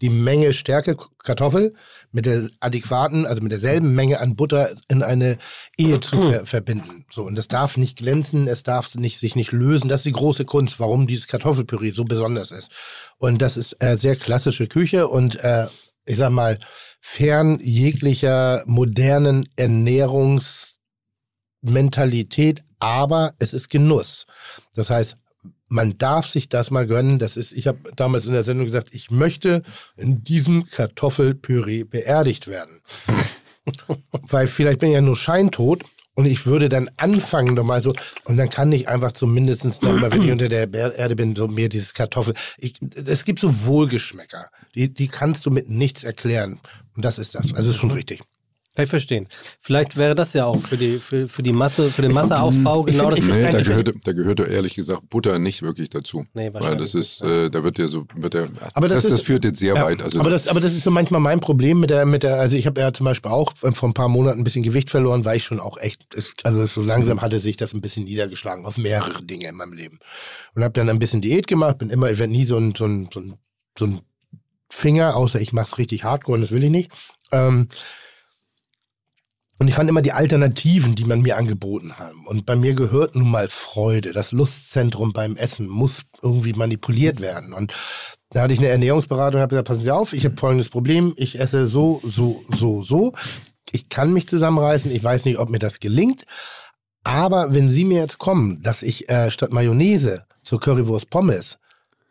die Menge Stärke Kartoffel mit der adäquaten, also mit derselben Menge an Butter in eine Ehe zu ver verbinden. So, und das darf nicht glänzen, es darf nicht, sich nicht lösen. Das ist die große Kunst, warum dieses Kartoffelpüree so besonders ist. Und das ist äh, sehr klassische Küche und äh, ich sag mal, fern jeglicher modernen Ernährungsmentalität, aber es ist Genuss. Das heißt, man darf sich das mal gönnen. Das ist, ich habe damals in der Sendung gesagt, ich möchte in diesem Kartoffelpüree beerdigt werden. [laughs] Weil vielleicht bin ich ja nur scheintot und ich würde dann anfangen nochmal so, und dann kann ich einfach zumindest nochmal, wenn ich unter der Erde bin, so mir dieses Kartoffel. Ich, es gibt so Wohlgeschmäcker, die, die kannst du mit nichts erklären. Und das ist das. Also ist schon richtig. Kann ich verstehen. Vielleicht wäre das ja auch für die, für, für die Masse, für den Masseaufbau genau das. Nee, da gehört, da gehört ehrlich gesagt Butter nicht wirklich dazu. Nee, Weil wahrscheinlich das ist, ja. äh, da wird ja so, wird der, Aber das das, das, ist- führt jetzt sehr Ja, weit. Also aber, das, aber das ist so manchmal mein Problem mit der, mit der, also ich habe ja zum Beispiel auch äh, vor ein paar Monaten ein bisschen Gewicht verloren, weil ich schon auch echt, also so langsam hatte sich das ein bisschen niedergeschlagen auf mehrere Dinge in meinem Leben. Und habe dann ein bisschen Diät gemacht, bin immer, ich werde nie so ein, so ein, so ein, so ein Finger, außer ich mache es richtig hardcore und das will ich nicht. Ähm, und ich fand immer die Alternativen, die man mir angeboten hat. Und bei mir gehört nun mal Freude. Das Lustzentrum beim Essen muss irgendwie manipuliert werden. Und da hatte ich eine Ernährungsberatung und habe gesagt, passen Sie auf, ich habe folgendes Problem. Ich esse so, so, so, so. Ich kann mich zusammenreißen. Ich weiß nicht, ob mir das gelingt. Aber wenn Sie mir jetzt kommen, dass ich äh, statt Mayonnaise zur Currywurst Pommes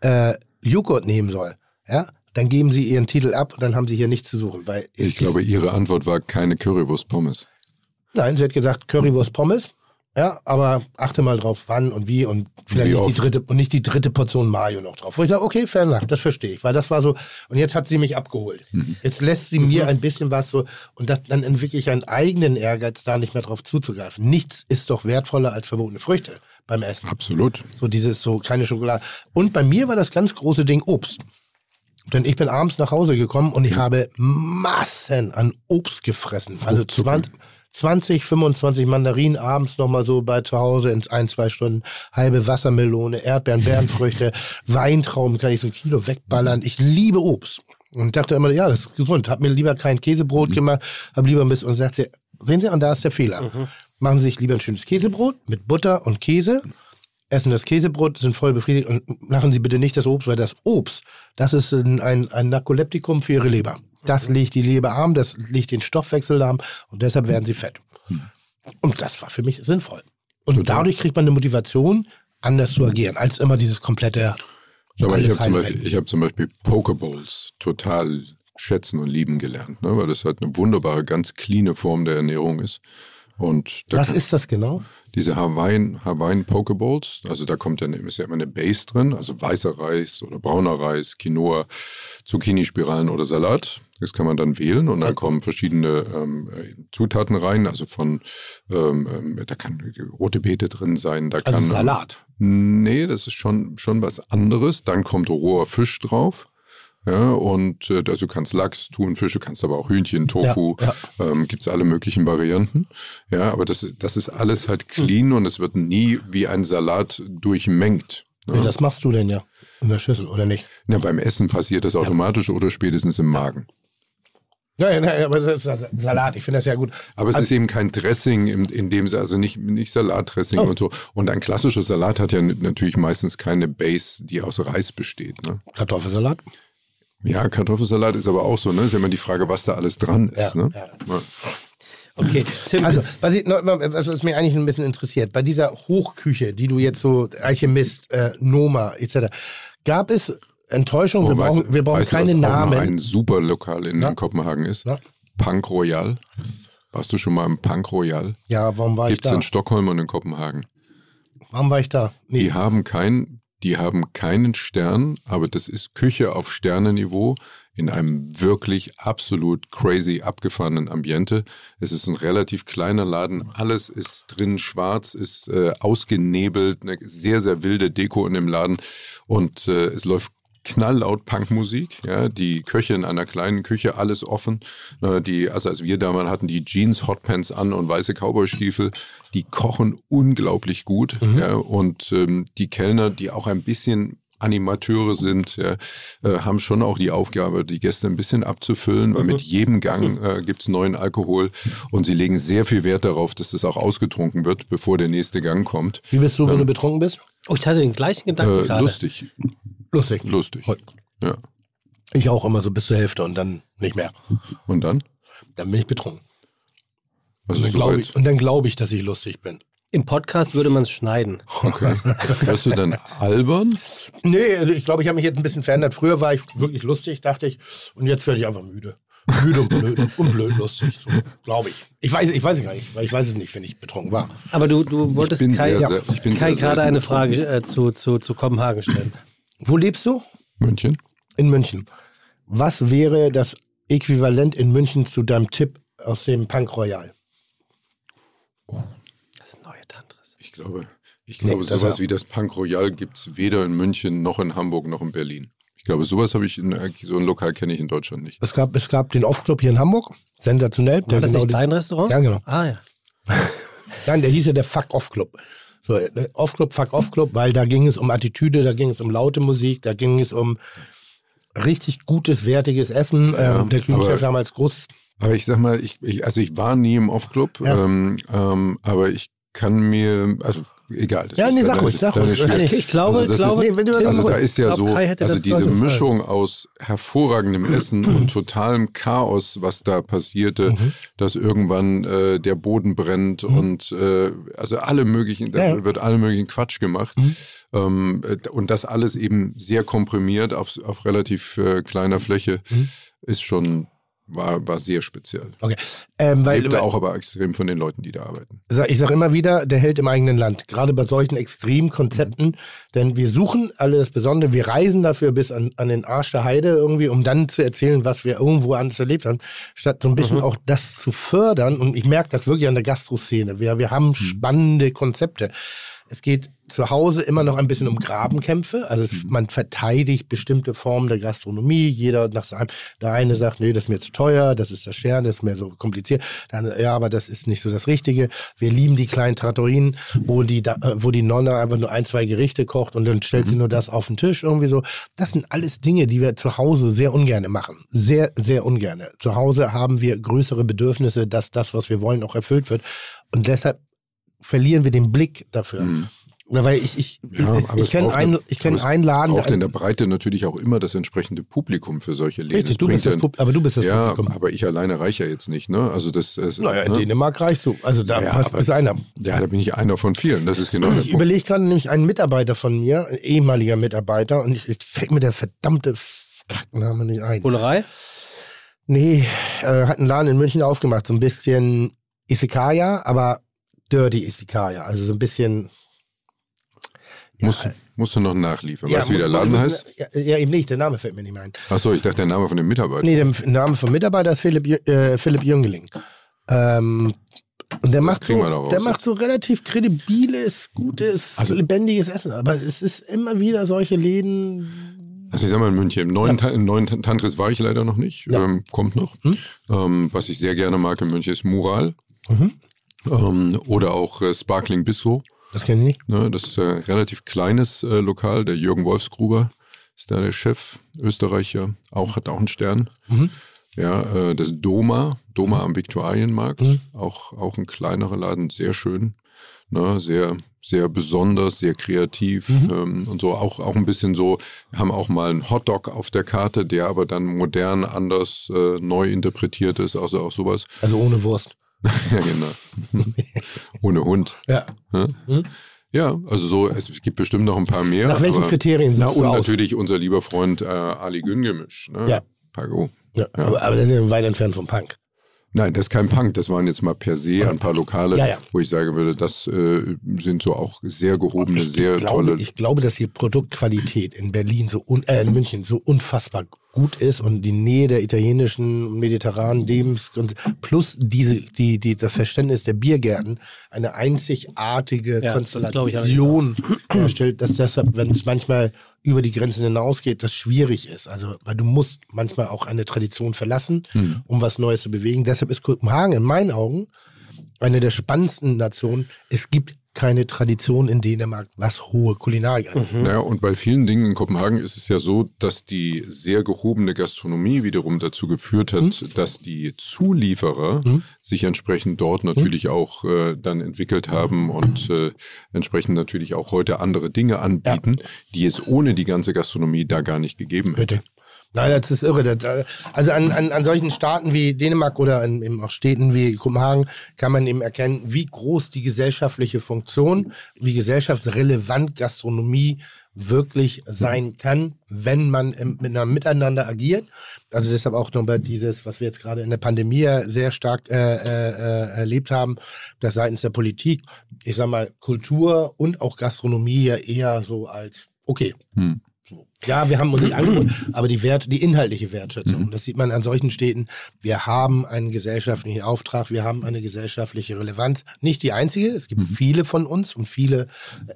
äh, Joghurt nehmen soll, ja, dann geben Sie Ihren Titel ab und dann haben Sie hier nichts zu suchen. Weil ich glaube, Ihre Antwort war keine Currywurst-Pommes. Nein, sie hat gesagt Currywurst Pommes. Ja, aber achte mal drauf, wann und wie und vielleicht Wie nicht die dritte und nicht die dritte Portion Mayo noch drauf. Wo ich sage, okay, fair enough, das verstehe ich, weil das war so und jetzt hat sie mich abgeholt. Mhm. Jetzt lässt sie mir ein bisschen was so und das, dann entwickle ich einen eigenen Ehrgeiz, da nicht mehr drauf zuzugreifen. Nichts ist doch wertvoller als verbotene Früchte beim Essen. Absolut. So dieses so keine Schokolade. Und bei mir war das ganz große Ding Obst. Denn ich bin abends nach Hause gekommen und ich habe Massen an Obst gefressen. Also 20, 20 25 Mandarinen abends nochmal so bei zu Hause in ein, zwei Stunden. Halbe Wassermelone, Erdbeeren, Beerenfrüchte, [laughs] Weintrauben kann ich so ein Kilo wegballern. Ich liebe Obst. Und dachte immer, ja, das ist gesund. Hab mir lieber kein Käsebrot gemacht, hab lieber ein bisschen und sagt sie, sehen Sie, und da ist der Fehler. Machen Sie sich lieber ein schönes Käsebrot mit Butter und Käse essen das Käsebrot, sind voll befriedigt und machen Sie bitte nicht das Obst, weil das Obst, das ist ein, ein, Narkoleptikum für Ihre Leber. Das legt die Leber arm, das legt den Stoffwechsel lahm und deshalb werden Sie fett. Und das war für mich sinnvoll. Und Total. dadurch kriegt man eine Motivation, anders zu agieren, als immer dieses komplette. Aber ich habe zum, Beispiel- hab zum Beispiel Pokeballs total schätzen und lieben gelernt, ne? weil das halt eine wunderbare, ganz cleane Form der Ernährung ist. Und da Was ist das genau? diese Hawaiian, Hawaiian Pokeballs, also da kommt dann ist ja immer eine Base drin, also weißer Reis oder brauner Reis, Quinoa, Zucchini-Spiralen oder Salat. Das kann man dann wählen und dann kommen verschiedene ähm, Zutaten rein, also von, ähm, ähm da kann rote Beete drin sein, da also kann. Salat. Nee, das ist schon, schon was anderes. Dann kommt roher Fisch drauf. Ja, und äh, also du kannst Lachs, Thunfische, kannst aber auch Hühnchen, Tofu, ja, ja. Ähm, gibt alle möglichen Varianten. Ja, aber das, das ist alles halt clean hm. und es wird nie wie ein Salat durchmengt. Ja. Wie das machst du denn ja in der Schüssel, oder nicht? Ja, beim Essen passiert das automatisch oder spätestens im Magen. Ja, ja, aber das ist Salat, ich finde das ja gut. Aber es also, ist eben kein Dressing, in, in dem also nicht, nicht Salatdressing oh. und so. Und ein klassischer Salat hat ja natürlich meistens keine Base, die aus Reis besteht. Ne? Kartoffelsalat? Ja, Kartoffelsalat ist aber auch so, ne? Ist ja immer die Frage, was da alles dran ist. Ja, ne? ja. Okay, Tim. Also, was, ich, was mich eigentlich ein bisschen interessiert, bei dieser Hochküche, die du jetzt so, Alchemist, äh, Noma etc., gab es Enttäuschung? Oh, wir brauchen, weißt, wir brauchen weißt keine was Namen. ein super Lokal in ja? Kopenhagen ist? Ja? Punk Royal. Warst du schon mal im Punk Royal? Ja, warum war Gibt's ich da? Gibt es in Stockholm und in Kopenhagen. Warum war ich da? Nee. Die haben kein die haben keinen Stern, aber das ist Küche auf Sternenniveau in einem wirklich absolut crazy abgefahrenen Ambiente. Es ist ein relativ kleiner Laden, alles ist drin schwarz, ist äh, ausgenebelt, eine sehr, sehr wilde Deko in dem Laden und äh, es läuft knalllaut Punkmusik, ja, die Köche in einer kleinen Küche, alles offen. Die, also als wir damals hatten die Jeans, Hotpants an und weiße Cowboystiefel, die kochen unglaublich gut. Mhm. Ja, und ähm, die Kellner, die auch ein bisschen Animateure sind, ja, äh, haben schon auch die Aufgabe, die Gäste ein bisschen abzufüllen, weil mhm. mit jedem Gang [laughs] äh, gibt es neuen Alkohol und sie legen sehr viel Wert darauf, dass das auch ausgetrunken wird, bevor der nächste Gang kommt. Wie bist du, wenn ähm, du betrunken bist? Oh, ich hatte den gleichen Gedanken äh, gerade. Lustig. Lustig. Lustig. Ja. Ich auch immer so bis zur Hälfte und dann nicht mehr. Und dann? Dann bin ich betrunken. Also und dann glaube ich, glaub ich, dass ich lustig bin. Im Podcast würde man es schneiden. Okay. [laughs] Wirst du dann albern? Nee, also ich glaube, ich habe mich jetzt ein bisschen verändert. Früher war ich wirklich lustig, dachte ich. Und jetzt werde ich einfach müde. Müde und blöd, [laughs] und blöd lustig, so, glaube ich. Ich weiß, ich weiß es gar nicht, weil ich weiß es nicht, wenn ich betrunken war. Aber du, du wolltest Kai, sehr, sehr, Kai gerade eine Frage äh, zu, zu, zu Kopenhagen stellen. Wo lebst du? München. In München. Was wäre das Äquivalent in München zu deinem Tipp aus dem Punk Royal? Oh, das neue Tantris. Ich glaube, ich glaube nee, sowas wie das Punk Royal gibt es weder in München noch in Hamburg noch in Berlin. Ich glaube, sowas habe ich in so ein Lokal kenne ich in Deutschland nicht. Es gab, es gab den Off-Club hier in Hamburg, sensationell. War das genau nicht dein Restaurant? Ja, genau. Ah ja. [laughs] Nein, der hieß ja der Fuck-Off-Club. So, äh, Off-Club, Fuck-Off-Club, weil da ging es um Attitüde, da ging es um laute Musik, da ging es um richtig gutes, wertiges Essen. Ja, ähm, der Küchenchef damals groß. Aber ich sag mal, ich, ich, also ich war nie im Off-Club, ja. ähm, ähm, aber ich kann mir, also egal. Das ja, nee, sag ruhig, sag ruhig. Ich glaube, also glaube, ist, nee, also da ist ja so, also diese Mischung aus hervorragendem Essen [clears throat] und totalem Chaos, was da passierte, mhm. dass irgendwann äh, der Boden brennt mhm. und äh, also alle möglichen, da ja. wird alle möglichen Quatsch gemacht. Mhm. Ähm, äh, und das alles eben sehr komprimiert auf, auf relativ äh, kleiner Fläche mhm. ist schon war, war sehr speziell. Okay. Ähm, weil, Lebte auch aber extrem von den Leuten, die da arbeiten. Ich sage immer wieder, der hält im eigenen Land. Gerade bei solchen Extremkonzepten. Mhm. Denn wir suchen alle das Besondere. Wir reisen dafür bis an, an den Arsch der Heide irgendwie, um dann zu erzählen, was wir irgendwo anders erlebt haben. Statt so ein bisschen mhm. auch das zu fördern. Und ich merke das wirklich an der Gastroszene. Wir, wir haben mhm. spannende Konzepte. Es geht zu Hause immer noch ein bisschen um Grabenkämpfe. Also es, man verteidigt bestimmte Formen der Gastronomie. Jeder nach seinem. Der eine sagt, nee, das ist mir zu teuer, das ist das Scheren, das ist mir so kompliziert. Dann, ja, aber das ist nicht so das Richtige. Wir lieben die kleinen Trattorien, wo die, da, wo die Nonne einfach nur ein, zwei Gerichte kocht und dann stellt sie mhm. nur das auf den Tisch irgendwie so. Das sind alles Dinge, die wir zu Hause sehr ungern machen. Sehr, sehr ungern. Zu Hause haben wir größere Bedürfnisse, dass das, was wir wollen, auch erfüllt wird. Und deshalb verlieren wir den Blick dafür. Mhm. Weil ich, ich, ja, ich, ich kenne ein, ich kenn einen Laden. braucht in der Breite natürlich auch immer das entsprechende Publikum für solche Läden. Richtig, du bist das Pub aber du bist das ja, Publikum. aber ich alleine reiche ja jetzt nicht, ne? Also das, das Naja, in ne? Dänemark reichst du. Also da ja, bist du einer. Ja, da bin ich einer von vielen. Das ist genau Ich überlege gerade nämlich einen Mitarbeiter von mir, ein ehemaliger Mitarbeiter, und ich, ich fällt mir der verdammte Kackname nicht ein. Bullerei? Nee, äh, hat einen Laden in München aufgemacht, so ein bisschen Isekaya, aber Dirty Isekaya, also so ein bisschen ja, Musst du noch nachliefern. Ja, weißt du, wie der Laden heißt? Ja, ja, eben nicht, der Name fällt mir nicht mehr ein. Achso, ich dachte, der Name von dem Mitarbeiter. Nee, der Name vom Mitarbeiter ist Philipp, äh, Philipp Jüngling. Ähm, und der macht, so, raus. der macht so relativ kredibiles, gutes, Also- lebendiges Essen. Aber es ist immer wieder solche Läden. Also ich sag mal in München, im neuen, Ta- im neuen Tan- Tantris war ich leider noch nicht, Ja. ähm, kommt noch. Hm? Ähm, was ich sehr gerne mag in München ist Mural Mhm. ähm, oder auch äh, Sparkling Bistro. Das kenne ich nicht. Ne, das ist ein relativ kleines äh, Lokal. Der Jürgen Wolfsgruber ist da der Chef, Österreicher, auch hat auch einen Stern. Mhm. Ja, äh, das Doma, Doma am Viktualienmarkt, Mhm. auch, auch ein kleinerer Laden, sehr schön. Ne, sehr, sehr besonders, sehr kreativ Mhm. ähm, und so auch, auch ein bisschen so, haben auch mal einen Hotdog auf der Karte, der aber dann modern, anders, äh, neu interpretiert ist, also auch sowas. Also ohne Wurst. [laughs] ja, genau. Ohne Hund. Ja. Ja? Mhm. Ja, also so, es gibt bestimmt noch ein paar mehr. Nach welchen aber, Kriterien Na, suchst und du aus? natürlich unser lieber Freund äh, Ali Güngemisch. Ne? Ja. Pago. Ja, Aber, aber das ist ja weit entfernt vom Punk. Nein, das ist kein Punk. Das waren jetzt mal per se ein paar Lokale, Ja, ja. wo ich sagen würde, das äh, sind so auch sehr gehobene, sehr glaube, tolle. ich glaube, dass die Produktqualität in Berlin so un, äh, in München so unfassbar gut ist und die Nähe der italienischen mediterranen Lebens und plus diese die die das Verständnis der Biergärten eine einzigartige Ja, das Konstellation herstellt, [clears throat] dass deshalb, wenn es manchmal über die Grenzen hinausgeht, das schwierig ist. Also, weil du musst manchmal auch eine Tradition verlassen, Hm. um was Neues zu bewegen. Deshalb ist Kopenhagen in meinen Augen eine der spannendsten Nationen. Es gibt keine Tradition in Dänemark, was hohe Kulinarik angeht. Mhm. Naja, und bei vielen Dingen in Kopenhagen ist es ja so, dass die sehr gehobene Gastronomie wiederum dazu geführt hat, Mhm. dass die Zulieferer Mhm. sich entsprechend dort natürlich auch äh, dann entwickelt haben und äh, entsprechend natürlich auch heute andere Dinge anbieten, die es ohne die ganze Gastronomie da gar nicht gegeben hätte. Bitte. Nein, das ist irre. Das, also an, an, an solchen Staaten wie Dänemark oder in, eben auch Städten wie Kopenhagen kann man eben erkennen, wie groß die gesellschaftliche Funktion, wie gesellschaftsrelevant Gastronomie wirklich sein kann, wenn man im, mit einem Miteinander agiert. Also deshalb auch nochmal dieses, was wir jetzt gerade in der Pandemie sehr stark äh, äh, erlebt haben, dass seitens der Politik, ich sag mal, Kultur und auch Gastronomie ja eher so als, okay, Hm. so. Ja, wir haben unsere Angebot, aber die Wert, die inhaltliche Wertschätzung, das sieht man an solchen Städten. Wir haben einen gesellschaftlichen Auftrag, wir haben eine gesellschaftliche Relevanz. Nicht die einzige, es gibt viele von uns und viele,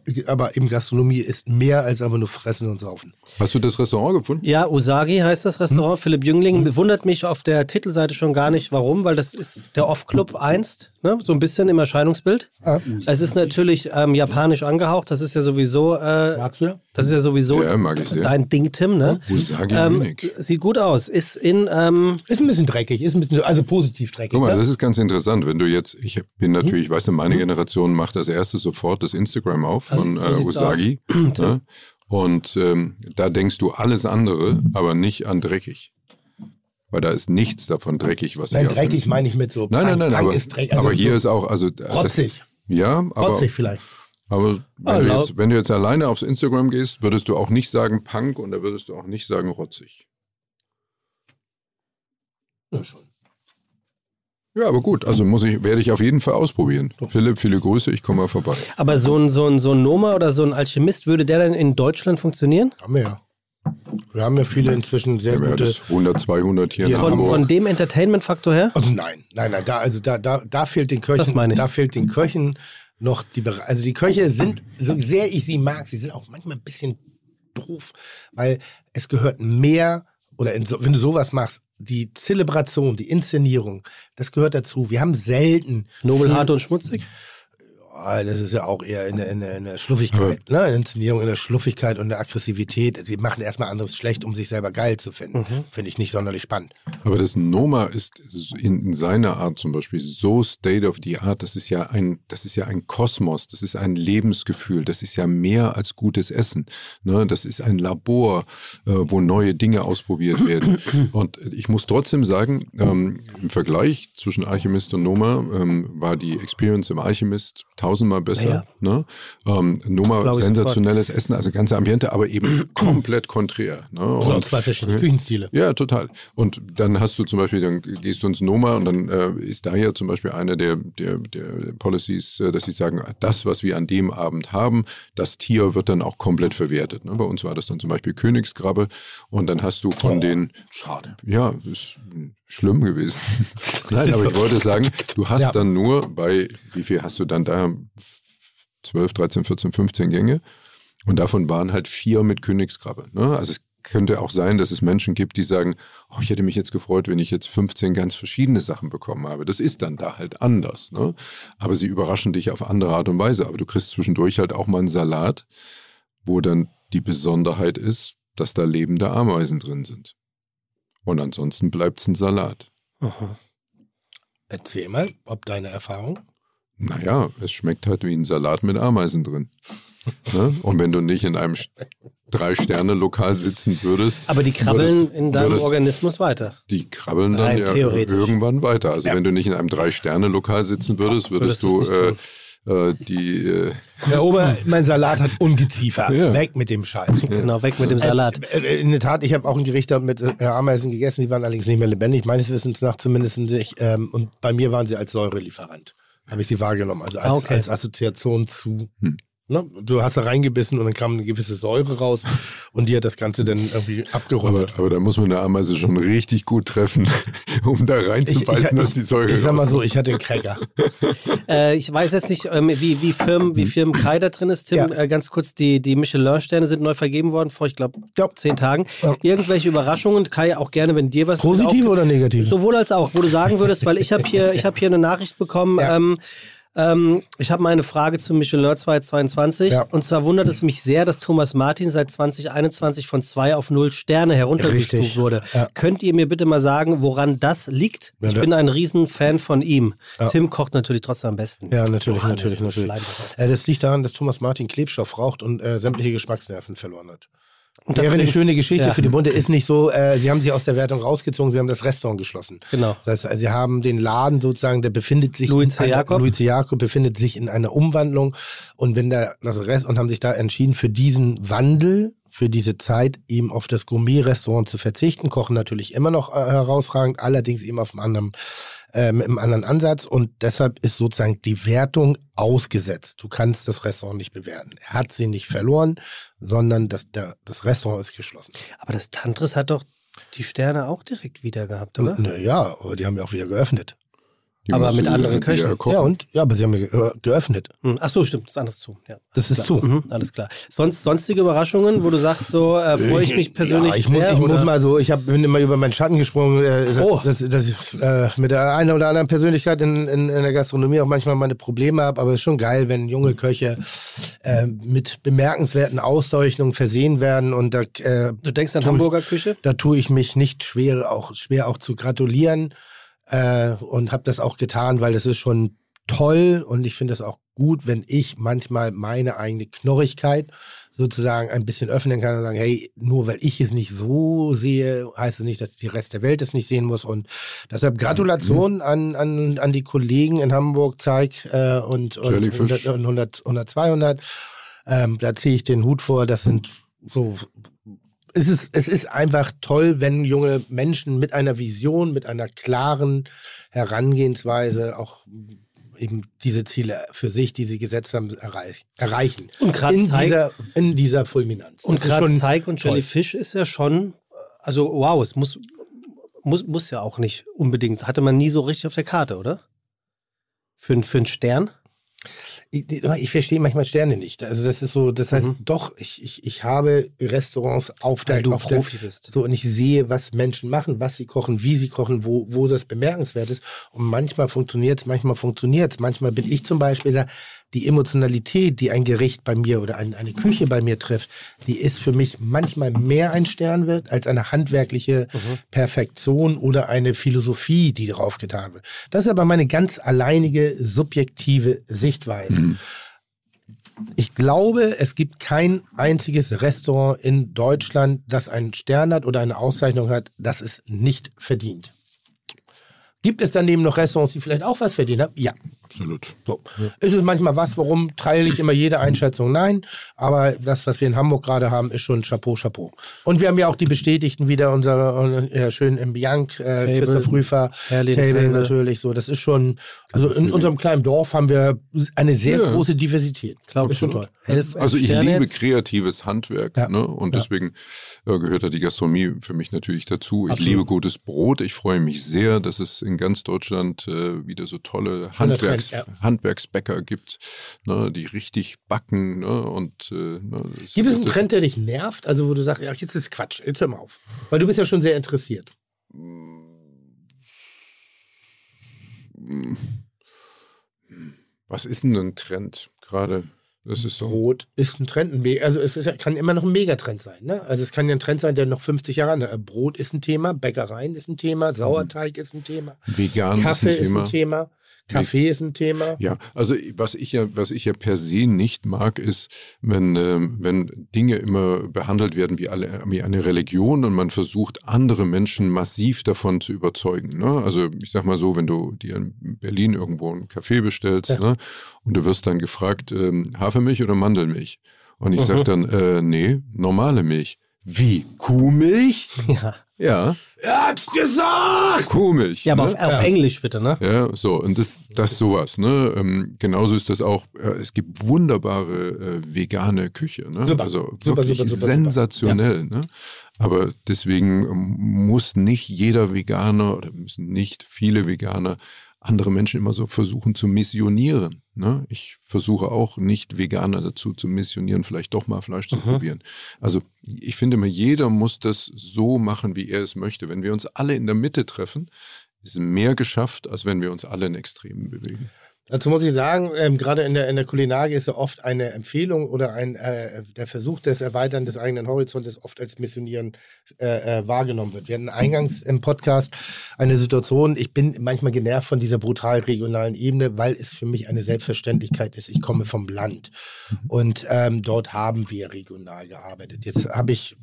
äh, aber eben Gastronomie ist mehr als aber nur fressen und saufen. Hast du das Restaurant gefunden? Ja, Usagi heißt das Restaurant. Philipp Jüngling wundert mich auf der Titelseite schon gar nicht, warum, weil das ist der Off-Club einst, ne? so ein bisschen im Erscheinungsbild. Ah, Es ist natürlich ähm, japanisch angehaucht, das ist ja sowieso, äh, magst du ja? das ist ja sowieso Ja, mag ich sehr. Dein Ding, Tim, ne? Usagi Ähm, Munich. sieht gut aus. Ist in, ähm, Ist ein bisschen dreckig, ist ein bisschen, also positiv dreckig. Guck mal, ne? das ist ganz interessant. Wenn du jetzt, ich bin Mhm. natürlich, weißt du, meine Generation macht als erstes sofort das Instagram auf Also, von so äh, Usagi. [clears throat] ne? Und ähm, da denkst du alles andere, aber nicht an dreckig. Weil da ist nichts davon dreckig, was Nein, dreckig meine ich mit so. Nein, nein, nein, Punk aber, ist dreckig. Also aber hier so ist auch, also äh, das, rotzig, ja, aber, rotzig vielleicht. Aber wenn, du jetzt, wenn du jetzt alleine aufs Instagram gehst, würdest du auch nicht sagen Punk und da würdest du auch nicht sagen rotzig. Ja, schon. Ja, aber gut, also muss ich, werde ich auf jeden Fall ausprobieren. Philipp, viele Grüße, ich komme mal vorbei. aber so ein, so, ein, so ein Noma oder so ein Alchemist, würde der denn in Deutschland funktionieren? Haben wir ja. Wir haben ja viele inzwischen sehr Ja, gute. das 100, 200 hier in Ja, Von, von dem Entertainment-Faktor her? Also nein, nein, nein, da, also da, da, da fehlt den Köchen, Das meine ich. da fehlt den Köchen noch die, Bere- also die Köche sind, so sehr ich sie mag, sie sind auch manchmal ein bisschen doof, weil es gehört mehr, oder in wenn du sowas machst, die Zelebration, die Inszenierung, das gehört dazu. Wir haben selten. Nobel, viel- hart und schmutzig? Ah, Das ist ja auch eher in der, in der, in der Schluffigkeit, ne? Inszenierung in der Schluffigkeit und der Aggressivität. Sie machen erstmal anderes schlecht, um sich selber geil zu finden. Mhm. Finde ich nicht sonderlich spannend. Aber das Noma ist in, in seiner Art zum Beispiel so state of the art. Das ist ja ein, das ist ja ein Kosmos. Das ist ein Lebensgefühl. Das ist ja mehr als gutes Essen. Ne? Das ist ein Labor, äh, wo neue Dinge ausprobiert werden. Und ich muss trotzdem sagen, ähm, im Vergleich zwischen Alchemist und Noma ähm, war die Experience im Alchemist tausendmal besser. Ne? Ähm, nur mal sensationelles Essen, also ganze Ambiente, aber eben [clears throat] komplett konträr. Ne? Also Und- zwei verschiedene Küchenstile. ja, total. Und dann hast du zum Beispiel, dann gehst du ins Noma und dann äh, ist da ja zum Beispiel eine der, der, der Policies, äh, dass sie sagen, das, was wir an dem Abend haben, das Tier wird dann auch komplett verwertet. Ne? Bei uns war das dann zum Beispiel Königskrabbe und dann hast du von den, Schade. ja, ist schlimm gewesen. [laughs] Nein, aber ich wollte sagen, [laughs] du hast Ja. dann nur bei, wie viel hast du dann da? 12, 13, 14, 15 Gänge. Und davon waren halt vier mit Königskrabbe. Ne? Also es könnte auch sein, dass es Menschen gibt, die sagen, oh, ich hätte mich jetzt gefreut, wenn ich jetzt 15 ganz verschiedene Sachen bekommen habe. Das ist dann da halt anders. Ne? Aber sie überraschen dich auf andere Art und Weise. Aber du kriegst zwischendurch halt auch mal einen Salat, wo dann die Besonderheit ist, dass da lebende Ameisen drin sind. Und ansonsten bleibt es ein Salat. Aha. Erzähl mal, ob deine Erfahrung. Naja, es schmeckt halt wie ein Salat mit Ameisen drin. ne? Und wenn du nicht in einem Drei-Sterne-Lokal sitzen würdest. Aber die krabbeln würdest- in deinem würdest- Organismus weiter. Die krabbeln dann ja irgendwann weiter. Also Ja. wenn du nicht in einem Drei-Sterne-Lokal sitzen würdest, würdest, Würdest du äh, die äh, Herr Ober, [laughs] mein Salat hat Ungeziefer. Ja. Weg mit dem Scheiß. Genau, weg mit dem Salat. Äh, äh, In der Tat, ich habe auch ein Gericht mit Ameisen gegessen, die waren allerdings nicht mehr lebendig, meines Wissens nach zumindest nicht. Ähm, und bei mir waren sie als Säurelieferant. Habe ich sie wahrgenommen, also als, Ah, okay. als Assoziation zu. Hm. Ne? Du hast da reingebissen und dann kam eine gewisse Säure raus und die hat das Ganze dann irgendwie aber, abgerundet. aber da muss man eine Ameise schon richtig gut treffen, [laughs] um da reinzubeißen, dass die Säure ich sag mal so, ich hatte einen Cracker. [laughs] Äh, ich weiß jetzt nicht, ähm, wie, wie Firmen, wie Firmen Kai da drin ist, Tim. Ja. Äh, ganz kurz, die, die Michelin-Sterne sind neu vergeben worden vor, ich glaube, Ja. zehn Tagen. Ja. Irgendwelche Überraschungen, Kai, auch gerne, wenn dir was Positiv aufge- oder negativ? Sowohl als auch, wo du sagen würdest, weil ich habe hier, ich habe hier eine Nachricht bekommen. Ja. Ähm, ähm, ich habe mal eine Frage zu Michelin 2022 Ja. und zwar wundert es mich sehr, dass Thomas Martin seit 2021 von zwei auf null Sterne heruntergestuft Richtig. wurde. Ja. Könnt ihr mir bitte mal sagen, woran das liegt? Ja, ich da- bin ein Riesenfan von ihm. Tim kocht natürlich trotzdem am besten. Ja, natürlich, Johannes, natürlich, natürlich. Äh, das liegt daran, dass Thomas Martin Klebstoff raucht und äh, sämtliche Geschmacksnerven verloren hat. Und das Wäre eine schöne Geschichte Ja. für die Bunte. Ist nicht so, äh, sie haben sie aus der Wertung rausgezogen, sie haben das Restaurant geschlossen. Genau. Das heißt, sie haben den Laden sozusagen, der befindet sich Louis in Jakob. Louis C. Jakob befindet sich in einer Umwandlung und wenn da das Rest und haben sich da entschieden für diesen Wandel, für diese Zeit eben auf das Gourmet-Restaurant zu verzichten, kochen natürlich immer noch äh, herausragend, allerdings eben auf einem anderen äh, mit einem anderen Ansatz und deshalb ist sozusagen die Wertung ausgesetzt. Du kannst das Restaurant nicht bewerten. Er hat sie nicht verloren, sondern das, der, das Restaurant ist geschlossen. Aber das Tantris hat doch die Sterne auch direkt wieder gehabt, oder? Naja, aber die haben ja auch wieder geöffnet. Die Aber mit anderen Köchen. kochen. Ja, und? Ja, aber sie haben ja ge äh, geöffnet. Hm, Ach so, stimmt, das ist zu. Ja, Das ist klar. zu. Mhm, alles klar. Sonst sonstige Überraschungen, wo du sagst, so äh, freue ich mich persönlich ja, ich muss, sehr. ich oder? muss mal so, ich hab, bin immer über meinen Schatten gesprungen, äh, dass, Oh. dass, dass ich äh, mit der einen oder anderen Persönlichkeit in, in, in der Gastronomie auch manchmal meine Probleme habe, aber es ist schon geil, wenn junge Köche äh, mit bemerkenswerten Auszeichnungen versehen werden und da, äh, du denkst an tu ich- Hamburger Küche? da tue ich mich nicht schwer, auch schwer auch zu gratulieren äh, und habe das auch getan, weil das ist schon toll und ich finde es auch gut, wenn ich manchmal meine eigene Knorrigkeit sozusagen ein bisschen öffnen kann und sagen, hey, nur weil ich es nicht so sehe, heißt es nicht, dass die Rest der Welt es nicht sehen muss. Und deshalb Gratulation an, an, an die Kollegen in Hamburg, Zeig äh, und, und, Jellyfish. und 100, 100, 200. Ähm, da ziehe ich den Hut vor. Das sind so es ist, es ist einfach toll, wenn junge Menschen mit einer Vision, mit einer klaren Herangehensweise auch eben diese Ziele für sich, die sie gesetzt haben, erreich, erreichen. Und gerade In dieser, in dieser Fulminanz. und gerade Zeig und. Jellyfish ist ja schon, also wow, es muss, muss, muss ja auch nicht unbedingt. Hatte man nie so richtig auf der Karte, oder? Für, für einen Stern? Ich, ich verstehe manchmal Sterne nicht. Also das ist so, das heißt, Mhm. doch, ich, ich, ich habe Restaurants auf der, Weil du auf der Profi bist. So, und ich sehe, was Menschen machen, was sie kochen, wie sie kochen, wo, wo das bemerkenswert ist. Und manchmal funktioniert es, manchmal funktioniert es. Manchmal bin ich zum Beispiel, sag, die Emotionalität, die ein Gericht bei mir oder ein, eine Küche bei mir trifft, die ist für mich manchmal mehr ein Sternwert als eine handwerkliche Perfektion oder eine Philosophie, die drauf getan wird. Das ist aber meine ganz alleinige subjektive Sichtweise. Ich glaube, es gibt kein einziges Restaurant in Deutschland, das einen Stern hat oder eine Auszeichnung hat, das es nicht verdient. Gibt es daneben noch Restaurants, die vielleicht auch was verdient haben? Ja. Absolut. So. Ist es manchmal was, warum teile ich immer jede Einschätzung? Nein. Aber das, was wir in Hamburg gerade haben, ist schon Chapeau, Chapeau. Und wir haben ja auch die Bestätigten wieder, unser äh, schön im Bianc, äh, Christoph Rüfer, Table, Table. natürlich so. Das ist schon, also in unserem kleinen Dorf haben wir eine sehr Ja. große Diversität. Glaub ist schon toll. Elf, Also elf ich Sterne liebe jetzt. kreatives Handwerk Ja. ne? und Ja. deswegen äh, gehört da die Gastronomie für mich natürlich dazu. Ich Absolut. liebe gutes Brot. Ich freue mich sehr, dass es in ganz Deutschland äh, wieder so tolle Handwerks ja. Handwerksbäcker gibt, ne? die richtig backen. Ne? Und, äh, ne? Gibt es einen Trend, der dich nervt? Also wo du sagst, ja, jetzt ist Quatsch, jetzt hör mal auf. Weil du bist ja schon sehr interessiert. Was ist denn ein Trend gerade? Das ist so. Brot ist ein Trend. ein Also es ist, kann immer noch ein Megatrend sein. Ne? Also es kann ja ein Trend sein, der noch 50 Jahre alt ist. Brot ist ein Thema, Bäckereien ist ein Thema, Sauerteig ist ein Thema, Vegan Kaffee ist ein Thema. ist ein Thema, Kaffee ist ein Thema. Ja, also was ich ja, was ich ja per se nicht mag, ist, wenn, ähm, wenn Dinge immer behandelt werden wie, alle, wie eine Religion und man versucht, andere Menschen massiv davon zu überzeugen. Ne? Also ich sag mal so, wenn du dir in Berlin irgendwo einen Kaffee bestellst Ja. ne? und du wirst dann gefragt, ähm, Hafermilch oder Mandelmilch? Und ich sag dann, äh, nee, normale Milch. Wie? Kuhmilch? Ja. Ja, Er hat's gesagt! Kuhmilch. Ja, aber ne? auf, auf Englisch bitte, ne? Ja, so, und das, das sowas, ne? Ähm, genauso ist das auch, äh, es gibt wunderbare äh, vegane Küche, ne? Super. Also Super, wirklich super, super, sensationell, ne? Aber deswegen ähm, muss nicht jeder Veganer oder müssen nicht viele Veganer andere Menschen immer so versuchen zu missionieren. Ne? Ich versuche auch nicht Veganer dazu zu missionieren, vielleicht doch mal Fleisch zu probieren. Also ich finde immer, jeder muss das so machen, wie er es möchte. Wenn wir uns alle in der Mitte treffen, ist mehr geschafft, als wenn wir uns alle in Extremen bewegen. Dazu muss ich sagen, ähm, gerade in der, in der Kulinarik ist ja oft eine Empfehlung oder ein, äh, der Versuch des Erweitern des eigenen Horizontes oft als Missionieren äh, äh, wahrgenommen wird. Wir hatten eingangs im Podcast eine Situation, ich bin manchmal genervt von dieser brutal regionalen Ebene, weil es für mich eine Selbstverständlichkeit ist. Ich komme vom Land und ähm, dort haben wir regional gearbeitet. Jetzt habe ich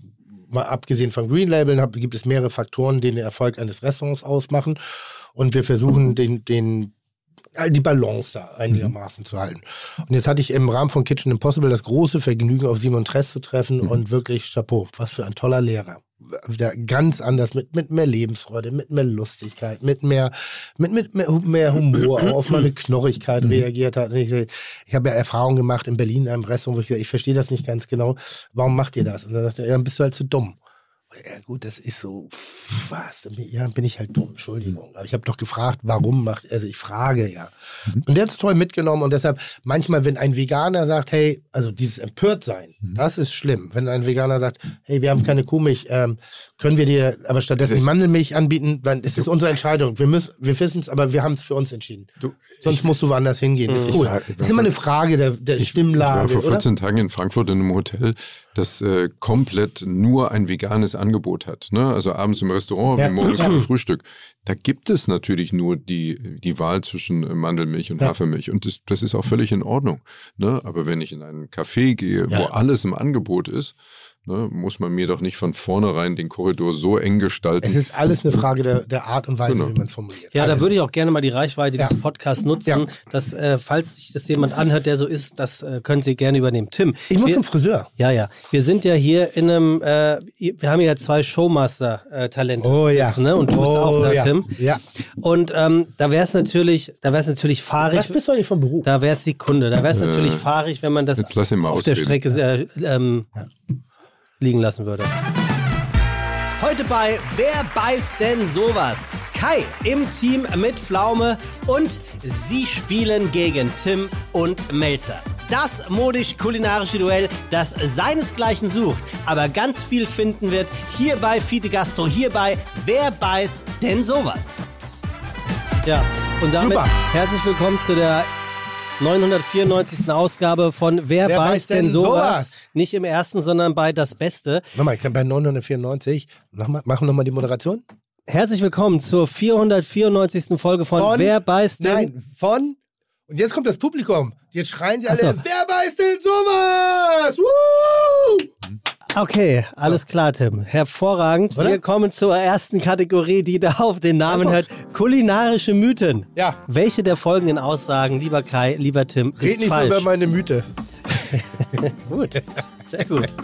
mal abgesehen von Green Labeln gibt es mehrere Faktoren, die den Erfolg eines Restaurants ausmachen. Und wir versuchen, den, den, die Balance da einigermaßen zu halten. Und jetzt hatte ich im Rahmen von Kitchen Impossible das große Vergnügen, auf Simon Tress zu treffen und wirklich Chapeau, was für ein toller Lehrer. Wieder ganz anders, mit, mit mehr Lebensfreude, mit mehr Lustigkeit, mit mehr, mit, mit mehr, mehr Humor, auch auf meine Knorrigkeit reagiert hat. Ich, ich habe ja Erfahrungen gemacht in Berlin in einem Restaurant, wo ich gesagt ich verstehe das nicht ganz genau. Warum macht ihr das? Und dann dachte er, ja, dann bist du halt zu dumm. Ja gut, das ist so, was, ja, bin ich halt dumm, Entschuldigung. Aber ich habe doch gefragt, warum macht, also ich frage ja. Und der hat es toll mitgenommen und deshalb, manchmal, wenn ein Veganer sagt, hey, also dieses Empörtsein, das ist schlimm. Wenn ein Veganer sagt, hey, wir haben keine Kuhmilch, ähm, können wir dir aber stattdessen Das- Mandelmilch anbieten, dann ist es unsere Entscheidung. Wir müssen, wir wissen es, aber wir haben es für uns entschieden. Du, Sonst musst du woanders hingehen. Das ist Ich cool. war- ich das ist immer eine Frage der, der Ich Stimmlage, war vor oder? 14 Tagen in Frankfurt in einem Hotel, das äh, komplett nur ein veganes Angebot hat. Ne? Also abends im Restaurant, Ja. morgens [clears throat] beim Frühstück. Da gibt es natürlich nur die, die Wahl zwischen äh, Mandelmilch und Ja. Hafermilch. Und das, das ist auch völlig in Ordnung. Ne? Aber wenn ich in einen Café gehe, Ja. wo alles im Angebot ist, ne, muss man mir doch nicht von vornherein den Korridor so eng gestalten. Es ist alles eine Frage der, der Art und Weise, Genau. wie man es formuliert. Ja, da Alles. würde ich auch gerne mal die Reichweite Ja. dieses Podcasts nutzen, Ja. dass, äh, falls sich das jemand anhört, der so ist, das äh, können Sie gerne übernehmen. Tim, Ich muss wir, zum Friseur. ja, ja, wir sind ja hier in einem, äh, wir haben ja zwei Showmaster-Talente. Ne? Und du bist auch da, Oh ja. Tim. Ja. Und ähm, da wäre es natürlich, da wäre es natürlich fahrig. Was bist du eigentlich vom Beruf? Da wäre es Sekunde. Da wäre es natürlich fahrig, wenn man das Jetzt lass ihn mal auf der ausreden. Strecke äh, ähm, liegen lassen würde. Heute bei Wer beißt denn sowas? Kai im Team mit Pflaume und sie spielen gegen Tim und Melzer. Das modisch-kulinarische Duell, das seinesgleichen sucht, aber ganz viel finden wird hier bei Fide Gastro, hier bei Wer beißt denn sowas? Ja, und damit Super. herzlich willkommen zu der 994. Ausgabe von Wer, Wer beißt denn sowas? sowas? Nicht im ersten, sondern bei Das Beste. Nochmal, ich kann bei 994. Nochmal, machen wir nochmal die Moderation. Herzlich willkommen zur 494. Folge von, Wer beißt denn... Nein, von. Und jetzt kommt das Publikum. Jetzt schreien sie alle, so. wer beißt denn sowas? Woo! Okay, alles klar, Tim. Hervorragend. Oder? Wir kommen zur ersten Kategorie, die da auf den Namen hört. Kulinarische Mythen. Ja. Welche der folgenden Aussagen, lieber Kai, lieber Tim, ist Red nicht falsch? über meine Mythe. [laughs] Gut, sehr gut.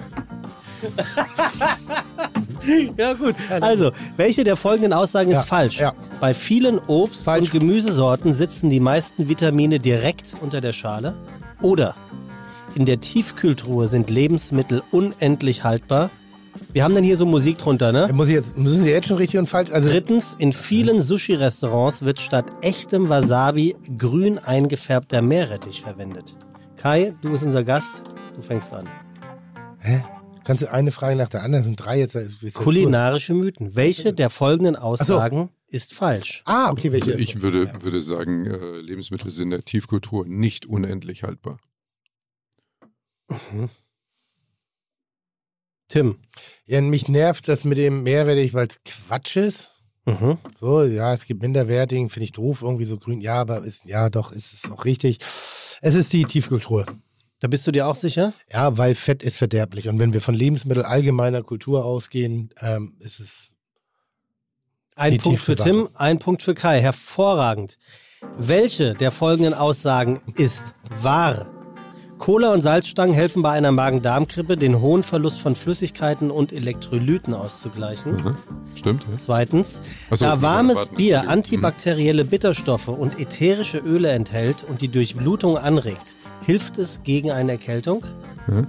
[laughs] ja, gut. Also, welche der folgenden Aussagen Ja, ist falsch? ja. Bei vielen Obst- Falsch. und Gemüsesorten sitzen die meisten Vitamine direkt unter der Schale. Oder in der Tiefkühltruhe sind Lebensmittel unendlich haltbar. Wir haben dann hier so Musik drunter, ne? Muss ich jetzt, müssen Sie jetzt schon richtig und falsch? Also, Drittens, in vielen Sushi-Restaurants wird statt echtem Wasabi grün eingefärbter Meerrettich verwendet. Kai, du bist unser Gast. Du fängst an. hä? Kannst du eine Frage nach der anderen? Das sind drei jetzt. Kulinarische Mythen. Welche der folgenden Aussagen ist falsch? so. Ah, okay, welche? Also ich würde, würde sagen, äh, Lebensmittel sind in der Tiefkultur nicht unendlich haltbar. Tim. Ja, mich nervt das mit dem Meerrettich, weil es Quatsch ist. Mhm. So, ja, es gibt minderwertigen, finde ich doof, irgendwie so grün. Ja, aber ist, ja, doch, ist es auch richtig. Es ist die Tiefkultur. Da bist du dir auch sicher? Ja, weil Fett ist verderblich. Und wenn wir von Lebensmittel allgemeiner Kultur ausgehen, ähm, ist es. Ein Die Punkt für. Tim, ein Punkt für Kai. Hervorragend. Welche der folgenden Aussagen ist wahr? Cola und Salzstangen helfen bei einer Magen-Darm-Grippe, den hohen Verlust von Flüssigkeiten und Elektrolyten auszugleichen. Mhm. Stimmt? Ja? Zweitens, so, da warmes warten, Bier antibakterielle Bitterstoffe und ätherische Öle enthält und die Durchblutung anregt, hilft es gegen eine Erkältung? Mhm.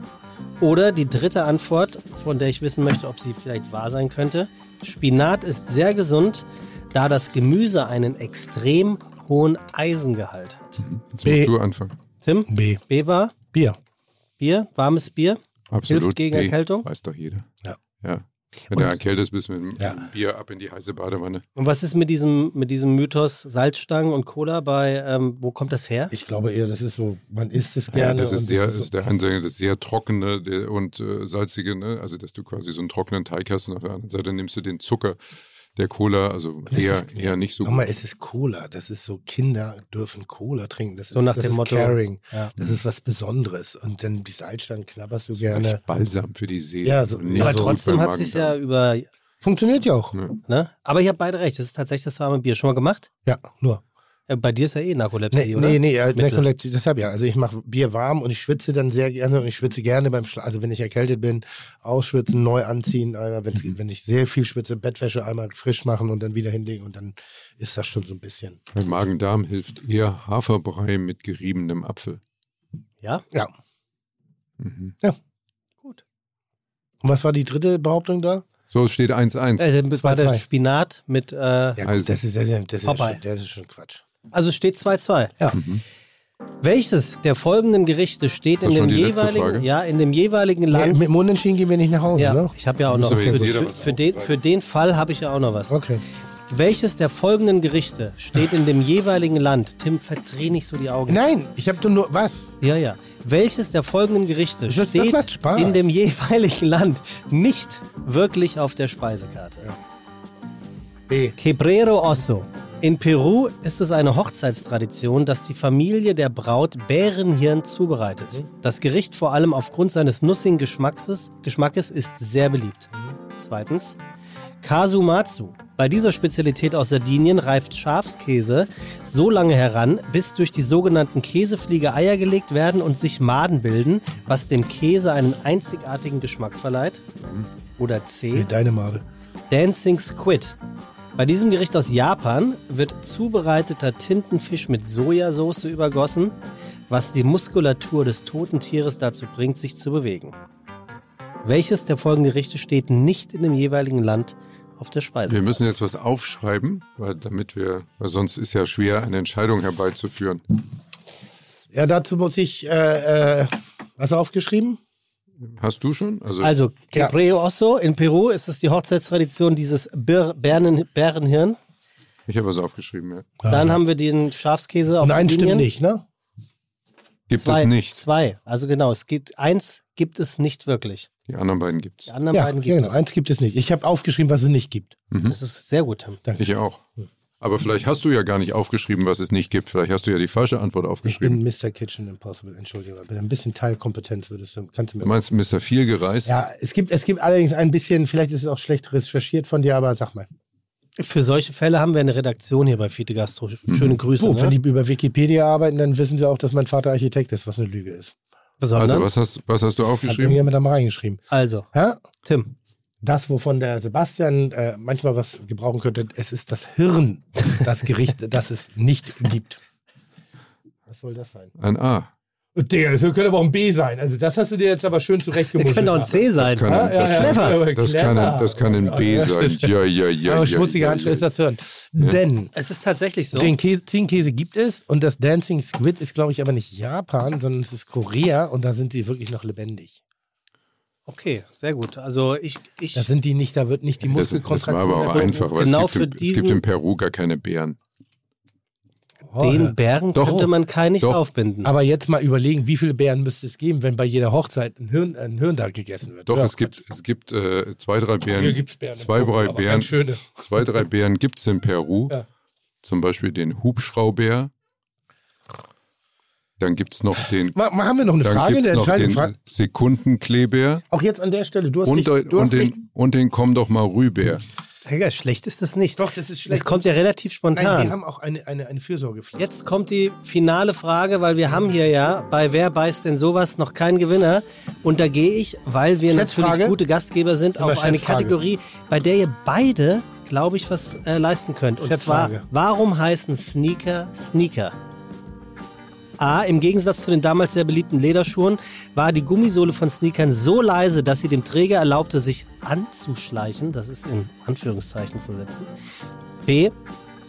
Oder die dritte Antwort, von der ich wissen möchte, ob sie vielleicht wahr sein könnte. Spinat ist sehr gesund, da das Gemüse einen extrem hohen Eisengehalt hat. Jetzt B. musst du anfangen. Tim, B. B war Bier. Bier, warmes Bier. Absolut. Hilft gegen. Erkältung? Weiß doch jeder. Ja. ja. Wenn du erkältet bist, mit dem Ja. Bier ab in die heiße Badewanne. Und was ist mit diesem, mit diesem Mythos Salzstangen und Cola bei, ähm, wo kommt das her? Ich glaube eher, das ist so, man isst es Ja, gerne. das ist und sehr, ist so- ist der Ansänger, das sehr trockene und äh, salzige, ne? also dass du quasi so einen trockenen Teig hast und auf der anderen Seite nimmst du den Zucker der Cola, also Das eher, ist- eher nicht so Nochmal, es ist Cola. Das ist so, Kinder dürfen Cola trinken. Das So ist, nach das dem ist Motto. Caring. Ja. Das ist was Besonderes. Und dann die Salzstangen knabberst du Vielleicht gerne. Balsam für die Seele. Ja, so- nicht Aber so trotzdem hat sich ja über, Funktioniert ja auch. ne? Aber ich habe beide recht, das ist tatsächlich das warme Bier. Schon mal gemacht? Ja, nur. Ja, bei dir ist ja eh Narkolepsie, Nee, oder? nee, nee, äh. Narkolepsie, deshalb ja. Also ich mache Bier warm und ich schwitze dann sehr gerne und ich schwitze gerne beim Schlafen. Also wenn ich erkältet bin, ausschwitzen, neu anziehen, einmal, wenn's, Mhm. wenn ich sehr viel schwitze, Bettwäsche einmal frisch machen und dann wieder hinlegen und dann ist das schon so ein bisschen. Beim Magen-Darm hilft eher Haferbrei mit geriebenem Apfel. Ja? Ja. Mhm. Gut. Und was war die dritte Behauptung da? So, es steht 1-1. Äh, das war der 2-2. Spinat mit, äh, Ja, gut, Also- das ist, das ist, das ist, schon, das ist schon Quatsch. Also steht 2-2. Ja. Mhm. Welches der folgenden Gerichte steht in Das dem jeweiligen, ja, in dem jeweiligen Land? mit dem Unentschieden gehen wir nicht nach Hause, ja, ne? ich habe ja auch noch. Für, für, was für, den, für den Fall habe ich ja auch noch was. Okay. Welches der folgenden Gerichte steht in dem jeweiligen Land? Tim, verdreh nicht so die Augen. Nein, ich habe nur was. Ja, ja. Welches der folgenden Gerichte Das- das steht Spaß. in dem jeweiligen Land nicht wirklich auf der Speisekarte? B. Quebrero Osso. In Peru ist es eine Hochzeitstradition, dass die Familie der Braut Bärenhirn zubereitet. Das Gericht vor allem aufgrund seines nussigen Geschmackes, Geschmackes ist sehr beliebt. Zweitens, Kasumatsu. Bei dieser Spezialität aus Sardinien reift Schafskäse so lange heran, bis durch die sogenannten Käsefliege Eier gelegt werden und sich Maden bilden, was dem Käse einen einzigartigen Geschmack verleiht. Oder C. Deine Made. Dancing Squid. Bei diesem Gericht aus Japan wird zubereiteter Tintenfisch mit Sojasauce übergossen, was die Muskulatur des toten Tieres dazu bringt, sich zu bewegen. Welches der folgenden Gerichte steht nicht in dem jeweiligen Land auf der Speise? Wir müssen jetzt was aufschreiben, weil damit wir, weil sonst ist ja schwer, eine Entscheidung herbeizuführen. Ja, dazu muss ich, äh, äh, was aufgeschrieben? Hast du schon? Also, Also, Ja. Quebreo Osso. In Peru ist es die Hochzeitstradition dieses Bir Bären Bärenhirn. ich habe was aufgeschrieben, ja. Dann haben wir den Schafskäse auf Nein, Sardinien. stimmt nicht, ne? Gibt zwei, es nicht. Zwei. Also genau, es gibt eins gibt es nicht wirklich. Die anderen beiden gibt es. Die anderen Ja, beiden gibt genau. es. Eins gibt es nicht. Ich habe aufgeschrieben, was es nicht gibt. Das ist sehr gut, Tim. Ich auch. Aber vielleicht hast du ja gar nicht aufgeschrieben, was es nicht gibt. Vielleicht hast du ja die falsche Antwort Ich aufgeschrieben. bin Mr. Kitchen Impossible, Entschuldigung. Bin ein bisschen Teilkompetenz würdest du, kannst du mir Du meinst Mr. Viel gereist? Ja, es gibt, es gibt allerdings ein bisschen, vielleicht ist es auch schlecht recherchiert von dir, aber sag mal. Für solche Fälle haben wir eine Redaktion hier bei Fiete Gastro. Schöne Grüße. So, ne? wenn die über Wikipedia arbeiten, dann wissen sie auch, dass mein Vater Architekt ist, was eine Lüge ist. Besonders. Also was hast, was hast du Hat mir aufgeschrieben? jemand da mal reingeschrieben. also, Ja? Tim. Das, wovon der Sebastian äh, manchmal was gebrauchen könnte, es ist das Hirn, das Gericht, [laughs] das es nicht gibt. Was soll das sein? Ein A. Digga, das könnte aber auch ein B sein. Also das hast du dir jetzt aber schön zurechtgemuschelt. könnte auch ein C sein. kann- Ja, Das- ja, clever. Das kann, ein, das kann ein B sein. Ja, ja, ja. Aber ja, schmutzige ja, Handschrift ist das Hirn. Denn Es ist tatsächlich so. den Käse, Ziegenkäse gibt es und das Dancing Squid ist, glaube ich, aber nicht Japan, sondern es ist Korea und da sind sie wirklich noch lebendig. Okay, sehr gut. Also ich, ich Da sind die nicht, da wird nicht die Das, das war Muskelkontraktion. aber auch einfach, weil Genau es, gibt für in, es gibt diesen- in Peru gar keine Bären. Oh, den. Bären Doch. könnte man kein nicht Doch. aufbinden. Aber jetzt mal überlegen, wie viele Bären müsste es geben, wenn bei jeder Hochzeit ein Hirn, ein Hirn da gegessen wird. Doch, Ja, es gibt, es gibt äh, zwei, drei Bären. Hier gibt's Bären. im zwei, drei Bären. Schöne. Zwei, drei Bären gibt es in Peru. Ja. Zum Beispiel den Hubschraubär. Dann gibt es noch den, Mal, haben wir noch eine dann Frage, gibt's der noch den Frage. Sekundenkleebär. Auch jetzt an der Stelle, du hast Und, dich, der- du hast und, dich, den, und den Komm doch mal Rübär. Digga, schlecht ist das nicht. Doch, das ist schlecht. Das kommt ja relativ Nein, spontan. wir haben auch eine, eine, eine Fürsorgepflicht. Jetzt kommt die finale Frage, weil wir haben hier ja bei Wer beißt denn sowas noch keinen Gewinner. Und da gehe ich, weil wir natürlich gute Gastgeber sind, auf eine. Kategorie, bei der ihr beide, glaube ich, was äh, leisten könnt. Und zwar, warum heißen Sneaker Sneaker? A, im Gegensatz zu den damals sehr beliebten Lederschuhen, war die Gummisohle von Sneakern so leise, dass sie dem Träger erlaubte, sich anzuschleichen. Das ist in Anführungszeichen zu setzen. B.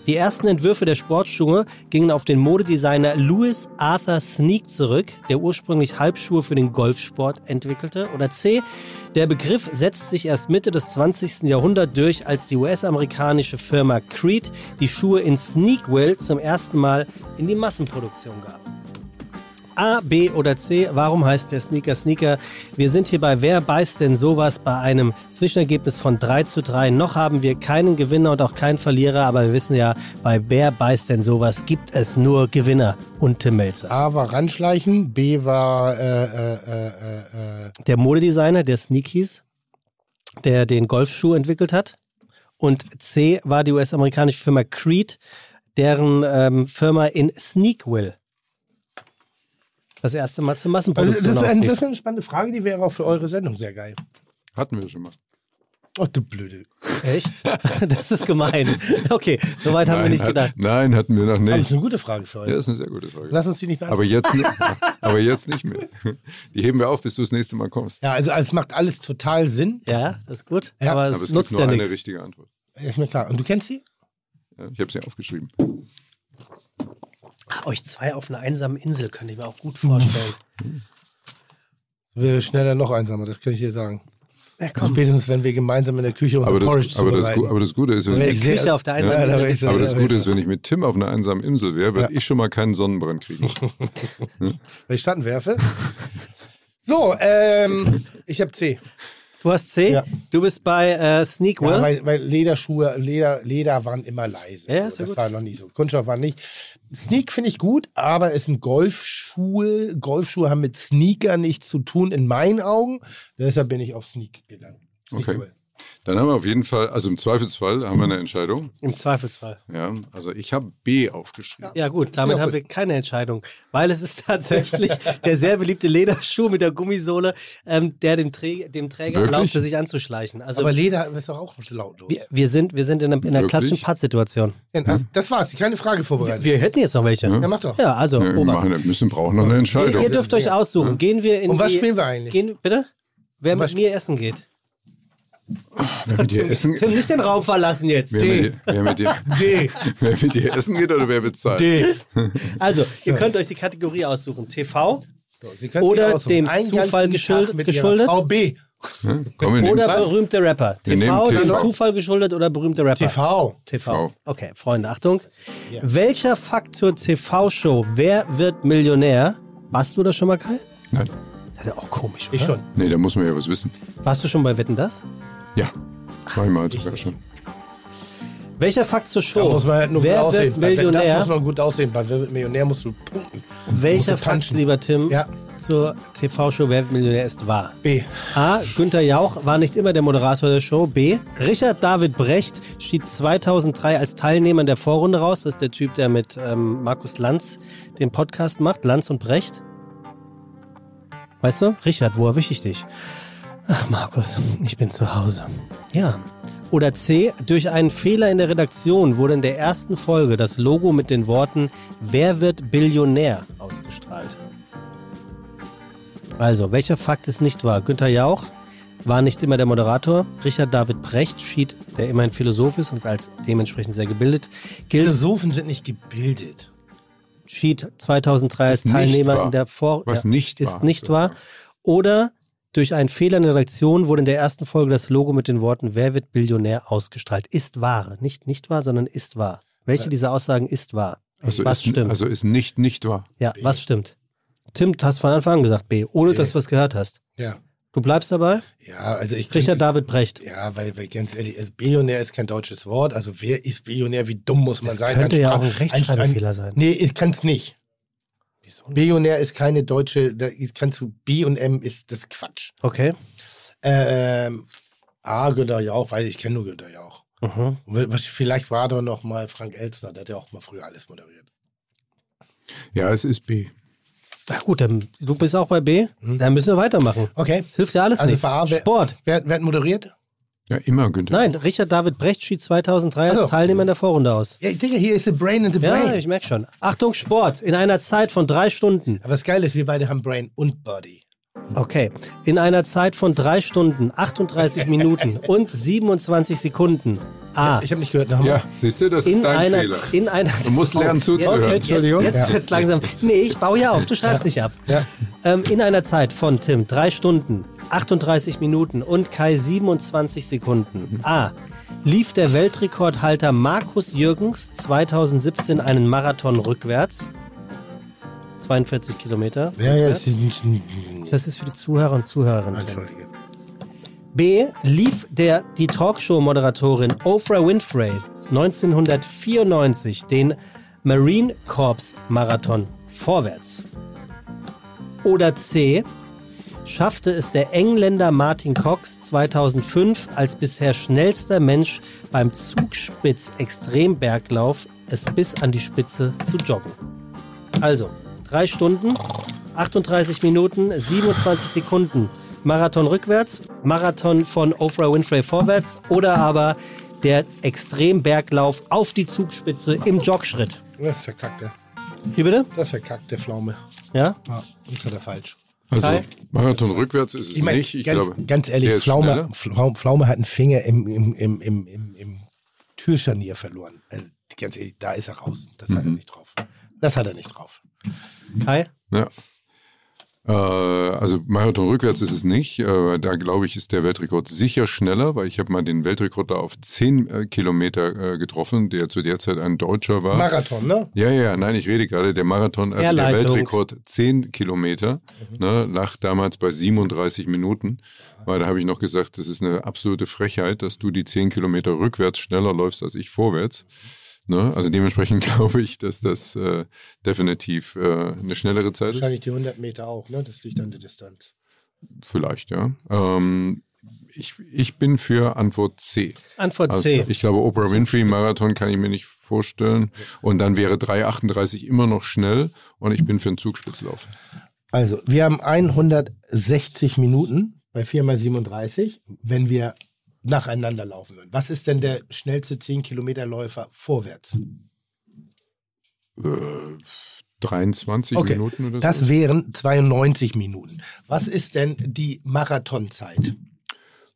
Die ersten Entwürfe der Sportschuhe gingen auf den Modedesigner Louis Arthur Sneak zurück, der ursprünglich Halbschuhe für den Golfsport entwickelte. Oder C. Der Begriff setzt sich erst Mitte des 20. Jahrhunderts durch, als die US-amerikanische Firma Creed die Schuhe in Sneakwill zum ersten Mal in die Massenproduktion gab. A, B oder C. Warum heißt der Sneaker Sneaker? Wir sind hier bei Wer beißt denn sowas bei einem Zwischenergebnis von 3 zu 3. Noch haben wir keinen Gewinner und auch keinen Verlierer, aber wir wissen ja, bei Wer beißt denn sowas gibt es nur Gewinner und Tim Melzer. A war Ranschleichen, B war äh, äh, äh, äh, äh, Der Modedesigner, der Sneakies, der den Golfschuh entwickelt hat. Und C war die US-amerikanische Firma Creed, deren ähm, Firma in Sneakwill das erste Mal zur also das, Massenproduktion ist ein, das ist eine spannende Frage, die wäre auch für eure Sendung sehr geil. Hatten wir schon mal. Ach du Blöde. Echt? [laughs] Das ist gemein. Okay, soweit haben wir nicht hat- gedacht. Nein, hatten wir noch Aber das nicht. ist eine gute Frage für euch. Ja, ist eine sehr gute Frage. Lass uns die nicht beantworten. Aber jetzt, nicht- aber jetzt nicht mehr. Die heben wir auf, bis du das nächste Mal kommst. Ja, also es macht alles total Sinn. Ja, das ist gut. Ja. aber Aber es es nutzt gibt nur ja eine nichts. richtige Antwort. Ist mir klar. Und du kennst sie? Ja, ich habe sie aufgeschrieben. Euch zwei auf einer einsamen Insel könnte ich mir auch gut vorstellen. [laughs] Wäre schneller noch einsamer, das kann ich dir sagen. Ja, komm. Spätestens, wenn wir gemeinsam in der Küche unser Aber Porridge das, aber, das, aber das Gute ist, wenn ich, sehr- auf der Ja, einsamen Insel. aber das Gute ist, wenn ich mit Tim auf einer einsamen Insel wäre, würde Ja. ich schon mal keinen Sonnenbrand kriegen. [laughs] Wenn ich Schatten werfe. [laughs] So, ähm, ich habe C. Du hast C, Ja. du bist bei äh, Sneakwill. Ja, weil, weil Lederschuhe, Leder, Leder waren immer leise. Ja, so, ja das gut. war noch nicht so. Kunststoff war nicht. Sneak finde ich gut, aber es sind Golfschuhe. Golfschuhe haben mit Sneaker nichts zu tun, in meinen Augen. Deshalb bin ich auf Sneak gegangen. Okay. Sneakable. Dann haben wir auf jeden Fall, also im Zweifelsfall haben wir eine Entscheidung. Im Zweifelsfall. Ja, also ich habe B aufgeschrieben. Ja gut, damit Ja, haben wir keine Entscheidung, weil es ist tatsächlich [laughs] der sehr beliebte Lederschuh mit der Gummisohle, ähm, der dem, Trä dem Träger Wirklich? erlaubte, sich anzuschleichen. Also Aber Leder ist doch auch lautlos. wir, wir sind, wir sind in einer, in einer klassischen Pattsituation. Ja, also, das war's, die kleine Frage vorbereitet. Wir hätten jetzt noch welche. ja, mach doch. Ja, also, Ja, wir machen, müssen, brauchen noch eine Ihr, Entscheidung. ihr dürft euch aussuchen. Gehen wir in Um was die, spielen wir eigentlich? Gehen, bitte? Wer mit mir essen geht. Wer mit dir essen, Tim, nicht den Raum verlassen jetzt. wer mit dir, wer mit dir, [laughs] D. wer mit dir essen geht oder wer bezahlt? D. [laughs] Also, ihr könnt euch die Kategorie aussuchen. TV So, Oder dem Einen Zufall ganzen geschuld- Tag mit Ihrer geschuldet? Frau B. Komm, oder was? berühmte Rapper. TV, nehmen dem TV. Zufall geschuldet oder berühmte Rapper. TV. TV. Okay, Freunde, Achtung. Welcher Fakt zur TV-Show Wer wird Millionär? Warst du da schon mal, Kai? Nein. Das ist ja auch komisch, oder? Ich schon. Nee, da muss man ja was wissen. Warst du schon bei Wetten, das? Ja, zweimal sogar schon. Welcher Fakt zur Da Show? muss man halt nur Wer gut wird aussehen. Bei- Das Millionär? muss man gut aussehen. Bei Wer wird Millionär musst du punkten. Welcher Musst du Fakt, punchen. lieber Tim, Ja. zur TV-Show Wer wird Millionär ist wahr? B. A. Günther Jauch war nicht immer der Moderator der Show. B. Richard David Brecht schied 2003 als Teilnehmer in der Vorrunde raus. Das ist der Typ, der mit ähm, Markus Lanz den Podcast macht. Lanz und Brecht. Weißt du? Richard, wo erwische ich dich? Ach, Markus, ich bin zu Hause. Ja. Oder C. Durch einen Fehler in der Redaktion wurde in der ersten Folge das Logo mit den Worten Wer wird Billionär ausgestrahlt. Also, welcher Fakt ist nicht wahr? Günther Jauch war nicht immer der Moderator. Richard David Brecht schied, der immerhin Philosoph ist und als dementsprechend sehr gebildet, gilt, Philosophen sind nicht gebildet. schied 2003 als Teilnehmer in der Vor... Was nicht ist wahr. nicht wahr. Oder durch einen Fehler in der Redaktion wurde in der ersten Folge das Logo mit den Worten Wer wird Billionär ausgestrahlt. Ist wahr. Nicht nicht wahr, sondern ist wahr. Welche dieser Aussagen ist wahr? Also was ist, stimmt? Also ist nicht nicht wahr. ja, was stimmt? Tim, du hast von Anfang an gesagt B, ohne B. dass du was gehört hast. Ja. Du bleibst dabei? Ja, also ich Richard David Brecht. Ja, weil, weil ganz ehrlich, also Billionär ist kein deutsches Wort. Also wer ist Billionär? Wie dumm muss man Das sein? könnte ja auch ein Rechtschreibfehler sein. Nee, ich kann es nicht. Wieso nicht? Billionär ist keine deutsche, da kannst du B und M ist das Quatsch. Okay. Ähm, A, Günther Jauch, weil ich kenne nur Günther Jauch. Mhm. Vielleicht war da noch mal Frank Elstner, der hat ja auch mal früher alles moderiert. Ja, es ist B. Na gut, dann, du bist auch bei B. Dann müssen wir weitermachen. Okay. Das hilft ja alles Hm. Also wer- Sport. Wer, wer hat moderiert? Ja, immer Günther. Nein, Richard David Brecht schied 2003 als Ach so. Teilnehmer in der Vorrunde aus. Ja, Digga, hier ist the brain in the brain. Ja, ich merke schon. Achtung, Sport. In einer Zeit von drei Stunden. Aber das Geile ist, wir beide haben Brain und Body. Okay. In einer Zeit von drei Stunden, 38 [laughs] Minuten und 27 Sekunden. A. Ich habe nicht gehört, nochmal. Ja, siehst du, das ist In dein einer, Fehler. in einer. Du musst lernen Jetzt- zuzuhören. Okay, Jetzt, Entschuldigung. jetzt, Ja. jetzt langsam. Nee, ich baue ja auf. Du schreibst nicht ab. Ja. Ähm, in einer Zeit von Tim drei Stunden, 38 Minuten und Kai 27 Sekunden. A. Lief der Weltrekordhalter Markus Jürgens 2017 einen Marathon rückwärts. 42 Kilometer. Ja, ja, ist. Das ist für die Zuhörer und Zuhörerinnen. Entschuldige. B. Lief der, die Talkshow-Moderatorin Oprah Winfrey 1994 den Marine Corps Marathon vorwärts. Oder C. Schaffte es der Engländer Martin Cox 2005 als bisher schnellster Mensch beim Zugspitz-Extremberglauf es bis an die Spitze zu joggen. Also, drei Stunden, 38 Minuten, 27 Sekunden. Marathon rückwärts, Marathon von Oprah Winfrey vorwärts oder aber der Extremberglauf auf die Zugspitze im Jogschritt. Das verkackt, ja. Wie bitte? Das verkackt, der Pflaume. Ja? Ja, das hat er falsch. Also Kai? Marathon rückwärts ist es Ich meine, nicht. Ich ganz, glaube, ganz ehrlich, Pflaume. Pflaume, hat einen Finger im, im, im, im, im, im Türscharnier verloren. Also, ganz ehrlich, da ist er raus. Das hat er Mhm. nicht drauf. Das hat er nicht drauf. Kai? Ja. Äh, also Marathon rückwärts ist es nicht. Da glaube ich, ist der Weltrekord sicher schneller, weil ich habe mal den Weltrekord da auf 10 äh, Kilometer äh, getroffen, der zu der Zeit ein Deutscher war. Marathon, ne? Ja, ja, nein, ich rede gerade, der Marathon, also der. Weltrekord 10 Kilometer, ne, lag damals bei 37 Minuten, weil da habe ich noch gesagt, das ist eine absolute Frechheit, dass du die 10 Kilometer rückwärts schneller läufst als ich vorwärts. Ne? Also dementsprechend [laughs] glaube ich, dass das äh, definitiv äh, eine schnellere Zeit ist. Wahrscheinlich die 100 Meter auch, ne? Das liegt an der Distanz. Vielleicht, ja. Ähm, ich, ich bin für Antwort C. Antwort Also, C. ich glaube, Oprah Winfrey Marathon kann ich mir nicht vorstellen. Und dann wäre 3,38 immer noch schnell und ich bin für einen Zugspitzlauf. Also, wir haben 160 Minuten bei 4 mal 37, wenn wir nacheinander laufen würden. Was ist denn der schnellste 10 Kilometer Läufer vorwärts? Äh, 23 Okay, Minuten oder das so. wären 92 Minuten. Was ist denn die Marathonzeit?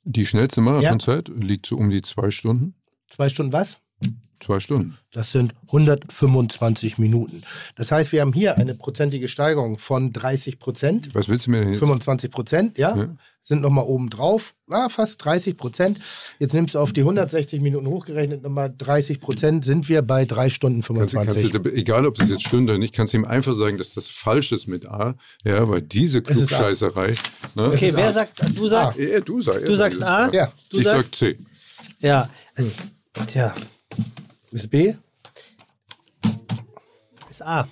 Die schnellste Marathonzeit liegt so um die zwei Stunden. Zwei Stunden was? Zwei Stunden. Das sind 125 Minuten. Das heißt, wir haben hier eine prozentige Steigerung von 30 Prozent. Was willst du mir denn jetzt? 25 Prozent, ja, Ja. sind nochmal oben drauf, ah, fast 30 Prozent. Jetzt nimmst du auf die 160 Minuten hochgerechnet nochmal 30 Prozent, sind wir bei 3 Stunden Kannst, du- 25. kannst du, egal, ob das jetzt stimmt oder nicht, kannst du ihm einfach sagen, dass das falsch ist mit A. Ja, weil diese Es A. Klugscheißerei. Ne? Okay, wer A. sagt, du sagst, Ja, du, sag, du sagst A? Ja. Du ich sagst, sag C. ja. Es, tja, Ist B? Ist A.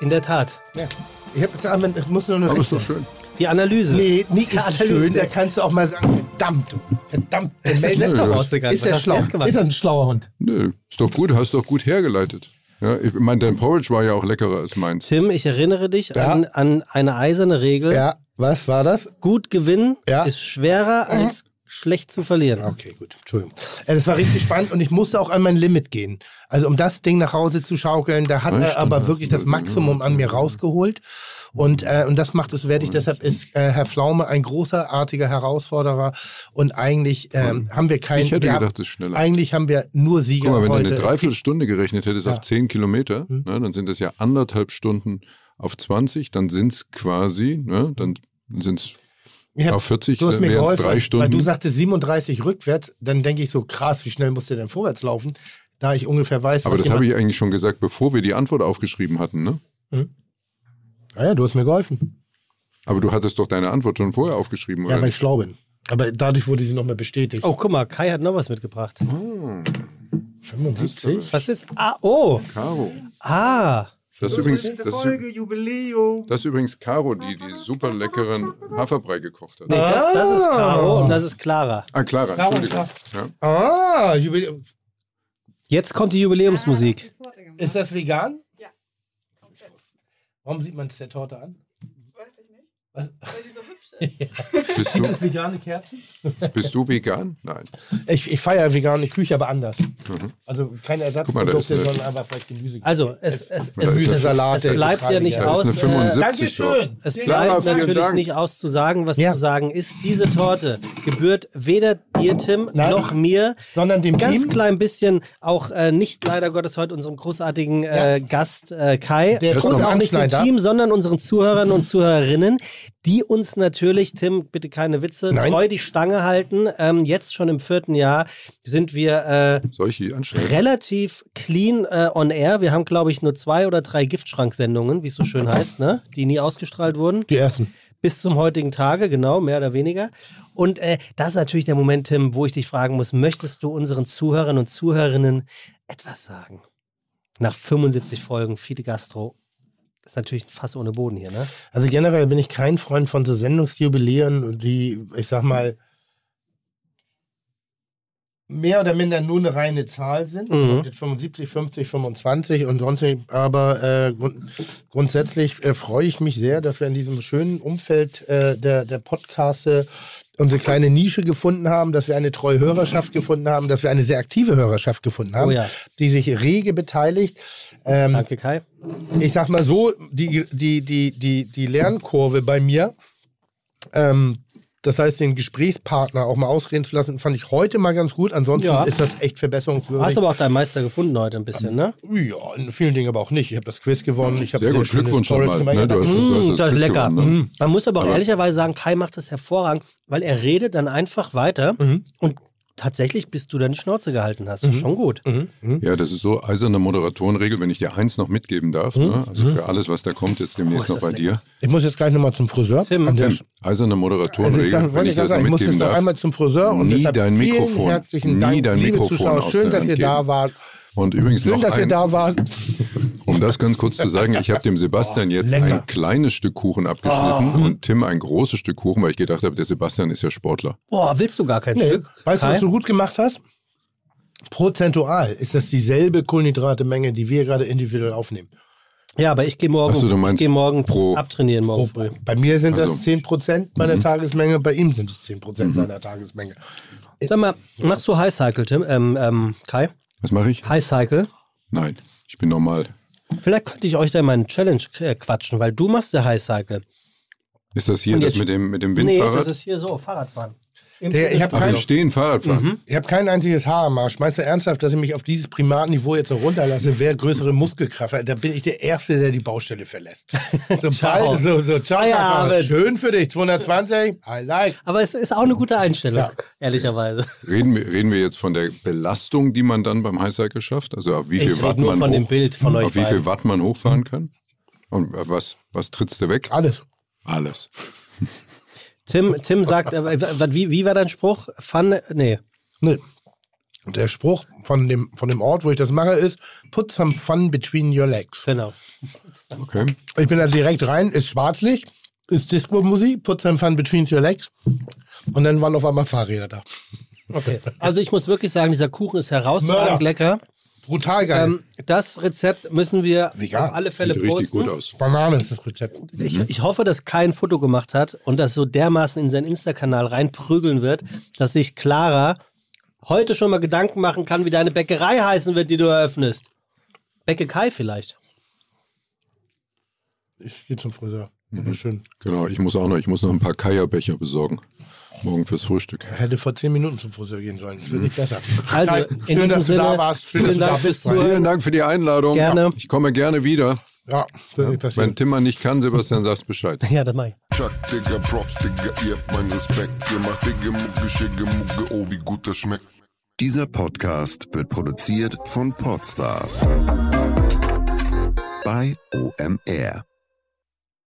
In der Tat. Ja. Ich habe jetzt einmal, ich muss nur noch Aber ist doch schön. Die Analyse. Nee, nie ist Analyse. schön, da kannst du auch mal sagen, verdammt, du, verdammt. Der Das ist Mensch- nett doch Nö, rausgegangen. ist er du schlau? Ist er ein schlauer Hund? Nö, ist doch gut, hast doch gut hergeleitet. Ja, ich meine, dein Porridge war ja auch leckerer als meins. Tim, ich erinnere dich Ja. an, an eine eiserne Regel. Ja, was war das? Gut gewinnen Ja. ist schwerer als schlecht zu verlieren. Okay, gut, Entschuldigung. Äh, Das war richtig spannend und ich musste auch an mein Limit gehen. Also um das Ding nach Hause zu schaukeln, da hat Eine er aber wirklich das Maximum an mir rausgeholt. Und, äh, und das macht es wertig. Deshalb ist äh, Herr Pflaume ein großartiger Herausforderer. Und eigentlich ähm, haben wir keinen. Ich hätte gedacht, haben, das ist schneller. Eigentlich haben wir nur Sieger Guck mal, wenn heute. du eine Es Dreiviertelstunde gerechnet hättest Ja. auf 10 Kilometer, Hm. ne, dann sind das ja anderthalb Stunden auf 20, dann sind es quasi, ne, dann sind es Ich hab- auf 40, Du hast mir geholfen, drei weil Stunden. du sagtest 37 rückwärts, dann denke ich so, krass, wie schnell musst du denn vorwärts laufen? Da ich ungefähr weiß, Aber was das habe ich eigentlich schon gesagt, bevor wir die Antwort aufgeschrieben hatten, ne? Ah ja, du hast mir geholfen. Aber du hattest doch deine Antwort schon vorher aufgeschrieben, Ja, oder? weil ich schlau bin. Aber dadurch wurde sie nochmal bestätigt. Oh, guck mal, Kai hat noch was mitgebracht. Hm. 75? Was ist A? Oh, Caro. Ah. Das ist übrigens, das ist, Jubiläum. das ist übrigens Caro, die die super leckeren Haferbrei gekocht hat. Nee, das, das ist Caro und das ist Clara. Ah, Clara, Clara, Entschuldigung. Ja. Ah, Jubiläum. Jetzt kommt die Jubiläumsmusik. Ist das vegan? Ja. Warum sieht man es der Torte an? Weiß ich nicht. Was? Weil die so hübsch ist. Bist, Gibt du, es vegane Kerzen? bist du vegan? Nein. Ich, ich feiere vegane Küche, aber anders. Also keine Mhm. Da ist Ersatzprodukte, eine- sondern einfach vielleicht Gemüse. Also, es, es, es, es, eine- es bleibt ja nicht aus. eine äh, 75 drauf. Dankeschön. Es bleibt. Vielen natürlich Dank. nicht aus zu sagen, was Ja. zu sagen ist. Diese Torte gebührt weder dir, Tim, Nein. noch mir. Sondern dem Ganz Team. klein bisschen auch äh, nicht leider Gottes heute unserem großartigen äh, Gast äh, Kai Der und auch nicht dem. Team, sondern unseren Zuhörern und Zuhörerinnen, die uns natürlich, Tim, bitte keine Witze, Nein. treu die Stange halten. Ähm, jetzt schon im vierten Jahr sind wir äh, relativ clean äh, on air. Wir haben, glaube ich, nur zwei oder drei Giftschranksendungen, wie es so schön heißt, ne? die nie ausgestrahlt wurden. Die ersten. Bis zum heutigen Tage, genau, mehr oder weniger. Und äh, das ist natürlich der Moment, Tim, wo ich dich fragen muss, möchtest du unseren Zuhörern und Zuhörerinnen etwas sagen? Nach 75 Folgen Fide Gastro. Das ist natürlich ein Fass ohne Boden hier, ne? Also generell bin ich kein Freund von so Sendungsjubiläen, die, ich sag mal, mehr oder minder nur eine reine Zahl sind. Mhm. Mit 75, 50, 25 und sonst nicht. Aber äh, grund grundsätzlich äh, freue ich mich sehr, dass wir in diesem schönen Umfeld äh, der, der Podcaste unsere kleine Nische gefunden haben, dass wir eine treue Hörerschaft gefunden haben, dass wir eine sehr aktive Hörerschaft gefunden haben, Oh ja. die sich rege beteiligt. Ähm, Danke, Kai. ich sag mal so, die, die, die, die, die Lernkurve bei mir, ähm, das heißt, den Gesprächspartner auch mal ausreden zu lassen, fand ich heute mal ganz gut. Ansonsten Ja. ist das echt verbesserungswürdig. Hast aber auch deinen Meister gefunden heute ein bisschen, ne? ja, in vielen Dingen aber auch nicht. Ich habe das Quiz gewonnen. Ich habe Sehr gut, schönes Glückwunsch Storage nochmal. gemacht. Ne? Du hast, das- du hast Mm, das das ist Quiz lecker. gewonnen, ne? Man muss aber auch Aber- ehrlicherweise sagen, Kai macht das hervorragend, weil er redet dann einfach weiter Mhm. und tatsächlich, bis du deine Schnauze gehalten hast. Das ist schon gut. Mhm. Mhm. Ja, das ist so eiserne Moderatorenregel, wenn ich dir eins noch mitgeben darf. Ne? Also für alles, was da kommt, jetzt demnächst Oh, noch bei dir. Ich muss jetzt gleich nochmal zum Friseur. Tim, An der Tim, eiserne also ich Moderatorenregel, sag, wenn ich ich das noch sagen, ich muss mitgeben jetzt noch darf. einmal zum Friseur und Nie deshalb dein vielen Mikrofon. herzlichen Nie Dank, dein liebe Mikrofon Zuschauer. Schön, dass ihr da wart. Und übrigens Schön, noch dass ihr eins, da wart. um das ganz kurz zu sagen, ich habe dem Sebastian jetzt lecker. ein kleines Stück Kuchen abgeschnitten und Tim ein großes Stück Kuchen, weil ich gedacht habe, der Sebastian ist ja Sportler. Boah, willst du gar kein Nee. Stück? Weißt du, Kai? was du gut gemacht hast? Prozentual ist das dieselbe Kohlenhydrate-Menge, die wir gerade individuell aufnehmen. Ja, aber ich gehe morgen, so, du ich geh morgen pro- abtrainieren morgen früh. Bei mir sind Also. das 10% meiner Mhm. Tagesmenge, bei ihm sind es 10% seiner Tagesmenge. Sag mal, machst du High Cycle, Tim? Ähm, ähm, Kai? Was mache ich? High Cycle? Nein, ich bin normal. Vielleicht könnte ich euch da mal eine Challenge äh, quatschen, weil du machst ja High Cycle. Ist das hier das mit dem, mit dem Nee, Windfahrrad? das ist hier so, Fahrradfahren. Der- ich hab Ach, kein- Stehen Fahrrad fahren. Ich habe kein einziges Haar am Arsch. Meinst du ernsthaft, dass ich mich auf dieses Primatniveau jetzt so runterlasse? Wer größere Muskelkraft hat? Da bin ich der Erste, der die Baustelle verlässt. [laughs] Ciao. Sobald, so, so, ciao. Schön für dich, 220. I like. Aber es ist auch eine gute Einstellung, Ja. ehrlicherweise. Reden, wir, reden wir jetzt von der Belastung, die man dann beim Highcycle schafft? Also auf wie Ich viel rede Watt nur man von dem hoch, Bild von euch auf wie viel beiden. Watt man hochfahren kann? Und was, was trittst du weg? Alles. Alles. Tim, Tim sagt, äh, wie, wie war dein Spruch? Fun, nee. Nee. Der Spruch von dem, von dem Ort, wo ich das mache, ist: Put some fun between your legs. Genau. Okay. Ich bin da direkt rein, ist Schwarzlicht, ist Disco-Musik, put some fun between your legs. Und dann waren auf einmal Fahrräder da. Okay. Also ich muss wirklich sagen, dieser Kuchen ist herausragend Mörder. lecker. Brutal geil. Ähm, das Rezept müssen wir Vegan. auf alle Fälle Sieht posten. gut aus. Banane ist das Rezept. Ich, ich hoffe, dass Kai ein Foto gemacht hat und das so dermaßen in seinen Insta-Kanal reinprügeln wird, dass sich Clara heute schon mal Gedanken machen kann, wie deine Bäckerei heißen wird, die du eröffnest. Bäcke Kai vielleicht. Ich gehe zum Friseur. Aber schön. Genau, ich muss auch noch, ich muss noch ein paar Kajabecher besorgen. Morgen fürs Frühstück. Hätte vor zehn Minuten zum Friseur gehen sollen. Das wird nicht besser. Also, Kai, in schön, diesem dass du Sinne, da warst. Schön, dass vielen du da Dank bist. fürs Zuhören. Vielen Dank für die Einladung. Gerne. Ich komme gerne wieder. Ja, nicht Wenn. Timmer nicht kann, Sebastian, sagst Bescheid. [laughs] Ja, das mach ich. Chuck, Digga, Props, Digga, ihr habt meinen Respekt. Ihr macht Digga, Mucke, Schicke, Mucke, oh, wie gut das schmeckt. Dieser Podcast wird produziert von Podstars bei OMR.